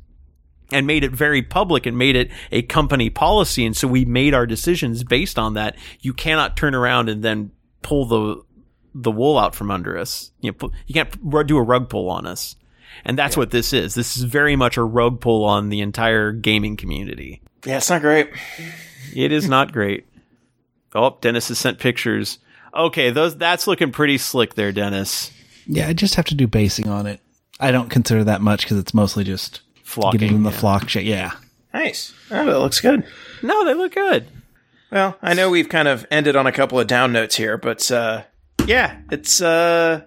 and made it very public and made it a company policy. And so we made our decisions based on that. You cannot turn around and then pull the, the wool out from under us. You know, you can't do a rug pull on us. And that's what this is. This is very much a rug pull on the entire gaming community. Yeah, it's not great. It is not great. Oh, Dennis has sent pictures. Okay, those that's looking pretty slick there, Dennis. Yeah, I just have to do basing on it. I don't consider that much because it's mostly just Flocking. getting the yeah. flock shape. Yeah. Nice. Oh, that looks good. No, they look good. Well, I know we've kind of ended on a couple of down notes here, but uh, yeah, it's. Uh,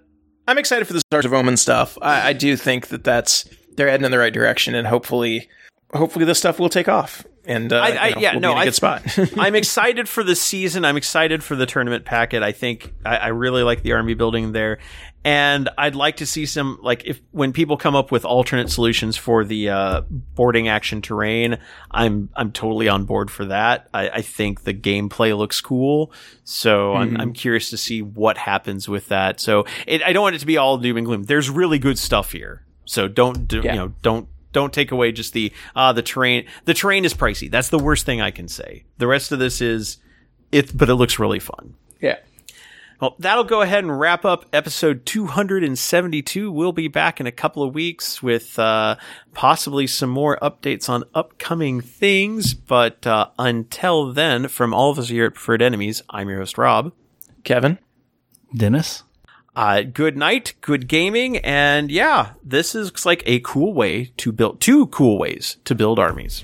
I'm excited for the Arks of Omen stuff. I, I do think that that's they're heading in the right direction, and hopefully, hopefully this stuff will take off. And uh, I- I- you know, yeah, we'll no, be in a I- good spot. *laughs* I'm excited for the season. I'm excited for the tournament packet. I think I, I really like the army building there, and I'd like to see some like if when people come up with alternate solutions for the uh, boarding action terrain, I'm I'm totally on board for that. I, I think the gameplay looks cool, so I'm I'm curious to see what happens with that. So it, I don't want it to be all doom and gloom. There's really good stuff here, so don't do, Yeah. you know don't don't take away just the uh the terrain. The terrain is pricey. That's the worst thing i can say. The rest of this is it but it looks really fun. Yeah. well that'll go ahead and wrap up episode 272 we'll be back in a couple of weeks with uh possibly some more updates on upcoming things. But uh until then from all of us here at preferred enemies i'm your host rob. Kevin. Dennis? Uh, good night, good gaming, and yeah, this is like a cool way to build two cool ways to build armies.